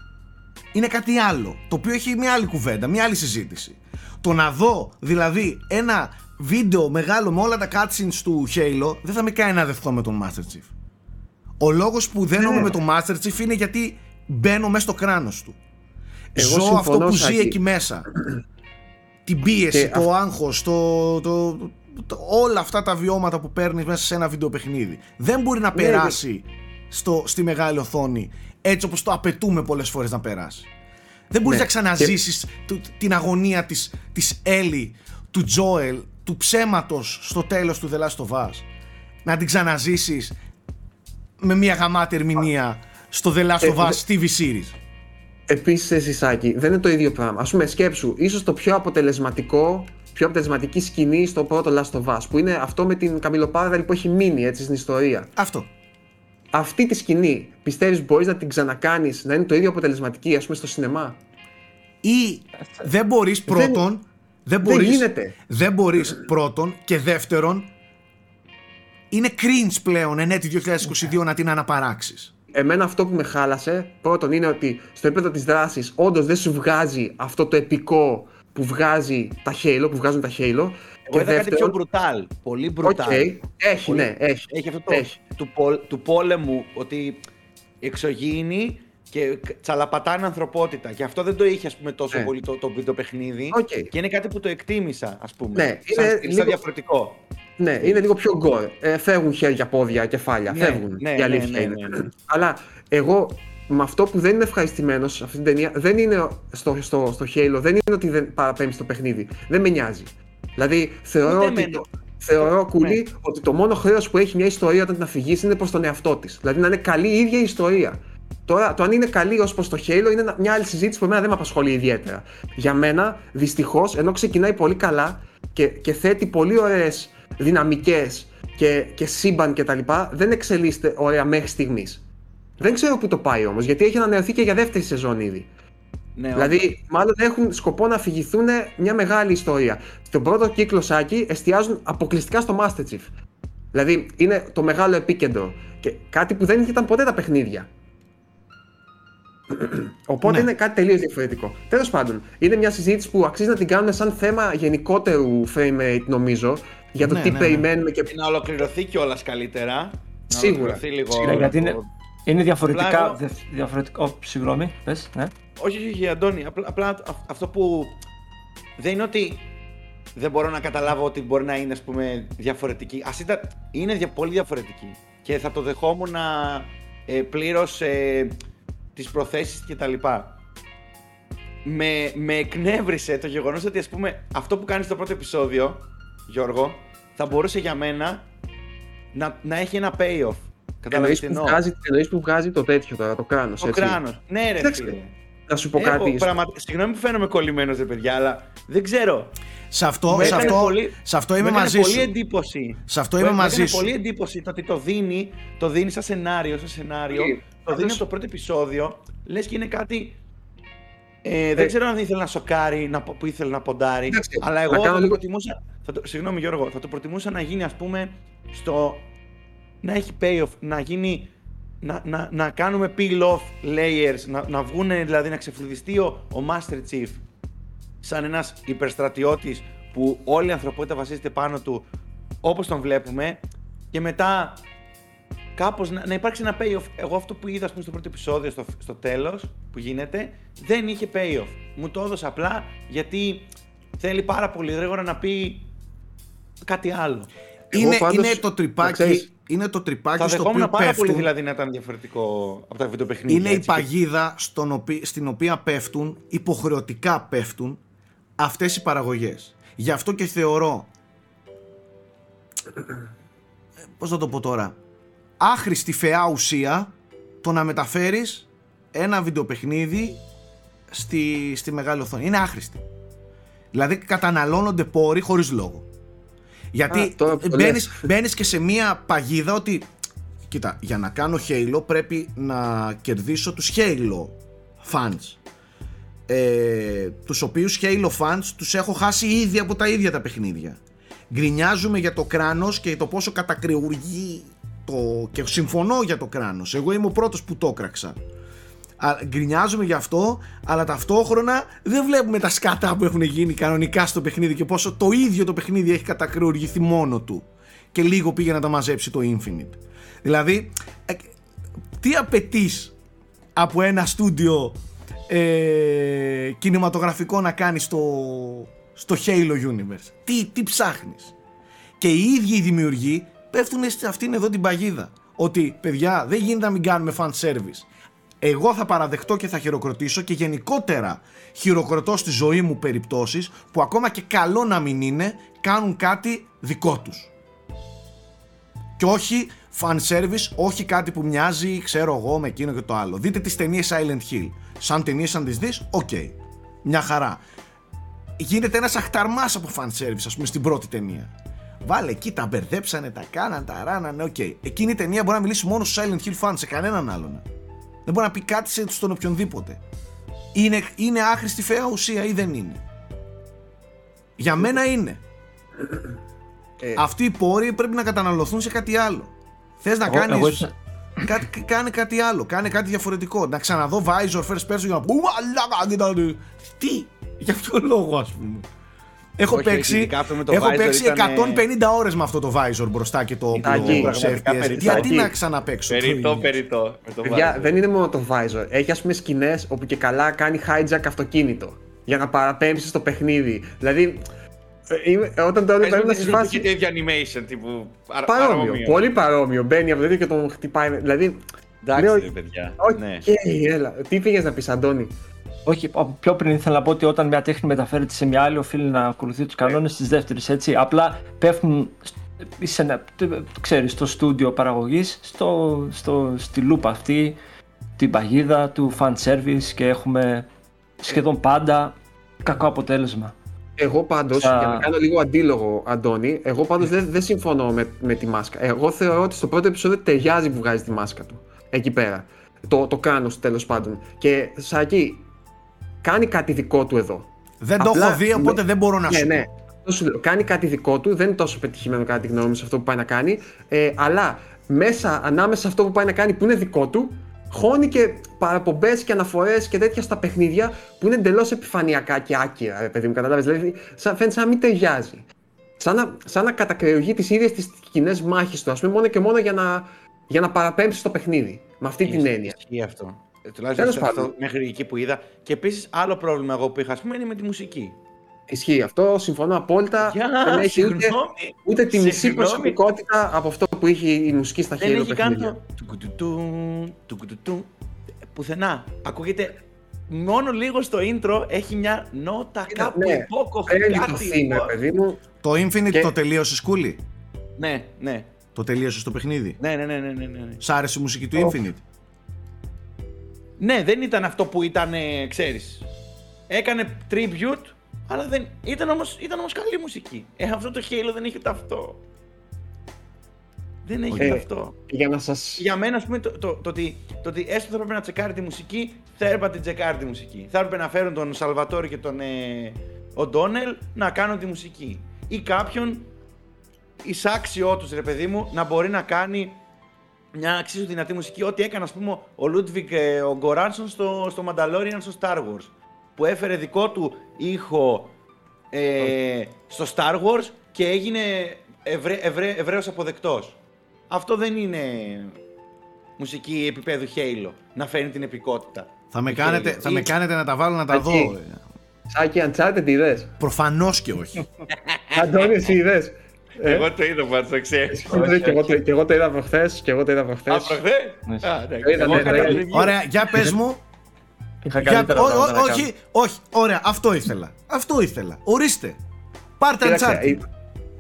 Είναι κάτι άλλο, το οποίο έχει μια άλλη κουβέντα, μια άλλη συζήτηση. Το να δω δηλαδή ένα βίντεο μεγάλο με όλα τα cutscenes του Halo δεν θα με κάνει να δεχθώ με τον Master Chief. Ο λόγος που δένομαι Ναι. με τον Master Chief είναι γιατί μπαίνω μέσα στο κράνος του. Εγώ Ζω αυτό συμφωνώ, που ζει Σάκη. εκεί μέσα. Την πίεση, Και το άγχος, το, το, το- όλα αυτά τα βιώματα που παίρνεις μέσα σε ένα βίντεο παιχνίδι. Δεν μπορεί να Ναι, περάσει στο, στη μεγάλη οθόνη έτσι όπως το απαιτούμε πολλές φορές να περάσει. Δεν μπορείς Ναι, να ξαναζήσεις του- την αγωνία της, της Έλλη, του Τζόελ, του ψέματος στο τέλος του The Last of Us. Να την ξαναζήσεις με μια γαμάτη ερμηνεία στο The Last Ε, of Us δε- TV series. Επίσης, Σισάκη, δεν είναι το ίδιο πράγμα. Α πούμε, σκέψου, ίσως το πιο αποτελεσματικό, πιο αποτελεσματική σκηνή στο πρώτο Last of Us, που είναι αυτό με την καμιλοπάρδαλη που έχει μείνει έτσι στην ιστορία. Αυτό. Αυτή τη σκηνή πιστεύεις μπορείς να την ξανακάνεις να είναι το ίδιο αποτελεσματική, ας πούμε, στο σινεμά; Ή δεν μπορείς πρώτον, δεν μπορείς, γίνεται. δεν μπορείς πρώτον και δεύτερον είναι cringe πλέον εν έτη 2022 να την αναπαράξεις. Εμένα αυτό που με χάλασε, πρώτον είναι ότι στο επίπεδο της δράσης όντως δεν σου βγάζει αυτό το επικό που βγάζει τα Halo, που βγάζουν τα Halo. Εγώ είδα κάτι πιο brutal. Πολύ brutal. Οκ, έχει, Πολύ- ναι, έχει. Έχει αυτό το, Έχει. Του, πόλ- του πόλεμου ότι εξωγήινοι και τσαλαπατάνε ανθρωπότητα. Και αυτό δεν το είχε ας πούμε, τόσο Ναι. πολύ το, το βίντεο παιχνίδι. Οκ. Και είναι κάτι που το εκτίμησα, ας πούμε. Ναι, σαν, είναι σαν λίγο- διαφορετικό. Ναι, είναι λίγο πιο gore. Ε, φεύγουν χέρια, πόδια, κεφάλια. Ναι, φεύγουν. ναι, η ναι, αλήθεια ναι, είναι. ναι, ναι. Αλλά εγώ με αυτό που δεν είναι ευχαριστημένος σε αυτή την ταινία δεν είναι στο, στο, στο Halo, δεν είναι ότι δεν παραπέμπει στο παιχνίδι. Δεν με νοιάζει. Δηλαδή θεωρώ Ούτε ότι. εμένα. Το, θεωρώ, Ναι. κουλή, ότι το μόνο χρέος που έχει μια ιστορία όταν την αφηγήσει είναι προς τον εαυτό της. Δηλαδή να είναι καλή η ίδια η ιστορία. Τώρα, το αν είναι καλή ως προς το Halo είναι ένα- μια άλλη συζήτηση που εμένα δεν με απασχολεί ιδιαίτερα. Για μένα, δυστυχώς, ενώ ξεκινάει πολύ καλά και, και θέτει πολύ ωραίες δυναμικές και, και σύμπαν κτλ., δεν εξελίσσεται ωραία μέχρι στιγμής. Δεν ξέρω πού το πάει όμως, γιατί έχει ανανεωθεί και για δεύτερη σεζόν ήδη. Ναι, Δηλαδή, μάλλον έχουν σκοπό να αφηγηθούν μια μεγάλη ιστορία. Στον πρώτο κύκλο Σάκη εστιάζουν αποκλειστικά στο Master Chief. Δηλαδή, είναι το μεγάλο επίκεντρο. Και κάτι που δεν ήταν ποτέ τα παιχνίδια. Οπότε Ναι. είναι κάτι τελείως διαφορετικό. Τέλος πάντων, είναι μια συζήτηση που αξίζει να την κάνουμε σαν θέμα γενικότερου frame rate, νομίζω, για το Ναι, τι ναι, ναι. περιμένουμε και. Να ολοκληρωθεί κιόλας καλύτερα. Σίγουρα. Να ολοκληρωθεί λίγο. Σίγουρα, γιατί είναι, το- είναι διαφορετικά. Απλά εγώ- δε- διαφορετικά oh, συγγνώμη, πες, ναι. Όχι, όχι, όχι, Αντώνη. Απλά, απλά αυ- αυτό που δεν είναι ότι δεν μπορώ να καταλάβω ότι μπορεί να είναι ας πούμε διαφορετική. Ας ήταν, είναι δια, πολύ διαφορετική και θα το δεχόμουν ε, πλήρως ε, τις προθέσεις και τα λοιπά. Με, με εκνεύρισε το γεγονός ότι ας πούμε αυτό που κάνεις στο πρώτο επεισόδιο, Γιώργο, θα μπορούσε για μένα να, να έχει ένα payoff. Κατάλαβες Εννοείς τι που, εννοώ; βγάζει, εννοείς που βγάζει το τέτοιο τώρα, το κράνος. Το κράνος. Ναι ρε Κοίταξε, φίλε. Να σου πω Έχω κάτι. πραγμα- Συγγνώμη που φαίνομαι κολλημένος ρε παιδιά, αλλά δεν ξέρω. Σε αυτό, Μου σε έκανε αυτό, πολύ- σε αυτό Μου είμαι έκανε μαζί πολύ σου. εντύπωση. Σε αυτό Μου είμαι έκανε μαζί σου. πολύ εντύπωση το ότι το δίνει, το δίνει σαν σενάριο, σαν σενάριο. Πολύ. Το δίνει Πάντως- από το πρώτο επεισόδιο. Λες και είναι κάτι... Ε, δεν Ε, ξέρω αν ήθελε να σοκάρει, να, που ήθελε να ποντάρει. Εντάξει, αλλά να εγώ κάνω θα το λίγο- προτιμούσα. Θα το, συγγνώμη Γιώργο, θα το προτιμούσα να γίνει ας πούμε στο. να έχει payoff, να γίνει. Να, να, να κάνουμε peel off layers, να, να βγουν δηλαδή να ξεφλουδιστεί ο, ο Master Chief σαν ένας υπερστρατιώτης που όλη η ανθρωπότητα βασίζεται πάνω του όπως τον βλέπουμε και μετά κάπως να, να υπάρξει ένα payoff. Εγώ αυτό που είδα ας πούμε, στο πρώτο επεισόδιο, στο, στο τέλος που γίνεται, δεν είχε payoff. Μου το έδωσε απλά γιατί θέλει πάρα πολύ γρήγορα να πει κάτι άλλο. Εγώ Είναι, πάντως, είναι το να τρυπάκι, ξέρεις, είναι το τρυπάκι Θα στο δεχόμουν οποίο πάρα πέφτουν. πολύ δηλαδή να ήταν διαφορετικό από τα βιντεοπαιχνίδια. είναι η έτσι, και- παγίδα στον οπί- στην οποία πέφτουν, υποχρεωτικά πέφτουν αυτές οι παραγωγές. Γι' αυτό και θεωρώ, ε, πώς να το πω τώρα, άχρηστη φαιά ουσία το να μεταφέρεις ένα βιντεοπαιχνίδι στη, στη μεγάλη οθόνη. Είναι άχρηστη. Δηλαδή καταναλώνονται πόροι χωρίς λόγο. Γιατί Α, τώρα που το μπαίνεις, λες. μπαίνεις και σε μία παγίδα ότι Κοίτα, για να κάνω Halo πρέπει να κερδίσω τους Halo fans ε, τους οποίους Halo fans τους έχω χάσει ήδη από τα ίδια τα παιχνίδια γκρινιάζουμε για το κράνος και το πόσο κατακριουργεί το... και συμφωνώ για το κράνος εγώ είμαι ο πρώτος που το έκραξα Α, γκρινιάζουμε γι' αυτό, αλλά ταυτόχρονα δεν βλέπουμε τα σκάτα που έχουν γίνει κανονικά στο παιχνίδι και πόσο το ίδιο το παιχνίδι έχει κατακριουργηθεί μόνο του. Και λίγο πήγε να τα μαζέψει το Infinite. Δηλαδή, ε, τι απαιτείς από ένα στούντιο ε, κινηματογραφικό να κάνεις στο, στο Halo Universe; Τι, τι ψάχνεις; Και οι ίδιοι οι δημιουργοί πέφτουν σε αυτήν εδώ την παγίδα. Ότι παιδιά δεν γίνεται να μην κάνουμε fan service εγώ θα παραδεχτώ και θα χειροκροτήσω και γενικότερα χειροκροτώ στη ζωή μου περιπτώσεις που ακόμα και καλό να μην είναι κάνουν κάτι δικό τους. Και όχι fan service, όχι κάτι που μοιάζει, ξέρω εγώ, με εκείνο και το άλλο. Δείτε τις ταινίες Silent Hill. Σαν ταινίες αν τις δεις, οκ. Μια χαρά. Γίνεται ένας αχταρμάς από fan service, ας πούμε, στην πρώτη ταινία. Βάλε εκεί, τα μπερδέψανε, τα κάναν, τα ράνανε, οκ. Εκείνη η ταινία μπορεί να μιλήσει μόνο στους Silent Hill fans, σε κανέναν άλλον. Δεν μπορεί να πει κάτι στον οποιονδήποτε. Είναι, είναι άχρηστη φαία ουσία ή δεν είναι; Για μένα είναι. Ε. Αυτοί οι πόροι πρέπει να καταναλωθούν σε κάτι άλλο. Θες να κάνεις... Κάτι, κάνε κάτι άλλο, κάνε κάτι διαφορετικό. Να ξαναδώ Visor First Person για να πω Τι, για ποιο λόγο ας πούμε. Έχω Όχι, παίξει, το έχω Visor παίξει ήταν, 150 ώρες με αυτό το Visor μπροστά και το Ήταν Pro εκεί, πραγματικά FPS. περιττό. Γιατί Εκεί. να ξαναπαίξω. το Περιττό, ίδιο; περιττό. Με το Παιδιά, Visor. δεν είναι μόνο το visor. Έχει ας πούμε σκηνές όπου και καλά κάνει hijack αυτοκίνητο για να παραπέμψεις στο παιχνίδι. Δηλαδή, ε, είμαι- όταν το έβλεπα Πες μου, ήμουν δεν στη σου φάση. είχε τέτοιο animation τύπου αρα- Παρόμοιο, παρόμοιο. πολύ παρόμοιο. Μπαίνει από το ίδιο και τον χτυπάει. Δηλαδή, Εντάξει, λέω, ρε παιδιά. όχι, Ναι. έλα. Τι πήγες να πεις, Αντώνη; Όχι, από πιο πριν ήθελα να πω ότι όταν μια τέχνη μεταφέρεται σε μια άλλη, οφείλει να ακολουθεί τους κανόνες της δεύτερης. Έτσι. Απλά πέφτουν σε ένα, ξέρεις, στο στούντιο παραγωγής, στο, στο, στη λούπα αυτή, την παγίδα του fan service και έχουμε σχεδόν πάντα κακό αποτέλεσμα. Εγώ πάντως, Σα- για να κάνω λίγο αντίλογο, Αντώνη, εγώ πάντως δεν, δεν συμφωνώ με, με τη μάσκα. Εγώ θεωρώ ότι στο πρώτο επεισόδιο ταιριάζει που βγάζει τη μάσκα του. Εκεί πέρα. Το, το κάνω τέλος πάντων. Και Σάκη, κάνει κάτι δικό του εδώ. Δεν το Απλά- έχω δει, οπότε δεν μπορώ να ναι, σου ναι. πω. Αυτό σου λέω. Κάνει κάτι δικό του, δεν είναι τόσο πετυχημένο κατά τη γνώμη μου σε αυτό που πάει να κάνει. Ε, αλλά μέσα, ανάμεσα σε αυτό που πάει να κάνει που είναι δικό του, χώνει και παραπομπές και αναφορές και τέτοια στα παιχνίδια που είναι εντελώς επιφανειακά και άκυρα, ρε παιδί μου, καταλάβεις. Δηλαδή, σαν, φαίνεται σαν να μην ταιριάζει. Σαν να, σαν να κατακρεουργεί τις ίδιες τις κοινές μάχες του, ας πούμε, μόνο και μόνο για να, για να παραπέμψει στο παιχνίδι. Με αυτή την έννοια. Ισχύει αυτό. Ε, Τουλάχιστον Τέλος σε αυτό, πάντων. μέχρι εκεί που είδα. Και επίσης άλλο πρόβλημα εγώ που είχα, ας πούμε, είναι με τη μουσική. Ισχύει αυτό, συμφωνώ απόλυτα. Για, δεν έχει ούτε, συγγνώμη. ούτε τη μισή Συγγνώμη. προσωπικότητα από αυτό που είχε η μουσική στα Δεν χέρια έχει καν το. τουκουτουτούν, τουκουτουτούν, Πουθενά. Ακούγεται μόνο λίγο στο intro έχει μια νότα Κοίτα, κάπου ναι, υπόκοφη. Παίρνει το κάτι theme, ρε υπό- παιδί μου. Το Infinite Και- το τελείωσε σκούλι. Ναι, ναι. Το τελείωσε στο παιχνίδι; Ναι, ναι, ναι, ναι, ναι, ναι. Σ' άρεσε η μουσική του Infinite; Ναι, δεν ήταν αυτό που ήταν, ε, ξέρεις. Έκανε tribute, αλλά δεν... Ήταν όμως, ήταν όμως καλή μουσική. Ε, αυτό το Halo δεν έχει ούτε αυτό. Δεν έχει Ε, ούτε αυτό. Για να σας... Για μένα, ας πούμε, το, το, το, ότι, το ότι έστω θα έπρεπε να τσεκάρει τη μουσική, θα έπρεπε να την τσεκάρει τη μουσική. Θα έπρεπε να φέρουν τον Σαλβατόρι και τον ε, Ο'Ντόνελ να κάνουν τη μουσική. Ή κάποιον ισάξιό τους, ρε παιδί μου, να μπορεί να κάνει μια εξίσου δυνατή μουσική. Ό,τι έκανε, ας πούμε, ο Λούντβιχ ε, ο Γκόρανσον στο, στο Mandalorian στο Star Wars. Που έφερε δικό του ήχο ε, στο Star Wars και έγινε ευρέ, ευρέ, ευρέως αποδεκτός. Αυτό δεν είναι μουσική επίπεδου Halo, να φέρνει την επικότητα. Θα με, του κάνετε, Halo. θα Ή- με κάνετε να τα βάλω να τα Εκεί. δω. Σάκη, Uncharted είδες; Προφανώς και όχι. Αντώνη, εσύ είδες; Ε, Εγώ το είδα πάντως, το ξέρεις. είδες, και εγώ το- και εγώ το είδα προχθές, και εγώ το είδα Α, προχθές; προχθές. Ναι. Α, εντάξει. Το είδα, Εγώ ναι, έκανα το είδα. review. Ωραία, για πες μου. Είχα Για, καλύτερα ό- πράγματα ό- να κάνω. όχι, όχι, ωραία, αυτό ήθελα. Αυτό ήθελα. Ορίστε. Πάρτε Κοίταξε, Uncharted. ε,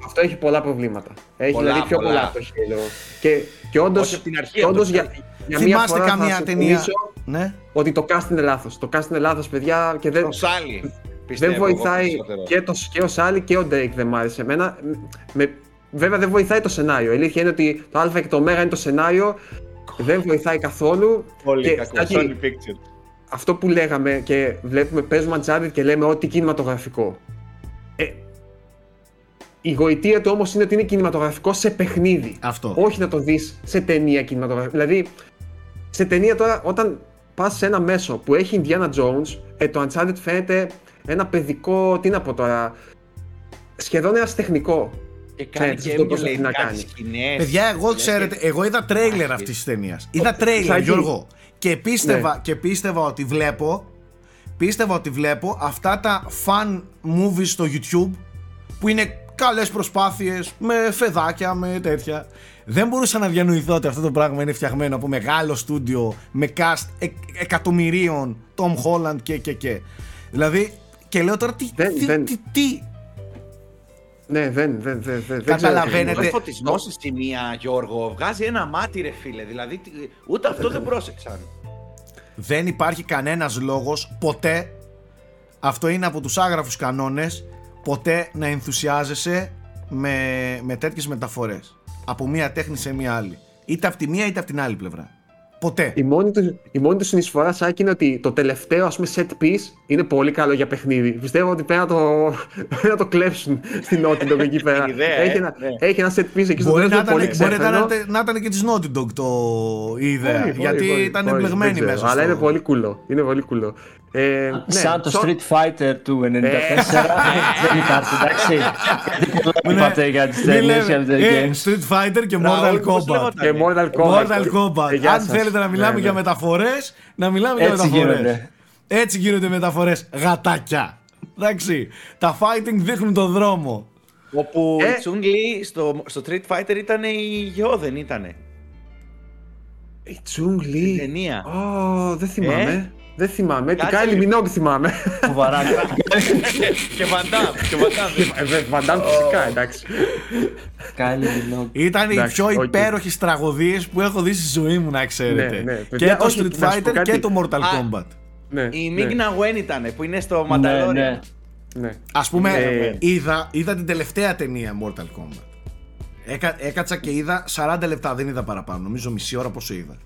αυτό έχει πολλά προβλήματα. Έχει Πολλά, δηλαδή πιο πολλά, πολλά. από το Halo. Και, και όντως, Όχι από την αρχή, και από το όντως για, αρχή. για μία Θυμάστε φορά θα καμία ταινία. συμφωνήσω Ναι. ότι το cast είναι λάθος. Το cast είναι λάθος, παιδιά, και δεν, Το Σάλι. δεν πιστεύω εγώ βοηθάει περισσότερο. και, το, και ο Σάλι και ο Drake δεν μ' άρεσε εμένα. Με, βέβαια δεν βοηθάει το σενάριο. Η αλήθεια είναι ότι το Α και το Ω είναι το σενάριο. Δεν βοηθάει καθόλου. Πολύ και, κακό. Σάκη, Sony Pictures. αυτό που λέγαμε και βλέπουμε, παίζουμε Uncharted και λέμε ότι κινηματογραφικό. Ε, η γοητεία του όμως είναι ότι είναι κινηματογραφικό σε παιχνίδι. Αυτό. Όχι να το δεις σε ταινία κινηματογραφική. Δηλαδή, σε ταινία τώρα, όταν πας σε ένα μέσο που έχει Indiana Jones, ε, το Uncharted φαίνεται ένα παιδικό, τι να πω τώρα, σχεδόν ένας τεχνικό. Και κάνει Ξέρεις, και αυτό πώς emulate έχει να κάτι κάνει. σκηνές. Παιδιά, εγώ Λες ξέρετε, και- εγώ είδα τρέιλερ Άχι. αυτής της ταινίας. Είδα τρέιλερ, Σαγί. Γιώργο. Και πίστευα, Ναι. και πίστευα ότι βλέπω. Πίστευα ότι βλέπω αυτά τα fan movies στο YouTube που είναι καλές προσπάθειες με φεδάκια, με τέτοια. Δεν μπορούσα να διανοηθώ ότι αυτό το πράγμα είναι φτιαγμένο από μεγάλο στούντιο με cast εκ- εκατομμυρίων Tom Holland και και και. Δηλαδή, και λέω τώρα τι, Δεν- τι, δεν- τι, τι, Ναι, δεν, δεν, δεν, δεν, δεν ξέρω τι Καταλαβαίνετε. είναι. Ο φωτισμό στη σημεία, Γιώργο, βγάζει ένα μάτι, ρε φίλε. Δηλαδή, τι- ούτε αυτό δεν πρόσεξαν. Δεν υπάρχει κανένας λόγος ποτέ, αυτό είναι από τους άγραφους κανόνες, ποτέ να ενθουσιάζεσαι με, με τέτοιες μεταφορές. Από μία τέχνη σε μία άλλη. Είτε από τη μία είτε από την άλλη πλευρά. Ποτέ. Η μόνη, του, η μόνη του συνεισφορά Σάκη είναι ότι το τελευταίο ας πούμε set piece είναι πολύ καλό για παιχνίδι. Πιστεύω ότι πρέπει να το, πρέπει να το κλέψουν στην Naughty Dog εκεί πέρα. ιδέα, ε, έχει, ένα, ναι. έχει ένα set piece εκεί στο Μπορεί τέλος να, είναι πολύ ήταν, μπορεί να, ξέφρενο. ήταν- να ήταν και της Naughty Dog το, η ιδέα. Μπορεί, μπορεί, γιατί μπορεί, ήταν μπορεί, εμπλεγμένη δεν ξέρω, μέσα. Αλλά στο- είναι πολύ κουλό. Είναι πολύ κουλό. Ε, ναι, Σαν το σο- Street Fighter του 94 δεν υπάρχει, εντάξει. Γιατί πολλά Ναι, είπατε για τις μην ταινίες λέμε, για τις ε, games. Street Fighter και Ραούλ, Mortal πώς Kombat. λεγόταν; Και Mortal Kombat. Mortal Kombat. Ε, γεια Αν σας. θέλετε να μιλάμε Ναι, για ναι. μεταφορές, να μιλάμε για Έτσι μεταφορές. γίνονται. Έτσι γίνονται οι μεταφορές. Γατάκια. Εντάξει. Τα fighting δείχνουν τον δρόμο. Όπου Ε. η Τσούγκλι στο, στο Street Fighter ήταν η γιο, δεν ήτανε. Η Τσουνγκ Στην Λι. ταινία. Ω, δεν θυμάμαι. Δεν θυμάμαι. Την Κάτσε Kylie λίγο. Minogue θυμάμαι. Φοβαρά. και Βαντάμ, και Βαντάμ. Ε, Βαντάμ φυσικά, εντάξει. Kylie Minogue. Ήταν οι Εντάξει, πιο οκ. υπέροχες τραγωδίες που έχω δει στη ζωή μου, να ξέρετε. Ναι, ναι. Και Παιδιά, το όχι, Street να σου πω Fighter κάτι. και το Mortal Α, Kombat. Ναι, Η ναι, Μίγνα Γουέν ήταν που είναι στο Ναι, Μανταλόρι. ναι. ναι. Ας πούμε, Ε. είδα, είδα την τελευταία ταινία Mortal Kombat. Έκα, έκατσα και είδα 40 λεπτά, δεν είδα παραπάνω. Νομίζω μισή ώρα πόσο είδα.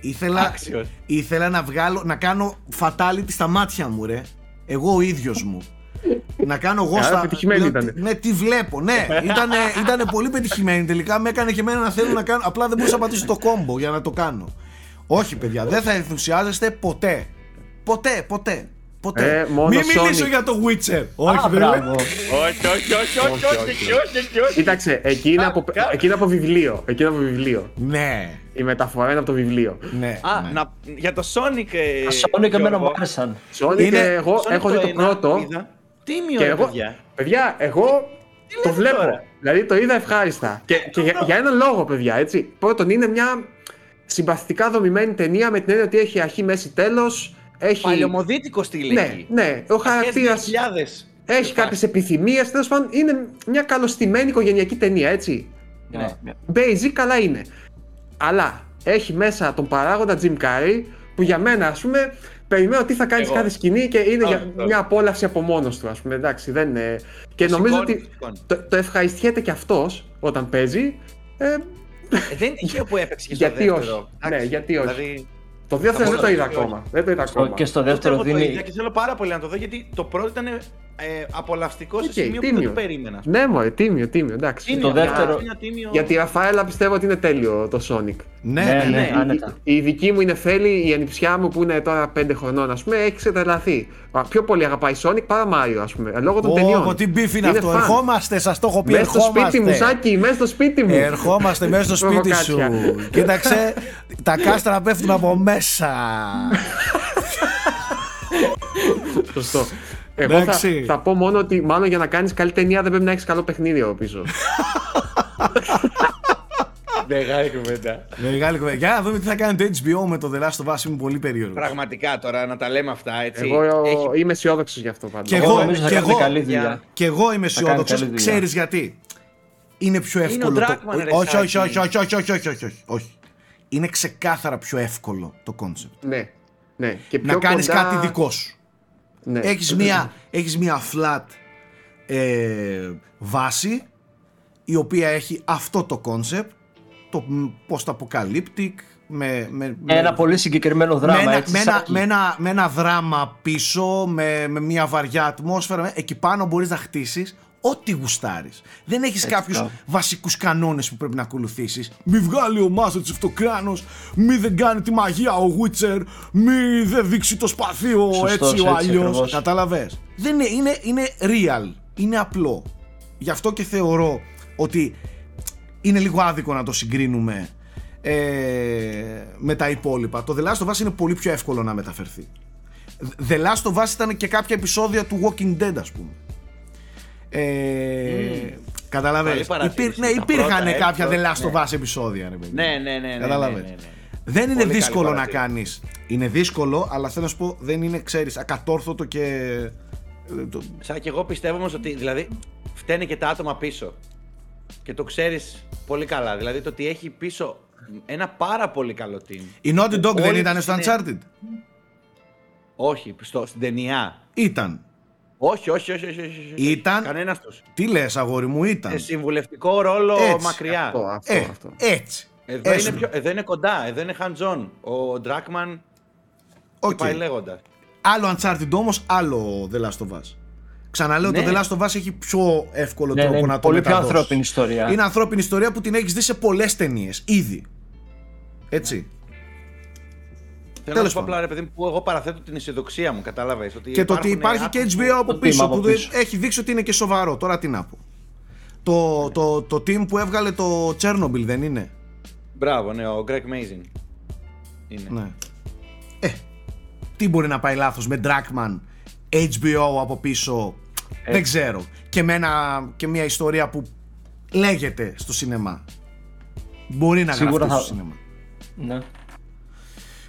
Ήθελα, Άξιος. ήθελα να βγάλω, να κάνω fatality στα μάτια μου, ρε. Εγώ ο ίδιος μου. να κάνω εγώ Άρα στα. πετυχημένη λέω, ήτανε. Ναι, τι βλέπω. Ναι, ήτανε, ήτανε πολύ πετυχημένη. Τελικά με έκανε και εμένα να θέλω να κάνω. Απλά δεν μπορούσα να πατήσω το κόμπο για να το κάνω. Όχι, παιδιά, δεν θα ενθουσιάζεστε ποτέ. Ποτέ, ποτέ. Ποτέ. Ε, μόνο Μην μιλήσω Sonic. για το Witcher. Όχι, Α, δεν μπράβο. λέω. Όχι, όχι, όχι, όχι, όχι, όχι, όχι, όχι. Κοίταξε, εκεί είναι, από, κα- εκεί είναι από βιβλίο. Εκεί είναι από βιβλίο. Ναι, Η μεταφορά είναι από το βιβλίο. ναι. Α, ναι. να, για το Sonic. ε, Τα Sonic εμένα μου Γιώργο. άρεσαν. Sonic, Είναι- ε, εγώ Sonic έχω δει το ένα πρώτο. είδα. Τίμιο, Και ρε εγώ, παιδιά; παιδιά, εγώ το λέτε βλέπω. τώρα; Δηλαδή το είδα ευχάριστα. Και, και για, για έναν λόγο, παιδιά, έτσι. Πρώτον, είναι μια συμπαθητικά δομημένη ταινία με την έννοια ότι έχει αρχή, μέση, τέλος. Έχει. Παλαιομοδίτικο στυλ Ναι, έχει. ναι. Ο χαρακτήρας Αρχές 2000. έχει κάποιες επιθυμίες. Τέλος πάντων, είναι μια καλωστημένη οικογενειακή ταινία, έτσι. Ναι, ναι. Basic καλά είναι. Αλλά έχει μέσα τον παράγοντα Jim Carrey που για μένα, ας πούμε, περιμένω τι θα κάνει σε Εγώ. κάθε σκηνή και είναι για Αυτό. μια απόλαυση από μόνος του, ας πούμε. Εντάξει, δεν είναι. Και Το νομίζω σηκώνει, ότι το σηκώνει. το, το ευχαριστιέται και αυτός όταν παίζει. Ε, Ε, δεν είναι τυχαίο που έπαιξε και στο Γιατί δεύτερο. όχι. Εντάξει, Ναι, γιατί όχι. Δηλαδή, το δεύτερο Θα δεν το μπορούσα, είδα γιατί όχι. ακόμα. Δεν το είδα Στο- ακόμα. Και στο Ούτε δεύτερο εγώ το είδα δίνει. και θέλω πάρα πολύ να το δω γιατί το πρώτο ήταν ε, απολαυστικός Οκ, σε σημείο που δεν τίμιο. το περίμενα. Ναι, μωρέ, τίμιο, τίμιο, εντάξει. Τίμιο, Το δεύτερο- ένα τίμιο- Για τη Ραφαέλα πιστεύω ότι είναι τέλειο το Sonic. Ναι, Ναι, ναι, ναι, ναι. άνετα. Η δική μου είναι Φέλη, η ανιψιά μου που είναι τώρα 5 χρονών, ας πούμε, έχει ξετρελαθεί. Α, Πιο πολύ αγαπάει Sonic παρά Mario, ας πούμε, λόγω των ταινιών. Ω, τι beef είναι Είναι αυτό. φαν. Ερχόμαστε, σας το έχω πει. Μέσα στο σπίτι μου, ερχόμαστε. Σάκη, μέσα στο σπίτι μου. Ερχόμαστε μέσα στο σπίτι σου. Προβοκάτσια. Κοίταξε, τα κάστρα πέφτουν από μέσα. Σωστό. Εγώ θα, Εντάξει. θα πω μόνο ότι μάλλον για να κάνεις καλή ταινία δεν πρέπει να έχεις καλό παιχνίδι από πίσω. Μεγάλη κουβέντα. Μεγάλη κουβέντα. Για να δούμε τι θα κάνει το HBO με το The Last of Us. Είμαι πολύ περίεργος. Πραγματικά τώρα να τα λέμε αυτά έτσι. Εγώ Έχει- είμαι αισιόδοξος γι' αυτό πάντω. Και Εγώ εγώ, νομίζω θα και κάνει εγώ, καλή δουλειά. και εγώ είμαι κάνει αισιόδοξος. καλή δουλειά. Ξέρεις γιατί; Είναι πιο ο εύκολο. το... Druckmann, ρε, όχι, όχι, Σάκη. όχι, όχι, όχι, όχι, όχι, όχι, όχι, όχι. Είναι ξεκάθαρα πιο εύκολο το concept. Ναι. ναι. Και Να πιο κάνεις κοντά- κάτι δικό σου. Ναι. Έχεις μία, έχεις μία flat ε, βάση η οποία έχει αυτό το concept το post-apocalyptic με, με, Ένα πολύ συγκεκριμένο δράμα. με, ένα, έτσι, με, ένα, σάκι. με, ένα, με ένα δράμα πίσω, με, με μια βαριά ατμόσφαιρα. Εκεί πάνω μπορείς να χτίσεις ό,τι γουστάρεις. Δεν έχεις κάποιους μπράβο. βασικούς κανόνες που πρέπει να ακολουθήσεις. Μη βγάλει ο Μάστο αυτοκράνος, μη δεν κάνει τη μαγεία ο Witcher, μη δεν δείξει το σπαθί ο Σωστός, έτσι ο έτσι αλλιώς. ακριβώς. Κατάλαβες. Δεν είναι, είναι, είναι real, είναι απλό. Γι' αυτό και θεωρώ ότι είναι λίγο άδικο να το συγκρίνουμε ε, με τα υπόλοιπα. Το The Last of Us είναι πολύ πιο εύκολο να μεταφερθεί. The Last of Us ήταν και κάποια επεισόδια του Walking Dead ας πούμε. Ε, Καταλαβες. Καλή παρατήρηση. ναι, Τα υπήρχαν πρώτα κάποια The έξω, Last of ναι. Us επεισόδια. Ρε, παιδί. Ναι, ναι, ναι. ναι, ναι, Κατάλαβες. ναι, ναι. Δεν είναι Πολύ καλή δύσκολο να παρατήρηση. κάνεις. Είναι δύσκολο, αλλά θέλω να σου πω δεν είναι, ξέρεις, ακατόρθωτο και... ε, το- Σαν και εγώ πιστεύω όμως ότι δηλαδή φταίνε και τα άτομα πίσω. Και το ξέρεις πολύ καλά. Δηλαδή το ότι έχει πίσω ένα πάρα πολύ καλό team. Η Naughty Dog δεν Όλοι ήταν τους στο είναι- Uncharted; Όχι, στο, στην ταινία. Ήταν. Όχι, όχι, όχι, όχι, όχι, όχι. Ήταν- Κανένας τους. Τι λες αγόρι μου, ήταν; Σε συμβουλευτικό ρόλο Έτσι. μακριά. Αυτό, αυτό, Ε, αυτό. έτσι. Εδώ είναι, Έσου. πιο, εδώ είναι κοντά, εδώ είναι hands-on. Ο Ντράκμαν Οκ. και πάει λέγοντας. Άλλο Uncharted όμως, άλλο The Last of Us. Ξαναλέω, Ναι. το The Last of Us έχει πιο εύκολο Ναι, τρόπο ναι, να το πολύ πιο μεταδώσεις. ανθρώπινη ιστορία. Είναι ανθρώπινη ιστορία που την έχεις δει σε πολλές ταινίες, ήδη. Έτσι. Θέλω Τέλος να σου πω πάντων. απλά ρε παιδί μου, που εγώ παραθέτω την αισιοδοξία μου, κατάλαβες. Ότι Και το ότι υπάρχουν υπάρχει και άτομα HBO από Το πίσω, team από που δεν- πίσω. έχει δείξει ότι είναι και σοβαρό. Τώρα τι να πω. Το, το, το team που έβγαλε το Chernobyl δεν είναι; που- Μπράβο, ναι, ο Greg Mazin. Είναι. Ναι. Ε, τι μπορεί να πάει λάθος με Dragman, HBO από πίσω, Ε. δεν ξέρω. Και, με ένα, και μια ιστορία που λέγεται στο σινεμά. Μπορεί να Σίγουρα γραφτεί θα- στο σινεμά. Ναι,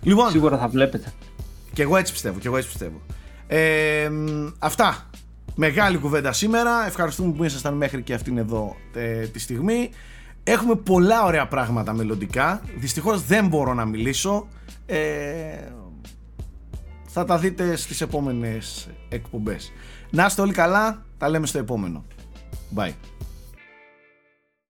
Λοιπόν, σίγουρα θα βλέπετε. και εγώ έτσι πιστεύω, και εγώ έτσι πιστεύω. Ε, μ, αυτά. Μεγάλη κουβέντα σήμερα. Ευχαριστούμε που ήσασταν μέχρι και αυτήν εδώ ε, τη στιγμή. Έχουμε πολλά ωραία πράγματα μελλοντικά. Δυστυχώς δεν μπορώ να μιλήσω. Ε, θα τα δείτε στις επόμενες εκπομπές. Να είστε όλοι καλά. Τα λέμε στο επόμενο. Bye.